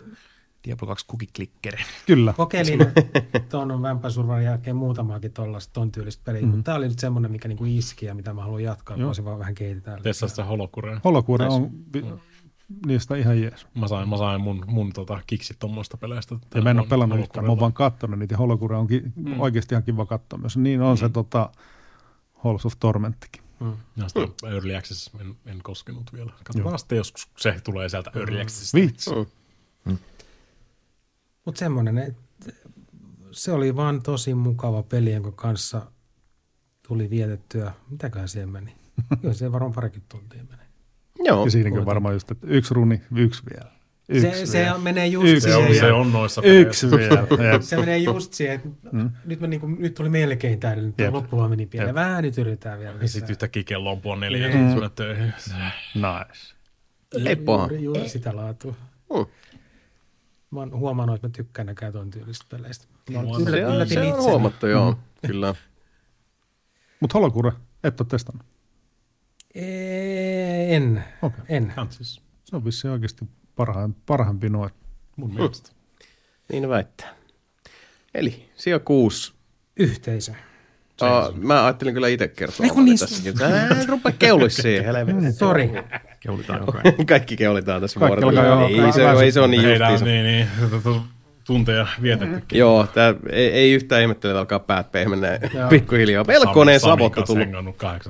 Diablo 2 kukiklikkeri. Kyllä. kokeilin tuon Vampire Survivorin jälkeen muutamaakin tuollaista ton tyylistä peliä, mm-hmm. mutta tämä oli nyt semmoinen, mikä niinku iski ja mitä mä haluan jatkaa, Joo. voisin vaan vähän kehitetään. Tessaa sitä holokurea. Holokuure on vi- niistä ihan jees. Mä sain, mä sain mun, mun tota, kiksit tuommoista peleistä. Ja mä en ole pelannut yhtään, mä oon vaan kattonut niitä. ja Holokuure on ki- Mm. oikeasti ihan kiva katsoa myös. Niin on se tota, Halls of Tormenttikin. Ja sitä Early Access en, en koskenut vielä. Katsotaan sitten joskus se tulee sieltä Early Accessista. Vitsi. Mutta semmoinen, että se oli vaan tosi mukava peli, jonka kanssa tuli vietettyä, mitäköhän siihen meni? Kyllä se varmaan parikin tuntia meni. Joo. Ja siinäkin on varmaan just, että yksi runi, yksi vielä. Yksi Se, se vielä. menee just Yksi Se on, siihen. se on noissa Yksi vielä. Se menee just siihen, että Mm. nyt, mä niinku, nyt tuli melkein täydellinen, Jep. loppu vaan meni pienen. Vähän nyt yritetään vielä. Ja sitten yhtäkkiä kello on puoli neljä. Mm. Mm. töihin. Nice. Ei paha. Juuri, juuri sitä laatua. Mm. Mä oon huomannut, että mä tykkään näkään tuon tyylistä peleistä. Mä oon Se on, se on huomattu, joo. Kyllä. Mutta Holokuure, et ole testannut. En, Okei. en. Kansis. Se on vissiin oikeasti parhaan, parhaampi noin. Mun mielestä. Niin väittää. Eli sija kuusi. Yhteisö. Uh, mä ajattelin kyllä itse kertoa Ei kun oman niin- tässäkin. Ää, Rupea keulissiin, helvetti. Sori. Keulitaan koko ajan. Kaikki keulitaan tässä vuorossa. Ei, se, ei se on niin justiinsa. niin, niin, tunteja vietettykin. Joo, tää, ei, ei yhtään ihmettele, että alkaa päät pehmenee pikkuhiljaa. Melkoinen Samin savotta tullut.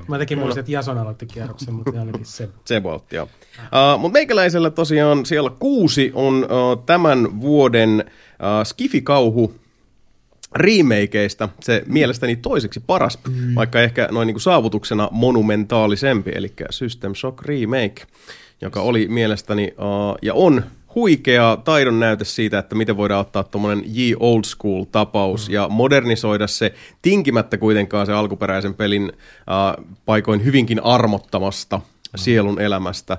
Mä tekin muistin, että Jason aloitti kierroksen, mutta ainakin se. Se voltti, joo. Uh, Mutta meikäläisellä tosiaan siellä kuusi on uh, tämän vuoden uh, Skifi-kauhu remakeista se mielestäni toiseksi paras, vaikka ehkä noin niin kuin saavutuksena monumentaalisempi, eli System Shock Remake, joka oli mielestäni uh, ja on huikea taidon näyte siitä, että miten voidaan ottaa tuommoinen Ye Old School-tapaus ja modernisoida se tinkimättä kuitenkaan se alkuperäisen pelin uh, paikoin hyvinkin armottamasta sielun elämästä.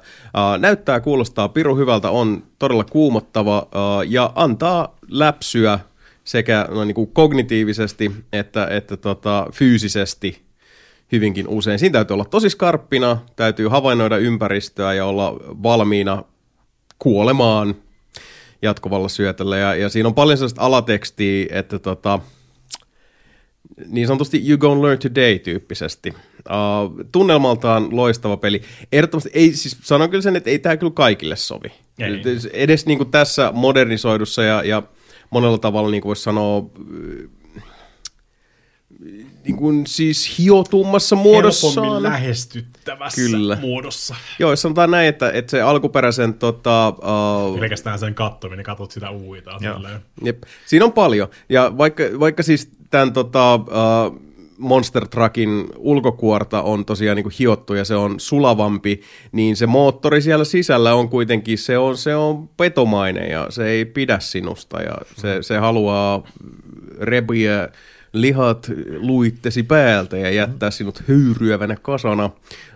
Näyttää, kuulostaa piru hyvältä, on todella kuumottava ja antaa läpsyä sekä no, niin kuin kognitiivisesti että, että tota, fyysisesti hyvinkin usein. Siinä täytyy olla tosi skarppina, täytyy havainnoida ympäristöä ja olla valmiina kuolemaan jatkuvalla syötöllä. Ja, ja siinä on paljon sellaista alatekstiä, että tota, niin sanotusti you gonna learn today tyyppisesti. Uh, tunnelmaltaan loistava peli. Ehdottomasti, ei, siis sanon kyllä sen, että ei tämä kyllä kaikille sovi. Ei. Edes niin kuin tässä modernisoidussa ja, ja monella tavalla niin kuin voisi sanoa niin kuin siis hiotummassa muodossaan. Helpommin lähestyttävässä Kyllä. muodossa. Joo, jos sanotaan näin, että, että se alkuperäisen tota, uh, Pelkästään sen kattominen, katsot sitä uita. Joo. silleen. Jep. Siinä on paljon. Ja vaikka, vaikka siis tämän tota, uh, Monster Truckin ulkokuorta on tosiaan niin kuin hiottu ja se on sulavampi, niin se moottori siellä sisällä on kuitenkin, se on, se on petomainen ja se ei pidä sinusta ja se, se haluaa repiä lihat luittesi päältä ja jättää sinut höyryävänä kasana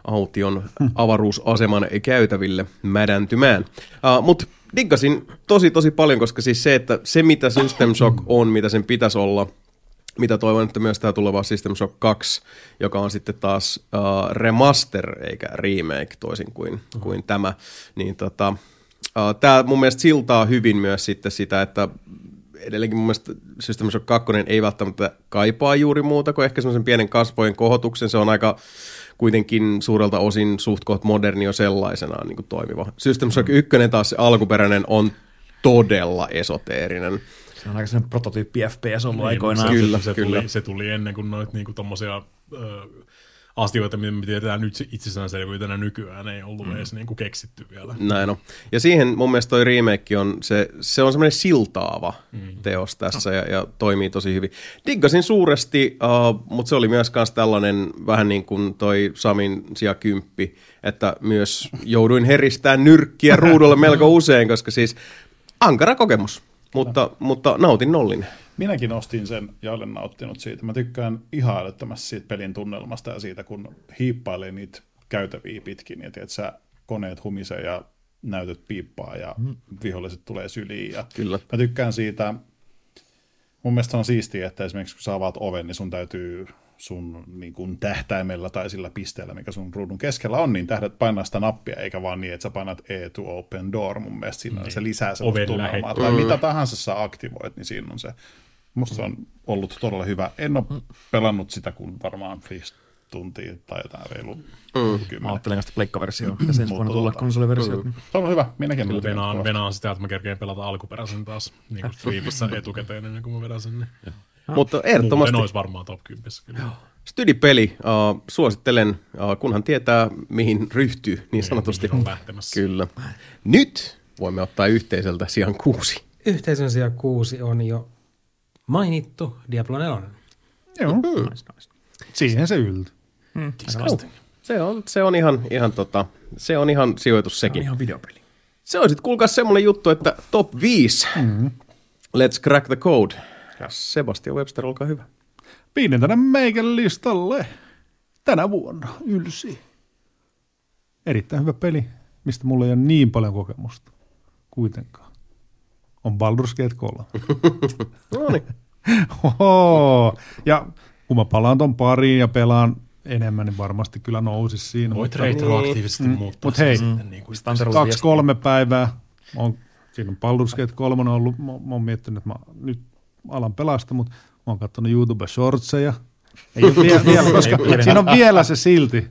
aution avaruusaseman käytäville mädäntymään. Uh, Mutta diggasin tosi tosi paljon, koska siis se, että se mitä System Shock on, mitä sen pitäisi olla, mitä toivon, että myös tämä tuleva System Shock 2, joka on sitten taas uh, remaster eikä remake toisin kuin, kuin tämä, niin tota, uh, tämä mun mielestä siltaa hyvin myös sitten sitä, että edelleenkin mun mielestä System Shock 2 ei välttämättä kaipaa juuri muuta kuin ehkä semmoisen pienen kasvojen kohotuksen. Se on aika kuitenkin suurelta osin suht koht moderni jo sellaisenaan niin kuin toimiva. System Shock 1 taas se alkuperäinen on todella esoteerinen. Se on aika sellainen prototyyppi FPS ollut Niin, aikoinaan. se, Kyllä, se, kyllä. Tuli, se tuli ennen kuin noit niinku tommosia ö, asioita, mitä me tiedetään nyt itsestäänselvyytenä nykyään, ei ollut mm. edes niinku keksitty vielä. Näin on. Ja siihen mun mielestä toi remake on, se, se on semmoinen siltaava mm. teos tässä ja, ja toimii tosi hyvin. Diggasin suuresti, uh, mutta se oli myös kans tällainen vähän niin kuin toi Samin sija kymppi, että myös jouduin heristään nyrkkiä ruudulle melko usein, koska siis ankara kokemus, mutta, mutta nautin nollin. Minäkin ostin sen ja olen nauttinut siitä. Mä tykkään ihan älyttömästi siitä pelin tunnelmasta ja siitä, kun hiippailee niitä käytäviä pitkin ja tiedät, sä koneet humisee ja näytöt piippaa ja viholliset tulee syliin. Ja Kyllä. Mä tykkään siitä, mun mielestä on siistiä, että esimerkiksi kun sä avaat oven, niin sun täytyy sun niin kuin tähtäimellä tai sillä pisteellä, mikä sun ruudun keskellä on, niin tähdät painaa sitä nappia, eikä vaan niin, että sä painat E to open door. Mun mielestä siinä niin. se lisää Oven tunnelmaa. Tai mitä tahansa sä aktivoit, niin siinä on se. Musta se on ollut todella hyvä. En ole pelannut sitä kuin varmaan 5 tuntia tai jotain reilu mm. Mä kymmenen. ajattelen sitä pleikkaversiota, ja sen vuonna tulla tota, konsoliversiot. niin- Se on hyvä. Minäkin Kyllä venaan, venaan sitä, että mä kerkeen pelata alkuperäisen taas niin kuin Streamissä etukäteen ennen kuin mä vedän sen. Niin. Mutta Muuten ehdottomasti olisi varmaan top 10. Kyllä. Stydipeli, uh, suosittelen, uh, kunhan tietää, mihin ryhtyy, niin sanotusti. mihin on lähtemässä. Kyllä. Nyt voimme ottaa yhteiseltä sijaan kuusi. Yhteisön sija kuusi on jo mainittu Diablo 4. Joo, Nice, nice. siihen se yltyi. Se on, se on ihan, ihan, tota, se on ihan sijoitus On sekin. ihan videopeli. Se on sitten kuulkaa semmoinen juttu, että top 5. Mm-hmm. Let's crack the code. Sebastian Webster, olkaa hyvä. Viidentenä meikän listalle tänä vuonna ylsi. Erittäin hyvä peli, mistä mulla ei ole niin paljon kokemusta kuitenkaan. On Baldur's Gate 3. No niin. Oho. Ja kun mä palaan ton pariin ja pelaan enemmän, niin varmasti kyllä nousisi siinä. Voit mutta- retroaktiivisesti Mm, muuttaa mut hei, sitten niin kuin kaksi, kolme päivää. Mä oon, siinä on Baldur's Gate 3 ollut, mä, mä oon miettinyt, että mä nyt alan pelasta, mutta mä oon katsonut YouTube Shortseja. Ei ole vielä, vielä koska siinä on vielä se silti.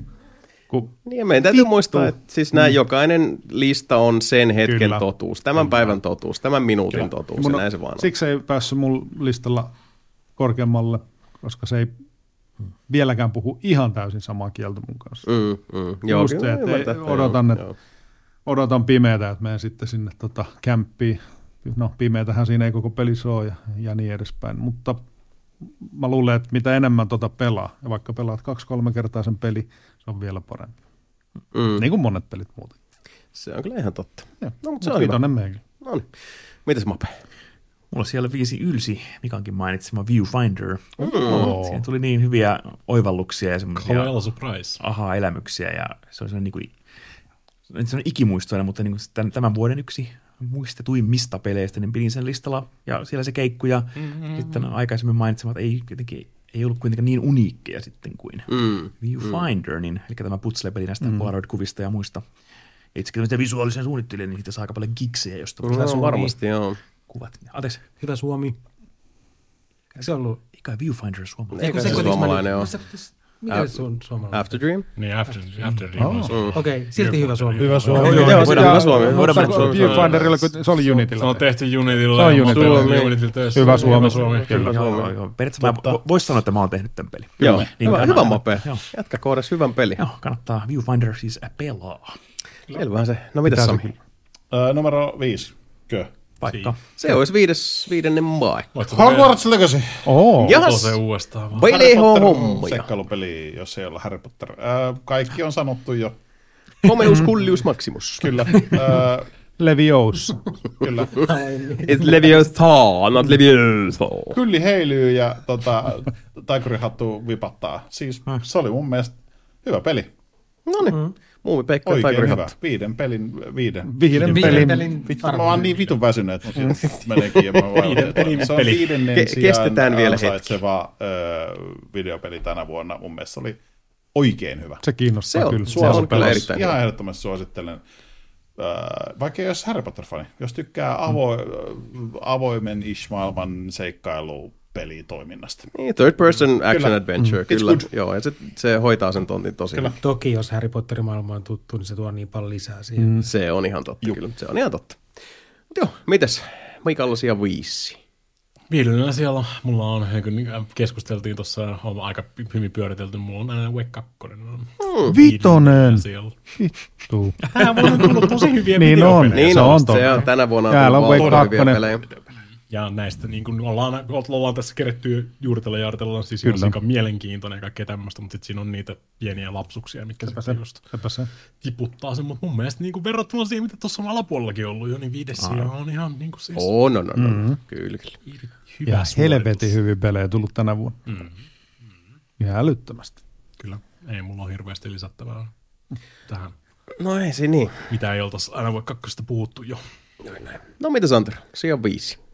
Kun, Niin meidän täytyy muistaa, että siis nämä jokainen lista on sen hetken Kyllä. totuus, tämän päivän totuus, tämän minuutin totuus mun ja näin se vaan on. Siksi ei päässyt mun listalla korkeammalle, koska se ei vieläkään puhu ihan täysin samaa kieltä mun kanssa. Mm, mm. Joo, Just kyllä se, että ei- odotan, että- joo. odotan pimeätä, että menen sitten sinne tota, kämppiin. No pimeätähän siinä ei koko pelissä ole ja, ja niin edespäin, mutta mä luulen, että mitä enemmän tota pelaa, ja vaikka pelaat kaksi-kolme kertaa sen peli, se on vielä parempi. Mm. Niin kuin monet pelit muuten. Se on kyllä ihan totta. Joo, No, mutta mut se on hyvä. No niin. Mitäs Mape? Mulla siellä viisi ylsi, Mikankin mainitsema Viewfinder. Oo. Siinä tuli niin hyviä oivalluksia ja semmoisia aha-elämyksiä ja se oli sellainen, niin kuin, se on ikimuistoinen, mutta niin kuin tämän, tämän vuoden yksi muistetuimmista peleistä, niin pidin sen listalla ja siellä se keikku ja mm-hmm. sitten aikaisemmin mainitsemat ei jotenkin ei ollut kuitenkaan niin uniikkeja sitten kuin Mm. Viewfinder, niin, eli tämä putsle-peli näistä mm. Polaroid-kuvista ja muista. Itsekin sitä visuaalisen suunnittelijan, niin siitä saa aika paljon giksejä, josta No, varmasti, joo. kuvat. Anteeksi, Hyvä Suomi. Se ollut? eikä Viewfinder suomalainen. Eikö se kuitenkin suomalainen ole? se pitäisi- Mikä se on suomalainen? After Dream? Niin, After, after oh. Okei, silti hyvä Suomi. Hyvä Suomi. Joo, Joo, joo, hyvä Suomi. voidaan mennä Suomi. Viewfinderilla, kun se oli Unityllä. Se on tehty Unitilla. Se on Unitilla. Suomi. Unitilla töissä. Hyvä Suomi. Hyvä Suomi. Kyllä. Joo. Periaatteessa mä voisin sanoa, että mä oon tehnyt tämän pelin. Joo, Niin hyvä, kannattaa- hyvä Mape. Jatka koodas hyvän peli. Joo, kannattaa Viewfinder siis pelaa. Selvähän se. No mitäs Sami? Numero viisi. Kö? Paikka. Se olisi viides, viidennen mai. Voitko Hogwarts Legacy. Oo. Jahas, se uudestaan vaan? Pele Potter hommia. Seikkailupeli, jos ei olla Harry Potter. Äh, kaikki on sanottu jo. Komeus kullius maximus. Kyllä. Äh, Leviosa. kyllä. It's Leviosa, not Leviosa. Kylli heilyy ja tota, taikurihattu vipattaa. Siis se oli mun mielestä hyvä peli. No niin, Muumi Pekka Oikein hyvä. Taikurihattu. Viiden pelin, viiden. Viiden Viiden pelin. pelin Vittu, mä oon niin vitun väsynyt, että sit meneekin ja mä Viiden pelin Se on peli. viidennen Ke- kestetään vielä ansaitseva, ö, videopeli tänä vuonna. Mun mielestä se oli oikein hyvä. Se kiinnostaa Se on, kyllä. se on kyllä Pelas- erittäin Ihan ehdottomasti suosittelen. Äh, vaikka olisi Harry Potter-fani, jos tykkää avo, avoimen ish-maailman seikkailupelitoiminnasta. Niin, third person action Kyllä. adventure, Mm. Kyllä. Joo, ja se, se hoitaa sen tontin tosi Kyllä. Toki jos Harry Potterin maailma on tuttu, niin se tuo niin paljon lisää siihen. Mm. Se on ihan totta, Juu. kyllä. Se on ihan totta. Mut joo, mites? Mikael ja viisi. Viidennellä siellä mulla on, niin keskusteltiin tuossa, on aika hyvin pyöritelty, mulla on aina Wake 2. On Vitonen. Siellä. Vittu. Tää mulla on tullut tosi hyviä Niin on. videopelejä. Niin se on, on se on tänä vuonna on Täällä tullut on Wake hyviä 2. Ja näistä niin kuin ollaan, ollaan tässä keretty juurtella ja jaartella, siis Kyllä. Aika mielenkiintoinen ja kaikkea tämmöistä, mutta sitten siinä on niitä pieniä lapsuksia, mitkä Sepä sitten se. just Sepä se. tiputtaa sen, mutta mun mielestä niin kuin verrattuna siihen, mitä tuossa on alapuolellakin ollut jo, niin viides on ihan niin kuin siis Oh, no, no, no. Mm-hmm. Kyllä, kyllä. hyvä Ja helvetin hyviä pelejä tullut tänä vuonna. Mm. Ihan älyttömästi. Kyllä, ei mulla ole hirveästi lisättävää tähän, No ei se niin. mitä ei oltaisi aina voi kakkosesta puhuttu jo. No mitä Santero? Sija viisi.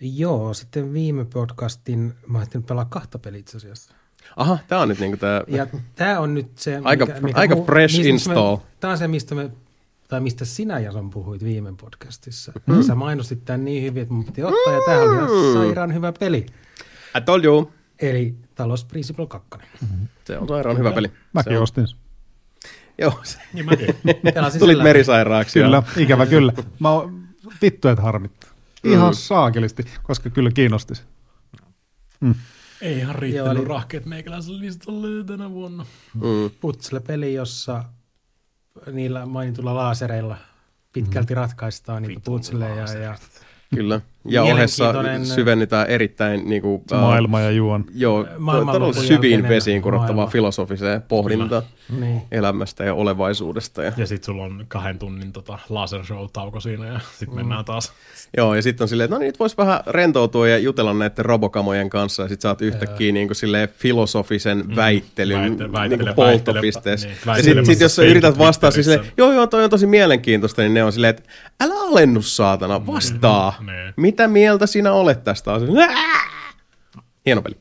Joo, sitten viime podcastin mä ajattelin pelaa kahta peliä itse asiassa. Aha, tää on nyt niinku tää... Ja tämä on nyt se... Aika- aika fresh mistä install. Me, tämä on se, mistä me tai mistä sinä Jason puhuit viime podcastissa. Mm. Sä mainostit tämän niin hyvin, että mun piti ottaa, ja tämä oli ihan sairaan hyvä peli. I told you. Eli Talos Principle 2. Se on sairaan hyvä peli. Mäkin se on. ostin sen. Joo, se- Niin mäkin. Tulit merisairaaksi. Kyllä, ja- ikävä kyllä. Mä oon, vittu, et harmittaa. Ihan saakelisti, koska kyllä kiinnosti se. ei ihan riittänyt Joo, eli- rahkeet meikäläisellä listalle tänä vuonna. Mm. Putsle-peli, jossa niillä mainitulla laasereilla pitkälti ratkaistaan niitä putsleja. Ja, Kyllä. Ja ohessa syvennytään erittäin niinku, Se äh, maailma ja juon. Joo, todella syviin vesiin kurottavaa maailma. filosofiseen pohdintaan niin. elämästä ja olevaisuudesta. Ja, Ja sit sulla on kahden tunnin tota laser show tauko siinä ja sit Mm. mennään taas. joo, ja sitten on silleen, että no niin, nyt voisi vähän rentoutua ja jutella näiden robokamojen kanssa, ja sitten oot yhtäkkiä niin kuin silleen filosofisen väittelyn Väitte- niin kuin polttopisteessä. niin, ja sitten sit, jos sä yrität vastaa siis silleen, joo joo, toi on tosi mielenkiintoista, niin ne on silleen, että älä alennu saatana, vastaa. Niin. Mitä mieltä sinä olet tästä asiasta? Hieno peli.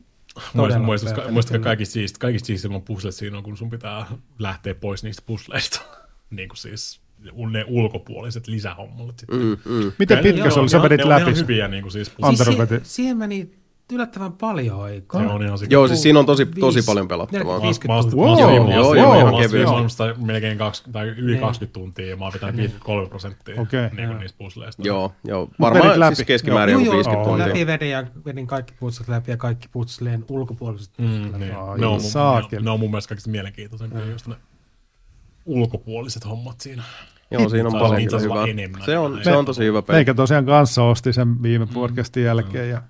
Muistatko, muistatko kaikista siisti, kaikista siistimmän puzzlet siinä on, kun sun pitää lähteä pois niistä puzzleista. niin kuin siis ne ulkopuoliset lisähommat. Sitten. Mm, Miten pitkä se oli? Sä vedit ne on läpi. ihan hyviä niin kuin siis Siis veti. si- siihen meni yllättävän paljon aikaa. Se on ihan sikana. Joo, siis siinä on tosi, tosi paljon pelattavaa. 40 Mä oon- tuntia. mä oon- Wow, joo, joo, ihan kevyesti. mä oon sitä melkein kaksi, tai yli Niin. 20 tuntia ja mä oon vetänyt 53 prosenttia Okei. niin kuin niistä puzzleista. Joo, joo. Varmaan läpi. siis keskimäärin Joo, joku joo, 50 joo. tuntia. läpi vedin ja vedin kaikki putslet läpi ja kaikki putsleen ulkopuoliset Mm, putslet niin. Ai, ne, on mun, ne, ne on mun mielestä kaikista mielenkiintoisempia, just ne ulkopuoliset hommat siinä. Joo, siinä on paljon enemmän. Se on, se on tosi hyvä peli. Meikä tosiaan kanssa osti sen viime podcastin jälkeen ja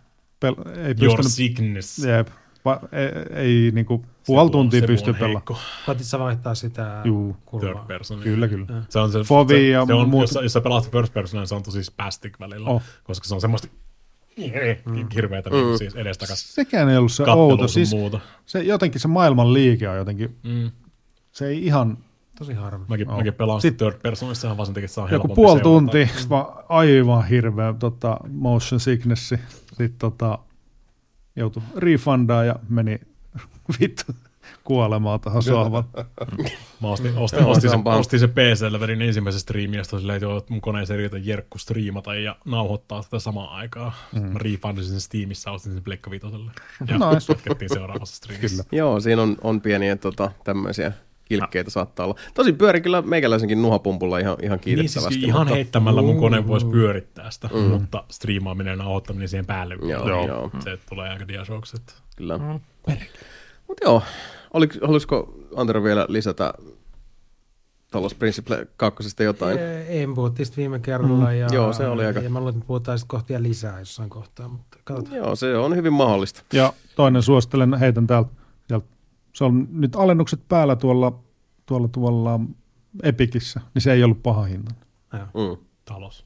pel- ei Your pystynyt, sickness. jep, va- ei, ei niinku puoli tuntia pysty pelaamaan. Koetit sä vaihtaa sitä Juu. kulmaa? Third person. Kyllä, kyllä. Se on se, Fovi se, ja se on, muut- jos, sä- jos sä pelaat first person, niin se on tosi spastic välillä, Oh. koska se on semmoista hirveätä mm. niin siis edestakas Sekään ei ollut se outo. Siis muuta. se, jotenkin se maailman liike on jotenkin, Mm. se ei ihan, Tosi harmi. Mäkin, Oh. mäkin pelaan Sit- sitten third personissa ihan vaan sen takia, että se on joku puoli tuntia, vaan aivan hirveä tota, motion sicknessi. Sitten tota, joutui refundaa ja meni vittu kuolemaan tuohon sohvalle. Mä ostin, ostin, ostin, se ostin se PC-llä, vedin ensimmäisen striimin, sitten silleen, että mun koneeseen riitä jerkku striimata ja nauhoittaa tätä samaan aikaan. Mm. Mä refundasin sen Steamissa, ostin sen Pleikka Vitoselle. Ja Nice. jatkettiin seuraavassa striimissä. Kyllä. Joo, siinä on, on pieniä tota, tämmöisiä kilkkeitä saattaa olla. Tosi pyöri kyllä meikäläisenkin nuhapumpulla ihan, ihan Niin kiitettävästi. siis ihan mutta- heittämällä mun kone voisi pyörittää sitä, mm. mutta striimaaminen ja nauhoittaminen siihen päälle. Joo, vielä. joo. Se tulee aika diasokset. Kyllä. Mutta joo, Oliko, haluaisiko Antero vielä lisätä Talos Principle 2 jotain. En puhuttiin viime kerralla. Ja, Joo, se oli aika- Ja mä luulen, että puhutaan sitten kohtia lisää jossain kohtaa, mutta katsotaan. Joo, se on hyvin mahdollista. Ja toinen suosittelen, heitän täältä. Se on nyt alennukset päällä tuolla, tuolla, tuolla Epikissä, niin se ei ollut paha hinta. Mm. Talos.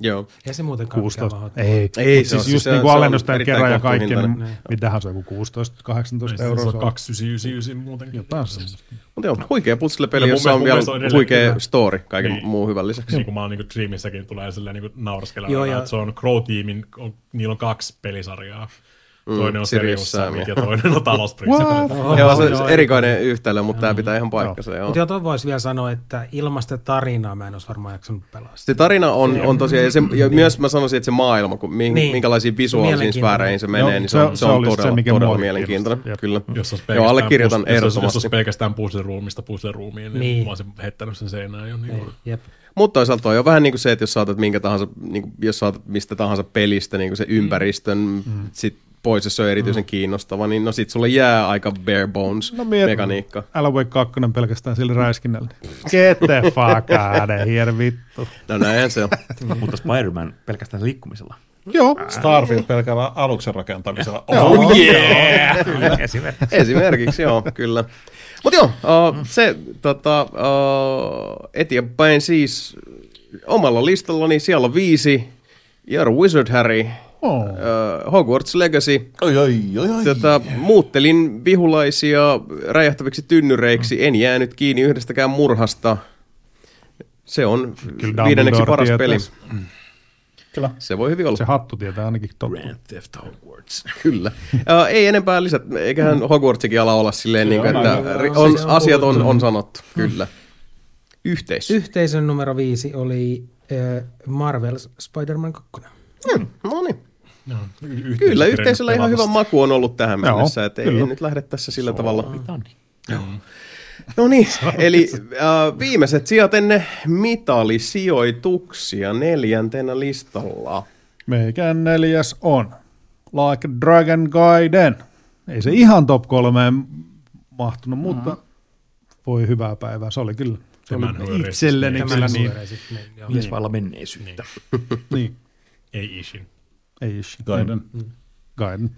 Joo. Ei se muutenkaan 16. mikään Ei, Ei, Mut se on- siis just se- niin se kuin on alennusten kerran ja kaikki, niin mitähän se on, joku 16-18 euroa. Se on on. 2999 muutenkin. Jotain semmoista. Mutta joo, huikea puzzle-peli, Ja mun jossa on vielä on huikea story kaiken Niin. muun hyvän lisäksi. Niin kuin mä oon niin Dreamissäkin tulee silleen niin nauraskelemaan, ja- että se on Crow-tiimin, on, niillä on kaksi pelisarjaa. Toinen on Sirius Sam. Ja toinen on Talos Principle. Joo, se on erikoinen yhtälö, mutta tämä pitää ihan paikkansa. Joo. Mutta joo, toi voisi vielä sanoa, että ilmasta tarinaa mä en olisi varmaan jaksanut pelaa. Se tarina on, on tosiaan, ja, se, ja myös mä sanoisin, että se maailma, kun, mi, Niin. minkälaisiin visuaalisiin sfääreihin se menee, niin se, se- on, se se on oli se, todella, todella mielenkiintoinen. Kyllä. Jos Joo, allekirjoitan pus- jos, olisi- ehdottomasti. pelkästään puzzle-ruumista puzzle-ruumiin, niin Niin. mä olisin heittänyt sen seinään jo. Niin. Mutta toisaalta toi on vähän niin kuin se, että jos saatat minkä tahansa, niin kuin, jos saatat mistä tahansa pelistä niin kuin se ympäristön mm. sit pois, jos se on erityisen mm. kiinnostava, niin no sit sulle jää aika bare bones No miet- mekaniikka. Älä voi kakkonen pelkästään sillä räiskinnällä. Get the fuck out of here, vittu. No näinhän se on. Mutta Spider-Man pelkästään liikkumisella. Joo, Starfield pelkällä aluksen rakentamisella. Oh yeah! Esimerkiksi. Esimerkiksi, joo, kyllä. Mutta joo, uh, se tota, uh, eteenpäin siis omalla listallani siellä on viisi. You're a Wizard Harry, oh. uh, Hogwarts Legacy. Oi, oi, oi, oi. Tota, muuttelin vihulaisia räjähtäviksi tynnyreiksi, en jäänyt kiinni yhdestäkään murhasta. Se on Kyllä viidenneksi Dumbledore paras tietää. peli. Kyllä. Se voi hyvin olla. se hattu tietää ainakin totta. Grand Theft Hogwarts. Kyllä. Uh, ei enempää lisät. Eiköhän Hogwartsikin ala olla silleen, niin kuin, on että on, on asiat on, on sanottu. Kyllä. Yhteis. Yhteisön numero viisi oli äh, Marvel's Spider-Man 2. Hmm, no niin. No, y- yhteisö Kyllä, yhteisöllä ihan hyvä maku on ollut tähän Joo, mennessä, että ei nyt lähde tässä sillä tavalla. Britannia. No niin, eli äh, viimeiset sijat ennen mitalisijoituksia neljäntenä listalla. Meikän neljäs on Like Dragon Gaiden. Ei se ihan top kolmeen mahtunut, mutta voi hyvää päivää. Se oli kyllä. Se Tämän oli itselleni kyllä Tämän niin. niin, joo. Mies vailla menneisyyttä. niin. Ei Ishin. Ei ishi. Gaiden. Gaiden.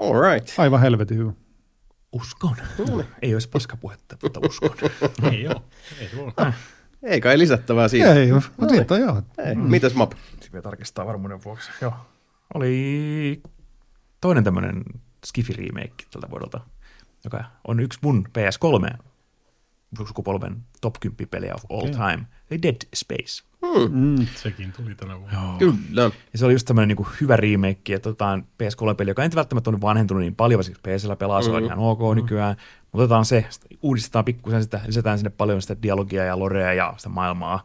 All right. Aivan helvetin hyvä. Uskon. Ei olisi paskapuhetta, mutta uskon. Ei oo. Ei se voi. Ei kai lisättävää siitä. Ei, mutta siitä joo. Ei. Mitäs Map? Sitten vielä tarkistaa varmuuden vuoksi. Joo. Oli toinen tämmöinen Skifi-remake tältä vuodelta, joka on yksi mun PS3 sukupolven top 10 pelejä of all time. Eli Dead Space. Mm. Sekin tuli tänä vuonna. Joo. Kyllä. Ja se oli just tämmöinen niin hyvä remake, että otetaan PS3-peli, joka ei välttämättä ole vanhentunut niin paljon, varsinkin PCllä pelaa, se on ihan ok nykyään. Mutta otetaan se, uudistetaan pikkusen sitä, lisätään sinne paljon sitä dialogia ja lorea ja sitä maailmaa.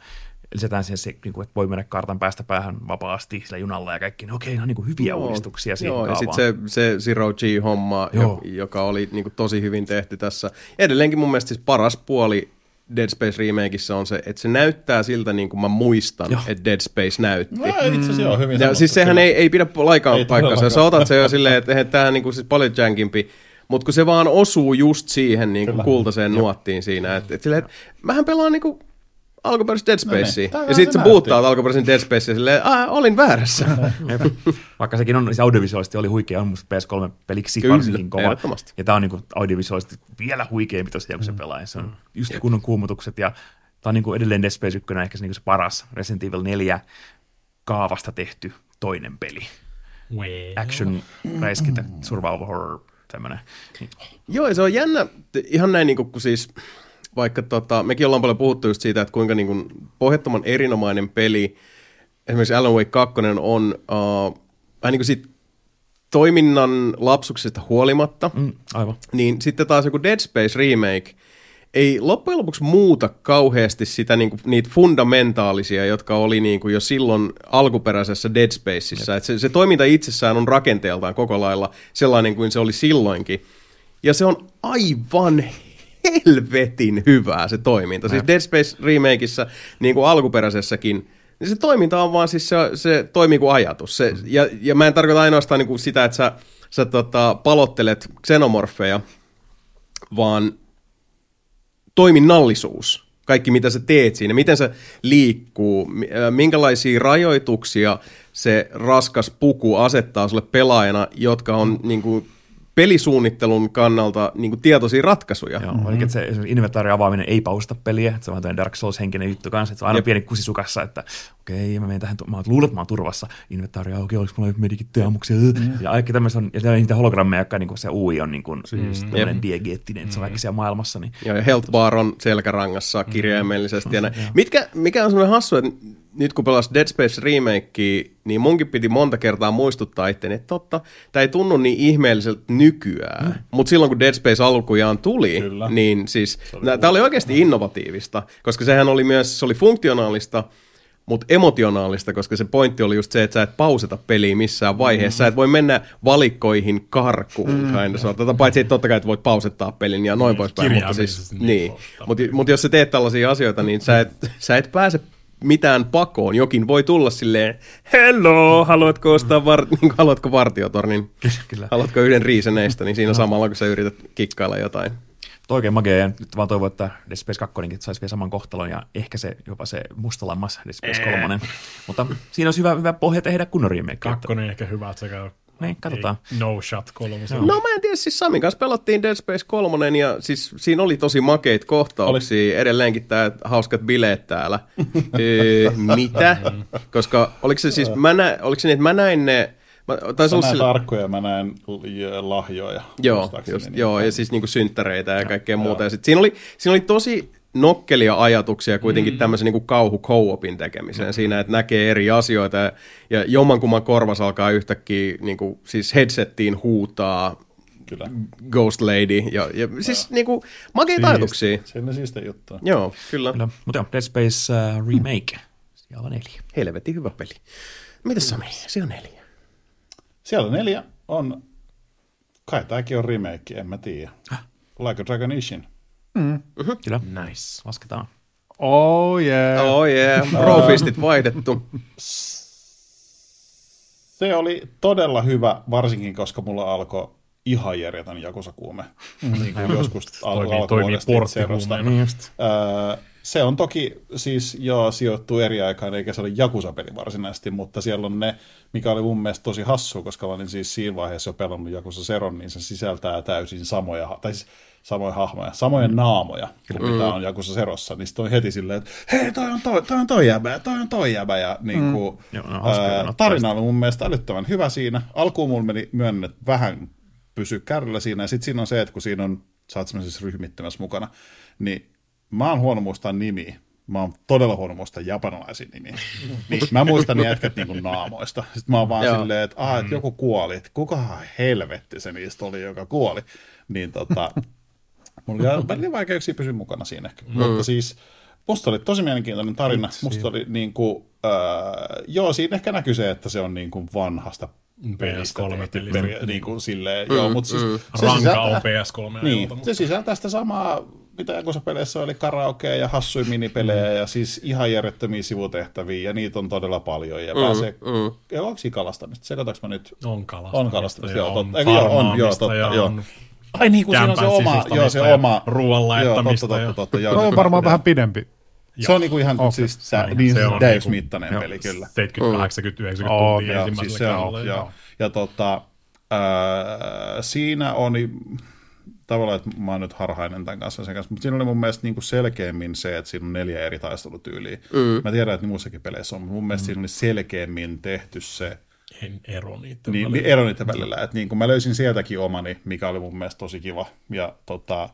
Lisätään siihen se, niin kuin, että voi mennä kartan päästä päähän vapaasti sillä junalla ja kaikki. No okei, ne on niin kuin hyviä Joo, uudistuksia siihen Joo, ja kaavaan. sitten se, se Zero G-homma, Joo. joka oli niin kuin, tosi hyvin tehty tässä. Edelleenkin mun mielestä siis paras puoli Dead Space remakeissa on se, että se näyttää siltä niin kuin mä muistan, Joo. että Dead Space näytti. No, itse asiassa joo, hyvin Ja sanottu, siis sehän kyllä. ei, ei pidä laikaan Ei paikkaansa. Sä otat se jo silleen, että eihän tämähän niinku siis paljon jankimpi, mutta kun se vaan osuu just siihen niinku Kyllä. kultaiseen nuottiin siinä, että et silleen, että mähän pelaan niinku alkuperäistä Dead No niin, Spacea. ja sitten se puuttaa alkuperäisen Dead Spacea silleen, ah, olin väärässä. Jep. Vaikka sekin on, se audiovisuaalisesti oli huikea, on musta PS3-peliksi Kyllä, varsinkin kova. Ja tämä on niinku audiovisuaalisesti vielä huikeampi tosiaan, kun se pelaa. Ja Se on just kunnon kuumutukset ja tämä on niinku edelleen Dead Space 1 ehkä se, niinku se paras Resident Evil 4 kaavasta tehty toinen peli. Well. Action, räiskintä, survival horror, tämmöinen. Joo, ja se on jännä, ihan näin niinku, kun siis, vaikka tota, mekin ollaan paljon puhuttu just siitä, että kuinka niinku pohjattoman erinomainen peli, esimerkiksi Alan Wake 2 on uh, vähän niin kuin siitä toiminnan lapsuksesta huolimatta, Mm, aivan. niin sitten taas joku Dead Space remake ei loppujen lopuksi muuta kauheasti sitä, niinku, niitä fundamentaalisia, jotka oli niinku jo silloin alkuperäisessä Dead Spaceissa. Et se, se toiminta itsessään on rakenteeltaan koko lailla sellainen kuin se oli silloinkin. Ja se on aivan helvetin hyvää se toiminta. Siis Dead Space remakeissa, niin kuin alkuperäisessäkin, niin se toiminta on vaan siis se, se toimii kuin ajatus. Se, ja, ja mä en tarkoita ainoastaan niin kuin sitä, että sä, sä tota, palottelet xenomorfeja, vaan toiminnallisuus kaikki mitä sä teet siinä, miten se liikkuu, minkälaisia rajoituksia se raskas puku asettaa sulle pelaajana, jotka on niin kuin, pelisuunnittelun kannalta niin kuin, tietoisia ratkaisuja. Joo, mm-hmm. että se inventaari avaaminen ei pausta peliä, että se on vähän Dark Souls-henkinen juttu kanssa, että se on aina Jep. pieni kusisukassa, että okei, okay, mä menen tähän, mä luulen, että mä oon turvassa, inventaari auki, oliko mulla medikitteja ammuksia, mm. ja kaikki tämmöistä on, ja niitä hologrammeja, jotka niin kuin se UI on niin kuin, siis tämmöinen diegeettinen, että se on kaikki siellä maailmassa, niin Joo, ja health bar on selkärangassa kirjaimellisesti. Ja näin. Mitkä, mikä on semmoinen hassu, että nyt kun pelas Dead Space remakea, niin munkin piti monta kertaa muistuttaa itteni, että totta, tämä ei tunnu niin ihmeelliseltä nykyään. Mm. Mutta silloin kun Dead Space alkujaan tuli, Kyllä. niin siis tämä oli oikeasti innovatiivista, koska sehän oli myös, se oli funktionaalista, mutta emotionaalista, koska se pointti oli just se, että sä et pauseta peliä missään vaiheessa. Mm. Sä et voi mennä valikkoihin karkuun, mm. kind of, sort. paitsi että totta kai, että voit pausettaa pelin ja noin poispäin. Mutta siis, niin niin. Mutta mut jos sä teet tällaisia asioita, niin sä et, sä et pääse mitään pakoon. Jokin voi tulla silleen, hello, haluatko ostaa var- niin haluatko vartiotornin? Kyllä. Haluatko yhden riiseneistä, niin siinä samalla kun sä yrität kikkailla jotain. Oikein makea, ja nyt vaan toivon, että Dead Space 2 saisi vielä saman kohtalon, ja ehkä se jopa se mustalammas Dead Space 3. Mutta siinä olisi hyvä, hyvä pohja tehdä kunnon remake. Kakkonen ehkä hyvä, että se käy. Niin, katsotaan. Ei, no shot kolmosen. No mä en tiedä, siis Samin kanssa pelattiin Dead Space 3 ja siis siinä oli tosi makeita kohtauksia. Oli. Edelleenkin tää hauskat bileet täällä. öö, mitä? Koska oliko se siis, mä nä, oliko se niin, että mä näin ne, mä, taisi Sä olla sillä, arkkuja, mä näen lahjoja. Joo, just, niin joo, ja siis niinku synttäreitä ja kaikkea muuta. Ja sit siinä, oli, siinä oli tosi nokkelia ajatuksia kuitenkin mm. tämmöisen niinku kauhu co-opin tekemiseen siinä, että näkee eri asioita ja, ja jommankumman korvas alkaa yhtäkkiä niinku, siis headsettiin huutaa Kyllä. Ghost Lady ja, ja siis niinku makeita ajatuksia. Se on siistä juttua. Joo, kyllä. Kyllä. Mutta joo, Dead Space uh, remake. Siellä on neljä. Helvetin hyvä peli. Mitäs Sami? Se on neljä. Siellä neljä on, kai tääkin on remake, en mä tiedä. Like a Dragon Ishin. Kyllä. Nice. Lasketaan. Oh yeah. Oh yeah, Brofistit vaihdettu. Se oli todella hyvä, varsinkin koska mulla alkoi ihan järjetön jakusakuume. Niin kuin joskus al- Toimii. Just. Öö, se on toki siis joo, sijoittuu eri aikaan, eikä se ole Jakusa-peli varsinaisesti, mutta siellä on ne, mikä oli mun mielestä tosi hassu, koska mä olin siis siinä vaiheessa jo pelannut Jakusa Seron, niin se sisältää täysin samoja, tai siis samoja hahmoja, samoja naamoja kuin mitä on Jakusa Serossa, niin sitten on heti silleen, että hei, toi on toi, toi, on toi jäbä, toi on toi jäbä, ja niin kuin, Joo, no, ää, tarina oli mun mielestä älyttömän hyvä siinä. Alkuun mulla meni myönnän, että vähän pysy kärryllä siinä, ja sitten siinä on se, että kun siinä on, sä oot semmoisessa ryhmittymässä mukana, niin mä oon huono muistaa nimiä. Mä oon todella huono muistaa japanilaisia nimiä. Niin mä muistan ne jätkät niinku naamoista. Sitten mä oon vaan Joo. silleen, että, ah, että joku kuoli. Että kukahan helvetti se niistä oli, joka kuoli. Niin tota, mulla oli välillä vaikeuksia pysyä mukana siinä ehkä. Mm. Mutta siis musta oli tosi mielenkiintoinen tarina. Musta oli niin kuin, äh, joo, siinä ehkä näkyy se, että se on niin kuin vanhasta pelistä PS3 tehty niin kuin silleen, mm, joo, mutta siis se Ranka sisältää- on PS3 niin, ajalta, mutta- se sisältää sitä samaa, mitä Jakusa peleissä oli karaokea ja hassuja minipelejä ja siis ihan järjettömiä sivutehtäviä ja niitä on todella paljon ja pääsee, mm. ja onko siinä kalastamista? Sekoitaanko mä nyt? On kalastamista. On kalastamista, joo, on totta. Eikö joo, on, joo, totta, joo. On Ai niin, kun siinä on se oma, joo, se oma. ruoan laittamista Joo, totta, ja- totta, totta, joo. No on varmaan vähän pidempi. Se on niinku ihan Okei. siis Näin, niin se on täysmittainen niinku- peli kyllä. 70, 80, 90 Oo, tuntia Joo, ensimmäisellä siis se on, joo. Ja tota, ää, siinä oli tavallaan, että mä oon nyt harhainen tämän kanssa sen kanssa, mutta siinä oli mun mielestä niin kuin selkeämmin se, että siinä on neljä eri taistelutyyliä. Mm. Mä tiedän, että muissakin peleissä on, mutta mun mielestä siinä oli selkeämmin tehty se ero niitä. niin, niin ero niiden välillä. Että niin kuin mä löysin sieltäkin omani, mikä oli mun mielestä tosi kiva. Ja tota,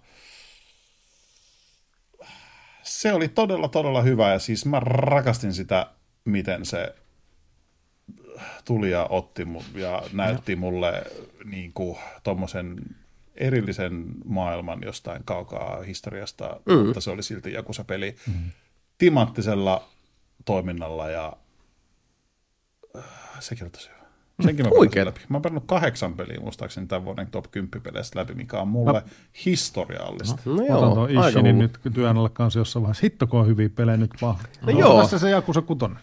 se oli todella, todella hyvä ja siis mä rakastin sitä, miten se tuli ja otti mu- ja näytti mulle niin kuin tommosen erillisen maailman jostain kaukaa historiasta, mm. mutta se oli silti Jakusa-peli mm. timanttisella toiminnalla ja äh, sekin oli tosi. Senkin mä pelasin läpi. Mä oon pelannut kahdeksan peliä muistaakseni tämän vuoden top 10 peleistä läpi, mikä on mulle historiallista. No Mä otan joo, tuon aika Ishinin nyt työn alle kanssa jossain vaiheessa. Hitto, kun on hyviä pelejä nyt vaan. No joo. Tässä se Jakusa kutonen.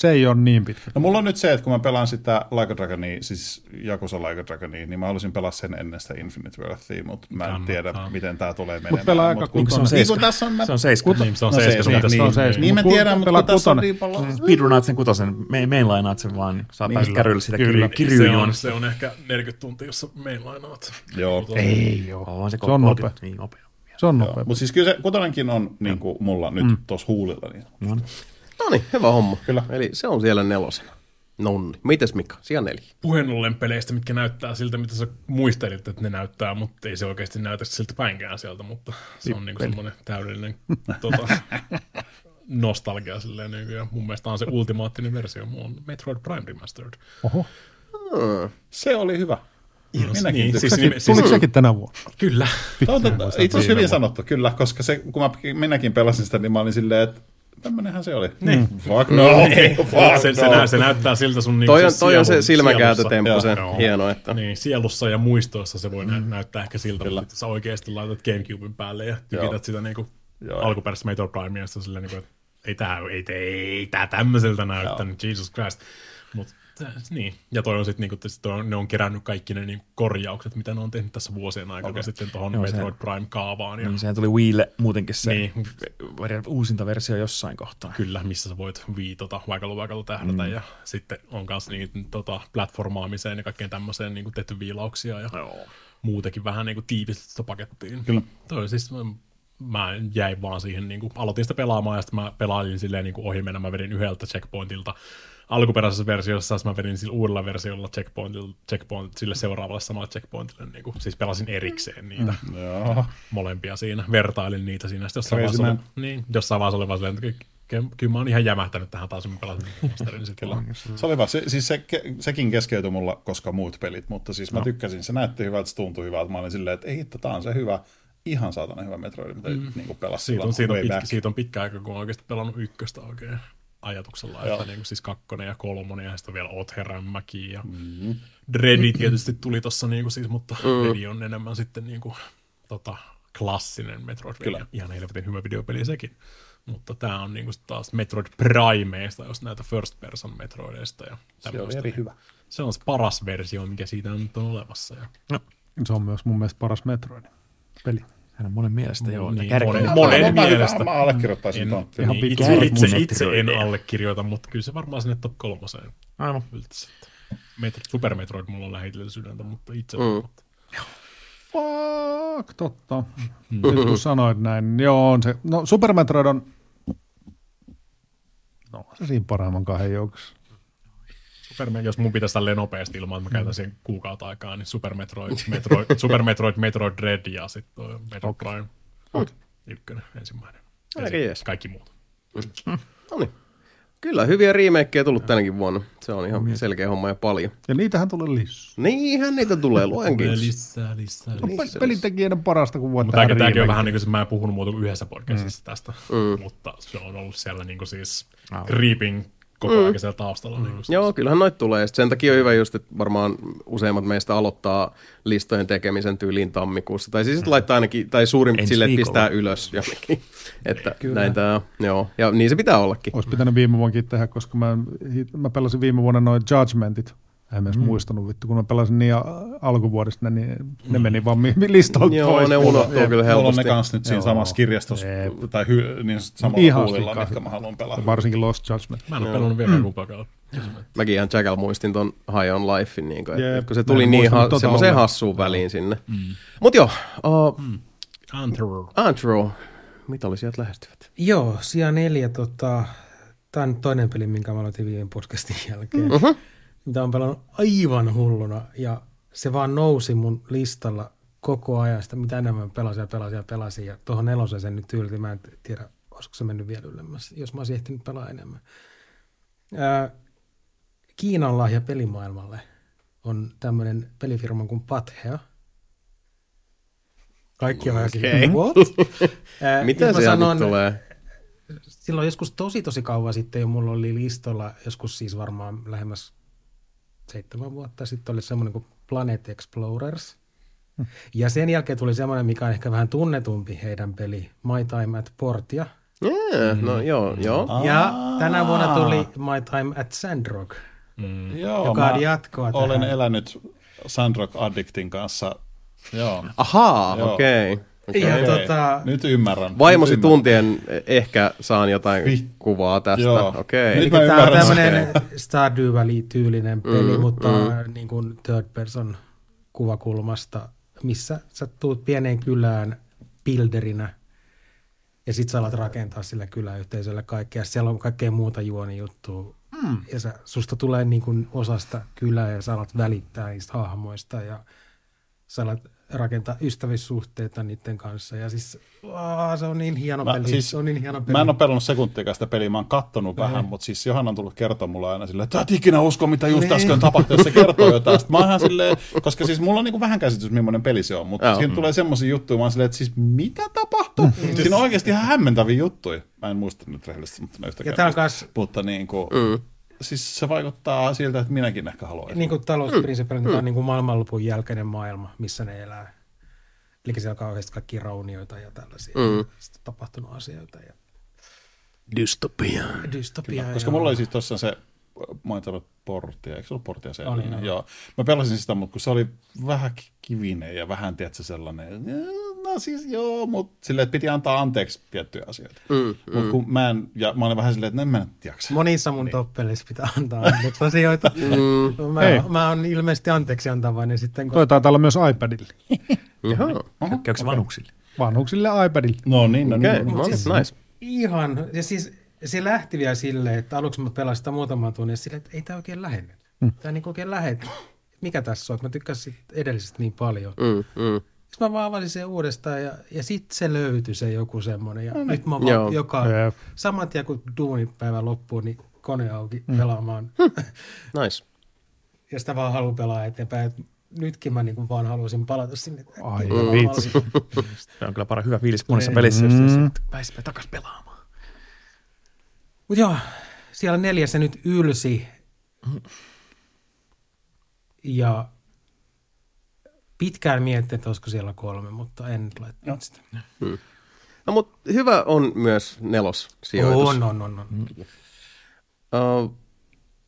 Se ei ole niin pitkä. No mulla on nyt se, että kun mä pelaan sitä Like a Dragonia, siis Jakusa Like a Dragonia, niin mä haluaisin pelaa sen ennen sitä Infinite Worthia, mutta mä en Kannattaa. tiedä, miten tää tulee menemään. pelaa aika Mut se on niin seiska. kun tässä on, mä... Se on seiska. Niin, se on No no, niin, se, niin, on seis. Niin mä tiedän, mutta pelaa kun tässä on kutonen. niin paljon... Speedrunaat sen kutosen, mainlainaat sen vaan, niin saa päästä kärrylle sitä Kyllä. kirju, se, on, kirjujuonesta. se on ehkä 40 tuntia, jossa mainlainaat. Joo. Ei. On se, Se on nopea. Niin nopea. Se on nopea. Mutta siis kyllä se kutonenkin on niin kuin mulla nyt tuossa huulilla. Niin. No niin. Niin, hyvä homma. Kyllä. Eli se on siellä nelosena. Nonni. Mites Mika? Sija neljä. Puheen ollen peleistä, mitkä näyttää siltä, mitä sä muistelit, että ne näyttää, mutta ei se oikeasti näytä siltä päinkään sieltä, mutta se on niinku semmoinen täydellinen tota, nostalgia silleen. Niin, ja mun mielestä on se ultimaattinen versio. On Metroid Prime Remastered. Oho. Se oli hyvä. Minäkin niin, siis, Sekin, siis, tuliko sekin tänä vuonna? Kyllä. Itse asiassa hyvin sanottu, kyllä, koska se, kun mä, minäkin pelasin sitä, niin mä olin silleen, että tämmönenhän se oli. Niin. Fuck no, fuck Se, se, no. nä, se näyttää siltä sun niinku Toi on, toi on se silmäkääntötemppu, sielussa. se Joo. hieno, että Niin, sielussa ja muistoissa se voi mm. näyttää ehkä siltä, mutta sitten sä oikeasti laitat Gamecuben päälle ja tykität sitä niinku Joo. alkuperäistä Metroid Primea, ja sitten silleen niinku, että ei tää, ei, ei tää tämmöiseltä näyttänyt, Jesus Christ. Mut, tää- niin. Ja toi on sitten niinku, toi on, ne on kerännyt kaikki ne niinku korjaukset, mitä ne on tehnyt tässä vuosien aikana okay. sitten tuohon se- Metroid Prime-kaavaan. Ja Niin, sehän tuli Wiille muutenkin se Niin. uusinta versio jossain kohtaa. Kyllä, missä sä voit viitota, vaikalla vaikalla tähdätä, mm. ja sitten on myös niin, tota, platformaamiseen ja kaikkeen tämmöiseen niin tehty viilauksia ja Joo. muutenkin vähän niin tiivistetty pakettiin. Kyllä. Toi siis, mä, jäin vaan siihen, niin kuin, aloitin sitä pelaamaan ja sitten mä pelailin silleen niin ohi mennä, mä vedin yhdeltä checkpointilta alkuperäisessä versiossa, mä vedin sillä uudella versiolla checkpointilta, checkpoint, sille seuraavalle samalle checkpointille, niin kuin, siis pelasin erikseen niitä mm. Joo. molempia siinä, vertailin niitä siinä, sitten jossain Crazy vaiheessa, oli, niin, jossain vaiheessa oli vaan silleen, kyllä mä oon ihan jämähtänyt tähän taas, mä pelasin Masterin, niin sitten vaan Se oli hyvä. Se, siis se, ke- sekin keskeytyi mulla, koska muut pelit, mutta siis mä tykkäsin. Se näytti hyvältä, se tuntui hyvältä. Mä olin silleen, että ei tää on se hyvä, ihan saatana hyvä Metroid, mitä mm. niin pelasi siitä on, siitä, on pitkä, siitä on pitkä aika, kun on oikeasti pelannut ykköstä oikein ajatuksella, Joo. että niin kuin siis kakkonen ja kolmonen ja sitten vielä Otherämmäki ja mm. Dreadi tietysti tuli tossa niin kuin siis, mutta mm. Dreadi on enemmän sitten niin kuin, tota, klassinen Metroidvania. Kyllä. Ihan helvetin hyvä videopeli sekin. Mutta tämä on niinku sit taas Metroid Primeista, jos näitä first person Metroideista ja Se tämmöistä. eri hyvä. Se on se paras versio, mikä siitä nyt on olemassa. Ja Se on myös mun mielestä paras Metroid peli. Hän on monen mielestä, joo. Niin, Kärkeen- monen- monen mä, mielestä. Mä, mä allekirjoittaisin en, tuon. Ihan niin, itse, itse, itse en allekirjoita, mutta kyllä se varmaan sinne top kolmoseen Aivan. Metro, Super Metroid mulla on lähellä sydäntä, mutta itse Mm. mm. Fuck, totta. Nyt kun sanoit näin, niin joo on se. No Super Metroid on, no se siinä parhaimman kahden joukossa. Super, Me- jos mun pitäisi tälleen nopeasti ilman, että mä käytän sen kuukautta aikaa, niin Super Metroid, Metroid, Super Metroid, Metroid Dread ja sitten Metroid Prime. Ykkönen, ensimmäinen. Ja Aika jees. Kaikki muut. no niin. Kyllä, hyviä remakeja tullut tänäkin vuonna. Se on ihan selkeä homma ja paljon. Ja niitähän tulee lisää. Niinhän niitä tulee, luen kiitos. lisää, lisää, lisää. pe- pelintekijänä parasta, kun voi Mutta tehdä tämäkin, tämäkin on vähän niin kuin se, mä en puhunut muuta kuin yhdessä podcastissa mm. tästä, mm. mutta se on ollut siellä niin kuin siis creeping koko ajan siellä taustalla. Niin kuin siis. Joo, kyllähän noit tulee. Sit sen takia on hyvä just, että varmaan useimmat meistä aloittaa listojen tekemisen tyyliin tammikuussa. Tai siis mm. laittaa ainakin, tai suurin Ensi sille, pistää ylös jonnekin. että näin tää on. Joo, ja niin se pitää ollakin. Olisi pitänyt viime vuonnakin tehdä, koska mä, mä pelasin viime vuonna noin Judgmentit. En mä mm. muistanut vittu, kun mä pelasin niin alkuvuodesta, niin ne meni vaan listalta Joo, pois. ne unohtuu kyllä Mulla on helposti. ne kanssa nyt siinä Joo. samassa kirjastossa, tai hy, niin samalla Ihan huulilla, sikana. mitkä mä haluan pelata. Varsinkin Lost Judgment. Mä en ole pelannut vielä kumpaakaan. Mäkin ihan Jackal muistin ton High on Lifein, niin kuin, Jep, että, kun se tuli niin ha- tota semmoiseen hassuun väliin sinne. Mm. Mut joo, uh, Antero. Antro, mitä oli sieltä lähestyvät? Joo, sija neljä, tota, tämä on toinen peli, minkä mä aloitin viime podcastin jälkeen. Mhm. Mm-hmm. Mitä on pelannut aivan hulluna ja se vaan nousi mun listalla koko ajan sitä, mitä enemmän pelasin ja pelasin ja pelasin. Ja tuohon neloseen sen nyt ylti, mä en tiedä, olisiko se mennyt vielä ylemmäs, jos mä olisin ehtinyt pelaa enemmän. Ää, Kiinan lahja pelimaailmalle on tämmöinen pelifirma kuin Pathea. Kaikki on okay. what? Ää, Mitä siellä sanon- tulee? silloin joskus tosi tosi kauan sitten jo mulla oli listolla, joskus siis varmaan lähemmäs seitsemän vuotta sitten oli semmoinen kuin Planet Explorers. Ja sen jälkeen tuli semmoinen, mikä on ehkä vähän tunnetumpi heidän peli, My Time at Portia. Yeah, no joo, joo. Ja tänä vuonna tuli My Time at Sandrock, Joo, joka on jatkoa olen tähän. elänyt Sandrock Addictin kanssa. Joo. Ahaa, okei. Okay. Ja Okei, tota, Nyt ymmärrän. Vaimosi Nyt ymmärrän. tuntien ehkä saan jotain Vi- kuvaa tästä. Joo. Okei. Nyt Eli mä tämä on ymmärrän tämmöinen Stardew Valley-tyylinen peli, Mm, mutta mm. niin kuin third person kuvakulmasta, missä sä tuut pieneen kylään builderinä ja sit sä alat rakentaa sillä kyläyhteisöllä kaikkea. Siellä on kaikkea muuta juonijuttua. Mm. Ja sä, susta tulee niin kuin osasta kylää ja sä alat välittää niistä hahmoista ja sä alat rakentaa ystävyyssuhteita niiden kanssa. Ja siis aa, se on niin hieno Mä, peli. siis, se on niin hieno peli. mä en ole pelannut sekuntiakaan sitä peliä, mä oon kattonut vähän, mutta siis Johanna on tullut kertoa mulle aina silleen, että et ikinä usko, mitä just Niin. äsken tapahtui, jos se kertoo jotain. Sitten mä oon ihan silleen, koska siis mulla on niinku vähän käsitys, millainen peli se on, mutta Joo. siinä tulee semmoisia juttuja, mä oon silleen, että siis mitä tapahtuu? Mm. Siinä on oikeasti ihan hämmentäviä juttuja. Mä en muista nyt rehellisesti, mutta yhtäkään. Ja tää on kans Mutta niin kuin, mm. Siis se vaikuttaa siltä, että minäkin ehkä haluaisin. niin kuin talousprinsiipillä, mm. on niin kuin maailmanlopun jälkeinen maailma, missä ne elää. Eli siellä on kauheasti kaikki raunioita ja tällaisia mm. Sitten tapahtunut asioita ja Dystopia. dystopia. Koska ja... mulla oli siis tuossa se, mä en tarvitse porttia, eikö se ollut porttia se? Oli, joo. Mä pelasin sitä, mutta kun se oli vähän ki- kivinen ja vähän, tiedätkö, sellainen, no siis joo, mutta silleen, että piti antaa anteeksi tiettyjä asioita. Mm, mm. Mutta kun mä en, ja mä olin vähän silleen, että no en mä nyt jaksa. Monissa mun niin. toppeleissä pitää antaa anteeksi asioita. mm. Mä, mä oon ilmeisesti anteeksi antavainen sitten, kun Toi taitaa olla myös iPadille. Joo. Käykö se vanhuksille? Vanhuksille iPadille. No niin, no Okei, niin. no, siis- nice. ihan, ja siis se lähti vielä silleen, että aluksi mä pelasin sitä muutaman tunnin ja silleen, että ei tää oikein lähene. Mm. Tää niin oikein lähet. Mikä tässä on? Mä tykkäsin edellisestä niin paljon. Mm, mm. Sitten mä vaan avasin sen uudestaan ja, ja sitten se löytyi se joku semmoinen. Ja nyt mä Joo. vaan joka, Jep. saman tien kun duunipäivä loppuu, niin kone auki mm. pelaamaan. Nice. ja sitä vaan haluan pelaa eteenpäin. Et nytkin mä niinku vaan haluaisin palata sinne. Ai Pelaamaan. vitsi. Se on kyllä para hyvä fiilis monessa Niin. pelissä, jos Mm. mm. pääsemme takas pelaamaan. Mut joo, siellä neljä se nyt ylsi. Ja pitkään miettii, että olisiko siellä kolme, mutta en nyt laittanut sitä. No, mutta hyvä on myös nelos sijoitus. On, on, on, on. Uh,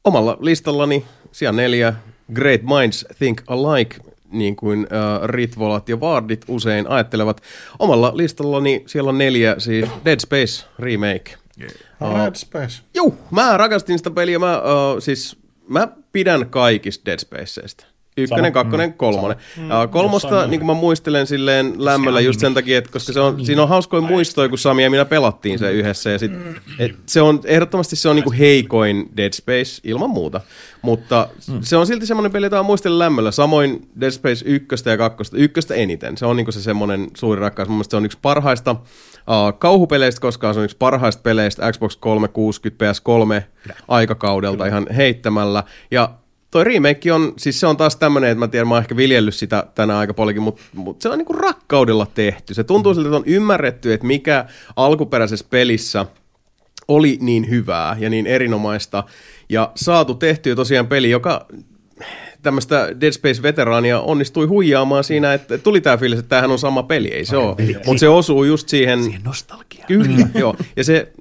omalla listallani siellä neljä Great Minds Think Alike, niin kuin uh, Ritvolat ja Vardit usein ajattelevat. Omalla listallani siellä on neljä, siis Dead Space Remake. Red Space. Juu, mä rakastin sitä peliä. Mä, uh, siis, mä pidän kaikista Dead Spaceista. Ykkönen, Sama. kakkonen, kolmonen. Mm. Kolmosta, niin kuin mä muistelen silleen lämmöllä just sen takia, että koska se on, siinä on hauskoin muistoja, kun Sami ja minä pelattiin se yhdessä. Ja sit, et se on, ehdottomasti se on niin kuin heikoin Dead Space ilman muuta. Mutta se on silti semmoinen peli, jota on muistelen lämmöllä. Samoin Dead Space ykköstä ja kakkosta. Ykköstä eniten. Se on niin kuin se semmoinen suuri rakkaus. Mun mielestä se on yksi parhaista uh, kauhupeleistä koskaan. Se on yksi parhaista peleistä Xbox 360 PS3 aikakaudelta ihan heittämällä. Ja toi remake on, siis se on taas tämmönen, että mä tiedän, mä oon ehkä viljellyt sitä tänä aika paljonkin, mutta mut se on niinku rakkaudella tehty. Se tuntuu siltä, että on ymmärretty, että mikä alkuperäisessä pelissä oli niin hyvää ja niin erinomaista, ja saatu tehtyä tosiaan peli, joka tämmöistä Dead Space-veteraania onnistui huijaamaan siinä, että tuli tämä fiilis, että tämähän on sama peli, ei se ole. Mutta se osuu just siihen... Siihen nostalgiaan. Kyllä, joo. Ja se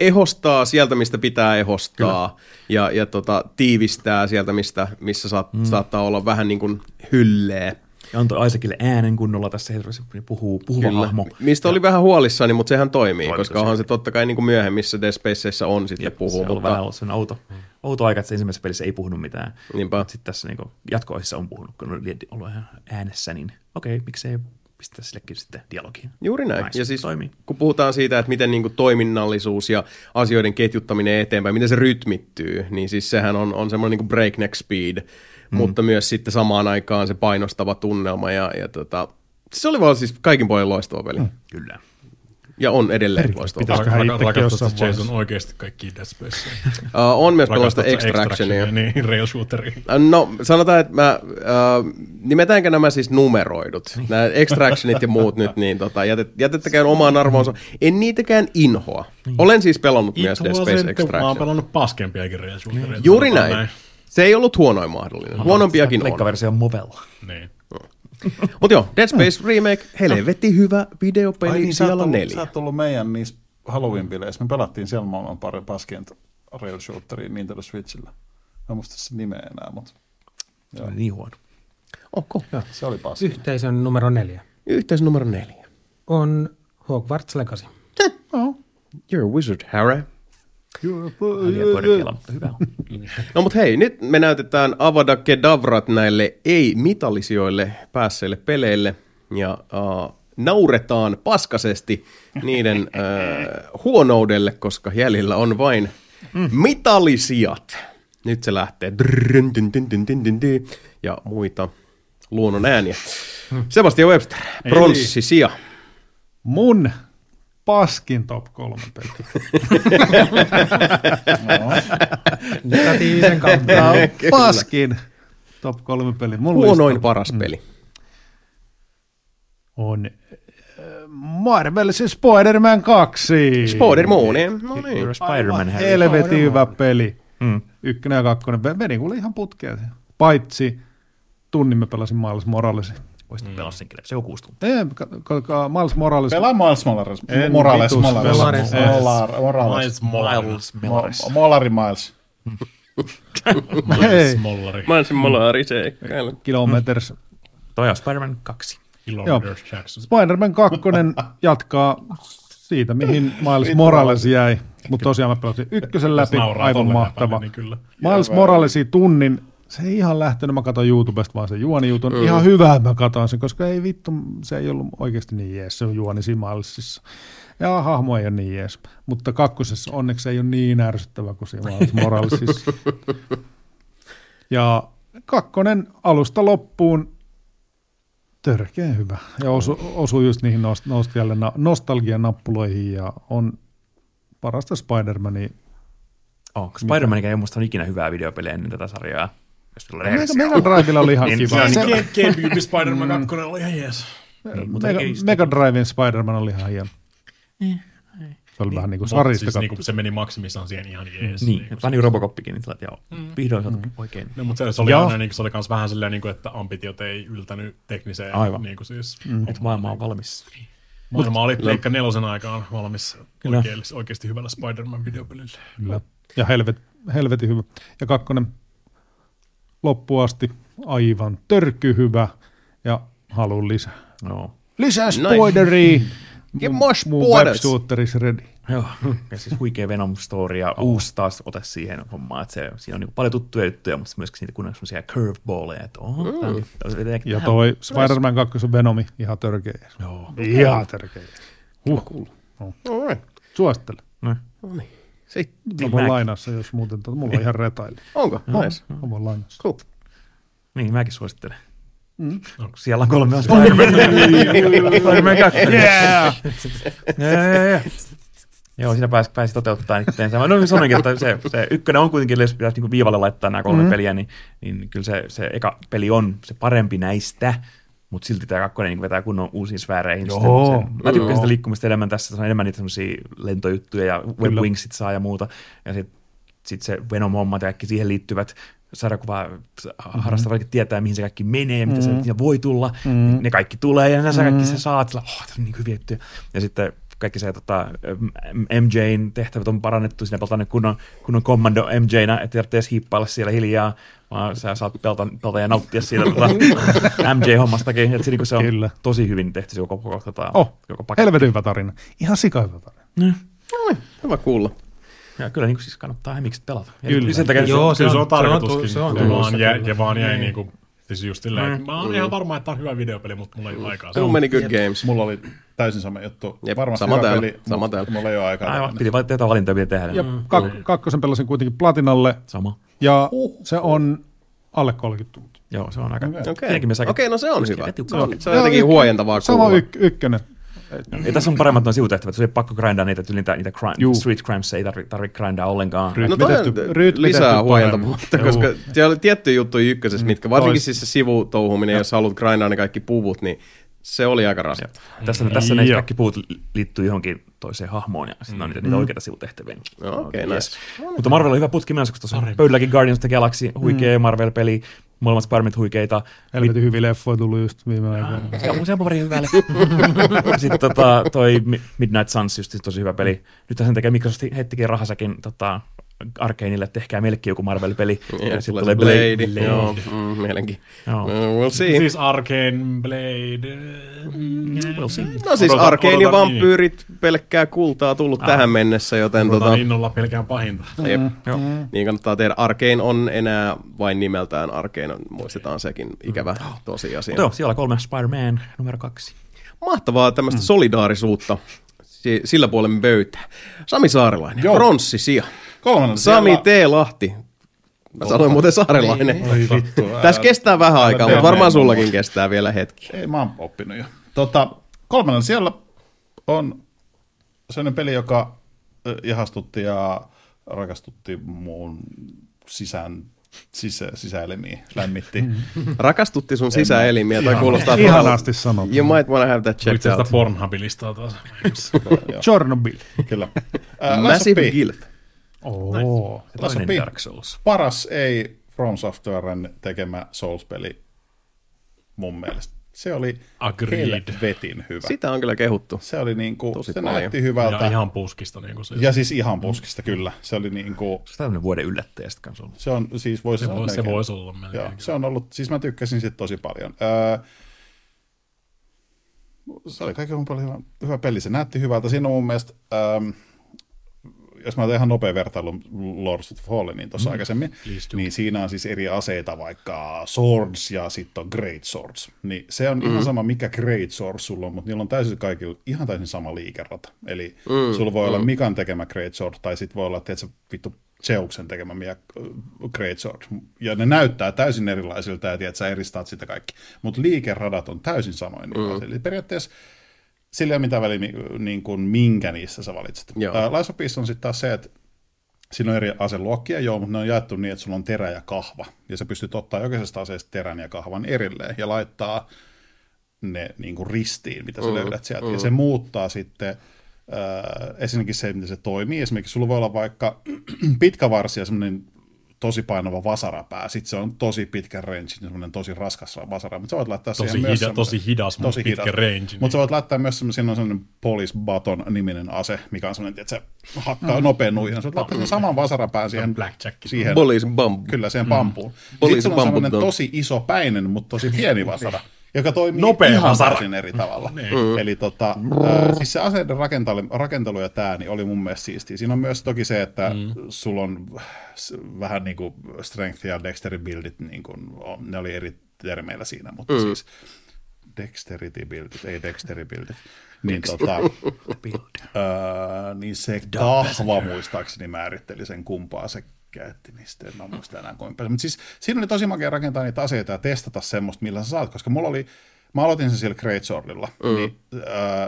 ehostaa sieltä, mistä pitää ehostaa, ja, ja tota, tiivistää sieltä, mistä, missä saat, mm. saattaa olla vähän niin kuin hyllee. Ja antoi Isaacille äänen kunnolla tässä hetkessä, puhuu, puhuva Kyllä. hahmo. Mistä oli vähän huolissani, mutta sehän toimii, Toimii koska onhan se totta kai niin kuin myöhemmissä Dead Spacessa on sitten Jep, puhuu. se on ollut Mutta, vähän ollut sen outo, outo aika, että se ensimmäisessä pelissä ei puhunut mitään. Niinpä. Sitten tässä niin jatko-osissa on puhunut, kun on ollut ihan äänessä, niin okei, miksei pistää sillekin sitten dialogiin. Juuri näin. Nice, Ja siis toimii. kun puhutaan siitä, että miten niin kuin toiminnallisuus ja asioiden ketjuttaminen eteenpäin, miten se rytmittyy, niin siis sehän on, on semmoinen niin kuin breakneck speed, mm. mutta myös sitten samaan aikaan se painostava tunnelma ja, ja tota, se oli vaan siis kaikin puolin loistava peli. Mm. Kyllä. Ja on edelleen loistava peli. Pitäisiköhän itsekin jossain Jason vaiheessa. oikeasti kaikki Dead Space. Uh, on myös pelannut sitä Extractionia. Niin, rail shooteria. No, sanotaan, että mä, uh, nimetäänkö nämä siis numeroidut, nämä extractionit ja muut nyt, niin tota, jätet, jätettäkään omaan arvoonsa. En niitäkään inhoa. Olen siis pelannut myös Dead Space Mä oon Extraction. pelannut paskempiakin rail shooteria. Juuri sanotaan näin. Se ei ollut huonoin mahdollinen. Huonompiakin on. Leikkaversio on Movella. Niin. Mutta joo, Dead Space Remake, helvetti hyvä Ai videopeli niin, sä oot siellä neljä. Sä oot ollut meidän niissä Halloween-bileissä. Me pelattiin siellä maailman pari paskien rail shooteria Nintendo Switchillä. Mä en muista sen nimeä enää, mutta Se oli niin huono. Okay. se oli paski. Yhteisön numero neljä Yhteys numero neljä. on Hogwarts Legacy. You're a wizard, Harry. Korkealla, mutta hyvä. No mut hei, nyt me näytetään Avada Kedavrat näille ei-mitallisijoille päässeille peleille ja uh, nauretaan paskasesti niiden uh, huonoudelle, koska jäljellä on vain mitallisijat. Nyt se lähtee ja muita luonnon ääniä. Sebastian Webster, pronssisija. Mun paskin top kolme peli. Negatiivisen kautta. Tämä on paskin top kolme peli. Mun Huonoin listalla paras peli. on äh, Marvel's Spider-Man 2. Spider-Man, no niin. Spider-Man. Helvetin hyvä peli. Mm. Ykkönen ja kakkonen. Veni kuule ihan putkea. Paitsi tunnin mä pelasin Miles Moralesin. Voisit pelaa senkin läpi. Se on kuusi tuntia. Ei, Miles Morales. Pelaa Miles Morales. En Morales. vitus Morales. Morales. Morales. Miles Mollari. Miles Morales. Mo- Molari Miles. Miles Hei. Mollari. Mä olisin molari se. Kilometers. Toi on Spider-Man 2. Kilometers Jackson. Spider-Man 2 jatkaa siitä, mihin Miles Morales jäi. Mutta tosiaan mä pelasin ykkösen läpi, aivan mahtava. Niin kyllä. Miles Moralesin tunnin, se ei ihan lähtenyt, mä katsoin YouTubesta vaan sen juonijutun. Mm. Ihan hyvä, mä katsoin sen, koska ei vittu, se ei ollut oikeasti niin jees, se on juoni siinä. Ja hahmo ei ole niin jees. Mutta kakkosessa onneksi ei ole niin ärsyttävä kuin siinä Miles Moralesissa. Ja kakkonen alusta loppuun törkeä hyvä. Ja osu, osui just niihin nost- nostalgian, nostalgian nappuloihin ja on parasta Spider-Mania. Oh, Spider-Man ei musta on ikinä hyvää videopeliä ennen tätä sarjaa. Jos Mega, Drivella oli ihan Niin, kiva. se Gamecube Spider-Man 2 oli ihan jees. Niin, mutta Mega, Driven Spider-Man oli ihan hieno. Se oli vähän niin kuin sarista siis niinku, se meni maksimissaan siihen ihan jees. Niin, niinku vähän niin kuin Robocoppikin, niin että joo, vihdoin saatu oikein. No, mutta se, oli aina niin, se oli kans vähän silleen, niin kuin, että ambitiot ei yltänyt tekniseen. Aivan. Niin kuin siis, Että maailma on valmis. maailma oli Pleikka nelosen aikaan valmis Kyllä. oikeasti, oikeasti hyvällä Spider-Man videopelillä. Kyllä. Ja helvet, helvetin hyvä. Ja kakkonen loppuun asti aivan törky hyvä ja haluan lisää. Joo. Lisää spoileria! Give more Mun spoilers. webshooterissa ready. Joo. Ja siis huikea Venom story ja uusi taas ote siihen hommaan, että se, siinä on niin paljon tuttuja juttuja, mutta myöskin siitä kun on semmoisia curveballeja, että oho, mm. tämä on, tämä on, Ja toi Spider-Man 2 Venomi ihan törkeä. Joo. Ihan törkeä. Huh. Cool. Alright. Suosittelen. No. No niin. Sitten. Mä voin se, jos muuten, tuota, mulla on ihan retaili. Onko? Nice. Mä voin lainaa se. Cool. Niin, mäkin suosittelen. Mm. Siellä on kolme on Spider-Man. Spider-Man 2. Yeah! Joo, joo, joo. Joo, siinä pääsi, pääsi toteuttaa itseensä. Mä noin sanoinkin, että se, se ykkönen on kuitenkin, jos pitäisi niin viivalle laittaa nämä kolme mm. peliä, niin, niin kyllä se, se eka peli on se parempi näistä, mutta silti tämä kakkonen niin vetää kunnon uusiin sfääreihin. Joo. Sitten sen, mä tykkään sitä liikkumista enemmän tässä, se on enemmän niitä semmoisia lentojuttuja ja webwingsit saa ja muuta. Ja sitten sit se Venom-hommat ja kaikki siihen liittyvät sarjakuva harrastavat tietää, mihin se kaikki menee, mitä se siinä voi tulla. Mm. Ne kaikki tulee ja ne sä kaikki sä saat. Sillä, oh, on niin hyviä juttuja. Ja sitten kaikki se tota, MJn tehtävät on parannettu, sinne pelataan kunnon, kunnon kommando MJnä, että tarvitse edes hiippailla siellä hiljaa, vaan sä saat pelata, pelata ja nauttia siitä tota, MJ-hommastakin. Että se, niin se on Kyllä. tosi hyvin tehty se koko, koko, tota, Oh, koko paketti. helvetin hyvä tarina. Ihan sika hyvä tarina. Hyvä kuulla. Ja kyllä niin kuin, siis kannattaa hemmiksi pelata. Ja Kyllä. Sen takia, Joo, se on on- tarkoituskin. se on- ja, se on vaan kyllä. ja vaan jäi Niin. niinku, siis just silleen, että mä oon ihan varma, että tää on hyvä videopeli, mutta mulla ei ole aikaa. Too many good games. Mulla oli täysin sama juttu. Jep, Varmasti sama täällä, peli, sama mutta täällä. mulla ei ole aikaa. Aivan, piti vain tehdä valintoja vielä tehdä. Ja kak- kakkosen pelasin kuitenkin platinalle, Sama. ja se on alle 30 tuntia. Joo, se on aika... Okei, mielessä aika- Okei, no se on hyvä. Se on, se on Ja jotenkin huojentavaa Sama yk- ykkönen. Ei, tässä on paremmat nuo sivutehtävät, se ei pakko grindaa niitä, että niitä, niitä crime, Juu. street crimes ei tarvitse tarvi grindaa ollenkaan. No toi on rytmitetty lisää huojentavuutta, koska siellä oli tiettyjä juttuja ykkösessä, mitkä varsinkin Tois. siis se sivutouhuminen, jos haluat grindaa ne kaikki puvut, niin se oli aika rasittavaa. Tässä, tässä ne kaikki puut li- liittyy johonkin toiseen hahmoon ja sitten on niitä, niitä oikeita sivutehtäviä. No, okei, Yes. nice. Mutta Marvel on hyvä putki menossa, koska tuossa on pöydälläkin Guardians of the Galaxy, huikea Marvel-peli, Molemmat Spider-Man huikeita. Helvetin hyviä leffoja tullut just viime aikoina. Ja on useampi pari hyvälle. Sitten tota, toi Mi- Midnight Suns, just tosi hyvä peli. Nyt sen takia Microsoft hettikin rahasäkin tota, Arkaneille, että tehkää melkein joku Marvel-peli. Ja sitten sitten tulee Blade. Joo, mm, mielenkiin. Joo. Uh, we'll see. Siis Arcane Blade. Mm, We'll see. No siis Odotan- Arkeini odotan vampyyrit pelkkää kultaa tullut tähän mennessä, joten Odotan tota, innolla pelkään pahinta. jep, Joo. niin kannattaa tehdä. Arkein on enää vain nimeltään Arkein, muistetaan sekin ikävä tosiasia. Mutta joo, siellä kolme Spider-Man numero kaksi. Mahtavaa tämmöistä solidaarisuutta si- sillä puolen pöytää. Sami Saarelainen, Joo. Kolmannen Sami T. Lahti. Mä sanoin muuten Saarelainen. Oi vittu. Tässä kestää vähän aikaa, mutta varmaan sullakin mua. kestää vielä hetki. Ei, mä oon oppinut jo. Tota, kolmannen siellä on sellainen peli, joka ihastutti ja rakastutti muun sisään, sisä, sisäelimiin, lämmitti. Rakastutti sun sisäelimiä, tai kuulostaa Ihanasti sanottu. You might wanna have that checked Itse out. sitä Pornhubilistaa taas. Chernobyl. Kyllä. Of Massive. Gilf. Oo. P. Dark Souls. Paras ei From Softwaren tekemä Souls-peli mun mielestä. Se oli Agreed. helvetin hyvä. Sitä on kyllä kehuttu. Se oli niinku, Tosi se paljon. näytti hyvältä. Ja ihan puskista. Niin kuin se. ja siis ihan puskista, kyllä. Se oli niinku, Se on tämmöinen vuoden yllättäjä sitten kanssa ollut. se on siis voisi se, voi, se melkein- voisi olla melkein. Joo, se on ollut, siis mä tykkäsin siitä tosi paljon. Öö, se oli kaiken paljon hyvä, hyvä peli, se näytti hyvältä. Siinä on mun mielestä, öö, jos mä teen ihan nopea vertailu Lords of Falleniin tuossa mm. aikaisemmin, niin siinä on siis eri aseita, vaikka swords ja sitten on great swords. Niin se on mm. ihan sama, mikä great swords sulla on, mutta niillä on täysin kaikilla ihan täysin sama liikerata. Eli mm. sulla voi mm. olla Mikan tekemä great sword, tai sitten voi olla, että se vittu Zeuksen tekemä Mia- Great Sword. Ja ne näyttää täysin erilaisilta ja tiedät, sä eristat sitä kaikki. Mutta liikeradat on täysin samoin. Mm. Eli periaatteessa sillä ei ole mitään väliä, niin kuin minkä niistä sä valitset. Joo. Lies of Peace on sitten taas se, että siinä on eri aseluokkia, joo, mutta ne on jaettu niin, että sulla on terä ja kahva. Ja sä pystyt ottaa jokaisesta aseesta terän ja kahvan erilleen ja laittaa ne niin kuin ristiin, mitä sä mm, löydät sieltä. Mm. Ja se muuttaa sitten äh, esimerkiksi se, miten se toimii. Esimerkiksi sulla voi olla vaikka pitkä varsi ja semmoinen tosi painava vasarapää. Sitten se on tosi pitkä range, semmoinen tosi raskas vasara. Mutta sä voit laittaa Tosi siihen myös hida- semmoisen- tosi hidas, mut pitkä range, niin- Mutta sä voit laittaa myös semmoisen, siinä on semmoinen Police Button niminen ase, mikä on semmoinen, että se hakkaa mm. nopein nuijan. Sä voit laittaa sen saman vasarapään siihen, Blackjack. siihen Police bump. Kyllä, siihen pampuun. Mm. Poliisi Sitten sulla on semmoinen tosi iso päinen, mutta tosi pieni vasara, joka toimii Nopea ihan täysin eri tavalla. Mm. Eli tota, äh, siis se aseiden rakentelu, rakentelu ja tämä niin oli mun mielestä siistiä. Siinä on myös toki se, että mm. sulla on vähän niin kuin strength ja dexterity buildit, niin kuin, on, ne oli eri termeillä siinä, mutta mm. siis dexterity buildit, ei dexterity buildit. Niin, tota, öö, niin se kahva muistaakseni määritteli sen kumpaa se käytti, niin sitten en mä muista enää kuinka paljon. Mutta siis siinä oli tosi makea rakentaa niitä aseita ja testata semmoista, millä sä saat, koska mulla oli, mä aloitin sen sillä Great Swordilla, mm. niin öö,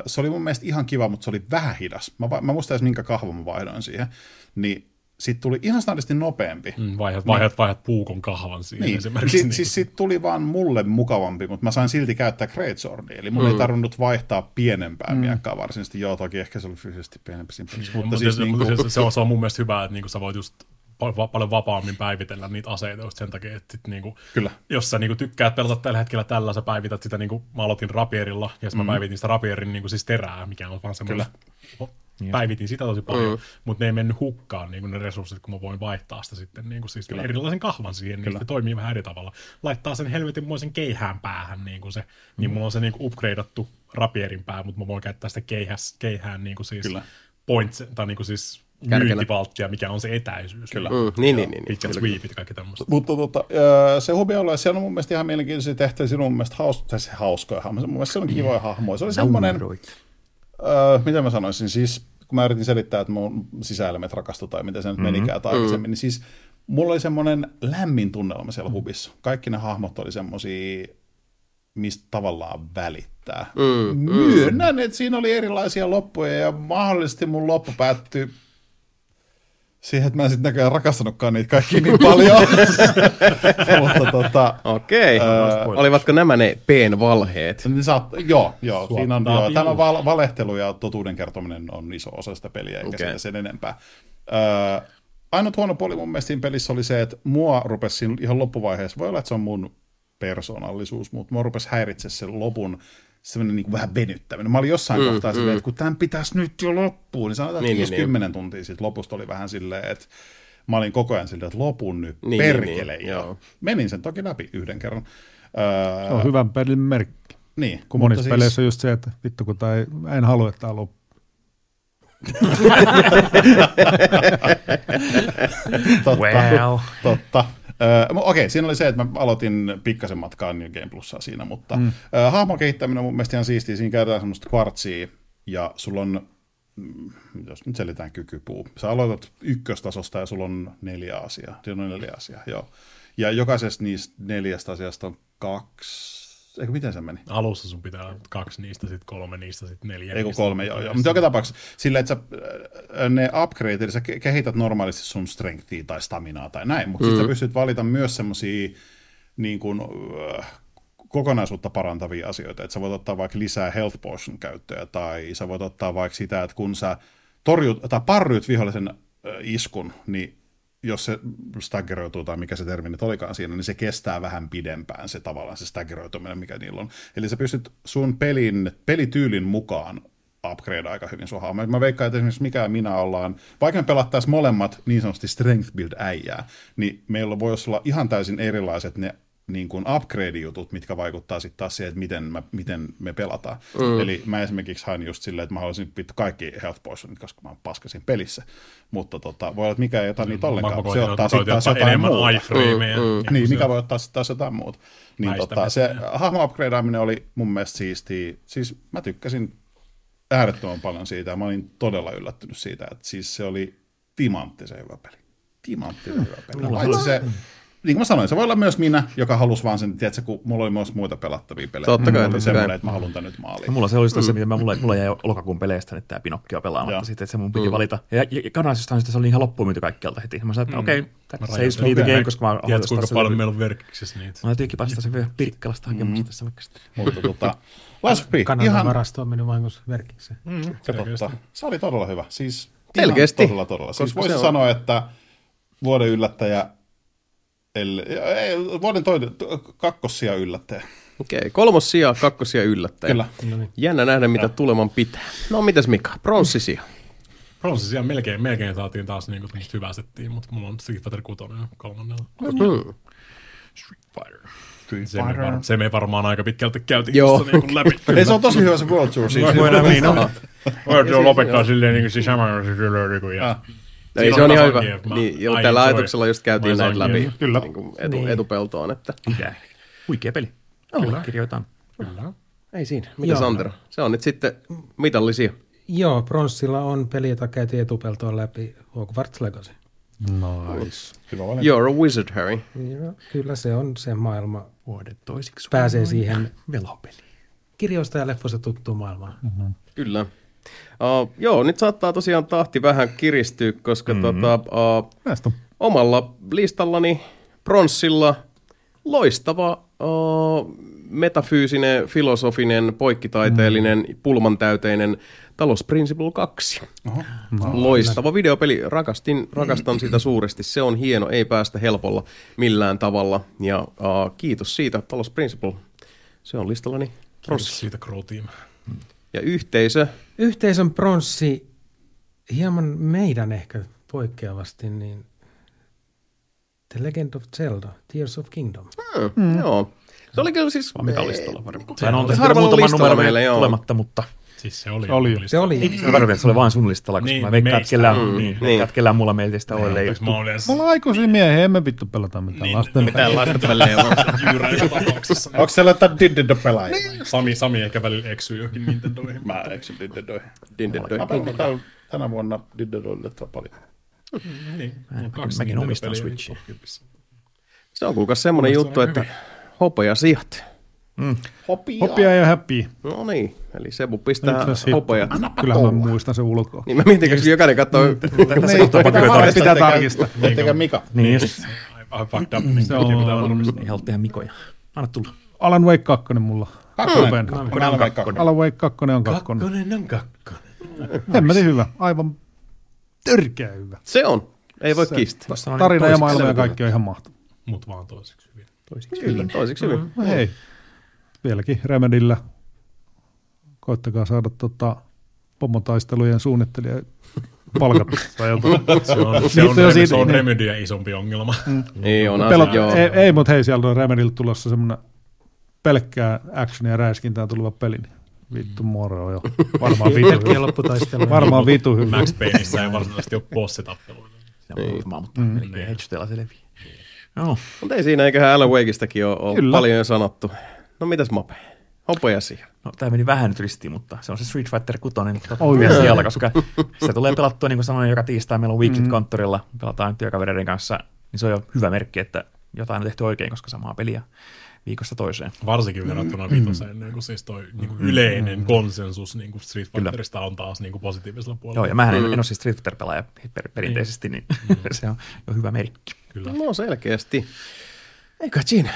se oli mun mielestä ihan kiva, mutta se oli vähän hidas. Mä, mä muistan edes minkä kahvan mä vaihdoin siihen. Niin sitten tuli ihan standardisti nopeampi. Mm, Vaihdat, vaihdat, vaihdat puukon kahvan siihen Niin, esimerkiksi. si- niin. siis siitä tuli vaan mulle mukavampi, mutta mä sain silti käyttää Great Swordia, eli mun mm. ei tarvinnut vaihtaa pienempää mm. miekkaa varsinaisesti. Joo, toki ehkä se oli fyysisesti pienempi simpelisti, mutta Mutta siis siis, niin kuin, se, se, on, se on mun mielestä hyvä, että niinku sä voit just va- paljon vapaammin päivitellä niitä aseita just sen takia, että sit niinku, Kyllä. jos sä niinku tykkäät pelata tällä hetkellä tällä, sä päivität sitä, niinku, mä aloitin rapierilla, ja sitten mm. mä päivitin sitä rapierin niinku, siis terää, mikä on vaan semmoinen, päivitin sitä tosi paljon, mm. mutta ne ei mennyt hukkaan niinku, ne resurssit, kun mä voin vaihtaa sitä sitten niinku, siis Kyllä. erilaisen kahvan siihen, niin se toimii vähän eri tavalla. Laittaa sen helvetinmoisen keihään päähän, niinku se, mm. niin mulla on se niinku upgradeattu rapierin pää, mutta mä voin käyttää sitä keihäs, keihään niinku, siis Kyllä. points, tai niinku siis Kärkenä. Myyntivalttia, mikä on se etäisyys. Kyllä. Mm, niin, niin, niin, niin. Pitkät sweepit, kaikki tämmöistä. mutta tota, se hubi olla, siellä on mun mielestä ihan mielenkiintoisia tehtäviä, siinä on mun mielestä haus, tai se hauskoja hahmoja, mun mielestä se on kivoja hahmoja. Se oli semmoinen, öö, mitä mä sanoisin, siis kun mä yritin selittää, että mun sisäelimet rakastu tai miten se nyt menikään tai aikaisemmin, niin siis mulla oli semmoinen lämmin tunnelma siellä hubissa. Kaikki ne hahmot oli semmoisia, mistä tavallaan välittää. Mm, Myönnän, että siinä oli erilaisia loppuja ja mahdollisesti mun loppu päättyi siihen, että mä en sitten näköjään rakastanutkaan niitä kaikki niin paljon. Mutta tota, Okei. Öö, Olivatko nämä ne peen valheet? niin saat, joo, joo, siinä on, joo, tämä val- valehtelu ja totuuden kertominen on iso osa sitä peliä, eikä okay. sen enempää. Öö, ainut huono puoli mun mielestä siinä pelissä oli se, että mua rupesi ihan loppuvaiheessa, voi olla, että se on mun persoonallisuus, mutta mua rupesi häiritse sen lopun semmoinen niin vähän venyttäminen. Mä olin jossain mm, kohtaa mm. silleen, että kun tämän pitäisi nyt jo loppuun, niin sanotaan, että Niin, niin, 50 niin, tuntia sitten lopusta oli vähän silleen, että mä olin koko ajan silleen, että lopun nyt, Niin, niin, perkele. niin, jo. joo. Menin sen toki läpi yhden kerran. Öö, Se on hyvän pelin merkki. Niin, Kun mutta monissa siis... peleissä on just se, että vittu kun tää ei, en halua, että tämä loppuu. totta, Wow. totta. Öö, Okei, siinä oli se, että mä aloitin pikkasen matkaa New Game Plusaa siinä, mutta mm. öö, hahmon kehittäminen on mun mielestä ihan siistiä. Siinä käytetään semmoista kvartsia, ja sulla on, mm, jos nyt selitään kykypuu, sä aloitat ykköstasosta ja sulla on neljä asiaa. Siinä on neljä asiaa, joo. Ja jokaisesta niistä neljästä asiasta on kaksi, eikö miten se meni? Alussa sun pitää olla kaksi niistä, sitten kolme niistä, sitten neljä. Ei kun niistä, kolme, joo, joo. Mutta joka tapauksessa sillä, että sä, äh, ne upgrade, eli sä ke- kehität normaalisti sun strengthia tai staminaa tai näin, mutta mm. sitten sä pystyt valita myös semmosia niin kuin, äh, kokonaisuutta parantavia asioita, että sä voit ottaa vaikka lisää health potion käyttöä, tai sä voit ottaa vaikka sitä, että kun sä torjut, tai parryt vihollisen äh, iskun, niin jos se staggeroituu tai mikä se termi nyt olikaan siinä, niin se kestää vähän pidempään se tavallaan se staggeroituminen, mikä niillä on. Eli sä pystyt sun pelin, pelityylin mukaan upgrade aika hyvin sun hahmoa. Mä veikkaan, että esimerkiksi mikä minä ollaan, vaikka me pelattaisiin molemmat niin sanotusti strength build äijää, niin meillä voi olla ihan täysin erilaiset ne niin kuin upgrade-jutut, mitkä vaikuttaa sitten taas siihen, että miten, mä, miten me pelataan. Mm. Eli mä esimerkiksi hain just silleen, että mä haluaisin vittu kaikki health potionit, koska mä paskasin pelissä. Mutta tota, voi olla, että mikä ei ota niitä ollenkaan. Se ottaa sitten taas jotain enemmän muuta. iframeja. Mm. Niin, mikä voi ottaa sitten taas jotain muuta. Niin tota, se hahmo upgradeaaminen oli mun mielestä siistiä. Siis mä tykkäsin äärettömän paljon siitä ja mä olin todella yllättynyt siitä, että siis se oli timanttisen hyvä peli. Timanttisen hyvä peli. Paitsi se, niin kuin mä sanoin, se voi olla myös minä, joka halusi vaan sen, tiedätkö, kun mulla oli myös muita pelattavia pelejä. Totta kai, Mulla oli totta semmoinen, kai. että mä haluan tän nyt maaliin. No, mulla se oli mm. se, mitä mä, mulla, mulla jäi lokakuun peleistä nyt tämä Pinokkio pelaamatta Joo. sitten, että se mun piti valita. Ja, ja, ja Kanasista se oli ihan loppuun myyty kaikkialta heti. Mä sanoin, että okei, okay, that saves me the game, koska mä Tiedätkö, haluan kuinka paljon sen. meillä on verkiksessä niitä? Mä täytyykin vastata sen vielä Pirkkalasta hakemusta tässä vaikka sitten. Mutta tota, Last ihan varasto on mennyt vahingossa verkkikseen. totta. Se oli todella hyvä. Siis Selkeästi. Todella, todella. Siis voisi se sanoa, että vuoden yllättäjä, ellei, ei, vuoden toinen, kakkosia yllättäjä. Okei, kolmos sija, kakkosia yllättäjä. Kyllä. Jännä nähdä, mitä tuleman pitää. No mitäs Mika, pronssisia. Siellä melkein, melkein saatiin taas niinku tämmöistä hyvää settiä, mutta mulla on Street Fighter 6 jo kolmannella. Mm. Street Fighter. Street Se me, Fighter. var, se me varmaan aika pitkälti käytiin Joo. tuossa niinku läpi. Ei, se on tosi hyvä se World Tour. Siis. Voidaan niin olla. Voidaan lopettaa silleen niinku se sama niinku ja... Ah. Ei, Siinä se on ihan hyvä. mä- Niin, joo, tällä enjoy. ajatuksella just käytiin näitä läpi. Kyllä. Niin kuin etu, Niin. etupeltoon, että Mitä? Huikea peli. Kyllä. Kirjoitan. Kyllä. ei siinä. Mitäs Joo. Antero? Se on nyt sitten mitallisia. Joo, Pronssilla on peli, jota käytiin etupeltoon läpi Hogwarts Legacy. Nice. Hyvä valinta. You're a wizard, Harry. Ja kyllä se on se maailma. Vuoden toisiksi. Pääsee siihen Velhopeli. kirjoista ja leffoista tuttuun maailmaan. Kyllä. Uh, joo, nyt saattaa tosiaan tahti vähän kiristyä, koska mm-hmm. tota, uh, Näistä omalla listallani pronssilla loistava uh, metafyysinen, filosofinen, poikkitaiteellinen, mm. pulmantäyteinen Talos Principle 2. Oho. Loistava videopeli. Rakastin, rakastan sitä suuresti. Se on hieno, ei päästä helpolla millään tavalla. Ja uh, kiitos siitä, Talos Principle. Se on listallani Kiitos pronssilla. siitä Crow Team. Ja yhteisö, Yhteisön pronssi, hieman meidän ehkä poikkeavasti, niin The Legend of Zelda, Tears of Kingdom. mm. joo. Se oli kyllä siis... Mikalistalla varmaan. Se on harvalla muutama listalla numero meillä, joo. tulematta, mutta Siis se oli. Oli jo. Se oli, ei tarkoita, että se oli vain sun listalla, koska Niin, mä veikkaan, että kellään, Mm, niin, niin. kellään mulla meiltä sitä ole mä olin Mulla on aikuisia miehiä, emme vittu pelata mitään Niin, lasten mitään pelejä. Lasten pelejä tapauksessa. Onko siellä jotain Diddedo-pelaajia? Sami, Sami ehkä välillä eksyy johonkin Nintendoihin. Mä eksyn Diddedoihin. Dindendoi. Mä pelaan täällä tänä vuonna Diddedoille paljon. Niin, Mä- kaksi mäkin omistan niin Switchin. topkipissa. Se on kuulkaa semmoinen juttu, että se hopea sijat. Hopia. Hopia ja happy. No niin, eli Sebu pistää Nyt se hopejat. Kyllä mä muistan sen ulkoa. Niin mä mietin, kun jokainen katsoo, Niin, pitää- pitää tarkistaa. Ettekä Mika. Niin just, Ai, Vähän fucked up. Niin Se on ei halua tehdä mikoja. Anna tulla. Alan Wake 2 mulla. Kakkonen. Kakkonen on kakkonen. Alan Wake 2 on kakkonen. Kakkonen on kakkonen. Hemmetin hyvä. Aivan törkeä hyvä. se on. Ei voi on Tarina ja toiseksi maailma ja kaikki on ihan mahtava. Mut vaan toiseksi hyvin. Kyllä, toiseksi hyvin. No hei, vieläkin Remedillä koittakaa saada tota, pomotaistelujen suunnittelija palkattu. Se on, se on, Rem- siitä- se on niin. Remedyä isompi ongelma. Niin on Pelot, asia, joo. ei, ei mutta hei, siellä on Remedillä tulossa semmoinen pelkkää actionia ja räiskintää tuleva peli. niin Vittu moro jo. Varmaan vitu. Varmaan vitu hyvä. Max Payneissa ei varsinaisesti ole on muutama, mutta mm. melkein hedgetella selviää. Joo. Mutta ei siinä, eiköhän Alan Wakeistakin ole, ole paljon jo sanottu. No mitäs Mape? Hopeasia. No, tämä meni vähän nyt ristiin, mutta se on se Street Fighter 6 Oh, vielä yeah. siellä, koska se tulee pelattua, niin kuin sanoin, joka tiistai meillä on Weeklit konttorilla, pelataan työkavereiden kanssa, niin se on jo hyvä merkki, että jotain on tehty oikein, koska samaa peliä viikosta toiseen. Varsinkin verrattuna vitoseen, niin kuin siis toi niin kuin yleinen konsensus niin kuin Street Fighterista on taas niin kuin positiivisella puolella. Joo, ja mä en, en ole siis Street Fighter-pelaaja per, perinteisesti, niin se on jo hyvä merkki. Kyllä. No selkeästi. Eikä siinä.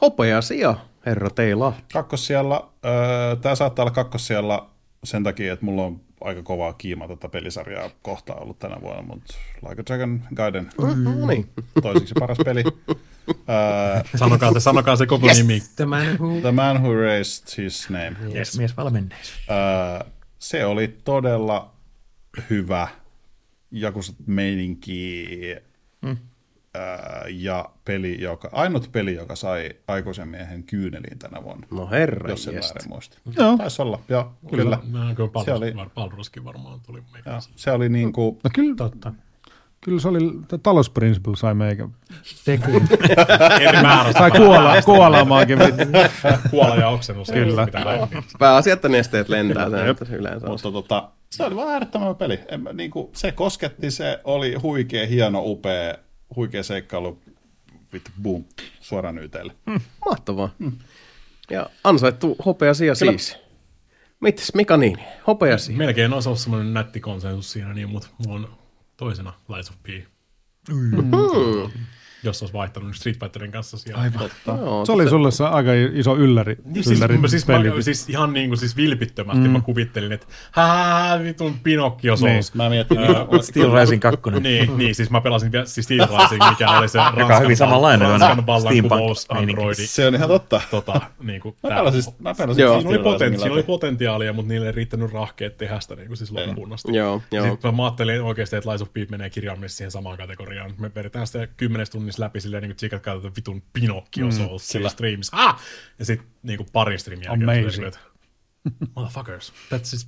Hopeasia, herra Teila. Kakkossijalla, öö, tämä saattaa olla kakkossijalla sen takia, että mulla on aika kovaa kiimaa tätä pelisarjaa kohtaan ollut tänä vuonna, mutta Like a Dragon Gaiden No niin. toiseksi paras peli. Öö, Sanokaa, se, sanokaa se koko yes. nimi. The Man Who... The Man Who Raised His Name. Mies, mies valmenneisyys. Öö, se oli todella hyvä Jakuset meininki Mm. öö, ja peli, joka, ainut peli, joka sai aikuisen miehen kyyneliin tänä vuonna. No herra jos en väärin muista. Joo. Taisi olla, joo, kyllä. Mä kyllä Se oli- Baldur'skin varmaan tuli meikä. Joo, se oli niin kuin, No kyllä, Totta. kyllä se oli, Talos Principle sai meikä. Määrästä. Sai kuolla, kuolaamaankin. Kuola ja oksennus. Kyllä. Pääasia, että nesteet lentää. Se nyt yleensä on. mutta tota, se oli vaan äärettömän peli. En, niin kuin, se kosketti, se oli huikea, hieno, upea, huikea seikkailu, vittu, boom, suoraan yteille. Mahtavaa. Ja ansaittu hopeasia siis. Mites Mika Niini? Hopeasia. Melkein olisi ollut semmoinen nätti konsensus siinä, niin, mutta mulla on toisena Lies of P. Jos olisi vaihtanut Street Fighterin kanssa siellä. Aivan. No, Se oli sulle se aika iso ylläri. Niin, siis, ylläri mä, siis, peli. mä, siis ihan niin kuin siis vilpittömästi mm. mä kuvittelin, että hää, vitun Pinokkio Niin. Souls. Mä mietin, Steel Rising 2. Niin, niin, siis mä pelasin vielä siis Steel Rising, mikä oli se Joka on hyvin samanlainen Ranskan vallankumous. Androidi. se on ihan totta. Tota, niin kuin, Mä pelasin, mä pelasin Joo. Siinä oli, poten, siinä oli potentiaalia, mutta niille ei riittänyt rahkeet tehdä sitä niin kuin siis loppuun asti. Joo, joo. Sitten mä ajattelin oikeasti, että Lies of P menee kirjaimellisesti siihen samaan kategoriaan. Me vedetään sitä kymmenes tunnissa läpi silleen, niin kuin tsikat katsotaan vitun Pinocchio Souls sillä streamissa. Ah! Ja sitten niin kuin parin streamin jälkeen. Amazing. silleen, että, Motherfuckers. That siis,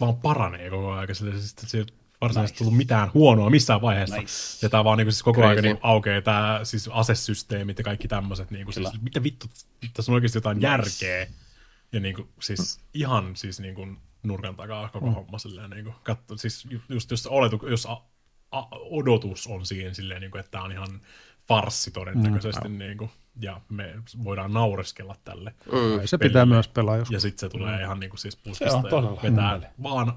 vaan paranee koko ajan. Sille, siis, se varsinaisesti tullut mitään huonoa missään vaiheessa. Nice. Ja tää vaan niinku siis koko ajan niin aukeaa tää siis asesysteemit ja kaikki tämmöiset. Niinku, siis, mitä vittu, tässä on oikeasti jotain nice. järkeä. Ja niinku, siis ihan siis niinku nurkan takaa koko mm. homma silleen niinku, katso, siis ju- just jos, oletu, jos odotus on siihen silleen niinku, että tää on ihan farssi todennäköisesti mm. niinku, ja me voidaan naureskella tälle. Se pitää myös pelaa joskus. Ja sitten se tulee ihan niinku siis Se puskista on ja todella vetää hyvä vaan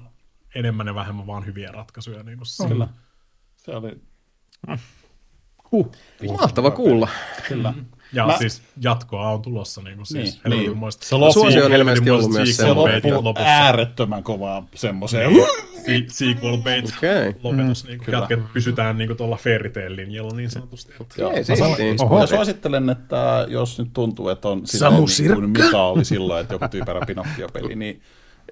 enemmän ja vähemmän vaan hyviä ratkaisuja. Niinku siinä. Kyllä. Se oli, Mahtava kuulla. kyllä. Ja Mä- siis jatkoa on tulossa niinku siis Niin, niin, niin. Se Suosio on ilmeisesti ollut myös Se se lopussa. äärettömän kovaa semmoiseen. Se- sequel bait Okei. lopetus. Niin kuin jatket, pysytään niin kuin tuolla fairy tale linjalla niin sanotusti. Että. Ei, Mä, sanon, siistiä. mä suosittelen, että jos nyt tuntuu, että on sitä niin kuin Mika oli silloin, että joku typerä Pinocchio-peli, niin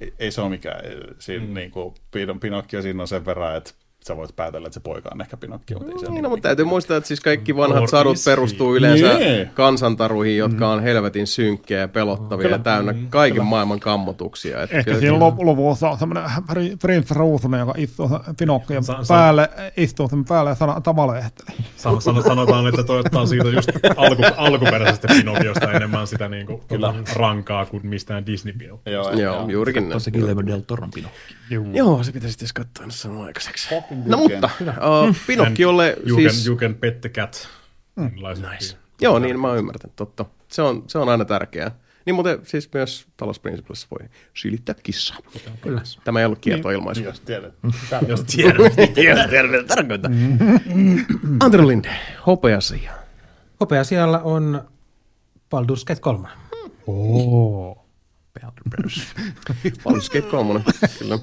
ei, ei se ole mikään. Siinä, mm. niin kuin, Pin- Pinocchio siinä on sen verran, että sä voit päätellä, että se poika on ehkä Pinocchio. Mutta ei se Niin, niin, no, mutta täytyy muistaa, että siis kaikki vanhat Or sadut perustuu yleensä Niin. kansantaruihin, jotka on helvetin synkkiä ja pelottavia ja täynnä kaiken maailman kammotuksia. Että Ehkä kyllä- siinä lop- lopussa on semmoinen Prince Ruusunen, joka istuu Pinokkion Sa- sa- päälle, istuu sen päälle ja sana, tavalehtelee. San, san, sanotaan, että toi ottaa siitä just alku, alkuperäisestä Pinokiosta enemmän sitä niin kuin, Kyllä. rankaa kuin mistään disney Joo, Joo, juurikin näin. Tuossa Guillermo del Toron Pinocchio. Joo, se pitäisi tietysti katsoa nyt sanon aikaiseksi. Fucking No mutta, uh, Pinokkiolle You, siis... can, you can pet the cat. Mm. Nice. Joo, niin mä oon ymmärtänyt, totta. Se on, se on aina tärkeää. Niin muuten siis myös Talos Principlessa voi silittää kissa. Kyllä. Tämä ei ollut kiertoilmaisu. Jos tiedät. Jos tiedät. Jos tiedät, mitä tarkoittaa. Antero Linde, hopeasia. Hopea siellä on Baldur's Gate 3. Oo. Baldur's Gate 3, kyllä.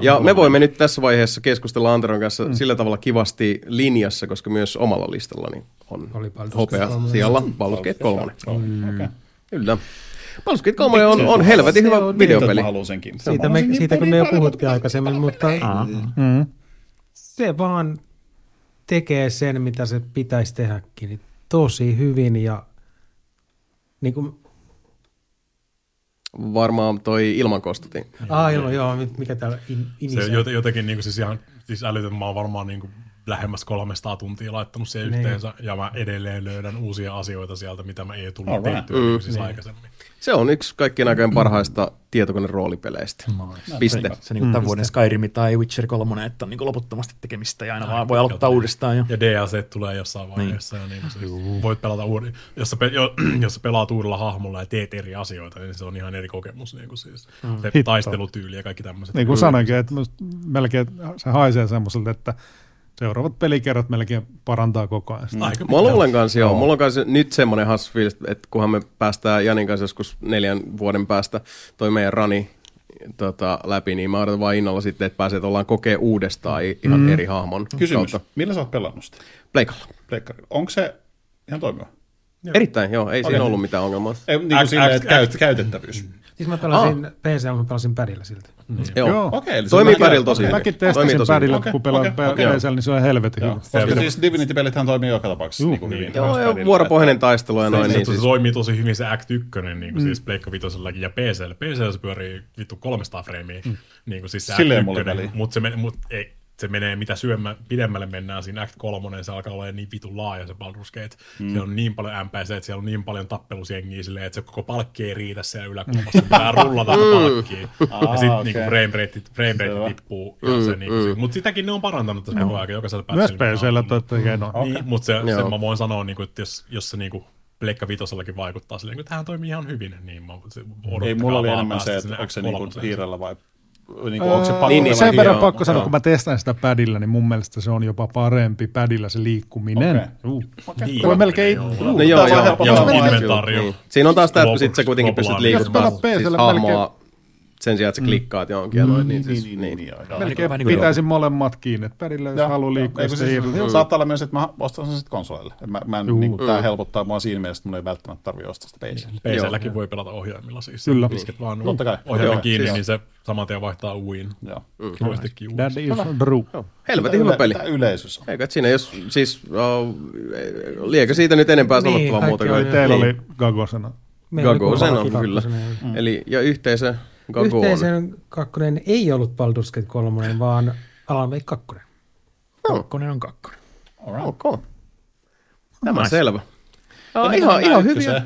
Ja on me voimme nyt tässä vaiheessa keskustella Anteron kanssa mm. sillä tavalla kivasti linjassa, koska myös omalla listallani on Oli hopea 3. sijalla Baldur's Gate 3. Okei. Kyllä. Baldur's Gate 3 on, on helvetin hyvä Videopeli. videopeli. Siitä, me, siitä kun me jo puhuttiin aikaisemmin, mutta Mm. se vaan tekee sen, mitä se pitäisi tehdäkin, niin tosi hyvin ja niin kuin, Varmaan toi ilmankostutin. ah, ilman, joo, mikä täällä in, Se inisee. jot- jotenkin niin kuin, siis ihan siis älytön, mä oon varmaan niin kuin, lähemmäs 300 tuntia laittanut siihen Niin. yhteensä, ja mä edelleen löydän uusia asioita sieltä, mitä mä ei tullut Alright. tehtyä niin. siis Niin. aikaisemmin. Se on yksi kaikkien aikojen parhaista tietokoneroolipeleistä. Piste. Se niin tämän vuoden Skyrim tai Witcher 3, että on niin loputtomasti tekemistä ja aina vaan voi aloittaa uudestaan. Ja... Ja DLC tulee jossain vaiheessa, niin. ja niin, siis voit pelata uuden, jos sä, pe- jo, jos sä pelaat uudella hahmolla ja teet eri asioita, niin se on ihan eri kokemus. Niin kuin siis. Se Hitto. taistelutyyli ja kaikki tämmöiset. Niin kuin sanoinkin, että melkein se haisee semmoiselta, että seuraavat pelikerrat melkein parantaa koko ajan. sitä. Aika Mä pitkälle. luulen kanssa joo. Mulla on kanssa nyt semmoinen hassu fiilis, että kunhan me päästään Janin kanssa joskus neljän vuoden päästä toi meidän rani tota, läpi, niin mä odotan vaan innolla sitten, että pääsee ollaan kokee uudestaan i- ihan mm. eri hahmon Kysymys. kautta. Millä sä oot pelannut sitä? Pleikalla. Onko se ihan toimiva? Erittäin, joo. Ei Okei. siinä ollut mitään ongelmaa. Ei, niin kuin X- silleen, X- että käyt, käytettävyys. Siis mä pelasin ah. PC, mä pelasin padilla siltä. Joo. Joo. Okei, eli se Toimii padilla tosi hyvin. Mäkin Toimii testasin tosi padilla, hyvin. kun pelaan okay, okei. PCllä, niin se on helvetin Joo. hyvä. Koska siis Divinity-pelithän toimii joka tapauksessa niin kuin hyvin. Joo, ja vuoropohjainen taistelu ja Se, noin. se, Niin se siis, toimii tosi hyvin se Act 1, niin kuin siis Pleikka Vitosellakin ja PCllä. PCllä se pyörii vittu 300 freimiä, niin kuin siis se Act mulle 1, väliin. mutta se, men, mut, ei, se menee mitä syömmä, pidemmälle mennään siinä Act 3, se alkaa olla niin vitun laaja se Baldur's Gate. Mm. Siellä on niin paljon NPC, että siellä on niin paljon tappelusjengiä silleen, että se koko palkki ei riitä siellä yläkulmassa. Pitää rullata sitä palkkia. ja sitten okei. niinku frame rate, frame rate tippuu. Ja se, niinku, mm. Mutta sitäkin ne on parantanut tässä koko ajan. Jokaisella Myös on PCllä tullut. toi hienoa. Niin, mutta se, Joo. sen mä voin sanoa, niin kuin, että jos, jos se niin kuin, Pleikka Vitosellakin vaikuttaa silleen, että tähän toimii ihan hyvin, niin mä, se, Ei mulla oli enemmän se, että onko se X3. niinku hiirellä vai niinku, onko se pakko niin, niin, Sen verran pakko sanoa, kun mä testaan sitä padilla, niin mun mielestä se on jopa parempi padilla se liikkuminen. Okei. Juu. Niin, Voi melkein- joo. juu. no joo, joo, joo, joo, Inventaario. niin. Siinä on taas tämä, että sit sä kuitenkin pystyt liikuttamaan siis hahmoa sen sijaan, että sä klikkaat johonkin ja noin. Niin, siis, Niin, niin, niin. Melkein vähän niin kuin pitäisin molemmat kiinni, että padilla jos haluaa liikkua, Eikö siis. Saattaa olla myös, että mä ostan sen sitten konsoleille. Mä, mä en, Juu. niin tää helpottaa mua siinä mielessä, että mun ei välttämättä tarvitse ostaa sitä PClle. PClläkin voi pelata ohjaimilla siis. Kyllä. Pisket vaan Totta kai. ohjaimen Joo, kiinni, siis- niin se saman tien vaihtaa uin. Joo. Joystickin. Daddy is. Helvetin hyvä peli. Tämä yleisössä. Eikä et siinä, jos siis, uh, liekö siitä nyt enempää Niin, sanottavaa muuta kuin... on Teillä niin. oli Gagosena. Meillä oli Gago sen kummallakin on, kyllä. joo. Eli, ja yhteisö Gago on. Yhteisön kakkonen ei ollut Baldur's Gate 3, vaan Alan Wake 2. Kakkonen on kakkonen. Ok. Tämä on Nice. selvä. Ja, Ennen ihan, ihan hyviä.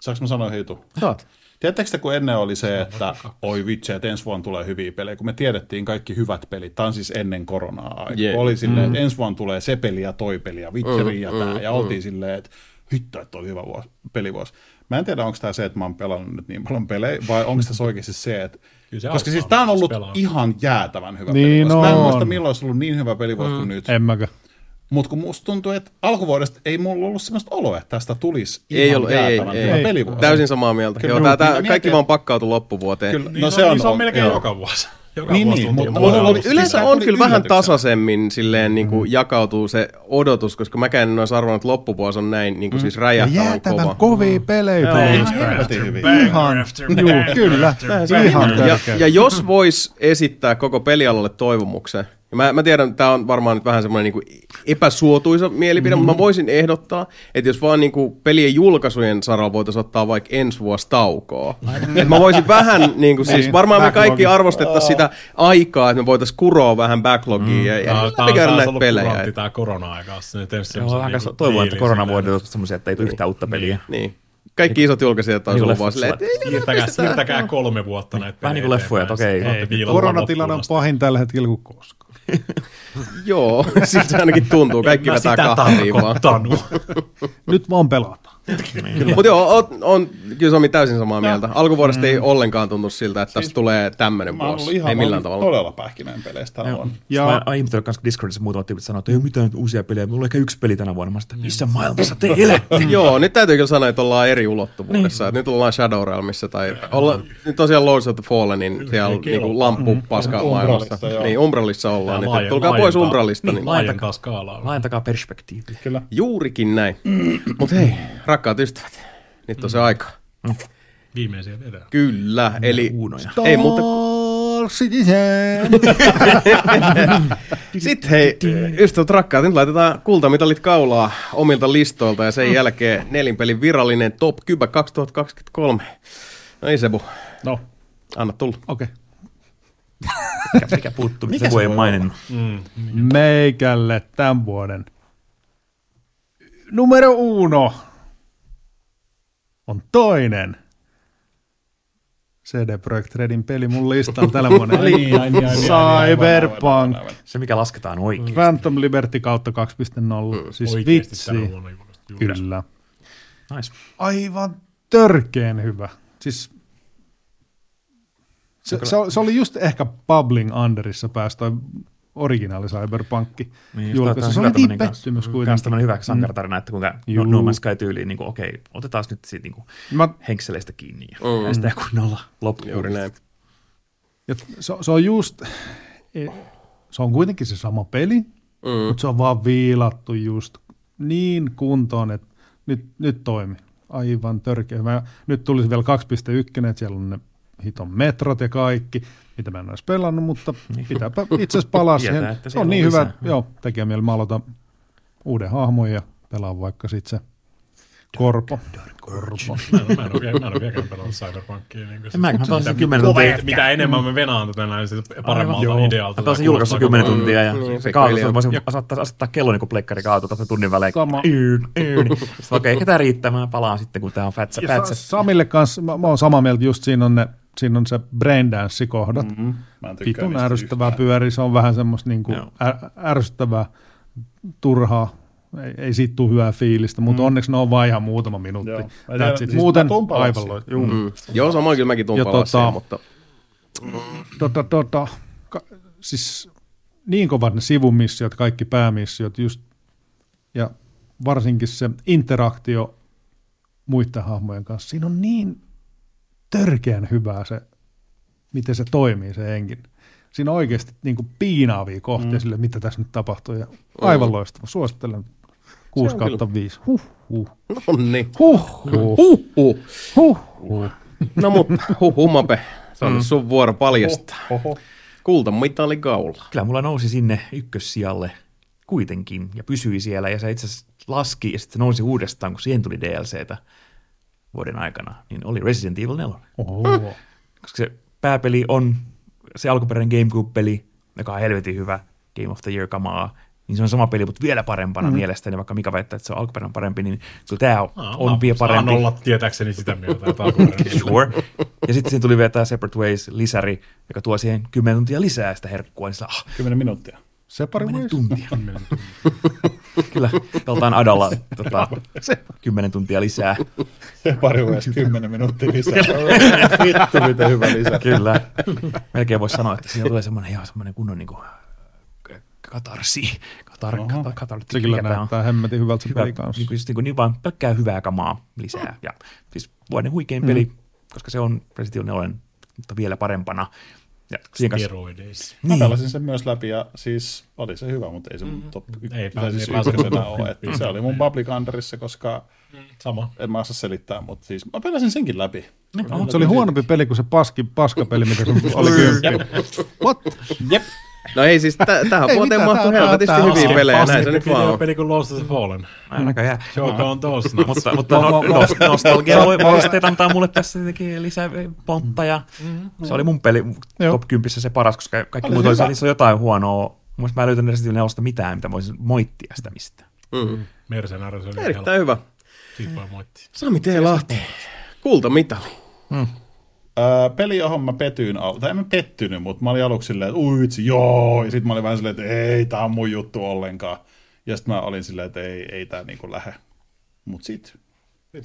Saanko mä sanoa jutun? Saat. Tiedättekö te, kun ennen oli se, että oi vitsi, että ensi vuonna tulee hyviä pelejä, kun me tiedettiin kaikki hyvät pelit. Tämä on siis ennen koronaa aikaa. Jee. Oli silleen, että ensi vuonna tulee se peli ja toi peli ja Witcheri ja tämä. Ja oltiin silleen, että hitto, että oli hyvä vuosi, pelivuosi. Mä en tiedä, onko tämä se, että mä oon pelannut nyt niin paljon pelejä, vai onko tässä oikeasti se, että Kyllä se koska siis tämä on ollut pelaa. ihan jäätävän hyvä Niin pelivuosi. Mä en muista, milloin olisi ollut niin hyvä pelivuosi kuin nyt. En mäkään. Mutta kun musta tuntuu, että alkuvuodesta ei mulla ollut sellaista oloa, että tästä tulisi Ei ihan ollut, ei, ei, jäätävän ei, hyvä ei. pelivuosi. Täysin samaa mieltä. Kyllä, Joo, tää, tää, niin kaikki vaan pakkautui loppuvuoteen. Kyllä, Niin, no se, se on, niin se on melkein joo. joka vuosi. Joka Niin, niin, mutta on ollut- Yleensä tää on kyllä vähän tasaisemmin silleen niin kuin jakautuu se odotus, koska mäkään en olisi arvannut, että loppuvuosi on näin niin kuin siis räjähtävän Jäätävän kova. kovia pelejä. Ei, tullut. ihan juu, kyllä. Ihan Ja, ja jos vois esittää koko pelialalle toivomuksen, ja mä, mä tiedän, että tämä on varmaan nyt vähän semmoinen niin epäsuotuisa mielipide, mm-hmm. mutta mä voisin ehdottaa, että jos vaan niin kuin pelien julkaisujen saralla voitaisiin ottaa vaikka ensi vuosi taukoa. että mä voisin vähän, niin kuin, siis Niin, varmaan me kaikki arvostettaisiin sitä aikaa, että me voitaisiin kuroa vähän backlogia ja, ja Tää on- tää on käydä näitä pelejä. korona-aika. Ensin Joo, semmosen vähän niinku toivon, että korona vuodet on semmoisia, että ei tule yhtään uutta peliä. Niin. Kaikki isot julkaisijat on Niin ollut vaan silleen, että ei, Siirtäkää, siirtäkää kolme vuotta näitä Vähän niin kuin leffoja, että okei. Koronatilanne on loppuun asti. pahin tällä hetkellä kuin koskaan. Joo, siltä ainakin tuntuu. Kaikki vetää sitä kahtiin vaan. Nyt vaan pelataan. Mutta joo, on, on, kyllä Sami täysin samaa mieltä. Alkuvuodesta ei ollenkaan tunnu siltä, että tästä tulee tämmöinen Mä vuosi. ihan Ei millään mä tavalla. todella pähkinöinen peleistä. On. Ja... Mä oon ihmetellyt kanssa, Discordissa muutamat tyypit sanoo, että ei ole mitään uusia pelejä, mulla on ehkä yksi peli tänä vuonna. Mä että missä maailmassa te elätte? Joo, nyt täytyy kyllä sanoa, että ollaan eri ulottuvuudessa. Niin. Nyt ollaan Shadow Realmissa tai olla, nyt siellä Lords of the Fallenin siellä niinku lamppu paska maailmassa. Umbralissa, joo. Niin, Umbralissa ollaan. Että tulkaa pois Umbralista. Niin, Niin. laajentaa skaalaa. Laajentakaa perspektiiviä. Kyllä. Juurikin näin. Mutta hei, rakkaat ystävät, nyt on se aika. Viimeisiä vedää. Kyllä, eli Uunoja. ei muuta Sitten hei, ystävät rakkaat, nyt laitetaan kultamitalit kaulaa omilta listoilta ja sen jälkeen nelinpelin virallinen Top Kybä 2023. No ei Sebu, No, anna tulla. okei. Mikä, mikä puuttuu, mikä se voi maininnut. Meikälle tämän vuoden numero uno on toinen CD Projekt Redin peli mun listalla tällä Niin, ai, niin, ai, niin, Cyberpunk aivan. Se, mikä lasketaan oikein. Phantom Liberty kautta 2.0. Siis Oikeesti vitsi. Kyllä. Nice. Aivan törkeen hyvä. Siis se, se, se, oli just ehkä Bubbling Underissa päästä originaali Cyberpunkki Niin, julkaisu. Se hyvä oli niin pettymys Kans kuitenkin. tämmönen hyvä sankartarina, että kuinka no, Juu. no Man's Sky tyyliin, niin kuin, okei, otetaan nyt siitä niin kuin, Mä, henkseleistä kiinni ja mm. sitä kunnolla loppuun. Juuri näin. ja se, se on just, e- se on kuitenkin se sama peli, mm. mutta se on vaan viilattu just niin kuntoon, että nyt, nyt toimi. Aivan törkeä. Mä, nyt tulisi vielä 2.1, että siellä on ne hiton metrot ja kaikki, mitä mä en olisi pelannut, mutta pitääpä itse asiassa palaa Tietää, siihen. Se on on niin hyvä, lisää. että joo, tekee mieli mä aloitan uuden hahmon ja pelaan vaikka sitten se Korpo. Korpo. Mä en, ole, vieläkään pelannut Cyberpunkia. Niin mä pelasin mitä- kymmenen mitä- tuntia. Mitä enemmän me venaan tätä näin, sitä paremmalta Joo. idealta. Mä pelasin tämä julkaisussa kuulostaa 10 koko ajan. tuntia ja Niin, pikkuhiljaa. voisin asettaa, asettaa kello niin kuin plekkari kaatuu tässä tunnin välein. Sama. Okei, okay, tämä riittää, mä palaan sitten, kun tää on fätsä, Samille kanssa, mä, mä oon samaa mieltä, just siinä on, ne, siinä on se braindance-kohdat. Mm-hmm. Mä en tykkää Vitun ärsyttävää yhtään. pyöri, se on vähän semmoista niinku Joo. ä, ärsyttävää, turhaa, ei, ei siitä tule hyvää fiilistä, mutta mm. onneksi ne on vain ihan muutama minuutti. Joo. Tiedän, siis Muuten aivan siihen. loistava. Mm. Joo, samoin kyllä mäkin tuun tota- mutta Tota, tota, ka, siis niin kovat ne sivumissiot, kaikki päämissiot, just, ja varsinkin se interaktio muiden hahmojen kanssa, siinä on niin törkeän hyvää se, miten se toimii se engine. Siinä on oikeasti niin kuin piinaavia kohtia mm. sille, mitä tässä nyt tapahtuu, ja aivan loistava. Suosittelen 6 on kautta 5. Huh, huh. no niin. Huh, huh. Huh, huh. huh, huh. No mutta, huh, huh, Mape. Se on mm. sun vuoro paljastaa. Oho. Kultamitali kaula. Kyllä mulla nousi sinne ykkössijalle kuitenkin ja pysyi siellä ja se itse asiassa laski ja sitten se nousi uudestaan, kun siihen tuli DLCtä vuoden aikana, niin oli Resident Evil 4. Oho. Koska se pääpeli on se alkuperäinen GameCube-peli, joka on helvetin hyvä Game of the Year-kamaa, niin se on sama peli, mutta vielä parempana mm. mielestäni, vaikka Mika väittää, että se on alkuperäinen parempi, niin kyllä tämä on, Aa, on vielä saan parempi. olla tietääkseni sitä mieltä, että Sure. Ja sitten siinä tuli vielä tämä Separate Ways-lisäri, joka tuo siihen 10 tuntia lisää sitä herkkua, niin sillä, ah, Kymmenen minuuttia. Separi 10 Ways. tuntia. Kyllä, joltain Adalla tota, 10 tuntia lisää. Se pari vuodesta kymmenen minuuttia lisää. Vittu, miten hyvä lisä. Kyllä. Melkein voisi sanoa, että siinä tulee semmoinen ihan semmoinen kunnon niin kuin, katarsi. Katar, katar, katar, Se kyllä näyttää hemmetin hyvältä se hyvä, peli kanssa. niin, kuin, just, niin, kuin, niin vaan pelkkää hyvää kamaa lisää. Ja siis vuoden huikein peli, koska se on Resident Evil 4, mutta vielä parempana. Ja Steroideissa. Mä pelasin sen myös läpi ja siis oli se hyvä, mutta ei se mun top. Ei ei, pääse- siis ei pääse ykkösenä top ole. Että se oli mun Public Underissa, koska Sama. en mä osaa selittää, mutta siis mä pelasin senkin läpi. Se oli huonompi peli kuin se paski, paskapeli, mikä se oli kymppi. What? Jep. No ei siis, tä- tähän Ei vuoteen mahtuu helvetisti hyviä pelejä, näin se nyt vaan on. peli kuin Lost of Fallen. Ai, näköjään. Joke on nuts. mutta, mutta no, nost- nostalgia voi, sitten antaa mulle tässä tietenkin lisää pontta ja se oli mun peli top 10 se paras, koska kaikki muut hyvä. olisi, niissä on jotain huonoa. Mun mä en löytänyt Resident Evil 4 mitään, mitä voisin moittia sitä mistään. Mm. Mercenaries oli helppo. Erittäin hyvä. Siitä voi moittia. Sami T. Lahti. Kultamitali. Öö, peli, johon mä petyin, al- tai en mä pettynyt, mutta mä olin aluksi silleen, että ui vitsi, joo, ja sitten mä olin vähän silleen, että ei, tää on mun juttu ollenkaan. Ja sitten mä olin silleen, että ei, ei tää niinku lähe. Mut sit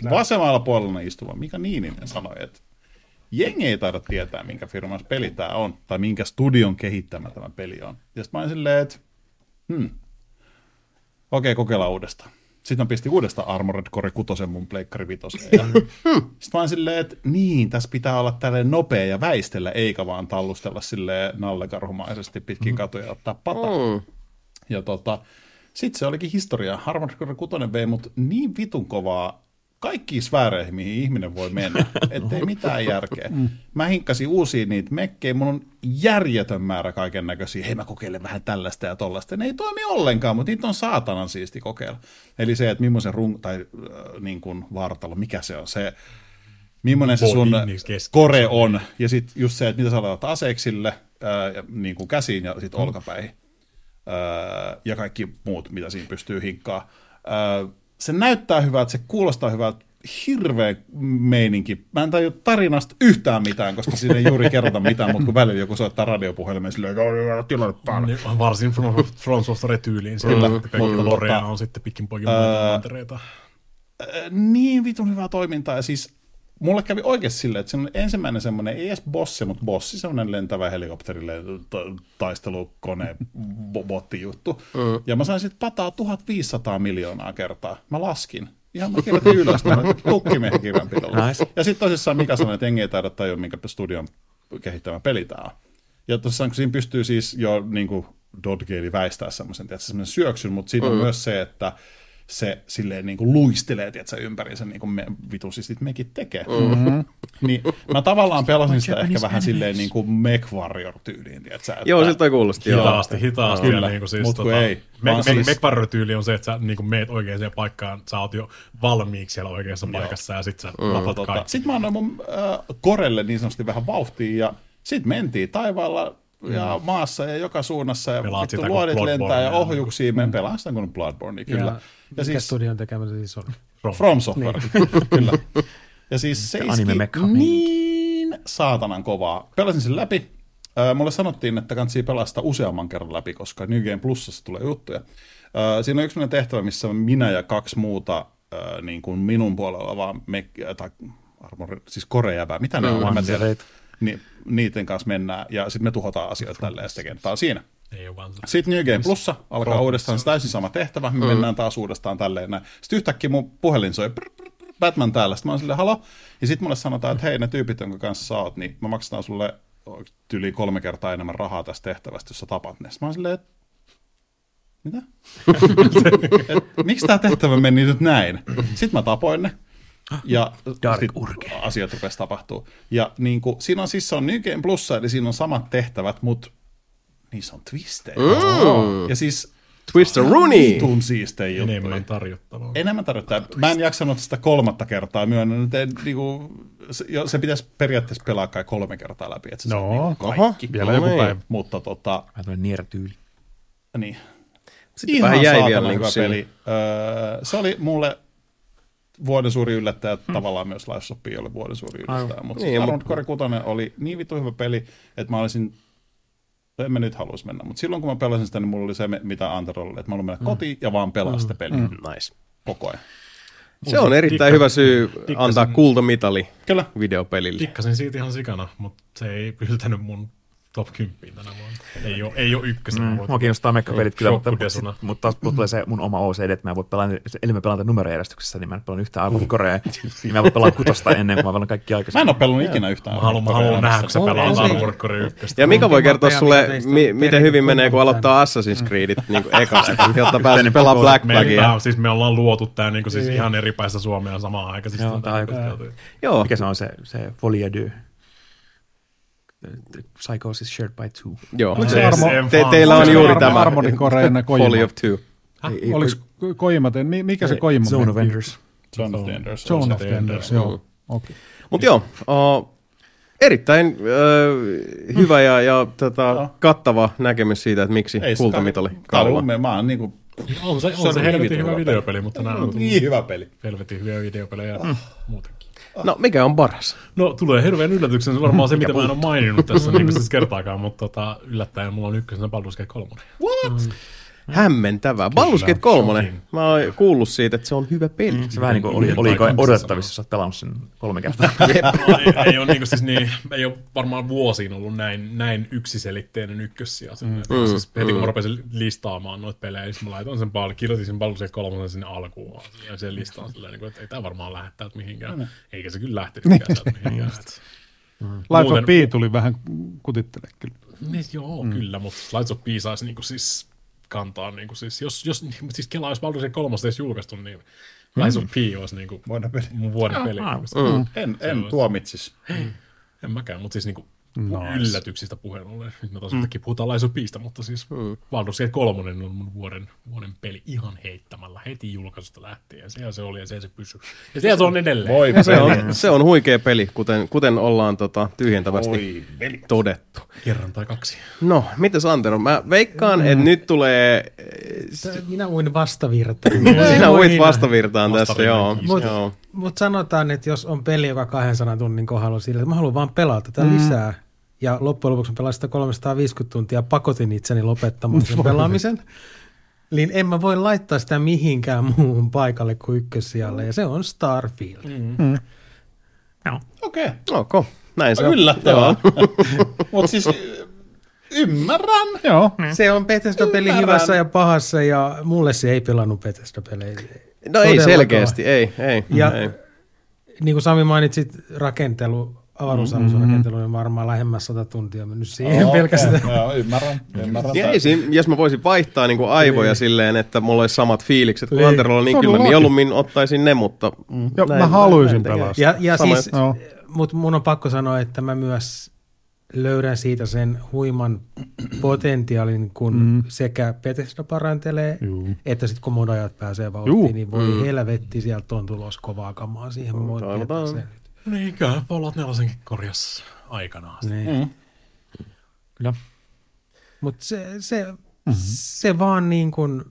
vasemmalla puolella istuva Mika Niininen sanoi, että jengi ei taida tietää, minkä firman peli tämä on, tai minkä studion kehittämä tämä peli on. Ja sitten mä olin silleen, että hmm, okei, kokeillaan uudestaan. Sitten mä pistin uudestaan Armored Core 6 mun pleikkari vitoseen. Ja sitten mä silleen, että niin, tässä pitää olla tällainen nopea ja väistellä, eikä vaan tallustella silleen nallekarhumaisesti pitkin katuja ja ottaa pata. Mm. Ja tota, sitten se olikin historia. Armored Core 6 vei mut niin vitun kovaa kaikkiin sfääreihin, mihin ihminen voi mennä, ettei mitään järkeä. Mä hinkkasin uusia niitä mekkejä, mun on järjetön määrä kaiken näköisiä, hei mä kokeilen vähän tällaista ja tollaista. Ne ei toimi ollenkaan, mutta niitä on saatanan siisti kokeilla. Eli se, että millaisen run, tai äh, niin kuin vartalo, mikä se on, se, millainen se sun niin kore on, ja sitten just se, että mitä sä laitat aseeksille, ja niin kuin käsiin ja sitten olkapäihin, ää, ja kaikki muut, mitä siinä pystyy hinkkaa. Ää, se näyttää hyvältä, se kuulostaa hyvältä, hirveä meininki. Mä en tajua tarinasta yhtään mitään, koska siinä ei juuri kerrota mitään, mutta kun välillä joku soittaa radiopuhelimeen silleen, että "Joo, tilanne päällä. Niin, varsin From, From Software-tyyliin. Kyllä. Mutta lorea on sitten pitkin poikin mantereita. niin vitun hyvää toimintaa. Ja siis mulle kävi oikeasti silleen, että se on ensimmäinen semmoinen, ei edes bossi, mutta bossi, semmoinen lentävä helikopterille ta- taistelukone bo- botti juttu. Mm. Ja mä sain sitten pataa 1500 miljoonaa kertaa. Mä laskin. Ihan mä kirjoitin ylös, tukkimiehen kirjanpidolla. Nice. Ja sitten tosissaan Mika sanoi, että jengi ei taida tajua, minkä studion kehittämä peli tää on. Ja tosissaan, kun siinä pystyy siis jo niin kuin Dodgeili väistää semmoisen, tiedätkö, semmoisen syöksyn, mutta siinä mm. on myös se, että se silleen niin kuin luistelee, tiedätkö, ympäriinsä niin kuin me vitusistit mekin tekee. Mm-hmm. niin mä tavallaan pelasin sitä ehkä vähän silleen niin kuin Mech Warrior-tyyliin, tiedätkö, että Joo, siltä kuulosti. Joo. Hitaasti, hitaasti. Kyllä, niin kuin siis, mut kun tota, ei, Me, vaan me, siis- siis... tyyli on se, että sä niin kuin meet oikeaan paikkaan, sä oot jo valmiiksi siellä oikeassa paikassa ja sit sä mm. lapat tota, kaikki. Sitten mä annoin mun äh, korelle niin sanotusti vähän vauhtia ja sitten mentiin taivaalla ja maassa ja joka suunnassa ja vittu luodit lentää ja ohjuksia, me pelaan sitä kuin Bloodborne, kyllä. Ja, mikä siis studion tekemä se siis oli? From Software, kyllä. Ja siis se iski niin saatanan kovaa. Pelasin sen läpi. Mulle sanottiin, että pelaa sitä useamman kerran läpi, koska New Game Plusassa tulee juttuja. Siinä on yksi tehtävä, missä minä ja kaksi muuta niin kuin minun puolella vaan me, tai armor, siis korejäbää, mitä ne on, mä tiedä. Mansereita. Ni, niiden kanssa mennään ja sitten me tuhotaan asioita tälleen ja sitten kenttä on siinä. Ei ole vaan se. Sitten New Game Plussa alkaa uudestaan se täysin sama tehtävä, me mennään taas uudestaan tälleen näin. Sitten yhtäkkiä mun puhelin soi, prr, prr, Batman täällä, sitten mä oon silleen, halo, ja sitten mulle sanotaan, että hei, ne tyypit, jonka kanssa sä oot, niin mä maksetaan sulle yli kolme kertaa enemmän rahaa tästä tehtävästä, jos sä tapat ne. Sitten mä oon silleen, että mitä? Et, miksi tämä tehtävä meni nyt näin? Sitten mä tapoin ne. Ja Dark sit asiat rupesi tapahtuu. Ja niin kuin, siinä on siis se on New Game Plussa, eli siinä on samat tehtävät, mutta niissä on twistejä. Mm. Ja siis Twister Rooney! vitun siistejä juttuja. Enemmän tarjottavaa. Enemmän tarjottaa. Mä en jaksanut sitä kolmatta kertaa myönnän. että en, niinku, se, jo, se pitäisi periaatteessa pelaa kai kolme kertaa läpi, että se No, niinku Oho, kaikki. vielä no joku niin. päivä. Mutta tota, Vähän tämmöinen Nier-tyyli. niin. Sitten vähän jäi vielä niin hyvä siinä. peli. Öö, se oli mulle vuoden suuri yllättäjä, hmm. tavallaan myös Life P oli vuoden suuri yllättäjä, mutta Niin, mut- Arnold Core 6 oli niin vitu hyvä peli, että mä olisin en mä nyt haluaisi mennä, mutta silloin kun mä pelasin sitä, niin mulla oli se, mitä Antero oli, että mä haluan mennä kotiin ja vaan pelaa sitä peliä Nice. koko ajan. Se on erittäin Dikka- hyvä syy dikkasin- antaa kultamitali Kyllä. videopelille. Tikkasin siitä ihan sikana, mutta se ei yltänyt mun top 10 tänä vuonna. Ei ole, ei ole ykkösenä. Mm, mua kiinnostaa mekkapelit kyllä, mutta, mutta, mutta taas tulee se mun oma OCD, että mä en voi pelata, eli mä pelaan numerojärjestyksessä, niin mä en pelaa yhtään Armored Corea. niin mä voin pelaa kutosta ennen kuin mä pelaan kaikki Mä aikaisemmin. en ole pelannut ikinä yhtään. Mä haluan, mä haluan nähdä, kun sä pelaat Core 1. Ja Mika voi kertoa sulle, mi- miten hyvin menee, kun aloittaa Assassin's Creedit niin ekasta, jotta pääsee pelaamaan Black me, Flagia. siis me ollaan luotu tää niinku siis ihan eri päässä Suomea samaan aikaan. Siis Joo, Mikä se on se, se Folie Psychosis Shared by Two. joo. Oliko se Se- Armo- te, teillä on se juuri Armo- tämä Armored Core ennen Kojima? Folly of Two. Oliko Kojima, mikä se Kojima? Zone of? Enders. Zone of Enders. Zone of se Enders, joo. Okei. Mutta joo, uh, erittäin uh, hyvä ja, ja tota, kattava näkemys siitä, että miksi Ei se kultamitali mielestä- mä oon niinku, On se, Se on on se niin helvetin hyvä hyvä videopeli, mutta nämä on niin hyvä peli. helvetin hyviä videopelejä muutenkin. No, mikä on paras? No tulee hirveän yllätyksen, se on varmaan se, mitä mä en ole maininnut tässä niin siis kertaakaan, mutta tota, yllättäen mulla on ykkösenä Baldur's Gate 3. What? Hämmentävää. Baldur's Gate 3, shocking. mä oon kuullut siitä, että se on hyvä peli. Se vähän niin kuin oli, oli odotettavissa, jos oot pelannut sen kolme kertaa. ei, ei, ole niinku siis niin, ei ole varmaan vuosiin ollut näin, näin yksiselitteinen ykkössija. Mm. Siis heti kun mä rupesin listaamaan noita pelejä, niin mä laitoin sen paljon, kirjoitin sen Baldur's Gate 3 sinne alkuun ja sen listaan silleen, niin kuin, että ei tämä varmaan lähde täältä mihinkään. Eikä se kyllä lähtenytkään täältä mihinkään. Et- Life of Muuten- Pi tuli vähän kutittele kyllä. Niin, joo, mm. kyllä, mutta Lights of P saisi niinku siis kantaa, niinku siis, jos, jos siis Kela olisi Baldur's Gate 3 edes julkaistu, niin Lights of P olisi niinku Vuoden peli. mun vuoden peli. Ah, Mm. En, en olisi- tuomitsis. En mäkään, mutta siis niinku Nice. yllätyksistä puheen ollen. Nyt me tosiaan mm. puhutaan Lies mutta siis mm. Baldur's Gate 3 on mun vuoden, vuoden peli ihan heittämällä heti julkaisusta lähtien. Siellä se oli ja siellä se pysyy. Ja siellä se on edelleen. Voi Se on, se on huikea peli, kuten, kuten ollaan tota, tyhjentävästi Oi, veli. todettu. Kerran tai kaksi. No, mitäs Antero? Mä veikkaan, että nyt tulee... Minä uin vastavirtaan. Sinä uit vastavirtaan tässä, Vastavirtaan joo. kiiski. Mutta joo. mut sanotaan, että jos on peli, joka 200 tunnin kohdalla on sillä, että mä haluan vaan pelaa tätä mm. lisää, ja loppujen lopuksi mä pelasin sitä 350 tuntia, pakotin itseni lopettamaan sen pelaamisen, niin en mä voi laittaa sitä mihinkään muuhun paikalle kuin ykkössijalle, ja se on Starfield. Mm. Okei. Ok, näin se on. Yllättävää. Mutta siis y- ymmärrän. Joo. Se on Bethesda-peli hyvässä ja pahassa, ja mulle se ei pelannut Bethesda-pelejä. No ei selkeästi, ei, ei. Ja ei. niin kuin Sami mainitsit, rakentelu, avaruusalusrakentelu on varmaan lähemmäs 100 tuntia mennyt siihen Okei, pelkästään. Joo, ymmärrän. ymmärrän Ja ei, siinä- jos mä voisin vaihtaa niin kuin aivoja silleen, että mulla olisi samat fiilikset kuin Niin. Anterolla, niin kyllä mieluummin ottaisin ne, mutta... Joo, näin- mä haluaisin sitä. Ja, ja siis, joo. mutta mun on pakko sanoa, että mä myös löydän siitä sen huiman potentiaalin, kun mm. sekä Bethesda parantelee, Juu. että sitten kun modajat pääsee vauhtiin, Juu. niin voi mm. helvetti, sieltä on tulos kovaa kamaa siihen. Mä voin sen. Niin, kyllä Fallout 4 korjas aikanaan. Niin. Mm. Kyllä. Mutta se, se, mm-hmm. se vaan niin kuin,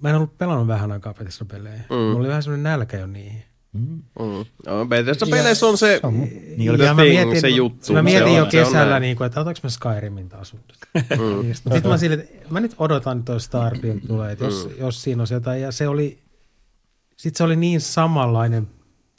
mä en ollut pelannut vähän aikaa Bethesda-pelejä. Mm. Mulla oli vähän semmoinen nälkä jo niihin. Mm. No, Bethesda-peleissä on se, Niin oli the thing, mietin, se juttu. Mä Se mietin on- jo se on kesällä, niin kuin, että otaks mä Skyrimin taas uudestaan. Mm. Sitten mä silleen, että mä nyt odotan, että toi Starfield tulee, että jos, jos siinä on se jotain. Ja se oli, sit se oli niin samanlainen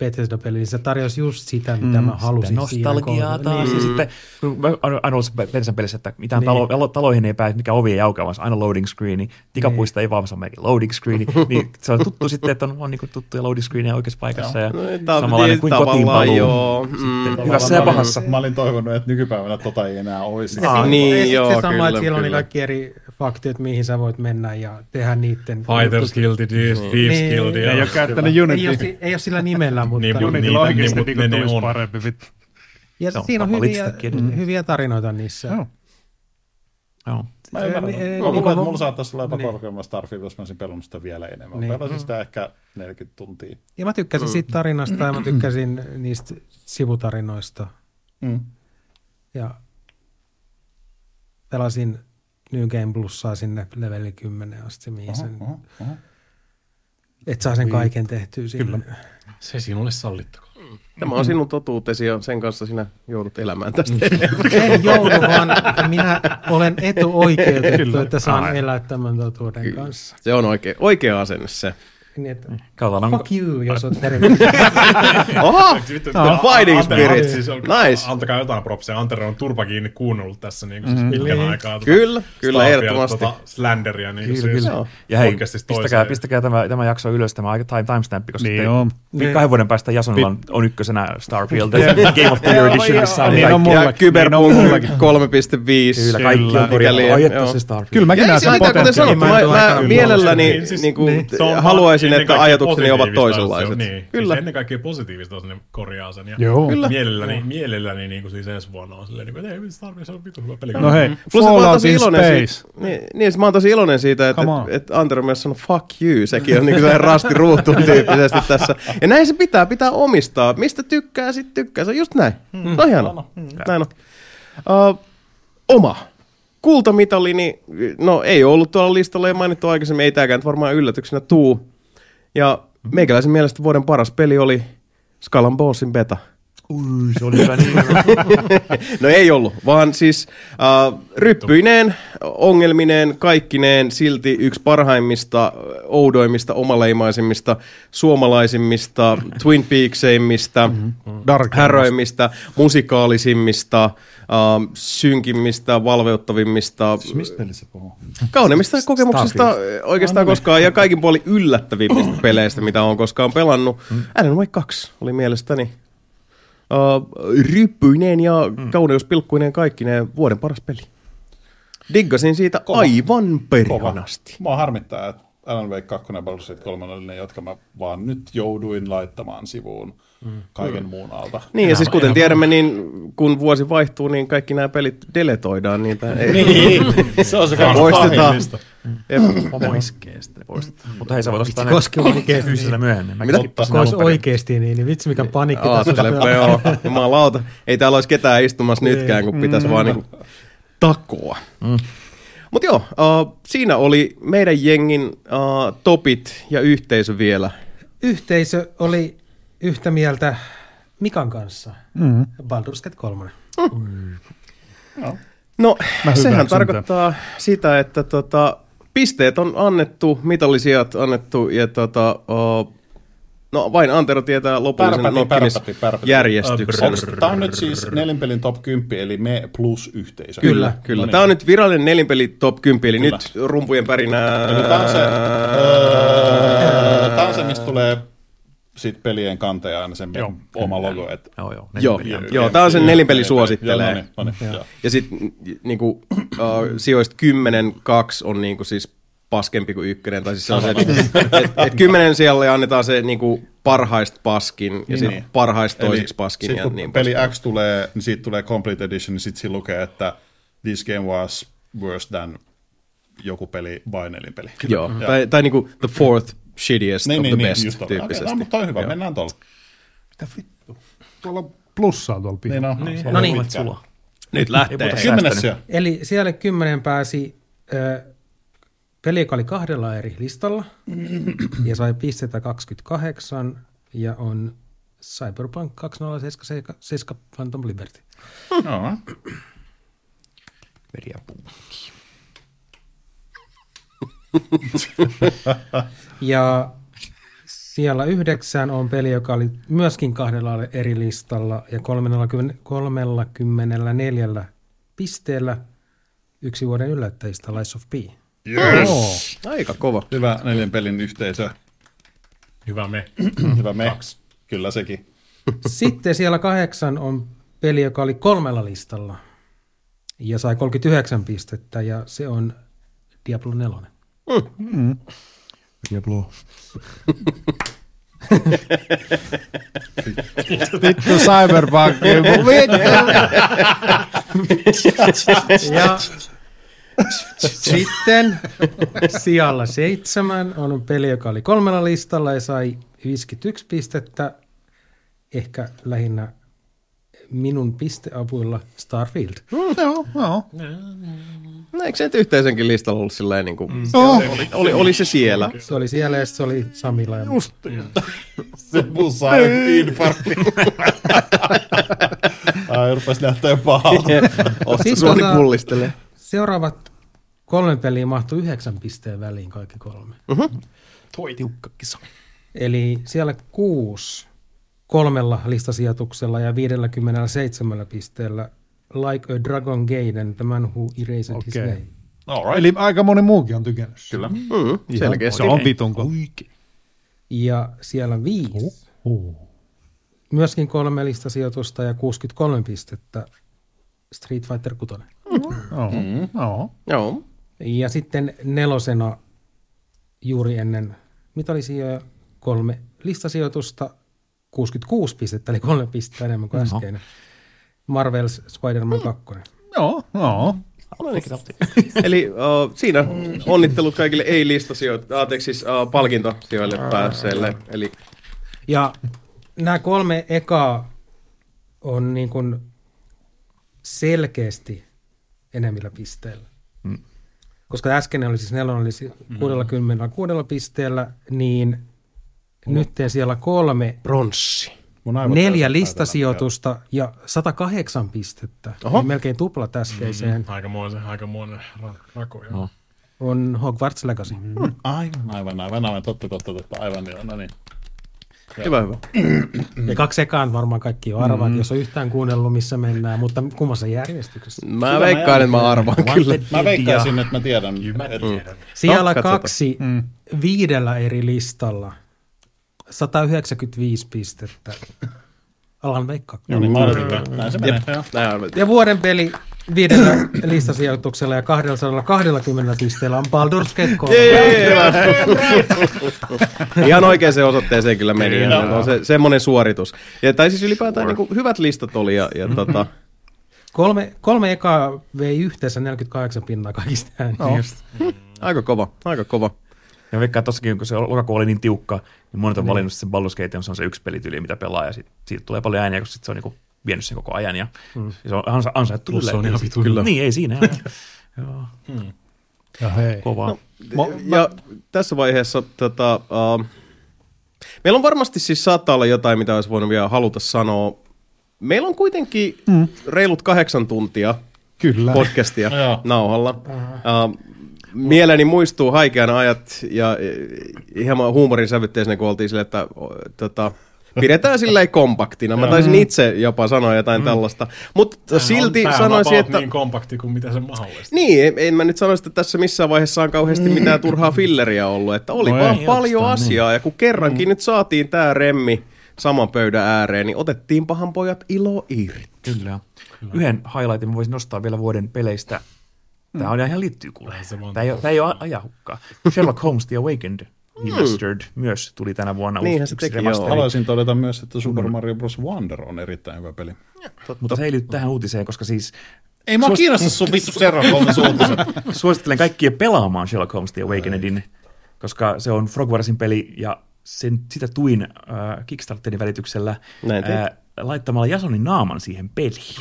Bethesda-peli, niin se tarjosi just sitä, mitä mä halusin nostalgiaa siinä taas. kohdassa. Ja sitten, kun mä aina ollut Bethesdan pelissä, että mitään Niin. talo, talo- taloihin ei pääse, mikä ovi ei aukea, vaan aina loading screeni. Tikapuista ei vaan, se on melkein loading screeni. niin se on tuttu sitten, että on, on niin tuttuja loading screenia oikeassa paikassa. Ja No, samanlainen kuin kotiin paluu. joo. Mm. Hyvässä ja pahassa. Mä olin toivonut, että nykypäivänä tota ei enää olisi. Ja Ah, niin, ja sit joo, se sama, että siellä on kaikki eri faktiot, mihin sä voit mennä ja tehdä niiden. Fighters Guilty, Thieves Niin. Guilty. Ei ole käyttänyt Unity. ei ole sillä nimellä, mutta... Niin, mutta Unity niitä- oikeasti niin, ne- ne tulisi on. parempi. vittu. ja se on siinä on hyviä, listakin. hyviä tarinoita niissä. Joo. Joo. Mä ymmärrän. Niin, Mä niin mulla saattaisi olla jopa niin. korkeamman Starfield, jos mä olisin pelannut sitä vielä enemmän. Niin. Niin. Pelasin sitä ehkä 40 tuntia. Ja mä tykkäsin siitä tarinasta ja mä tykkäsin niistä sivutarinoista. Mm. Ja pelasin New Game Plussaa sinne leveli 10 asti, mihin sen, Oho, oho. että saa sen kaiken tehtyä sinne. Kyllä. Se sinulle sallittakoon. Tämä on sinun totuutesi ja sen kanssa sinä joudut elämään tästä. En joudu, vaan minä olen etuoikeutettu, Kyllä. että saan Ai. elää tämän totuuden kanssa. Se on oikea, oikea asenne se. Niin, että, Katsotaan, onko, fuck you, jos olet terveellinen. Oha! Fighting Ante- spirit. Siis on, Nice. Antakaa jotain propsia. Antero on turpa kiinni kuunnellut tässä niin siis pitkän aikaa. Tota, Kyllä, kyllä, ehdottomasti. Tota, Slenderia. Niin Kyllä, siis kyllä. Joo. Ja hei, pistäkää, pistäkää tämä, tämä jakso ylös, tämä aika time, timestampi, koska Niin sitten on. Niin. kahden vuoden päästä Jasonilla on, on ykkösenä Starfield, Game of the Year Edition, missä on Niin on mulla. Ja Cyberpunk 3.5. Kyllä, kaikki on korjattu. Mikäli- Ai että joo. se Starfield. Kyllä mäkin näen se sen kuten potentiaalin. sanottu, Niin, mä mielelläni Niin, siis- niinku, niin, haluaisin, ennen että kaikkea ajatukseni ovat positiivista, toisenlaiset. se- Niin, Kyllä. Siis ennen kaikkea positiivista, ne korjaa sen. Ja Joo. Kyllä. Mielelläni, mielelläni niin kuin siis ensi vuonna on silleen, niin että ei, Starfield se on vitun hyvä peli. No hei, Plus, että mä oon Fallout tosi in iloinen Space. siitä, niin, niin, siis mä oon tosi iloinen siitä, että, on. että, että Antero myös sanoi fuck you, sekin on niin kuin rasti ruutuun tyyppisesti tässä. Ja näin se pitää, pitää omistaa. Mistä tykkää, sit tykkää. Se on just näin. Hmm. Mm. No hienoa. Näin on. Uh, oma. Kultamitali, niin no ei ollut tuolla listalla ja mainittu aikaisemmin, ei tääkään nyt varmaan yllätyksenä tuu. Ja meikäläisen mielestä vuoden paras peli oli Skull and Bonesin beta. Ui, se oli hyvä niin. No ei ollut, vaan siis äh, ryppyineen, ongelmineen, kaikkineen silti yksi parhaimmista, oudoimmista, omaleimaisimmista, suomalaisimmista, Twin Peakseimmista, Dark häröimmistä, musikaalisimmista, äh, synkimmistä, valveuttavimmista, Mistä pelissä puhuu? kauneimmista kokemuksista oikeastaan koskaan ja kaikin puolin yllättävimmistä peleistä, mitä olen koskaan pelannut. Alan Wake 2 oli mielestäni uh, ryppyineen ja kauneuspilkkuineen kaikkineen vuoden paras peli. Diggasin siitä Kova. aivan perhanasti. Mua harmittaa, että Alan Wake 2 ja Baldur's Gate 3 oli ne, jotka mä vaan nyt jouduin laittamaan sivuun kaiken muun alta. Niin, ja siis kuten tiedämme, niin kun vuosi vaihtuu, niin kaikki nämä pelit deletoidaan. Niitä ei Niin, se on se kaikista poistetaan. sitten poistetaan. Mutta hei, sä voit ostaa ne oikeesti fyysisellä myöhemmin. Mäkin Mitä? Kun olisi oikeesti niin, niin vitsi mikä panikki tässä Ajattelepa, joo. Jumalauta. Ei täällä olisi ketään istumassa nytkään, kun pitäisi vaan niinku takoa. Mm. Mutta joo, uh, siinä oli meidän jengin uh, topit ja yhteisö vielä. Yhteisö oli yhtä mieltä Mikan kanssa. Mm. Baldur's Gate 3. No, Mä sehän tarkoittaa sitä, että tota, pisteet on annettu, mitallisijat annettu ja tota, uh, no vain Antero tietää lopullisen Pärpäti, pärpäti, pärpäti. järjestyksen. Onks, tää on nyt siis nelinpelin top 10, eli me plus yhteisö. Kyllä, kyllä. No niin. Tämä on nyt virallinen nelinpeli top 10, eli Kyllä. nyt rumpujen pärinää. On se, öö, tää on se mistä tulee sit pelien kanteja aina sen Joo. oma logo. Et, Joo, joo. Joo, Nelinpeliä. joo, tämä on sen nelinpeli Joo, suosittelee. no niin, no niin, joo. Ja sitten niinku, uh, sijoista 10, 2 on niinku siis paskempi kuin ykkönen. Tai siis se on se, että et, et kymmenen siellä annetaan se niinku parhaista paskin ja sitten Niin. parhaista Eli toisiksi paskin. sit ja kun niin peli. X tulee, niin siitä tulee Complete Edition, niin sitten siinä lukee, että this game was worse than joku peli by nelinpeli. Joo, tai, tai niinku the fourth shittiest Niin, of niin, the niin, best just tyyppisesti. Okei, no, mutta toi on hyvä, Joo. mennään tuolla. Mitä vittu? Tuolla on plussaa tuolla Niin pihalla. on. Niin, se on No niin. sulla. Nyt lähtee. Kymmenes siellä. Eli siellä kymmenen pääsi ö, peli, joka oli kahdella eri listalla ja sai pisteitä 28 ja on Cyberpunk 2077 Phantom Liberty. Joo. Veriä puu. Ja siellä yhdeksän on peli, joka oli myöskin kahdella eri listalla ja 30, 34 pisteellä yksi vuoden yllättäjistä Lies of P. Yes. Aika kova. Hyvä neljän pelin yhteisö. Hyvä me. Hyvä me. Kyllä sekin. Sitten siellä kahdeksan on peli, joka oli kolmella listalla ja sai 39 pistettä ja se on Diablo 4. Diablo. Vittu Cyberpunk. Vittu. Ja sitten sijalla seitsemän on peli, joka oli kolmella listalla ja sai 51 pistettä. Ehkä lähinnä minun pisteavuilla Starfield. Joo, joo. No, eikö se nyt yhteisenkin listalla ollut silleen niin kuin, Oh, oli, oli, oli se siellä. Se oli siellä ja se oli Samilla. Ja just. Se musa infarkti. Ai, rupes näyttää pahalta. Osta Siis suoni tota- pullistelee. Seuraavat kolme peliä mahtuu yhdeksän pisteen väliin kaikki kolme. Toi tiukka kisa. Eli siellä kuusi kolmella listasijoituksella ja 57 pisteellä Like a Dragon Gaiden, The Man Who Erased His Okei. Name. All right. Eli aika moni muukin on tykännyt. Kyllä. Mm, selkeästi. Se on vitun. Ja siellä viisi. Myöskin kolme listasijoitusta ja 63 pistettä Street Fighter 6. Joo, joo. Joo. Ja sitten nelosena juuri ennen mitallisia kolme listasijoitusta, 66 pistettä, eli kolme pistettä enemmän kuin äskeinen. Marvel's Spider-Man 2. Joo, joo. Eli uh, siinä onnittelut kaikille ei-listasijoille, anteeksi siis uh, palkintosijoille päässeille. Eli Ja nämä kolme ekaa on niin kuin selkeästi enemmillä pisteillä. Mm. Koska äsken oli siis nelonen oli si- 66 pisteellä, niin nyt siellä kolme bronssi. Neljä listasijoitusta ja 108 pistettä. Oho. Eli melkein tuplat äskeiseen. Aikamoinen, aikamoinen ra- rako, joo. No. On Hogwarts Legacy. Aivan, aivan, aivan, aivan, totta, totta, totta, aivan joo, no niin. Hyvä, hyvä. Ja kaksi ekaan varmaan kaikki jo arvaat, mm. jos on yhtään kuunnellut, missä mennään, mutta kummassa järjestyksessä. Mä veikkaan, että mä arvaan kyllä. Mä veikkaisin, että mä tiedän. että- Siellä katsotaan. kaksi viidellä eri listalla. 195 pistettä. Alan veikkaa. Joo, niin arvin, näin se menee. Näin arveltiin. Ja vuoden peli viidellä listasijoituksella ja 220 pisteellä on Baldur's Gate 3. Ihan oikeaan osoitteeseen kyllä meni. Ja no, se, semmoinen suoritus. Ja, tai siis ylipäätään niin kuin, hyvät listat oli. Ja, ja tota, Kolme, kolme ekaa vei yhteensä 48 pinnaa kaikista äänistä. aika kova, aika kova. Ja veikkaan tossakin, kun se lokakuu oli niin tiukka, niin monet on valinnut sen Baldur's Gate, on se yksi pelityyli, mitä pelaa, ja sit, siitä tulee paljon ääniä, kun sit se on niinku vienyt sen koko ajan, ja mm. se on ansa, ansaittu Plus se on ihan vitu Kyllä. Niin, ei siinä. Joo, Ja hei. kovaa. No, Ja tässä vaiheessa tota, uh, meillä on varmasti siis saattaa olla jotain, mitä olisi voinut vielä haluta sanoa. Meillä on kuitenkin mm. reilut kahdeksan tuntia Kyllä. podcastia nauhalla. Uh, mieleni muistuu haikeana ajat ja eh, hieman huumorin sävytteisenä, kun oltiin sille, että tota, pidetään silleen kompaktina. Mä taisin itse jopa sanoa jotain tällaista. Mutta silti on sanoisin, että... niin kompakti kuin mitä se mahdollista. Niin, en, en mä nyt sanoisi, että tässä missään vaiheessa on kauheasti mitään turhaa filleria ollut, että oli No vaan ei paljon oikeastaan, asiaa, ja kun kerrankin nyt saatiin tää remmi saman pöydän ääreen, niin otettiin pahan pojat ilo irti. Kyllä. Yhden highlightin mä voisin nostaa vielä vuoden peleistä. Tämä on ihan liittyy kuule. Tämä ei, ole- tämä ei ole ajahukkaa. Sherlock Holmes The Awakened Remastered myös tuli tänä vuonna. Niinhän uusi- se teki, joo. Haluaisin todeta myös, että Super Mario Bros. Wonder on erittäin hyvä peli. Mutta se ei liity tähän uutiseen, koska siis Ei mua kiinnosta sun vittu Sherlock Holmes uutiset. suosittelen kaikkia pelaamaan Sherlock Holmes The Awakenedin, koska se on Frogwarsin peli ja sen, sitä tuin äh, Kickstarterin välityksellä äh, laittamalla Jasonin naaman siihen peliin.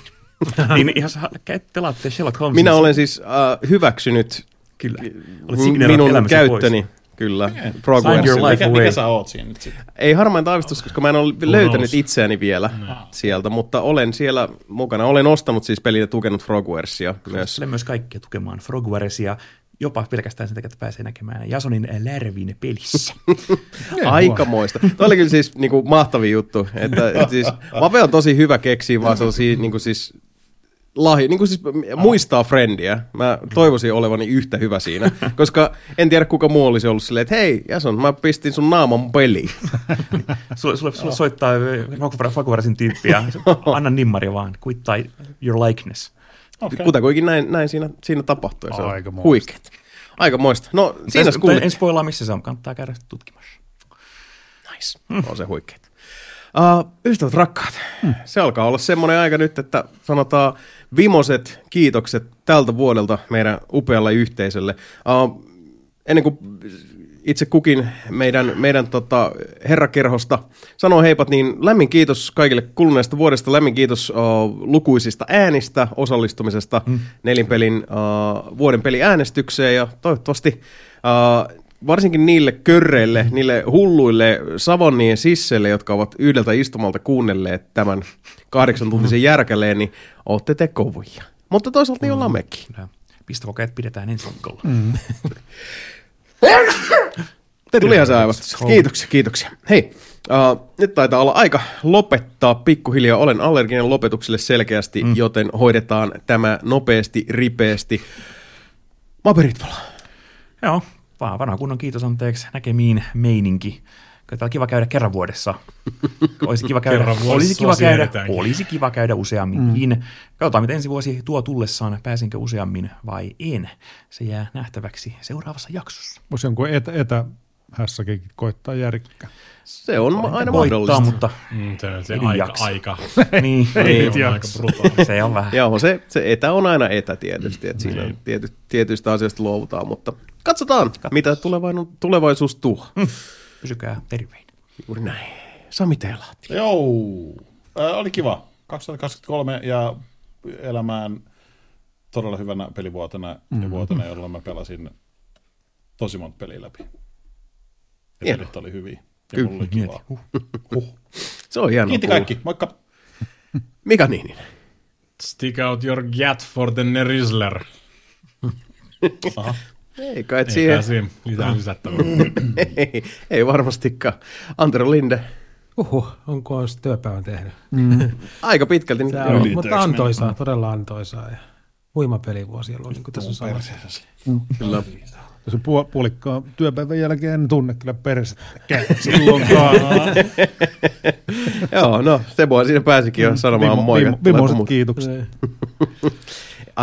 niin käyt- pelaatte Sherlock Holmesin... Minä olen siis äh, hyväksynyt Kyllä. Olet minun käyttöni. Kyllä, Sign your Frogwaresille. life. Mikä, away. mikä sä oot siinä nyt sitten? Ei harmain taavistus, koska mä en ole löytänyt knows? itseäni vielä sieltä, mutta olen siellä mukana. Olen ostanut siis pelin ja tukenut Frogwaresia myös. Suosittelen myös kaikkia tukemaan Frogwaresia, jopa pelkästään sen takia, että pääsee näkemään Jasonin Lärvin pelissä. Aikamoista. Tuo oli kyllä siis niinku mahtavin juttu. Että, et siis, Vape on tosi hyvä keksiä vaan sellaisia niinku siis lahja, niin kuin siis muistaa Friendiä. Mä toivoisin olevani yhtä hyvä siinä, koska en tiedä kuka muu olisi ollut silleen, että hei Jason, mä pistin sun naaman peliin. sulle, sulle, sulle soittaa Frogwaresin tyyppiä, anna nimmari vaan, kuittaa your likeness. Okay. Kutakuinkin näin, näin siinä, siinä tapahtui. ja Se on Aikamoista. huikeet. Aikamoista. No siinä kuulit. En spoilaa, missä se on, kannattaa käydä tutkimassa. Nice. On se huikeet. Uh, ystävät rakkaat, hmm. se alkaa olla semmoinen aika nyt, että sanotaan vimoset kiitokset tältä vuodelta meidän upealle yhteisölle. Uh, ennen kuin itse kukin meidän, meidän tota, herrakerhosta sanoo heipat, niin lämmin kiitos kaikille kuluneesta vuodesta, lämmin kiitos uh, lukuisista äänistä, osallistumisesta mm. nelinpelin uh, vuoden peliäänestykseen ja toivottavasti uh, varsinkin niille körreille, niille hulluille savonnien sisseille, jotka ovat yhdeltä istumalta kuunnelleet tämän kahdeksan tuntisen järkäleen, niin ootte te kovia. Mutta toisaalta niin ollaan mekin. Kyllä. Pistokokeet pidetään ensi viikolla. Tulihan se aivastus. Kiitoksia, kiitoksia. Hei, uh, nyt taitaa olla aika lopettaa pikkuhiljaa. Olen allerginen lopetukselle selkeästi, mm. joten hoidetaan tämä nopeasti, ripeästi. Maperitvala. Joo, vaan vanha kunnon kiitos anteeksi näkemiin meininki. Kyllä täällä kiva käydä kerran vuodessa. Olisi kiva käydä, Kerran vuodessa olisi kiva käydä, olisi kiva käydä useamminkin. Mm. Katsotaan, mitä ensi vuosi tuo tullessaan, pääsinkö useammin vai en. Se jää nähtäväksi seuraavassa jaksossa. Voisi jonkun etä, etähässäkin koittaa järkkää. Se on aina Koittaa, mahdollista. mutta Mm, se, se aika, aika. niin, Ei, niin, on aika brutaali. se on vähän. Joo, se, se etä on aina etä tietysti, että siinä on tiety, tietyistä asioista luovutaan, mutta katsotaan, mitä tulevaisuus, tulevaisuus tuo. Pysykää terveinä. Juuri näin. Sami Teelahti. Joo, äh, oli kiva. 2023 ja elämään todella hyvänä pelivuotena mm-hmm. ja vuotena, jolloin mä pelasin tosi monta peliä läpi. Ja Hienoa. pelit oli hyviä. Ja Kyllä, oli kivaa. Huh. Se on hienoa Kiitti kaikki, moikka. Mika Niininen. Stick out your gat for the Nerisler. Ei kai et Ei siihen. kai siinä lisää lisättävää. ei, ei varmastikaan. Antero Linde. Uhu, onko olisi työpäivän tehnyt? Aika pitkälti. Joo. on, mutta antoisaa, todella antoisaa. Ja huimapelivuosi ollut, niin kuin tässä on sanottu. Kyllä. Se puol- puolikkaan työpäivän jälkeen en tunne kyllä persettä silloinkaan. Joo, no Sebohan siinä pääsikin jo sanomaan Vimo- moi. vimo- Vimoiset kiitokset.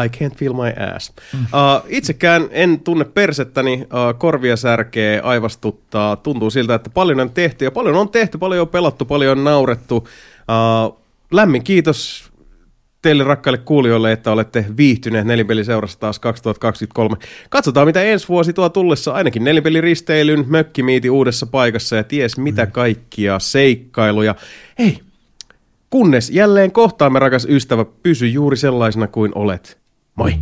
I can't feel my ass. Uh, itsekään en tunne persettäni, uh, korvia särkee, aivastuttaa. Tuntuu siltä, että paljon on tehty ja paljon on tehty, paljon on pelattu, paljon on naurettu. Uh, lämmin kiitos teille rakkaille kuulijoille, että olette viihtyneet nelipeliseurassa taas 2023. Katsotaan, mitä ensi vuosi tuo tullessa. Ainakin nelipeliristeilyn, mökkimiiti uudessa paikassa ja ties mitä kaikkia seikkailuja. Hei, Kunnes jälleen kohtaamme, rakas ystävä, pysy juuri sellaisena kuin olet. Moi!